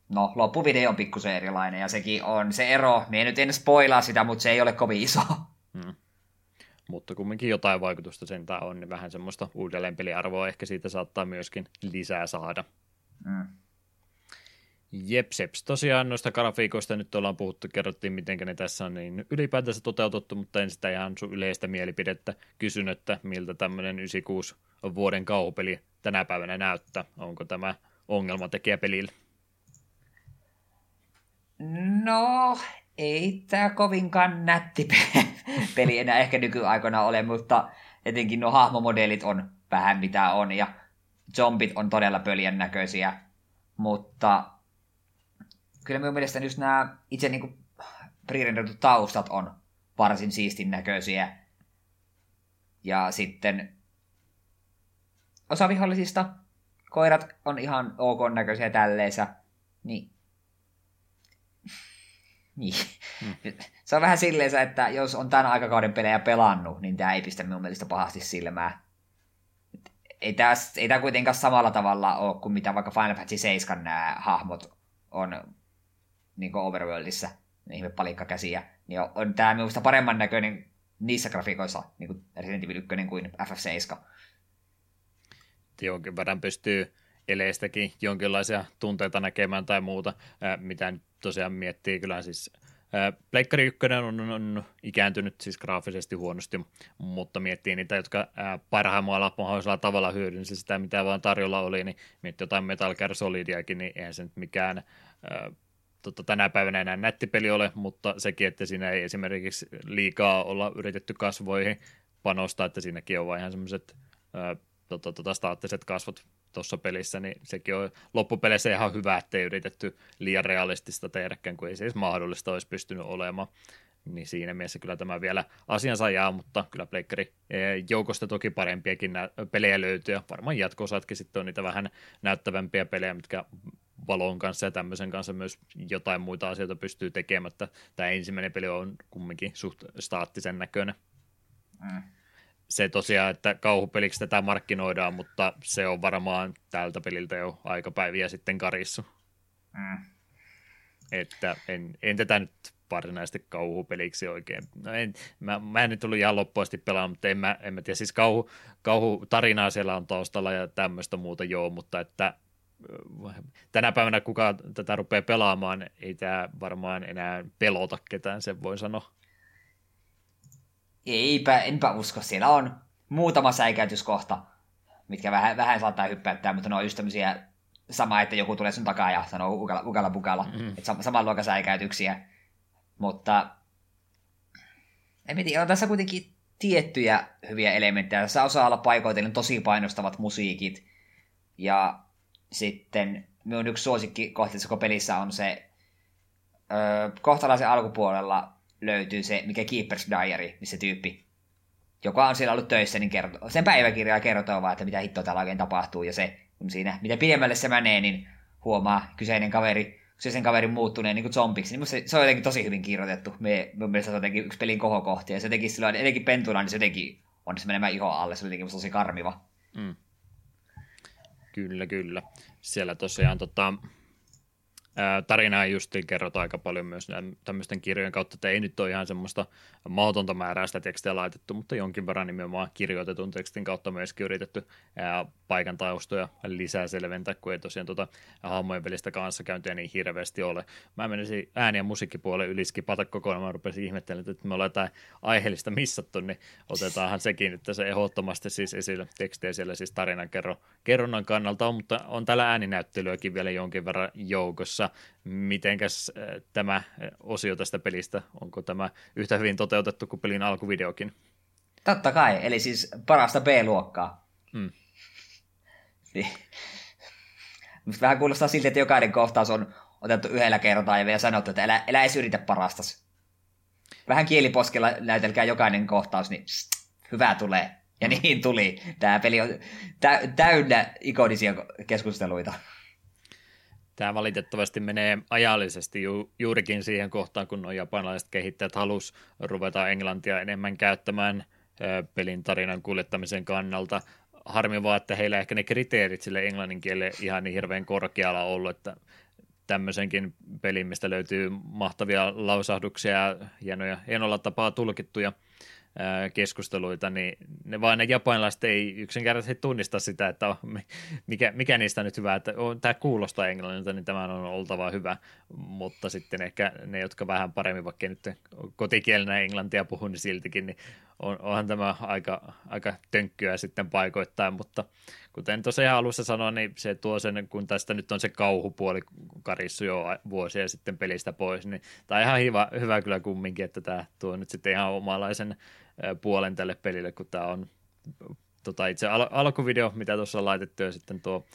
no, loppuvideo on pikkusen erilainen, ja sekin on se ero. Mie nyt en spoilaa sitä, mutta se ei ole kovin iso. Hmm mutta kumminkin jotain vaikutusta sentään on, niin vähän semmoista uudelleenpeliarvoa ehkä siitä saattaa myöskin lisää saada. Mm. Jepseps, tosiaan noista grafiikoista nyt ollaan puhuttu, kerrottiin miten ne tässä on niin ylipäätänsä toteutettu, mutta en sitä ihan sun yleistä mielipidettä kysyn, että miltä tämmöinen 96 vuoden kauhupeli tänä päivänä näyttää. Onko tämä ongelmatekijä pelille? No, ei tämä kovinkaan nätti peli enää ehkä nykyaikana ole, mutta etenkin nuo hahmomodelit on vähän mitä on, ja zombit on todella pöljän näköisiä, mutta kyllä minun mielestä just nämä itse niin prerenderitut taustat on varsin siistin näköisiä. Ja sitten osa vihollisista koirat on ihan ok näköisiä tälleensä, niin niin. Hmm. Se on vähän silleen, että jos on tämän aikakauden pelejä pelannut, niin tämä ei pistä minun mielestä pahasti silmää. Ei tämä, ei tämä kuitenkaan samalla tavalla ole kuin mitä vaikka Final Fantasy 7 nämä hahmot on niin Overworldissa, ne ihme palikkakäsiä. Niin on tämä minusta paremman näköinen niissä grafiikoissa, niin kuin Resident Evil 1 kuin FF7. Jonkin verran pystyy eleistäkin jonkinlaisia tunteita näkemään tai muuta, mitä nyt tosiaan miettii kyllä siis Pleikkari 1 on, on ikääntynyt siis graafisesti huonosti, mutta miettii niitä, jotka parhaimmalla mahdollisella tavalla hyödynsi sitä, mitä vaan tarjolla oli, niin miettii jotain Metal Gear Solidiakin, niin eihän se nyt mikään tota, tänä päivänä enää nättipeli ole, mutta sekin, että siinä ei esimerkiksi liikaa olla yritetty kasvoihin panostaa, että siinäkin on vain ihan semmoiset tota, tota, staattiset kasvot tuossa pelissä, niin sekin on loppupeleissä ihan hyvä, ettei yritetty liian realistista tehdäkään, kun ei se edes mahdollista olisi pystynyt olemaan. Niin siinä mielessä kyllä tämä vielä asiansa jää, mutta kyllä Pleikkari joukosta toki parempiakin nä- pelejä löytyy, ja varmaan jatkosatkin sitten on niitä vähän näyttävämpiä pelejä, mitkä valon kanssa ja tämmöisen kanssa myös jotain muita asioita pystyy tekemään, että tämä ensimmäinen peli on kumminkin suht staattisen näköinen. Mm se tosiaan, että kauhupeliksi tätä markkinoidaan, mutta se on varmaan tältä peliltä jo aikapäiviä sitten karissu. Mm. Että en, en tätä nyt varsinaisesti kauhupeliksi oikein. No en, mä, mä en nyt tullut ihan loppuasti pelaamaan, mutta en mä, en mä tiedä, siis kauhu, kauhutarinaa siellä on taustalla ja tämmöistä muuta joo, mutta että tänä päivänä kuka tätä rupeaa pelaamaan, ei tämä varmaan enää pelota ketään, sen voi sanoa. Eipä, enpä usko. Siellä on muutama säikäytyskohta, mitkä vähän, vähän saattaa hyppäyttää, mutta ne on just tämmöisiä sama, että joku tulee sun takaa ja sanoo ukala, ukala bukala. Mm-hmm. Että saman luokan säikäytyksiä. Mutta en tiedä, on tässä kuitenkin tiettyjä hyviä elementtejä. Tässä osaa olla paikoitellen tosi painostavat musiikit. Ja sitten minun yksi suosikki kohti koko pelissä on se öö, kohtalaisen alkupuolella löytyy se, mikä Keeper's Diary, missä tyyppi, joka on siellä ollut töissä, niin kertoo, sen päiväkirjaa kertoo vaan, että mitä hittoa täällä oikein tapahtuu, ja se, kun siinä, mitä pidemmälle se menee, niin huomaa kyseinen kaveri, kyseisen kaverin muuttuneen niin kuin zombiksi, niin se, se on jotenkin tosi hyvin kirjoitettu. Me, mun mielestä se on jotenkin yksi pelin kohokohti, ja se jotenkin silloin, etenkin pentuna, niin se jotenkin on se menemään iho alle, se on jotenkin tosi karmiva. Mm. Kyllä, kyllä. Siellä tosiaan tota, tarinaa just kerrotaan aika paljon myös tämmöisten kirjojen kautta, että ei nyt ole ihan semmoista mahdotonta määrää sitä tekstiä laitettu, mutta jonkin verran nimenomaan kirjoitetun tekstin kautta myöskin yritetty paikan taustoja lisää selventää, kun ei tosiaan tuota hahmojen välistä kanssakäyntiä niin hirveästi ole. Mä menisin ääni- ja musiikkipuolen yliskipata kokonaan, mä rupesin ihmettelemään, että me ollaan jotain aiheellista missattu, niin otetaanhan sekin että se ehdottomasti siis esille tekstejä siellä siis tarinan kerro, kerronnan kannalta on, mutta on täällä ääninäyttelyäkin vielä jonkin verran joukossa. Mitenkäs tämä osio tästä pelistä, onko tämä yhtä hyvin toteutettu kuin pelin alkuvideokin? Totta kai, eli siis parasta B-luokkaa. Hmm. Niin. Musta vähän kuulostaa siltä, että jokainen kohtaus on otettu yhdellä kertaa ja vielä sanottu, että älä, älä edes yritä parastas. Vähän kieliposkella näytelkää jokainen kohtaus, niin pst, hyvä tulee. Ja niin tuli. Tämä peli on tä- täynnä ikonisia keskusteluita. Tämä valitettavasti menee ajallisesti ju- juurikin siihen kohtaan, kun nuo japanilaiset kehittäjät halus ruveta englantia enemmän käyttämään pelin tarinan kuljettamisen kannalta. Harmi vaan, että heillä ehkä ne kriteerit sille englannin kielelle ihan niin hirveän korkealla ollut, että tämmöisenkin pelin, mistä löytyy mahtavia lausahduksia ja hienoja, hienolla tapaa tulkittuja – keskusteluita, niin ne vaan ne japanilaiset ei yksinkertaisesti tunnista sitä, että on, mikä, mikä niistä nyt hyvä, että on, tämä kuulostaa englannilta, niin tämä on oltava hyvä, mutta sitten ehkä ne, jotka vähän paremmin, vaikka nyt kotikielenä englantia puhuu, niin siltikin, niin on, onhan tämä aika, aika tönkkyä sitten paikoittain, mutta kuten tosiaan alussa sanoin, niin se tuo sen, kun tästä nyt on se kauhupuoli karissu jo vuosia sitten pelistä pois, niin tämä on ihan hyvä, hyvä kyllä kumminkin, että tämä tuo nyt sitten ihan omalaisen puolen tälle pelille, kun tämä on tota itse al- alkuvideo, mitä tuossa on laitettu ja sitten tuo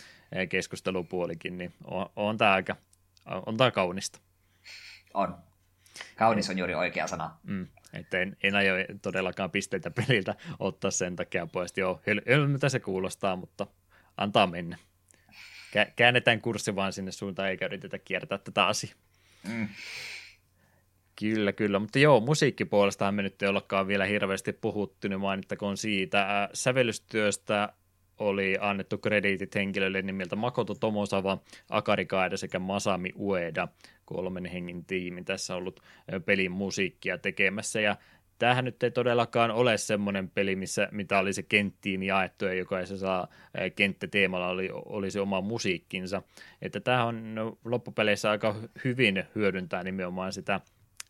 keskustelupuolikin, niin on, on tämä aika, on tämä kaunista. On. Kaunis on juuri oikea sana. Mm. Että en, en aio todellakaan pisteitä peliltä ottaa sen takia pois. Joo, mitä se kuulostaa, mutta antaa mennä. Käännetään kurssi vaan sinne suuntaan, eikä yritetä kiertää tätä asiaa. Mm. Kyllä, kyllä. Mutta joo, musiikkipuolestahan me nyt ei ollakaan vielä hirveästi puhuttu, niin mainittakoon siitä. Sävellystyöstä oli annettu krediitit henkilöille nimeltä Makoto Tomosawa, Akari Kaeda sekä Masami Ueda, kolmen hengen tiimi tässä ollut pelin musiikkia tekemässä, ja tämähän nyt ei todellakaan ole semmoinen peli, missä, mitä olisi kenttiin jaettu ja jokaisessa kenttäteemalla oli, olisi oma musiikkinsa. Että tämä on no, loppupeleissä aika hyvin hyödyntää nimenomaan sitä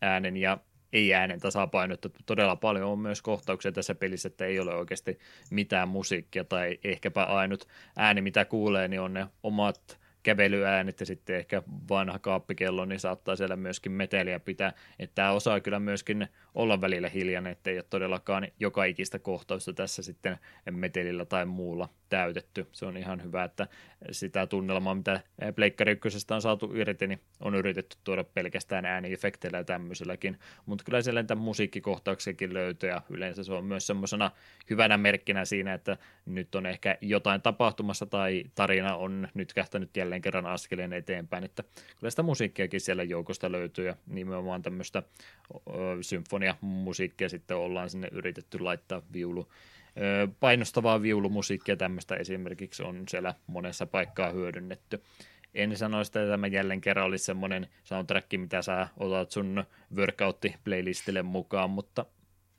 äänen ja ei-äänen tasapainotettu todella paljon. On myös kohtauksia tässä pelissä, että ei ole oikeasti mitään musiikkia tai ehkäpä ainut ääni, mitä kuulee, niin on ne omat kävelyäänet ja sitten ehkä vanha kaappikello, niin saattaa siellä myöskin meteliä pitää. Että tämä osaa kyllä myöskin olla välillä hiljainen, ettei ole todellakaan joka ikistä kohtausta tässä sitten metelillä tai muulla täytetty. Se on ihan hyvä, että sitä tunnelmaa, mitä Pleikkari on saatu irti, niin on yritetty tuoda pelkästään ääniefekteillä ja tämmöiselläkin. Mutta kyllä siellä niitä musiikkikohtauksiakin löytyy ja yleensä se on myös semmoisena hyvänä merkkinä siinä, että nyt on ehkä jotain tapahtumassa tai tarina on nyt kähtänyt jälleen kerran askeleen eteenpäin, että kyllä sitä musiikkiakin siellä joukosta löytyy ja nimenomaan tämmöistä symfoniamusiikkia sitten ollaan sinne yritetty laittaa viulu painostavaa viulumusiikkia tämmöistä esimerkiksi on siellä monessa paikkaa hyödynnetty. En sano sitä, että tämä jälleen kerran olisi semmoinen soundtrack, mitä sä otat sun workout-playlistille mukaan, mutta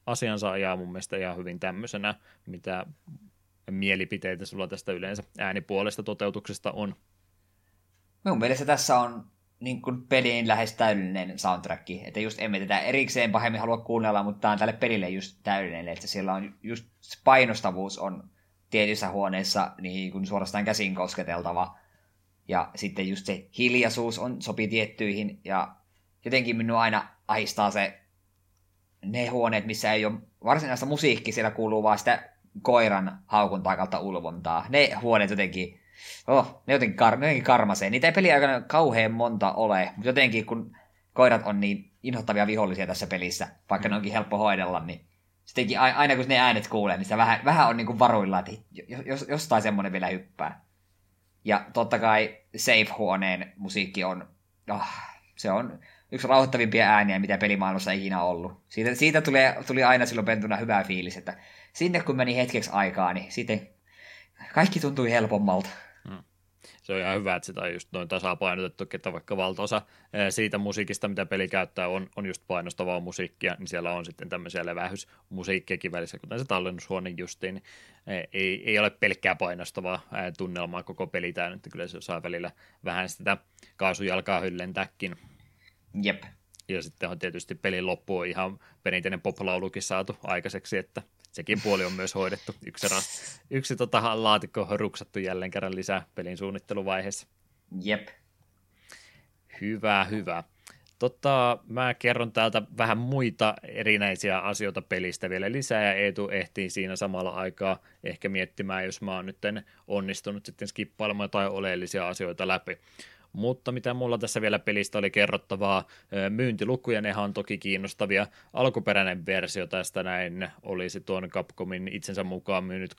asiansa ajaa mun mielestä ihan hyvin tämmöisenä, mitä mielipiteitä sulla tästä yleensä äänipuolesta toteutuksesta on. Mun mielestä tässä on niin kuin pelin lähes täydellinen soundtrack. Että just emme tätä erikseen pahemmin halua kuunnella, mutta tämä on tälle pelille just täydellinen. Että siellä on just painostavuus on tietyissä huoneissa niin kuin suorastaan käsin kosketeltava. Ja sitten just se hiljaisuus on, sopii tiettyihin. Ja jotenkin minun aina ahistaa se ne huoneet, missä ei ole varsinaista musiikki, siellä kuuluu vaan sitä koiran haukuntaa kautta ulvontaa. Ne huoneet jotenkin Oh, ne jotenkin, kar- ne jotenkin karmasee. Niitä ei peliaikana kauhean monta ole, mutta jotenkin kun koirat on niin inhottavia vihollisia tässä pelissä, vaikka ne onkin helppo hoidella, niin sittenkin aina kun ne äänet kuulee, niin sitä vähän, vähän on niin kuin varuilla, että jos, jostain semmoinen vielä hyppää. Ja totta kai Safe-huoneen musiikki on, oh, se on yksi rauhoittavimpia ääniä, mitä pelimaailmassa ikinä ollut. Siitä, siitä tuli, tuli aina silloin pentuna hyvä fiilis, että sinne kun meni hetkeksi aikaa, niin sitten kaikki tuntui helpommalta. Se on ihan hyvä, että sitä on just noin tasapainotettu, että vaikka valtaosa siitä musiikista, mitä peli käyttää, on, on just painostavaa musiikkia, niin siellä on sitten tämmöisiä levähysmusiikkiakin välissä, kuten se tallennushuone justiin, niin ei, ei ole pelkkää painostavaa tunnelmaa koko peli täynnä, että kyllä se saa välillä vähän sitä kaasujalkaa hyllentääkin. Jep. Ja sitten on tietysti pelin loppu on ihan perinteinen poplaulukin saatu aikaiseksi, että sekin puoli on myös hoidettu. Yksi, rast, yksi tota, laatikko on ruksattu jälleen kerran lisää pelin suunnitteluvaiheessa. Jep. Hyvä, hyvä. Tota, mä kerron täältä vähän muita erinäisiä asioita pelistä vielä lisää, ja Eetu ehtii siinä samalla aikaa ehkä miettimään, jos mä oon nyt onnistunut sitten skippailemaan jotain oleellisia asioita läpi. Mutta mitä mulla tässä vielä pelistä oli kerrottavaa, myyntilukuja, ne on toki kiinnostavia. Alkuperäinen versio tästä näin olisi tuon Capcomin itsensä mukaan myynyt 2,75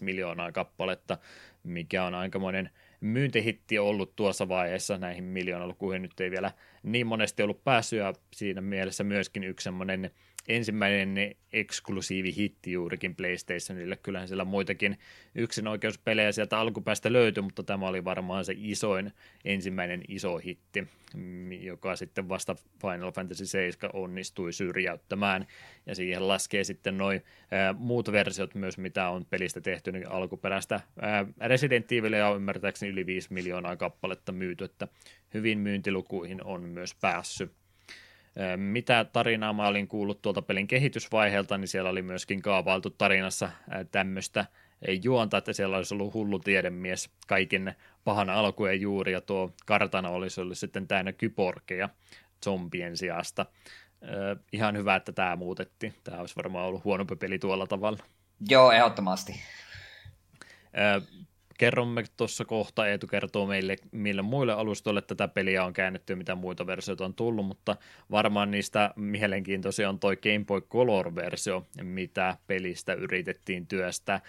miljoonaa kappaletta, mikä on aikamoinen myyntihitti ollut tuossa vaiheessa näihin miljoonalukuihin nyt ei vielä niin monesti ollut päässyt ja siinä mielessä myöskin yksi semmoinen ensimmäinen eksklusiivi hitti juurikin PlayStationille. Kyllähän siellä muitakin yksinoikeuspelejä sieltä alkupäästä löytyi, mutta tämä oli varmaan se isoin ensimmäinen iso hitti, joka sitten vasta Final Fantasy 7 onnistui syrjäyttämään. Ja siihen laskee sitten noin muut versiot myös, mitä on pelistä tehty, niin alkuperäistä ää, Resident Evilia on ymmärtääkseni yli 5 miljoonaa kappaletta myyty, että hyvin myyntilukuihin on myös päässyt. Mitä tarinaa mä olin kuullut tuolta pelin kehitysvaiheelta, niin siellä oli myöskin kaavailtu tarinassa tämmöistä juonta, että siellä olisi ollut hullu tiedemies kaiken pahan alkujen juuri, ja tuo kartana olisi ollut sitten täynnä kyporkeja zombien sijasta. Ihan hyvä, että tämä muutettiin. Tämä olisi varmaan ollut huonompi peli tuolla tavalla. Joo, ehdottomasti kerromme tuossa kohta, Eetu kertoo meille, millä muille alustoille tätä peliä on käännetty ja mitä muita versioita on tullut, mutta varmaan niistä mielenkiintoisia on toi Game Boy Color-versio, mitä pelistä yritettiin työstää.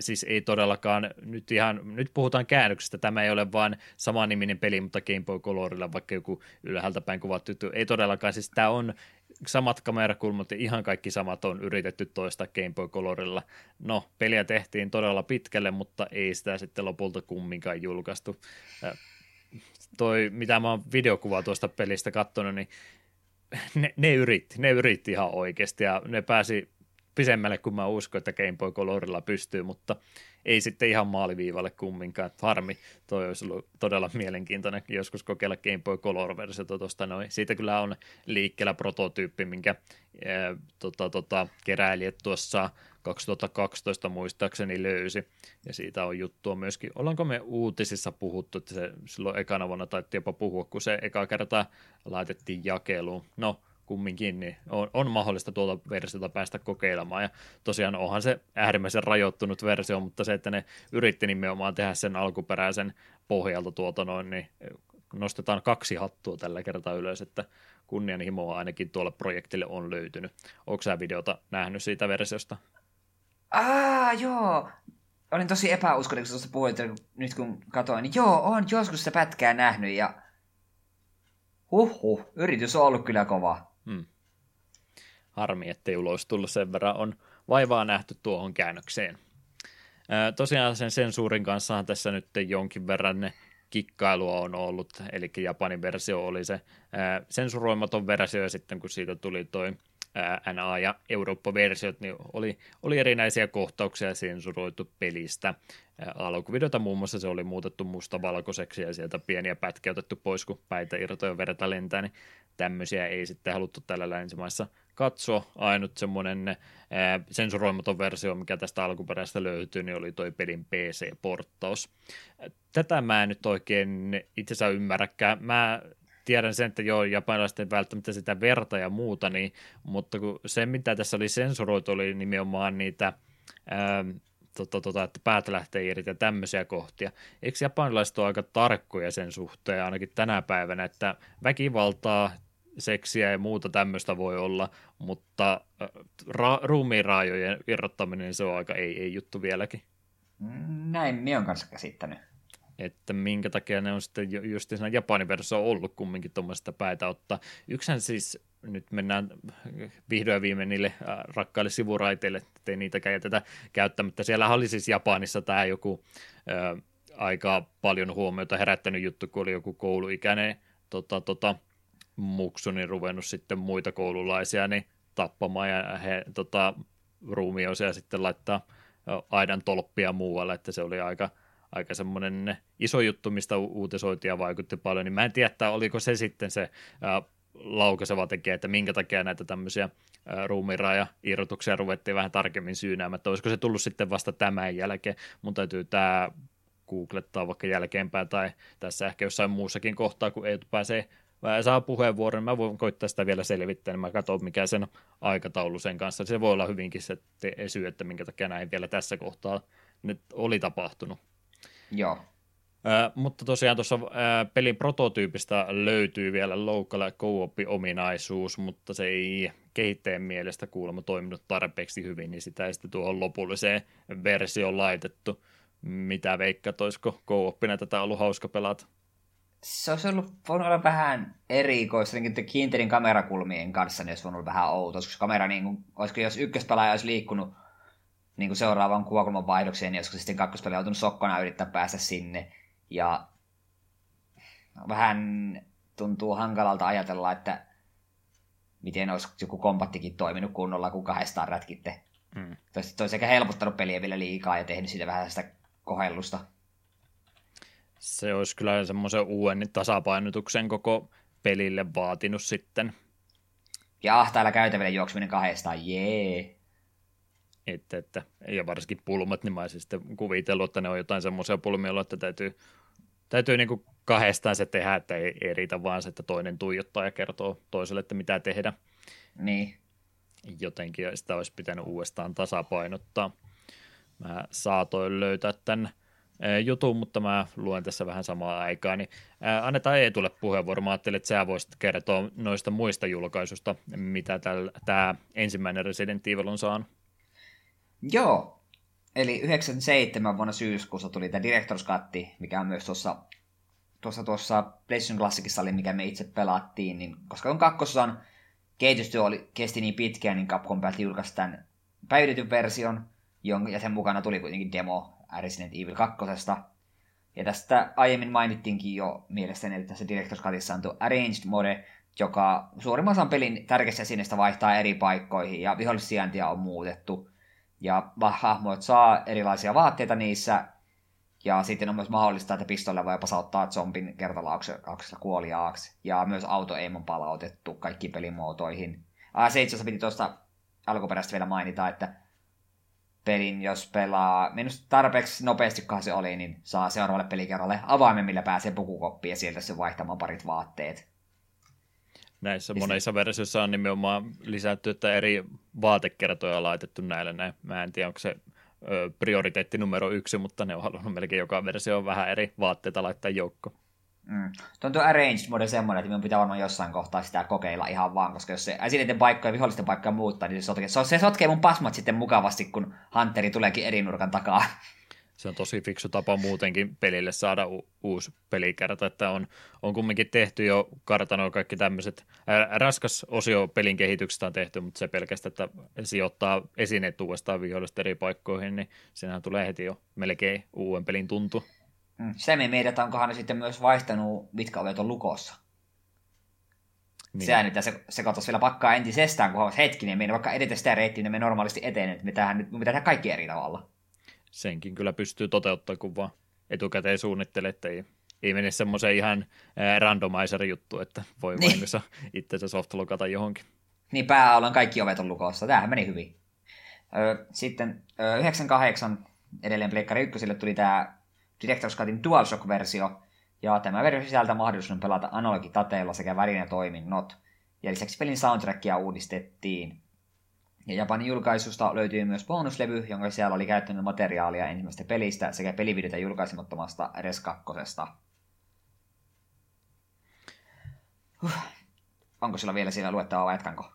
Siis ei todellakaan, nyt, ihan, nyt puhutaan käännöksestä, tämä ei ole vain samaniminen peli, mutta Game Boy Colorilla vaikka joku ylhäältä päin kuvattu ei todellakaan, siis tämä on samat kamerakulmat ja ihan kaikki samat on yritetty toista Game Boy Colorilla. No, peliä tehtiin todella pitkälle, mutta ei sitä sitten lopulta kumminkaan julkaistu. Toi, mitä mä oon videokuvaa tuosta pelistä katsonut, niin ne, ne, yritti, ne yritti ihan oikeasti ja ne pääsi pisemmälle kuin mä uskon, että Game Boy Colorilla pystyy, mutta ei sitten ihan maaliviivalle kumminkaan. Harmi, toi olisi ollut todella mielenkiintoinen joskus kokeilla Game Boy Color-versiota tuosta noin. Siitä kyllä on liikkeellä prototyyppi, minkä ää, tota, tota, keräilijät tuossa 2012 muistaakseni löysi, ja siitä on juttua myöskin. Ollaanko me uutisissa puhuttu, että se silloin ekana vuonna taidettiin jopa puhua, kun se eka kerta laitettiin jakeluun. No, kumminkin, niin on, on mahdollista tuolta versiota päästä kokeilemaan. Ja tosiaan onhan se äärimmäisen rajoittunut versio, mutta se, että ne yritti nimenomaan tehdä sen alkuperäisen pohjalta tuota noin, niin nostetaan kaksi hattua tällä kertaa ylös, että kunnianhimoa ainakin tuolle projektille on löytynyt. Onko sä videota nähnyt siitä versiosta? Ah, joo. Olin tosi epäuskollinen, kun tuosta puhuit, nyt kun katsoin, niin joo, on joskus se pätkää nähnyt ja Huhhuh, yritys on ollut kyllä kova. Hmm. Harmi, ettei ulos tullut sen verran on vaivaa nähty tuohon käännökseen. Ää, tosiaan sen sensuurin kanssa tässä nyt jonkin verran ne kikkailua on ollut, eli Japanin versio oli se sensuroimaton versio, ja sitten kun siitä tuli toi NA- ja Eurooppa-versiot, niin oli, oli erinäisiä kohtauksia sensuroitu pelistä. Alkuvideota muun muassa se oli muutettu mustavalkoiseksi ja sieltä pieniä pätkiä otettu pois, kun päitä irtoja verta lentää, niin tämmöisiä ei sitten haluttu tällä länsimaissa katsoa. Ainut semmoinen sensuroimaton versio, mikä tästä alkuperäistä löytyy, niin oli toi pelin PC-porttaus. Tätä mä en nyt oikein itse asiassa ymmärräkään. Mä tiedän sen, että joo, japanilaiset ei välttämättä sitä verta ja muuta, niin, mutta kun se, mitä tässä oli sensuroitu, oli nimenomaan niitä ää, tota, tota, että päät lähtee irti ja tämmöisiä kohtia. Eikö japanilaiset ole aika tarkkoja sen suhteen ainakin tänä päivänä, että väkivaltaa, seksiä ja muuta tämmöistä voi olla, mutta ra- ruumiinraajojen irrottaminen se on aika ei, ei juttu vieläkin. Näin minä on kanssa käsittänyt että minkä takia ne on sitten just siinä Japanin versiossa ollut kumminkin tuommoista päätä ottaa. Yksihän siis, nyt mennään vihdoin viimein niille äh, rakkaille sivuraiteille, ettei niitäkään jätetä käyttämättä. Siellä oli siis Japanissa tämä joku ää, äh, aika paljon huomiota herättänyt juttu, kun oli joku kouluikäinen tota, tota, muksu, niin ruvennut sitten muita koululaisia niin tappamaan ja he tota, ruumioisia sitten laittaa aidan tolppia muualle, että se oli aika – aika semmoinen iso juttu, mistä uutisoitiin ja vaikutti paljon, niin mä en tiedä, oliko se sitten se ää, laukaiseva tekijä, että minkä takia näitä tämmöisiä ruumiinraja-irrotuksia ruvettiin vähän tarkemmin syynäämään, että olisiko se tullut sitten vasta tämän jälkeen. Mun täytyy tämä googlettaa vaikka jälkeenpäin tai tässä ehkä jossain muussakin kohtaa, kun ei pääse saa puheenvuoron, niin mä voin koittaa sitä vielä selvittää, niin mä katson mikä sen aikataulu sen kanssa. Se voi olla hyvinkin se syy, että minkä takia näin vielä tässä kohtaa nyt oli tapahtunut. Joo. Äh, mutta tosiaan tuossa äh, pelin prototyypistä löytyy vielä local co-op-ominaisuus, mutta se ei kehittäjän mielestä kuulemma toiminut tarpeeksi hyvin, niin sitä ei sitten tuohon lopulliseen versioon laitettu. Mitä veikkaat, olisiko co tätä ollut hauska pelata? Se olisi ollut, voinut olla vähän erikoista, niin kiinterin kamerakulmien kanssa, niin olisi voinut olla vähän outo, koska kamera, niin kuin, olisiko jos ykköspelaaja olisi liikkunut niin kuin seuraavaan kuvakulman vaihdokseen, niin olisiko sitten kakkospeli joutunut sokkona yrittää päästä sinne. Ja vähän tuntuu hankalalta ajatella, että miten olisi joku kompattikin toiminut kunnolla, kun kahdestaan rätkitte. Mm. Toisi, toisi ehkä helpottanut peliä vielä liikaa ja tehnyt siitä vähän sitä kohellusta. Se olisi kyllä semmoisen uuden tasapainotuksen koko pelille vaatinut sitten. Ja ahtailla käytäville juoksuminen kahdestaan, jee. Että, että, ja varsinkin pulmat, niin mä olisin sitten kuvitellut, että ne on jotain semmoisia pulmia, että täytyy, täytyy niin kuin kahdestaan se tehdä, että ei, ei riitä vaan se, että toinen tuijottaa ja kertoo toiselle, että mitä tehdä. Niin. Jotenkin sitä olisi pitänyt uudestaan tasapainottaa. Mä saatoin löytää tämän jutun, mutta mä luen tässä vähän samaa aikaa, niin annetaan Eetulle puheenvuoro. Mä ajattelin, että sä voisit kertoa noista muista julkaisusta, mitä tämä ensimmäinen Resident Evil on saanut. Joo, eli 97 vuonna syyskuussa tuli tämä Director's Cut, mikä on myös tuossa tuossa, tuossa PlayStation Classicissa oli, mikä me itse pelattiin, niin koska on kakkososan kehitystyö oli, kesti niin pitkään, niin Capcom päätti julkaista tämän päivitetyn version, jonka, ja sen mukana tuli kuitenkin demo Resident Evil 2. Ja tästä aiemmin mainittiinkin jo mielestäni, että tässä Director's Cutissa on tuo Arranged Mode, joka suurimman osan pelin tärkeästä esineestä vaihtaa eri paikkoihin, ja vihollissijaintia on muutettu. Ja hahmot saa erilaisia vaatteita niissä, ja sitten on myös mahdollista, että pistolle voi pasauttaa zombin kertalauksella kuoliaaksi. Ja myös auto on palautettu kaikkiin pelimuotoihin. Ah, se itse asiassa piti tuosta alkuperäistä vielä mainita, että pelin, jos pelaa minusta tarpeeksi nopeasti, se oli, niin saa seuraavalle pelikerralle avaimen, millä pääsee pukukoppiin ja sieltä se vaihtamaan parit vaatteet. Näissä ja monissa se... versioissa on nimenomaan lisätty, että eri vaatekertoja on laitettu näille näin. Mä en tiedä, onko se prioriteetti numero yksi, mutta ne on halunnut melkein joka versio vähän eri vaatteita laittaa joukko. Mm. Tuo on tuo arranged mode semmoinen, että minun pitää varmaan jossain kohtaa sitä kokeilla ihan vaan, koska jos se esineiden paikkoja ja vihollisten paikkoja muuttaa, niin se sotkee, se sotkee mun pasmat sitten mukavasti, kun Hunteri tuleekin eri nurkan takaa. Se on tosi fiksu tapa muutenkin pelille saada u- uusi pelikerta, että on, on kumminkin tehty jo kartanoa kaikki tämmöiset, raskas osio pelin kehityksestä on tehty, mutta se pelkästään, että sijoittaa esineet uudestaan vihollisten eri paikkoihin, niin siinähän tulee heti jo melkein uuden pelin tuntu. Mm. Se me mietit, onkohan ne sitten myös vaihtanut, mitkä ovet on lukossa. Niin. Sehän nyt se, se katsoisi vielä pakkaa entisestään, kun olisi hetkinen, me vaikka edetä sitä reittiä, niin me normaalisti etenen, että me tehdään, nyt, me tehdään kaikki eri tavalla. Senkin kyllä pystyy toteuttamaan, kun vaan etukäteen suunnittelee, että ei, ei mene semmoiseen ihan randomizer-juttu, että voi niin. vahingossa itsensä softlokata johonkin. Niin, pääalan kaikki ovet on lukossa. Tämähän meni hyvin. Sitten 98 edelleen Pleikkari 1 tuli tämä Director's Cutin DualShock-versio, ja tämä versio sisältää mahdollisuuden pelata analogitateilla sekä värinätoiminnot. Ja lisäksi pelin soundtrackia uudistettiin. Ja Japanin julkaisusta löytyy myös bonuslevy, jonka siellä oli käyttänyt materiaalia ensimmäistä pelistä sekä pelivideota julkaisemattomasta Res 2. Huh. Onko sillä vielä siellä luettavaa vai jatkanko?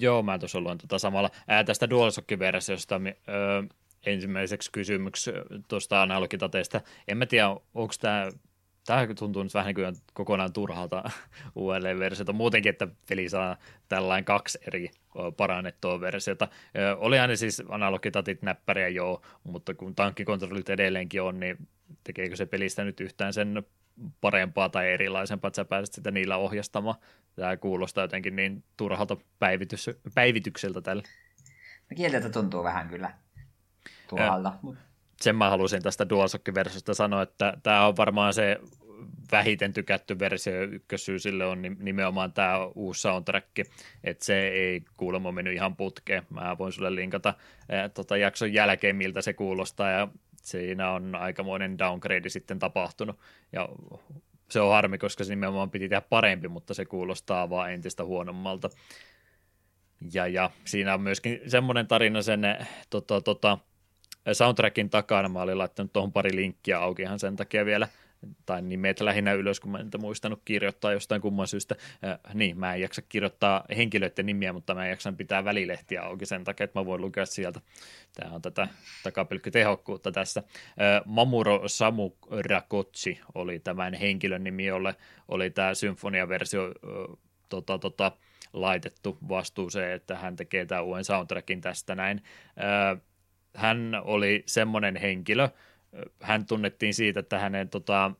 Joo, mä tuossa luen tuota samalla. Ää, tästä DualShock-versiosta öö, ensimmäiseksi kysymyksi tuosta analogitateesta. En mä tiedä, onko tämä Tämä tuntuu nyt vähän niin kuin kokonaan turhalta uudelleen versiota. Muutenkin, että peli saa tällainen kaksi eri parannettua versiota. Oli aina siis analogitatit näppäriä joo, mutta kun tankkikontrollit edelleenkin on, niin tekeekö se pelistä nyt yhtään sen parempaa tai erilaisempaa, että sä pääset sitä niillä ohjastamaan. Tämä kuulostaa jotenkin niin turhalta päivitys, päivitykseltä tällä. No kieltä tuntuu vähän kyllä tuolta. Sen mä halusin tästä DualShock-versiosta sanoa, että tämä on varmaan se vähiten tykätty versio ykkössyysille on nimenomaan tämä uusi soundtrack, että se ei kuulemma mennyt ihan putkeen. Mä voin sulle linkata ää, tota jakson jälkeen, miltä se kuulostaa, ja siinä on aikamoinen downgrade sitten tapahtunut, ja se on harmi, koska se nimenomaan piti tehdä parempi, mutta se kuulostaa vaan entistä huonommalta. Ja, ja siinä on myöskin semmoinen tarina sen tota, tota, soundtrackin takana. Mä olin laittanut tuohon pari linkkiä aukihan sen takia vielä, tai nimet lähinnä ylös, kun mä en muistanut kirjoittaa jostain kumman syystä. Äh, niin, mä en jaksa kirjoittaa henkilöiden nimiä, mutta mä en jaksa pitää välilehtiä auki sen takia, että mä voin lukea sieltä. Tämä on tätä takapylkkytehokkuutta tässä. Äh, Mamuro Samurakotsi oli tämän henkilön nimi, jolle oli tämä symfoniaversio äh, tota, tota, laitettu vastuuseen, että hän tekee tämän uuden soundtrackin tästä näin. Äh, hän oli semmoinen henkilö, hän tunnettiin siitä, että hänen tota,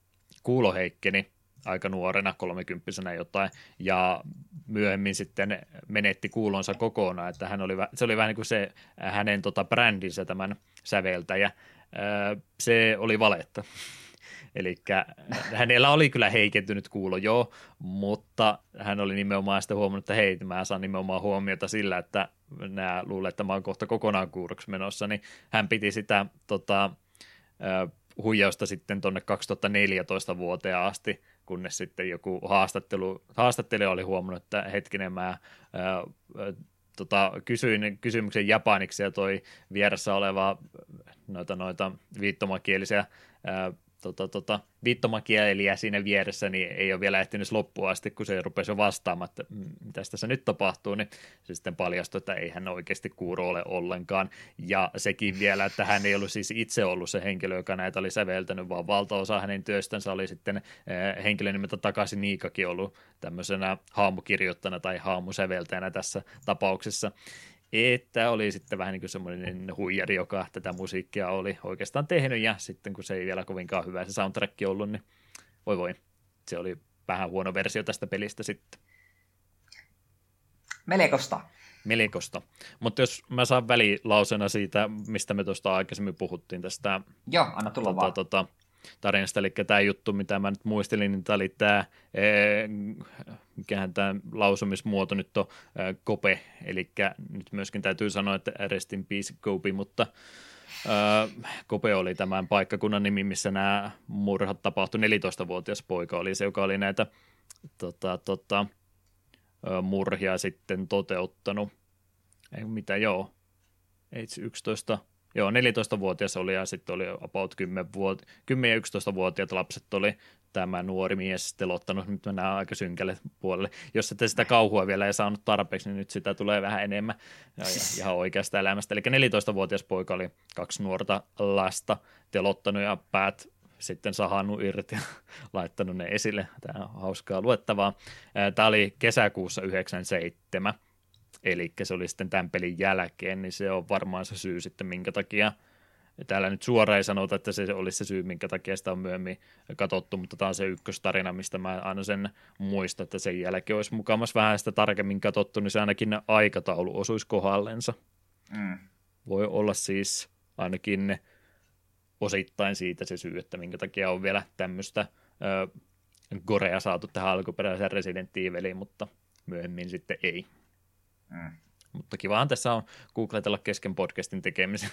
kuulo heikkeni aika nuorena, kolmekymppisenä jotain, ja myöhemmin sitten menetti kuulonsa kokonaan, että hän oli, se oli vähän niin kuin se hänen tota, brändinsä tämän säveltäjä. Se oli valetta. Eli hänellä oli kyllä heikentynyt kuulo, joo, mutta hän oli nimenomaan sitten huomannut, että hei, mä saan nimenomaan huomiota sillä, että nämä luulee, että mä oon kohta kokonaan kuuroksi menossa, niin hän piti sitä tota, huijausta sitten tuonne 2014 vuoteen asti, kunnes sitten joku haastattelu, haastattelija oli huomannut, että hetkinen mä ää, tota, kysyin kysymyksen japaniksi ja toi vieressä oleva noita, noita viittomakielisiä ää, tota, tota, viittomakieliä siinä vieressä, niin ei ole vielä ehtinyt loppuun asti, kun se rupesi jo vastaamaan, että mm, mitä tässä nyt tapahtuu, niin se sitten paljastui, että ei hän oikeasti kuuro ole ollenkaan. Ja sekin vielä, että hän ei ollut siis itse ollut se henkilö, joka näitä oli säveltänyt, vaan valtaosa hänen työstänsä oli sitten eh, henkilö nimeltä takaisin Niikakin ollut tämmöisenä haamukirjoittajana tai haamusäveltäjänä tässä tapauksessa että oli sitten vähän niin kuin semmoinen huijari, joka tätä musiikkia oli oikeastaan tehnyt, ja sitten kun se ei vielä kovinkaan hyvä se soundtrack ollut, niin voi voi, se oli vähän huono versio tästä pelistä sitten. Melekosta. Melikosta. Mutta jos mä saan välilausena siitä, mistä me tuosta aikaisemmin puhuttiin tästä Joo, anna tulla tota, vaan. tota, tarinasta, eli tämä juttu, mitä mä nyt muistelin, niin tämä oli tämä, mikähän tämä lausumismuoto nyt on, ee, Kope, eli nyt myöskin täytyy sanoa, että rest in peace Kobe, mutta Kope oli tämän paikkakunnan nimi, missä nämä murhat tapahtui, 14-vuotias poika oli se, joka oli näitä tota, tota, murhia sitten toteuttanut. Ei mitä, joo. Ei 11, joo 14-vuotias oli ja sitten oli about 10, vuot, 10 ja 11-vuotiaat lapset oli tämä nuori mies telottanut. Nyt mennään aika synkälle puolelle. Jos ette sitä kauhua vielä ei saanut tarpeeksi, niin nyt sitä tulee vähän enemmän ja, ja ihan oikeasta elämästä. Eli 14-vuotias poika oli kaksi nuorta lasta telottanut ja päät sitten sahannut irti ja laittanut ne esille. Tämä on hauskaa luettavaa. Tämä oli kesäkuussa 97, eli se oli sitten tämän pelin jälkeen, niin se on varmaan se syy sitten, minkä takia Täällä nyt suoraan ei sanota, että se olisi se syy, minkä takia sitä on myöhemmin katsottu, mutta tämä on se ykköstarina, mistä mä aina sen muistan, että sen jälkeen olisi mukamas vähän sitä tarkemmin katsottu, niin se ainakin aikataulu osuisi kohdallensa. Mm. Voi olla siis ainakin osittain siitä se syy, että minkä takia on vielä tämmöistä ö, gorea saatu tähän alkuperäiseen Resident Eviliin, mutta myöhemmin sitten ei. Mm. Mutta kivahan tässä on googletella kesken podcastin tekemisen.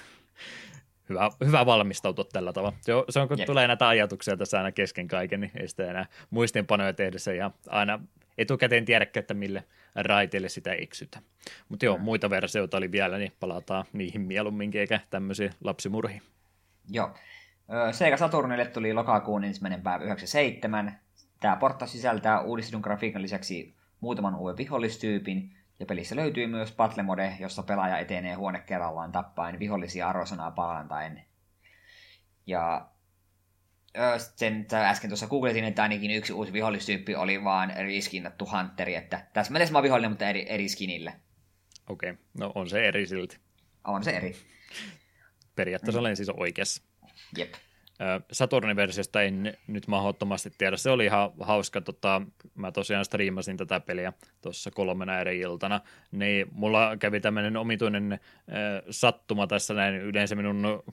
Hyvä, hyvä valmistautua tällä tavalla. Se on, se on kun Jep. tulee näitä ajatuksia tässä aina kesken kaiken, niin ei sitä enää muistinpanoja tehdessä ja aina etukäteen tiedäkään, että mille raiteille sitä eksytä. Mutta joo, muita versioita oli vielä, niin palataan niihin mieluumminkin, eikä tämmöisiä lapsimurhiin. Joo. Sega Saturnille tuli lokakuun ensimmäinen päivä 97. Tämä portta sisältää uudistetun grafiikan lisäksi muutaman uuden vihollistyypin, ja pelissä löytyy myös battle mode, jossa pelaaja etenee huone kerrallaan tappaen vihollisia arvosanaa parantaen. Ja sen äsken tuossa googletin, että ainakin yksi uusi vihollistyyppi oli vaan riskinnattu Hunteri, että täsmälleen sama vihollinen, mutta eri, eri skinille. Okei, okay. no on se eri silti. On se eri. Periaatteessa olen siis oikeassa. Jep. Ö, Saturnin versiosta en nyt mahdottomasti tiedä. Se oli ihan hauska. Tota, mä tosiaan striimasin tätä peliä tuossa kolmena eri iltana. Niin mulla kävi tämmöinen omituinen äh, sattuma tässä näin. Yleensä minun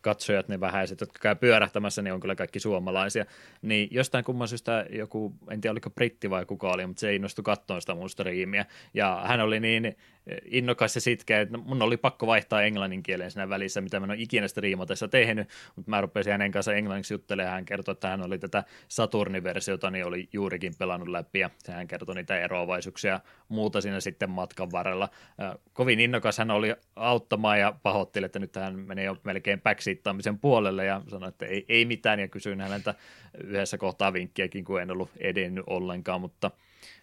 katsojat, ne vähäiset, jotka käy pyörähtämässä, niin on kyllä kaikki suomalaisia. Niin jostain kumman syystä joku, en tiedä oliko britti vai kuka oli, mutta se innostui katsoa sitä mun striimiä. Ja hän oli niin innokas ja sitkeä, että mun oli pakko vaihtaa englannin kielen siinä välissä, mitä mä en ole ikinä striimatessa tehnyt, mutta mä rupesin hänen kanssa englanniksi juttelemaan, hän kertoi, että hän oli tätä Saturni-versiota, niin oli juurikin pelannut läpi, ja hän kertoi niitä eroavaisuuksia ja muuta siinä sitten matkan varrella. Äh, Kovin innokas hän oli auttamaan ja pahoitteli, että nyt hän menee jo melkein backseattaamisen puolelle, ja sanoi, että ei, ei mitään, ja kysyin häneltä yhdessä kohtaa vinkkiäkin, kun en ollut edennyt ollenkaan, mutta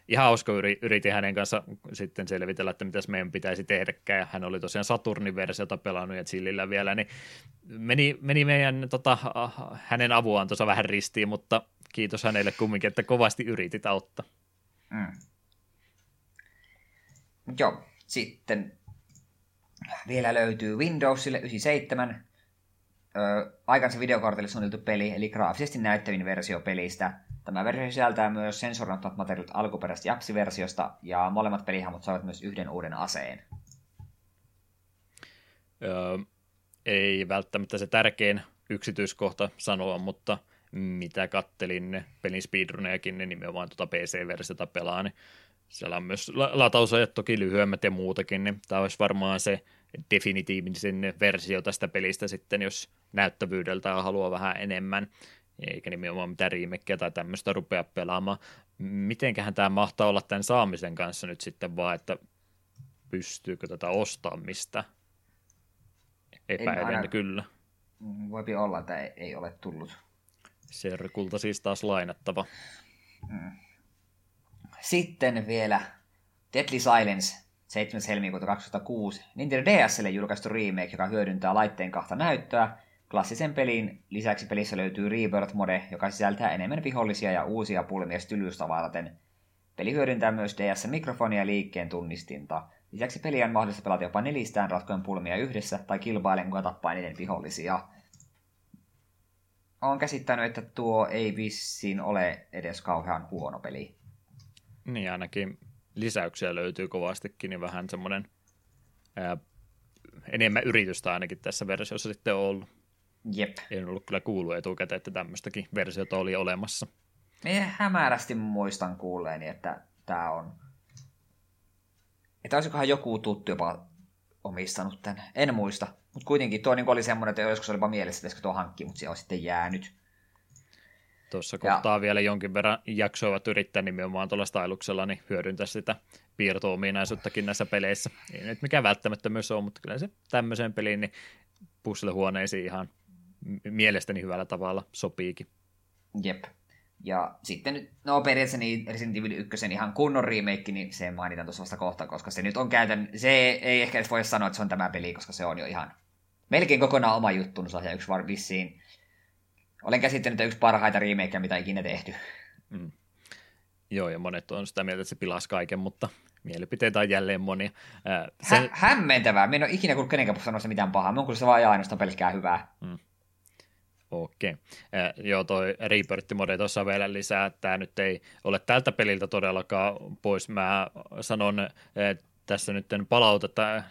ihan hauska yri- yritin hänen kanssa sitten selvitellä, että mitäs meidän pitäisi tehdäkään, ja hän oli tosiaan Saturnin versiota pelannut ja chillillä vielä, niin meni, meni meidän tota, hänen avuaan tuossa vähän ristiin, mutta kiitos hänelle kumminkin, että kovasti yritit auttaa. Mm. Joo, sitten vielä löytyy Windowsille 97. Ö, aikansa videokortille suunniteltu peli, eli graafisesti näyttävin versio pelistä. Tämä versio sisältää myös sensuroimattomat materiaalit alkuperäisestä Japsi-versiosta, ja molemmat pelihahmot saavat myös yhden uuden aseen. Öö, ei välttämättä se tärkein yksityiskohta sanoa, mutta mitä kattelin pelin speedrunejakin, niin nimenomaan tuota PC-versiota pelaa, niin siellä on myös la- latausajat toki lyhyemmät ja muutakin, niin tämä olisi varmaan se definitiivinen versio tästä pelistä sitten, jos näyttävyydeltä haluaa vähän enemmän, eikä nimenomaan mitään riimekkiä tai tämmöistä rupea pelaamaan. Mitenköhän tämä mahtaa olla tämän saamisen kanssa nyt sitten vaan, että pystyykö tätä ostamaan mistä? Epäilen aina- kyllä. Mm, Voipi olla, että ei, ei ole tullut. Serkulta siis taas lainattava. Sitten vielä Deadly Silence 7. helmikuuta 2006. Nintendo DSlle julkaistu remake, joka hyödyntää laitteen kahta näyttöä. Klassisen pelin lisäksi pelissä löytyy Rebirth Mode, joka sisältää enemmän vihollisia ja uusia pulmia stylystä varten. Peli hyödyntää myös DS-mikrofonia liikkeen tunnistinta. Lisäksi peliä on mahdollista pelata jopa nelistään ratkoen pulmia yhdessä tai kilpailen, kuka tappaa niiden vihollisia. Olen käsittänyt, että tuo ei vissiin ole edes kauhean huono peli. Niin ainakin lisäyksiä löytyy kovastikin, niin vähän semmoinen ää, enemmän yritystä ainakin tässä versiossa sitten on ollut. Jep. Ei ollut kyllä kuullut etukäteen, että tämmöistäkin versiota oli olemassa. Minä hämärästi muistan kuulleeni, että tämä on... Että olisikohan joku tuttu jopa omistanut tämän. En muista. Mutta kuitenkin tuo niin oli semmoinen, että joskus olipa mielessä, että tuo hankki, mutta se on sitten jäänyt. Tuossa kohtaa ja... vielä jonkin verran jaksoivat yrittää nimenomaan tuolla styluksella niin hyödyntää sitä piirto-ominaisuuttakin näissä peleissä. Ei nyt mikään välttämättömyys ole, mutta kyllä se tämmöiseen peliin niin puzzle-huoneisiin ihan mielestäni hyvällä tavalla sopiikin. Jep. Ja sitten nyt, no periaatteessa niin Resident Evil 1 ihan kunnon remake, niin se mainitaan tuossa vasta kohta, koska se nyt on käytän, se ei ehkä voi sanoa, että se on tämä peli, koska se on jo ihan melkein kokonaan oma juttunsa ja yksi var vissiin, olen käsittänyt, että yksi parhaita remakeja, mitä ikinä tehty. Mm. Joo, ja monet on sitä mieltä, että se pilasi kaiken, mutta mielipiteitä on jälleen monia. sen... Hä- hämmentävää. Minä en ole ikinä kuullut kenenkään sanoa mitään pahaa. Minä on kuullut se vaan ainoastaan pelkkää hyvää. Mm. Okei. Okay. joo, toi Rebirth-mode tuossa vielä lisää, että tämä nyt ei ole tältä peliltä todellakaan pois. Mä sanon tässä nyt palautetta,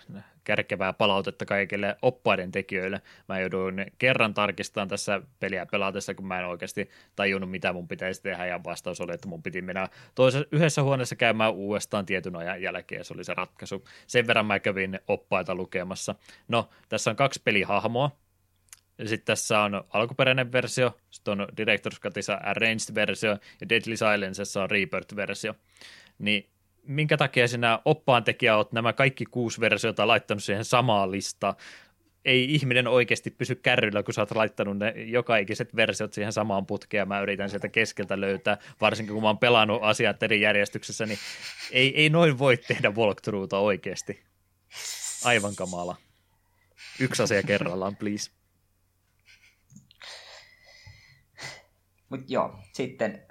kärkevää palautetta kaikille oppaiden tekijöille. Mä jouduin kerran tarkistamaan tässä peliä pelatessa, kun mä en oikeasti tajunnut, mitä mun pitäisi tehdä, ja vastaus oli, että mun piti mennä toisessa, yhdessä huoneessa käymään uudestaan tietyn ajan jälkeen, se oli se ratkaisu. Sen verran mä kävin oppaita lukemassa. No, tässä on kaksi pelihahmoa, sitten tässä on alkuperäinen versio, sitten on Director's Cutissa Arranged-versio ja Deadly Silencessa on Rebirth-versio. Niin minkä takia sinä oppaan tekijä olet nämä kaikki kuusi versiota laittanut siihen samaan listaan? Ei ihminen oikeasti pysy kärryllä, kun sä oot laittanut ne joka ikiset versiot siihen samaan putkeen. Mä yritän sieltä keskeltä löytää, varsinkin kun mä oon pelannut asiat eri järjestyksessä, niin ei, ei noin voi tehdä walkthroughta oikeasti. Aivan kamala. Yksi asia kerrallaan, please. Mutta joo, sitten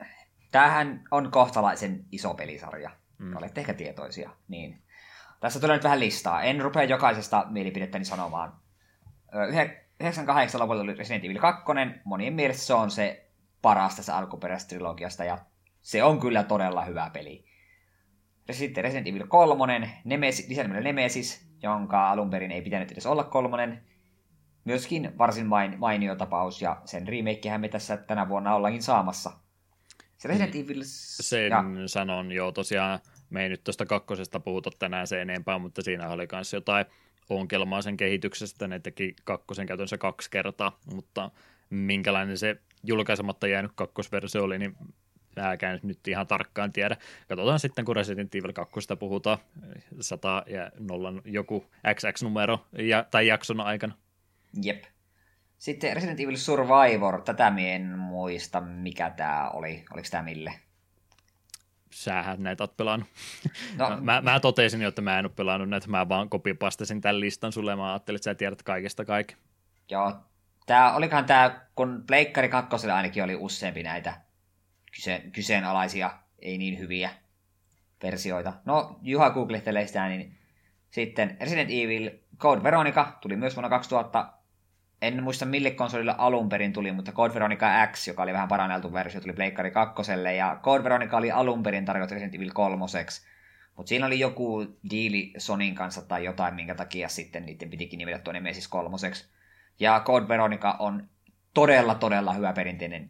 tämähän on kohtalaisen iso pelisarja. Mm. Olette ehkä tietoisia. Niin. Tässä tulee nyt vähän listaa. En rupea jokaisesta mielipidettäni sanomaan. 98 luvulta oli Resident Evil 2. Monien mielestä se on se paras tässä alkuperäisestä trilogiasta ja se on kyllä todella hyvä peli. Sitten Resident Evil 3, Nemesis, Nemesis, jonka alun perin ei pitänyt edes olla kolmonen, myöskin varsin main, mainio tapaus, ja sen remakehän me tässä tänä vuonna ollaankin saamassa. Se Resident mm. Evil... Sen ja... sanon jo tosiaan, me ei nyt tuosta kakkosesta puhuta tänään se enempää, mutta siinä oli myös jotain ongelmaa sen kehityksestä, ne teki kakkosen käytönsä kaksi kertaa, mutta minkälainen se julkaisematta jäänyt kakkosversio oli, niin mäkään nyt ihan tarkkaan tiedä. Katsotaan sitten, kun Resident Evil 2 puhutaan 100 ja 0 joku XX-numero ja, tai jakson aikana. Jep. Sitten Resident Evil Survivor, tätä mie en muista, mikä tämä oli. Oliko tämä mille? Sähän näitä oot pelannut. No, mä, mä, totesin jo, että mä en ole pelannut näitä, mä vaan kopipastasin tämän listan sulle, mä ajattelin, että sä tiedät kaikesta kaiken. Joo, tää, olikohan tämä, kun Pleikkari 2 ainakin oli useampi näitä kyse, kyseenalaisia, ei niin hyviä versioita. No, Juha googlettelee sitä, niin sitten Resident Evil Code Veronica tuli myös vuonna 2000 en muista mille konsolille alun perin tuli, mutta Code Veronica X, joka oli vähän paranneltu versio, tuli Pleikkari 2. Ja Code Veronica oli alun perin tarjottu Resident Evil 3. Mutta siinä oli joku diili Sonin kanssa tai jotain, minkä takia sitten niiden pitikin nimetä tuo Nemesis 3. Ja Code Veronica on todella, todella hyvä perinteinen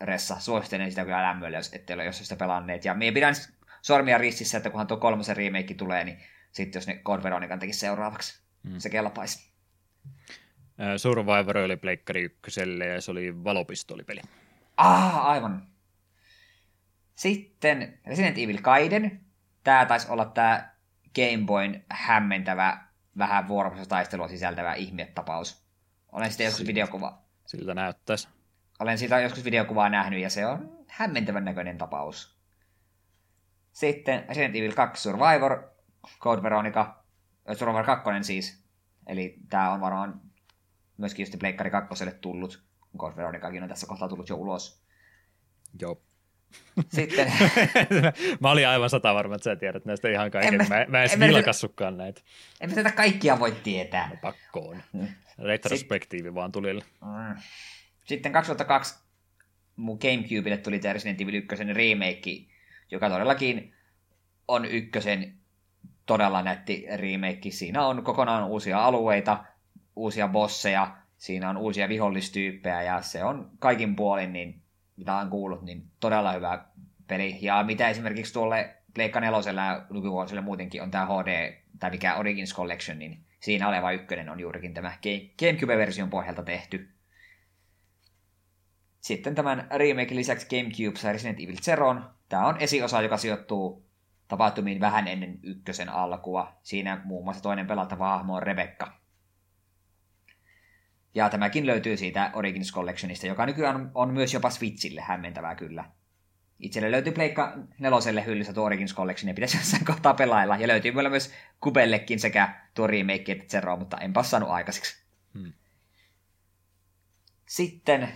ressa. Suosittelen sitä kyllä lämmöllä, jos ette ole jos sitä pelanneet. Ja minä pidän sormia ristissä, että kunhan tuo kolmosen remake tulee, niin sitten jos ne Code Veronican tekisi seuraavaksi, mm. se kelpaisi. Survivor oli Pleikkari ykköselle ja se oli valopistolipeli. Ah, aivan. Sitten Resident Evil Gaiden. Tämä taisi olla tämä Game Boyn hämmentävä, vähän vuoropuolista taistelua sisältävä ihmietapaus. Olen sitä joskus videokuva. Siltä näyttäisi. Olen siitä joskus videokuvaa nähnyt ja se on hämmentävän näköinen tapaus. Sitten Resident Evil 2 Survivor, Code Veronica, Survivor 2 siis. Eli tämä on varmaan myöskin just Pleikkari 2 tullut. Code Veronicakin on tässä kohtaa tullut jo ulos. Joo. Sitten. mä olin aivan sata varma, että sä tiedät näistä ihan kaiken. En mä, mä, mä en edes vilkassukkaan näitä. En mä tätä kaikkia voi tietää. No, pakko on. Mm. Retrospektiivi vaan tuli. Mm. Sitten 2002 mun Gamecubelle tuli tämä Resident Evil 1 remake, joka todellakin on ykkösen todella nätti remake. Siinä on kokonaan uusia alueita, uusia bosseja, siinä on uusia vihollistyyppejä ja se on kaikin puolin, niin, mitä on kuullut, niin todella hyvä peli. Ja mitä esimerkiksi tuolle Pleikka nelosella ja nykyvuosille muutenkin on tämä HD, tai mikä Origins Collection, niin siinä oleva ykkönen on juurikin tämä Gamecube-version pohjalta tehty. Sitten tämän remake lisäksi Gamecube Resident Evil Zeron. Tämä on esiosa, joka sijoittuu tapahtumiin vähän ennen ykkösen alkua. Siinä muun muassa toinen pelattava hahmo on Rebecca. Ja tämäkin löytyy siitä Origins Collectionista, joka nykyään on myös jopa Switchille hämmentävää kyllä. Itselle löytyy Pleikka neloselle hyllyssä tuo Origins Collection, ja pitäisi jossain kohtaa pelailla. Ja löytyy vielä myös Kubellekin sekä tuo remake että Zero, mutta en saanut aikaiseksi. Hmm. Sitten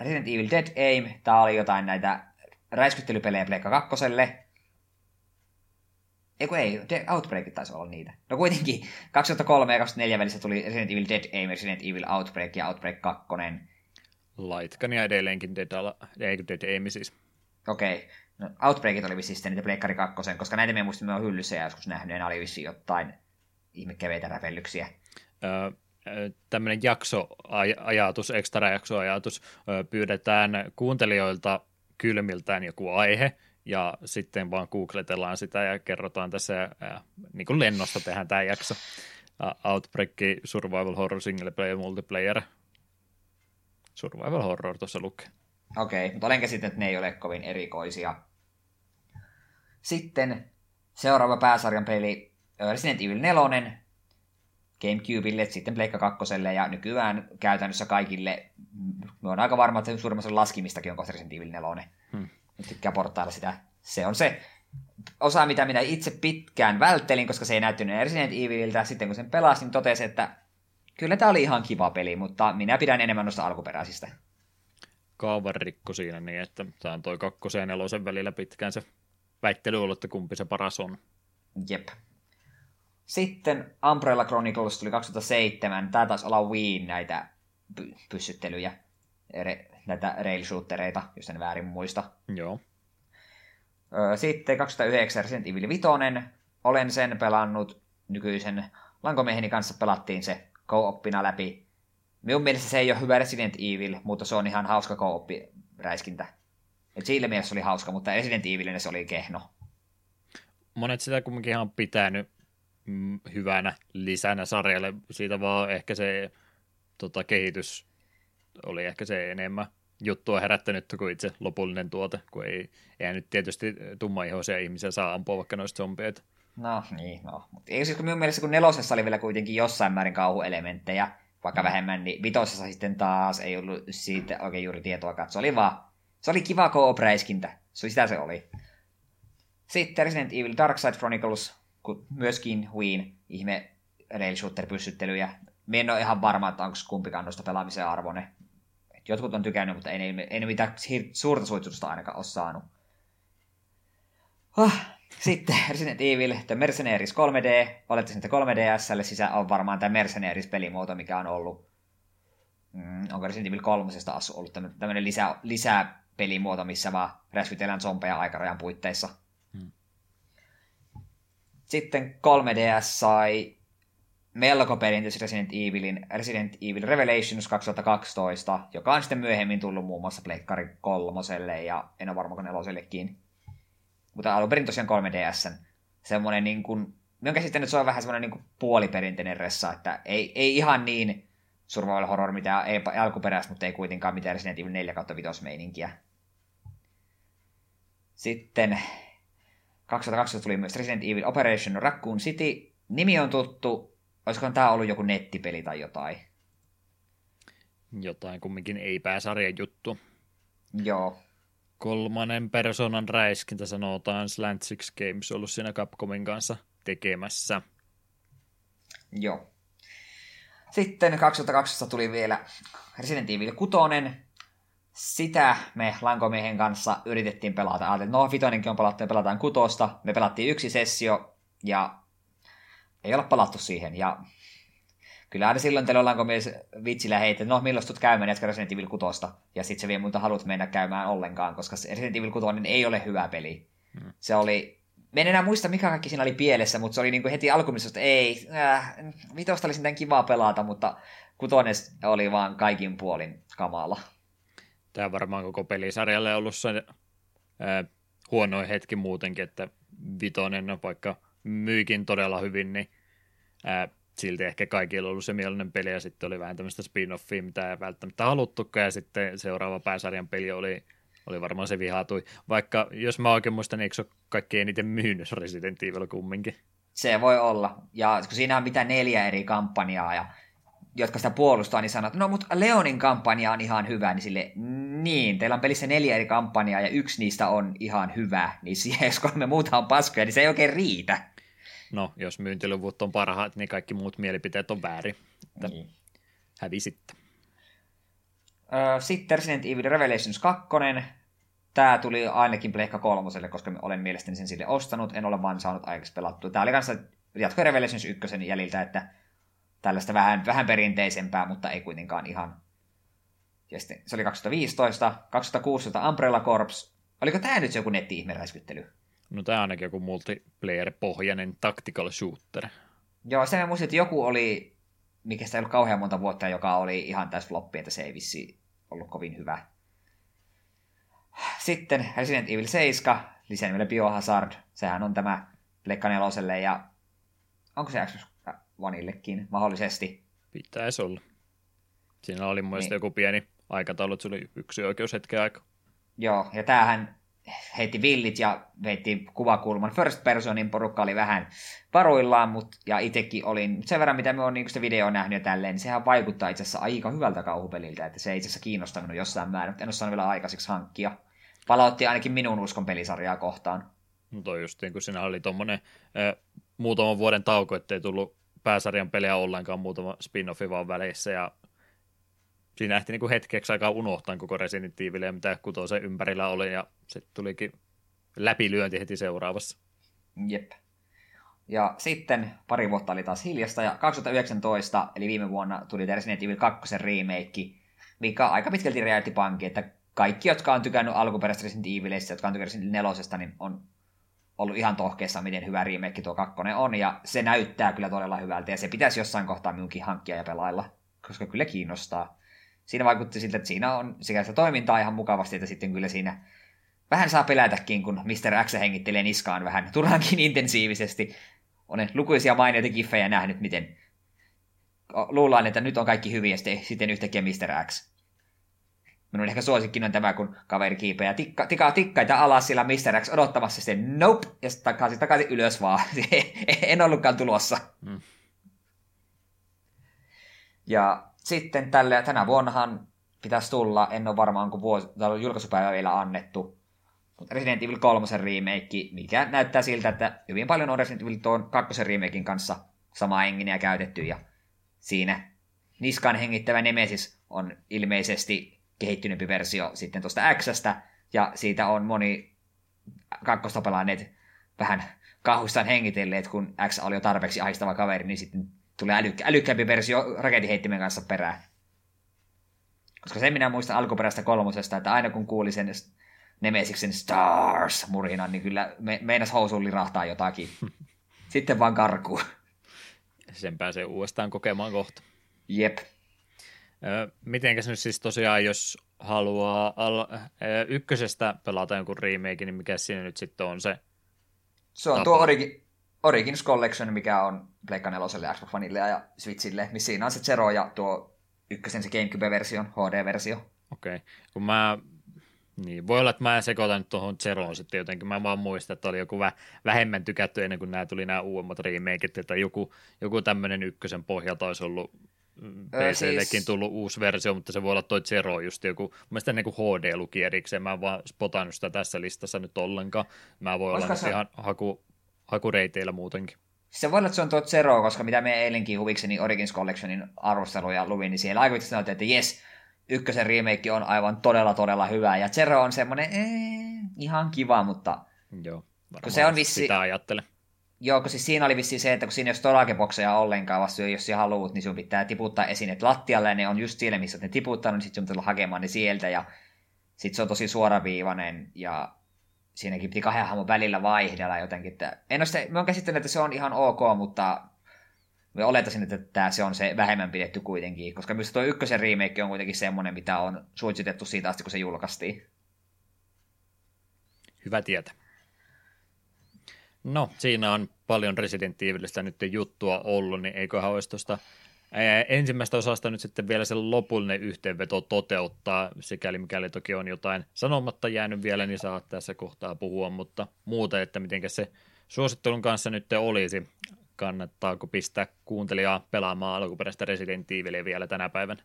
Resident Evil Dead Aim. Tämä oli jotain näitä räiskyttelypelejä Pleikka kakkoselle. Eiku ei, Outbreak taisi olla niitä. No kuitenkin 2003 ja 2004 välissä tuli Resident Evil Dead Aim, Resident Evil Outbreak ja Outbreak 2. Lightgun ja edelleenkin Dead, Dead Aim siis. Okei. Okay. No, Outbreakit oli vissiin sitten niitä Pleikkari 2, koska näitä me muistamme on hyllyssä ja joskus nähnyt, ja oli vissiin jotain ihmekeveitä räpellyksiä. Öö, tämmöinen jaksoajatus, ekstra jaksoajatus, pyydetään kuuntelijoilta kylmiltään joku aihe, ja sitten vaan googletellaan sitä ja kerrotaan tässä, äh, niin kuin lennosta tehdään tämä jakso. Uh, Outbreak, Survival Horror, Single Player, Multiplayer, Survival Horror tuossa lukee. Okei, okay, mutta olen käsittänyt, että ne ei ole kovin erikoisia. Sitten seuraava pääsarjan peli Resident Evil 4, Gamecubelle, sitten Pleikka 2 ja nykyään käytännössä kaikille, me on aika varma, että suurimmassa laskimistakin on kohta Resident Evil 4. Tykkää portailla sitä. Se on se osa, mitä minä itse pitkään välttelin, koska se ei näyttänyt Resident Evililtä. Sitten kun sen pelasin, totesin, että kyllä tämä oli ihan kiva peli, mutta minä pidän enemmän noista alkuperäisistä. Kaavan rikko siinä niin, että tämä on toi kakkosen ja nelosen välillä pitkään se väittely ollut, että kumpi se paras on. Jep. Sitten Umbrella Chronicles tuli 2007. Tämä taisi olla Wii näitä py- pyssyttelyjä, näitä rail shootereita, jos en väärin muista. Joo. Sitten 2009 Resident Evil 5. Olen sen pelannut nykyisen lankomieheni kanssa pelattiin se co-oppina läpi. Minun mielestä se ei ole hyvä Resident Evil, mutta se on ihan hauska co-oppi räiskintä. Et siinä mielessä oli hauska, mutta Resident Evilin se oli kehno. Monet sitä kumminkin ihan pitänyt mm, hyvänä lisänä sarjalle. Siitä vaan ehkä se tota, kehitys oli ehkä se enemmän juttua herättänyt kuin itse lopullinen tuote, kun ei, ei nyt tietysti tummaihoisia ihmisiä saa ampua vaikka noista zombeita. No niin, no. Mutta ei siis minun mielestä, kun nelosessa oli vielä kuitenkin jossain määrin kauhuelementtejä, vaikka mm. vähemmän, niin vitosessa sitten taas ei ollut siitä oikein juuri tietoa Se oli vaan, se oli kiva co Se sitä se oli. Sitten Resident Evil Dark Side Chronicles, myöskin Wien ihme rail shooter pyssyttelyjä. Me en ole ihan varma, että onko kumpikaan noista pelaamisen arvoinen. Jotkut on tykännyt, mutta ei, ei, ei mitään suurta suitsutusta ainakaan ole saanut. Oh. Sitten Resident Evil The Mercenaries 3D. Olette sitten 3DSlle sisä on varmaan tämä Mercenaries-pelimuoto, mikä on ollut. Mm, onko Resident Evil 3 ollut tämmöinen lisä, lisää pelimuoto, missä vaan räskytellään zombeja aikarajan puitteissa. Hmm. Sitten 3DS sai melko perinteisen Resident Evilin Resident Evil Revelations 2012, joka on sitten myöhemmin tullut muun muassa Pleikkari kolmoselle ja en ole varma nelosellekin. Mutta alun perin tosiaan 3DSn. Semmoinen niin kuin, minä olen käsittänyt, se on vähän semmoinen niin kuin puoliperinteinen ressa, että ei, ei ihan niin survival horror, mitä ei alkuperäistä, mutta ei kuitenkaan mitään Resident Evil 4 5 meininkiä. Sitten 2012 tuli myös Resident Evil Operation Raccoon City. Nimi on tuttu. Olisikohan tämä ollut joku nettipeli tai jotain? Jotain kumminkin ei pääsarjan juttu. Joo. Kolmannen persoonan räiskintä sanotaan Slant Six Games ollut siinä Capcomin kanssa tekemässä. Joo. Sitten 2012 tuli vielä Resident Evil 6. Sitä me Lankomiehen kanssa yritettiin pelata. Ajattelin, no vitonenkin on pelattu ja pelataan kutosta. Me pelattiin yksi sessio ja ei olla palattu siihen. Ja kyllä aina silloin teillä ollaan, kun mies vitsillä heitä, no milloin tulet käymään, jätkä Resident Evil 6. Ja sitten se vie muuta halut mennä käymään ollenkaan, koska Resident Evil 6 ei ole hyvä peli. Hmm. Se oli Mä en enää muista, mikä kaikki siinä oli pielessä, mutta se oli niin kuin heti alkumissa, että ei, äh, vitosta olisi tämän kivaa pelata, mutta kutonen oli vaan kaikin puolin kamala. Tämä varmaan koko pelisarjalle ollut se äh, huonoin hetki muutenkin, että vitonen, vaikka myykin todella hyvin, niin ää, silti ehkä kaikilla ollut se mieluinen peli, ja sitten oli vähän tämmöistä spin-offia, mitä ei välttämättä haluttukaan, ja sitten seuraava pääsarjan peli oli, oli varmaan se vihatui. Vaikka, jos mä oikein muistan, niin eikö se ole kaikkein eniten myynyt Resident Evil kumminkin? Se voi olla, ja kun siinä on mitä neljä eri kampanjaa, ja jotka sitä puolustaa, niin sanoo, että no mutta Leonin kampanja on ihan hyvä, niin sille niin, teillä on pelissä neljä eri kampanjaa ja yksi niistä on ihan hyvä, niin siihen, jos kolme muuta on paskoja, niin se ei oikein riitä. No, jos myyntiluvut on parhaat, niin kaikki muut mielipiteet on väärin. Että niin. Hävisitte. Sitten Resident Evil Revelations 2. Tämä tuli ainakin Pleikka kolmoselle, koska olen mielestäni sen sille ostanut. En ole vaan saanut aikaisesti pelattua. Tämä oli kanssa jatko Revelations 1 jäljiltä, että tällaista vähän, vähän perinteisempää, mutta ei kuitenkaan ihan. Ja sitten, se oli 2015, 2016 Umbrella Corps. Oliko tämä nyt joku netti-ihmeräiskyttely? No tämä on ainakin joku multiplayer-pohjainen tactical shooter. Joo, se muistin, että joku oli, mikä sitä ei ollut kauhean monta vuotta, joka oli ihan täys floppi, että se ei vissi ollut kovin hyvä. Sitten Resident Evil 7, lisänimellä Biohazard. Sehän on tämä Pleikka ja onko se Xbox Oneillekin mahdollisesti? Pitäisi olla. Siinä oli mun niin. joku pieni aikataulu, että se oli yksi oikeushetken aika. Joo, ja tämähän heitti villit ja heitti kuvakulman. First Personin porukka oli vähän varuillaan, mutta ja itsekin olin sen verran, mitä me on niin sitä videoa nähnyt ja tälleen, niin sehän vaikuttaa itse asiassa aika hyvältä kauhupeliltä, että se ei itse asiassa kiinnostanut jossain määrin, en ole saanut vielä aikaiseksi hankkia. Palautti ainakin minun uskon pelisarjaa kohtaan. No toi justiin, kun siinä oli tuommoinen äh, muutaman vuoden tauko, ettei tullut pääsarjan pelejä ollenkaan, muutama spin-offi vaan välissä, ja siinä ehti niin hetkeksi aikaa unohtaa koko Resident Evil ja mitä se ympärillä oli, ja sitten tulikin läpilyönti heti seuraavassa. Jep. Ja sitten pari vuotta oli taas hiljasta, ja 2019, eli viime vuonna, tuli Resident Evil 2 remake, mikä aika pitkälti räjäytti pankki, että kaikki, jotka on tykännyt alkuperäisestä Resident Evilistä, jotka on tykännyt 4, niin on ollut ihan tohkeessa, miten hyvä remake tuo kakkonen on, ja se näyttää kyllä todella hyvältä, ja se pitäisi jossain kohtaa minunkin hankkia ja pelailla, koska kyllä kiinnostaa siinä vaikutti siltä, että siinä on sekä sitä toimintaa ihan mukavasti, että sitten kyllä siinä vähän saa pelätäkin, kun Mr. X hengittelee niskaan vähän turhankin intensiivisesti. Olen lukuisia mainioita kiffejä nähnyt, miten luullaan, että nyt on kaikki hyvin, ja sitten, sitten yhtäkkiä Mr. X. Minun ehkä suosikkin on tämä, kun kaveri kiipeää tikka, tikaa tikkaita alas sillä Mr. X odottamassa sitten nope, ja sitten takaisin, takaisin ylös vaan. en ollutkaan tulossa. Mm. Ja sitten tälle, tänä vuonnahan pitäisi tulla, en ole varmaan kun vuosi, on julkaisupäivä vielä annettu, mutta Resident Evil 3 remake, mikä näyttää siltä, että hyvin paljon on Resident Evil tuon 2 remakein kanssa samaa enginiä käytetty, ja siinä niskan hengittävä Nemesis on ilmeisesti kehittyneempi versio sitten tuosta Xstä, ja siitä on moni kakkosta pelanneet vähän kauhuissaan hengitelleet, kun X oli jo tarpeeksi ahistava kaveri, niin sitten tulee älykkä, älykkäämpi versio raketinheittimen kanssa perään. Koska sen minä muistan alkuperäistä kolmosesta, että aina kun kuuli sen Nemesiksen Stars murhinan, niin kyllä me, meinas housuun lirahtaa jotakin. Sitten vaan karkuu. Sen pääsee uudestaan kokemaan kohta. Jep. mitenkäs nyt siis tosiaan, jos haluaa al- ykkösestä pelata jonkun remake, niin mikä siinä nyt sitten on se Se on tapa? tuo origi- Origins Collection, mikä on Pleikka 4, Xbox Oneille ja Switchille, missä siinä on se Zero ja tuo ykkösen se Gamecube-versio, HD-versio. Okei, okay. kun mä niin, voi olla, että mä sekoitan nyt tuohon Zeroon sitten jotenkin. Mä vaan muistan, että oli joku vä- vähemmän tykätty ennen kuin nämä tuli nämä uudemmat remakeit, että joku, joku tämmöinen ykkösen pohjalta olisi ollut PCllekin siis... tullut uusi versio, mutta se voi olla toi Zero just joku, mielestäni niin HD-luki erikseen, mä en vaan spotannut sitä tässä listassa nyt ollenkaan. Mä voin olla se... ihan haku, hakureiteillä muutenkin. Se voi olla, että se on tuo Zero, koska mitä me eilenkin huvikseni Origins Collectionin arvosteluja luvin, niin siellä aikuisesti sanoitte, että jes, ykkösen remake on aivan todella todella hyvä, ja Zero on semmoinen, ee, ihan kiva, mutta... Joo, kun se on vissi... sitä ajattele. Joo, kun siis siinä oli vissi se, että kun siinä ei ole storage ollenkaan, vasta jos sä haluat, niin sun pitää tiputtaa esineet lattialle, ja ne on just siellä, missä ne tiputtanut, niin sitten sun pitää hakemaan ne sieltä, ja sitten se on tosi suoraviivainen, ja siinäkin piti kahden hahmon välillä vaihdella jotenkin. Että en ole sitä, mä oon käsittänyt, että se on ihan ok, mutta oletaisin, että tämä, se on se vähemmän pidetty kuitenkin, koska myös tuo ykkösen remake on kuitenkin semmoinen, mitä on suositettu siitä asti, kun se julkaistiin. Hyvä tietä. No, siinä on paljon Resident Evilistä nyt juttua ollut, niin eiköhän olisi tuosta ensimmäistä osasta nyt sitten vielä se lopullinen yhteenveto toteuttaa, sikäli mikäli toki on jotain sanomatta jäänyt vielä, niin saa tässä kohtaa puhua, mutta muuta, että miten se suosittelun kanssa nyt olisi, kannattaako pistää kuuntelijaa pelaamaan alkuperäistä Resident Evilia vielä tänä päivänä?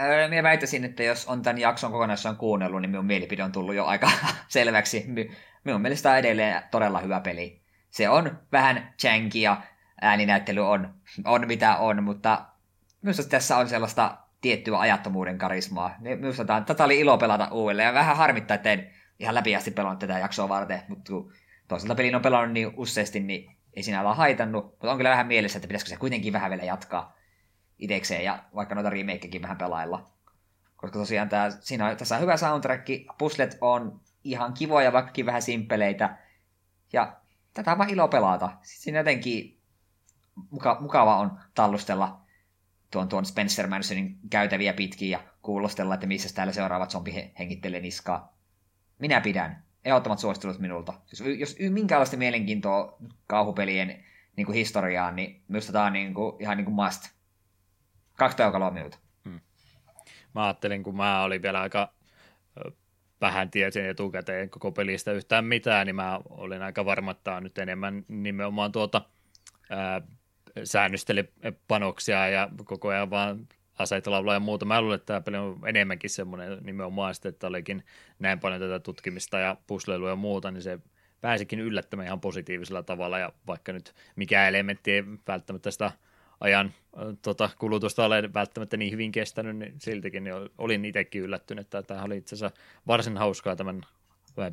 Öö, minä väittäisin, että jos on tämän jakson kokonaisuudessaan kuunnellut, niin minun mielipide on tullut jo aika selväksi. Minun mielestä on edelleen todella hyvä peli. Se on vähän janky ja ääninäyttely on, on mitä on, mutta minusta tässä on sellaista tiettyä ajattomuuden karismaa. Minusta tämä, tätä oli ilo pelata uudelleen ja vähän harmittaa, että en ihan läpiästi pelannut tätä jaksoa varten, mutta toisaalta pelin on pelannut niin useasti, niin ei siinä olla haitannut, mutta on kyllä vähän mielessä, että pitäisikö se kuitenkin vähän vielä jatkaa itekseen ja vaikka noita remakekin vähän pelailla. Koska tosiaan tää, siinä on, tässä on hyvä soundtrack, puslet on ihan kivoja, vaikkakin vähän simpeleitä. Ja tätä on vaan ilo pelata. Siinä jotenkin muka, mukava on tallustella tuon, tuon Spencer Mansonin käytäviä pitkin ja kuulostella, että missä täällä seuraavat zombi hengittelee niskaa. Minä pidän. Ehdottomat suosittelut minulta. Jos, jos minkäänlaista mielenkiintoa kauhupelien niin kuin historiaan, niin minusta tämä on niin kuin, ihan niin kuin must. Kaksi työkalua minulta. Hmm. Mä ajattelin, kun mä olin vielä aika vähän tiesin etukäteen koko pelistä yhtään mitään, niin mä olin aika varma, että on nyt enemmän nimenomaan tuota ää, säännösteli panoksia ja koko ajan vaan aseita laulaa ja muuta. Mä luulen, että tämä peli on enemmänkin semmoinen nimenomaan sitten, että olikin näin paljon tätä tutkimista ja pusleilua ja muuta, niin se pääsikin yllättämään ihan positiivisella tavalla ja vaikka nyt mikä elementti ei välttämättä sitä ajan tota, kulutusta ole välttämättä niin hyvin kestänyt, niin siltikin niin olin itsekin yllättynyt, että tämä oli itse asiassa varsin hauskaa tämän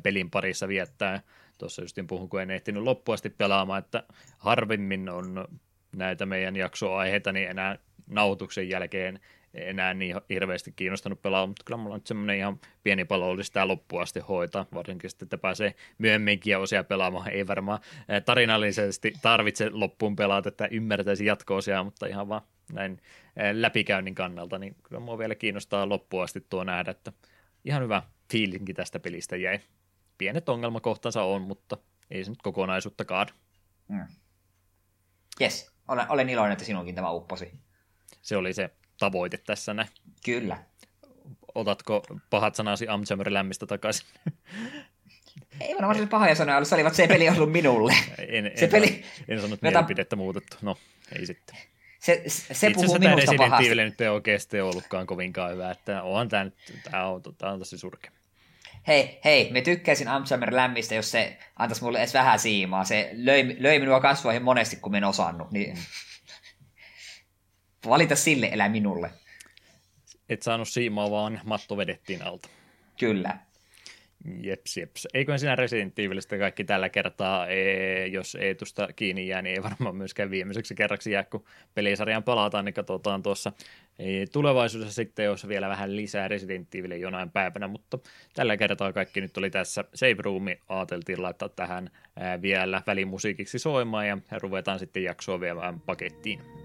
pelin parissa viettää. Tuossa justin puhun, kun en ehtinyt loppuasti pelaamaan, että harvemmin on näitä meidän jaksoaiheita niin enää nauhoituksen jälkeen enää niin hirveästi kiinnostanut pelaa, mutta kyllä mulla on semmoinen ihan pieni palo olisi tämä loppuun asti hoitaa, varsinkin sitten, että pääsee myöhemminkin osia pelaamaan. Ei varmaan tarinallisesti tarvitse loppuun pelata, että ymmärtäisi jatko-osia, mutta ihan vaan näin läpikäynnin kannalta, niin kyllä mua vielä kiinnostaa loppuun asti tuo nähdä, että ihan hyvä fiilinki tästä pelistä jäi. Pienet ongelmakohtansa on, mutta ei se nyt kokonaisuutta kaada. Mm. Yes, olen, olen iloinen, että sinunkin tämä upposi. Se oli se tavoite tässä näin. Kyllä. Otatko pahat sanasi Amchammer lämmistä takaisin? Ei varmaan se pahoja sanoja se olivat se peli ollut minulle. En, se en, peli... en sanonut Jota... mielipidettä muutettu. No, ei sitten. Se, se puhuu minusta Resident pahasti. Evil nyt ei oikeasti ollutkaan kovinkaan hyvä, että on tämä nyt, tämä on, tämä on tosi surkea. Hei, hei, me tykkäisin Amchammer lämmistä, jos se antaisi mulle edes vähän siimaa. Se löi, löi minua kasvoihin monesti, kun en osannut. Niin... Valita sille, elä minulle. Et saanut siimaa, vaan matto vedettiin alta. Kyllä. Jeps, jeps. Eikö sinä Resident Evilistä kaikki tällä kertaa, e, jos ei tuosta kiinni jää, niin ei varmaan myöskään viimeiseksi kerraksi jää, kun pelisarjan palataan, niin katsotaan tuossa e, tulevaisuudessa sitten, jos vielä vähän lisää Resident Evilia jonain päivänä, mutta tällä kertaa kaikki nyt oli tässä Save Roomi, ajateltiin laittaa tähän vielä välimusiikiksi soimaan ja ruvetaan sitten jaksoa vielä pakettiin.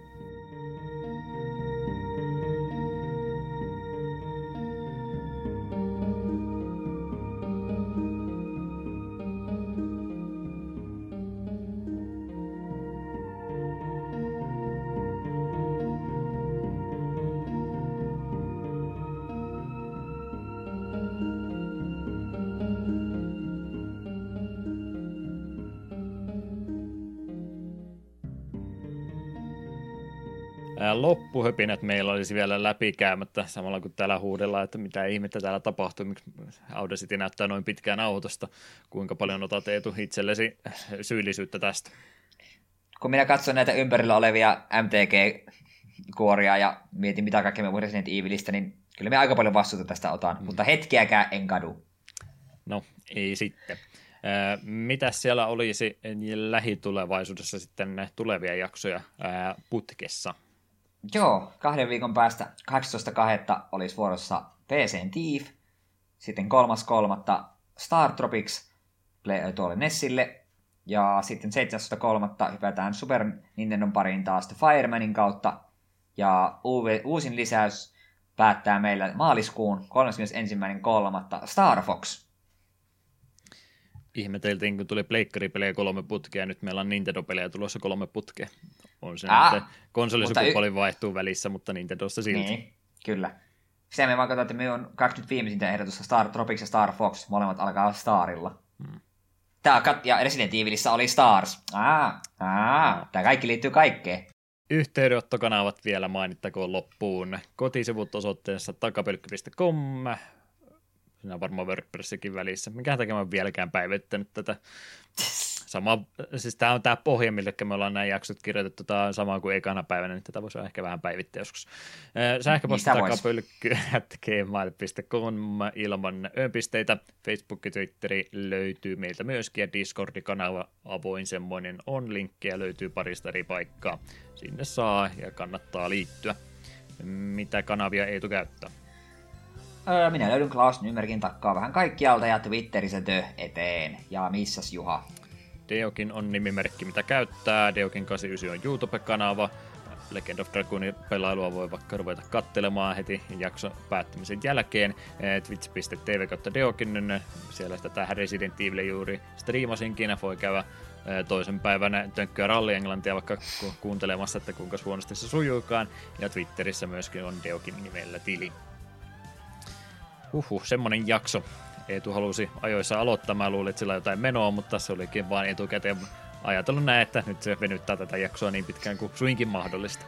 Loppuhöpinät meillä olisi vielä läpikäymättä samalla kun täällä huudellaan, että mitä ihmettä täällä tapahtuu, miksi Audacity näyttää noin pitkään autosta, kuinka paljon otat Eetu itsellesi syyllisyyttä tästä? Kun minä katson näitä ympärillä olevia MTG-kuoria ja mietin mitä kaikkea me Resident Evilistä, niin kyllä me aika paljon vastuuta tästä otan, mm. mutta hetkiäkään en kadu. No, ei sitten. Mitä siellä olisi lähitulevaisuudessa sitten tulevia jaksoja putkessa? Joo, kahden viikon päästä 18.2. olisi vuorossa PC Thief, sitten kolmas kolmatta Star Tropics, tuolle Nessille. Ja sitten 17.3. hypätään Super Nintendon pariin taas The Firemanin kautta. Ja uusin lisäys päättää meillä maaliskuun 31.3. Star Fox. Ihmeteltiin, kun tuli pleikkari-pelejä kolme putkea, ja nyt meillä on Nintendo-pelejä tulossa kolme putkea. On se Aa, konsolisukupolvi y- vaihtuu välissä, mutta Nintendossa silti. Niin, kyllä. Sitä me vaan katsotaan, että me on kaksi nyt viimeisintä ehdotusta Star Tropics ja Star Fox. Molemmat alkaa Starilla. Hmm. Tää, ja Resident Evilissä oli Stars. Aa, aa, tää kaikki liittyy kaikkeen. Yhteydenottokanavat vielä mainittakoon loppuun. Kotisivut osoitteessa takapölkky.com. Siinä on varmaan WordPressikin välissä. Mikä takia mä vieläkään päivittänyt tätä Sama, siis tämä on tämä pohja, mille me ollaan nämä jaksot kirjoitettu, tämä on sama kuin ekana päivänä, niin tätä voisi ehkä vähän päivittää joskus. Sähköposti niin takapölkky at gmail.com ilman öönpisteitä. Facebook ja Twitteri löytyy meiltä myöskin ja Discord-kanava avoin semmoinen on, linkkejä löytyy parista eri paikkaa. Sinne saa ja kannattaa liittyä. Mitä kanavia ei käyttää? Minä löydyn Klaus Nymerkin takkaa vähän kaikkialta ja Twitterissä tö eteen. Ja missäs Juha? Deokin on nimimerkki, mitä käyttää. Deokin 89 on YouTube-kanava. Legend of Dragoonin pelailua voi vaikka ruveta kattelemaan heti jakson päättymisen jälkeen. Twitch.tv kautta Deokin, siellä tätä Resident Evil juuri striimasinkin, voi käydä toisen päivänä tönkköä ralli englantia vaikka kuuntelemassa, että kuinka huonosti se sujuukaan. Ja Twitterissä myöskin on Deokin nimellä tili. Huhhuh, semmonen jakso. Eetu halusi ajoissa aloittaa. Mä luulin, että sillä on jotain menoa, mutta se olikin vain etukäteen ajatellut näin, että nyt se venyttää tätä jaksoa niin pitkään kuin suinkin mahdollista.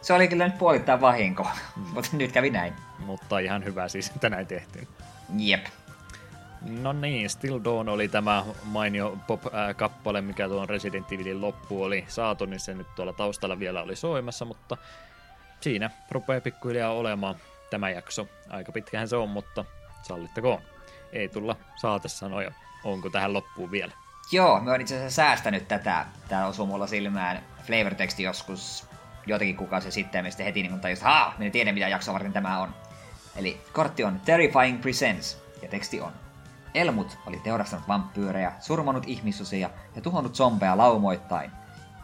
Se oli kyllä nyt puolittain vahinko, mm. mutta nyt kävi näin. Mutta ihan hyvä siis, että näin tehtiin. Jep. No niin, Still Dawn oli tämä mainio pop-kappale, mikä tuon Resident Evilin loppu oli saatu, niin se nyt tuolla taustalla vielä oli soimassa, mutta siinä rupeaa pikkuhiljaa olemaan tämä jakso. Aika pitkähän se on, mutta sallittakoon ei tulla saatesanoja. Onko tähän loppuun vielä? Joo, me on itse asiassa säästänyt tätä. Tää osuu mulla silmään flavor-teksti joskus jotenkin kuukausi sitten, ja heti niin tajusin, että minä tiedän mitä jaksoa varten tämä on. Eli kortti on Terrifying Presents, ja teksti on. Elmut oli teurastanut vampyyrejä, surmanut ihmisosia ja tuhonnut zombeja laumoittain.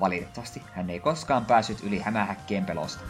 Valitettavasti hän ei koskaan päässyt yli hämähäkkien pelosta.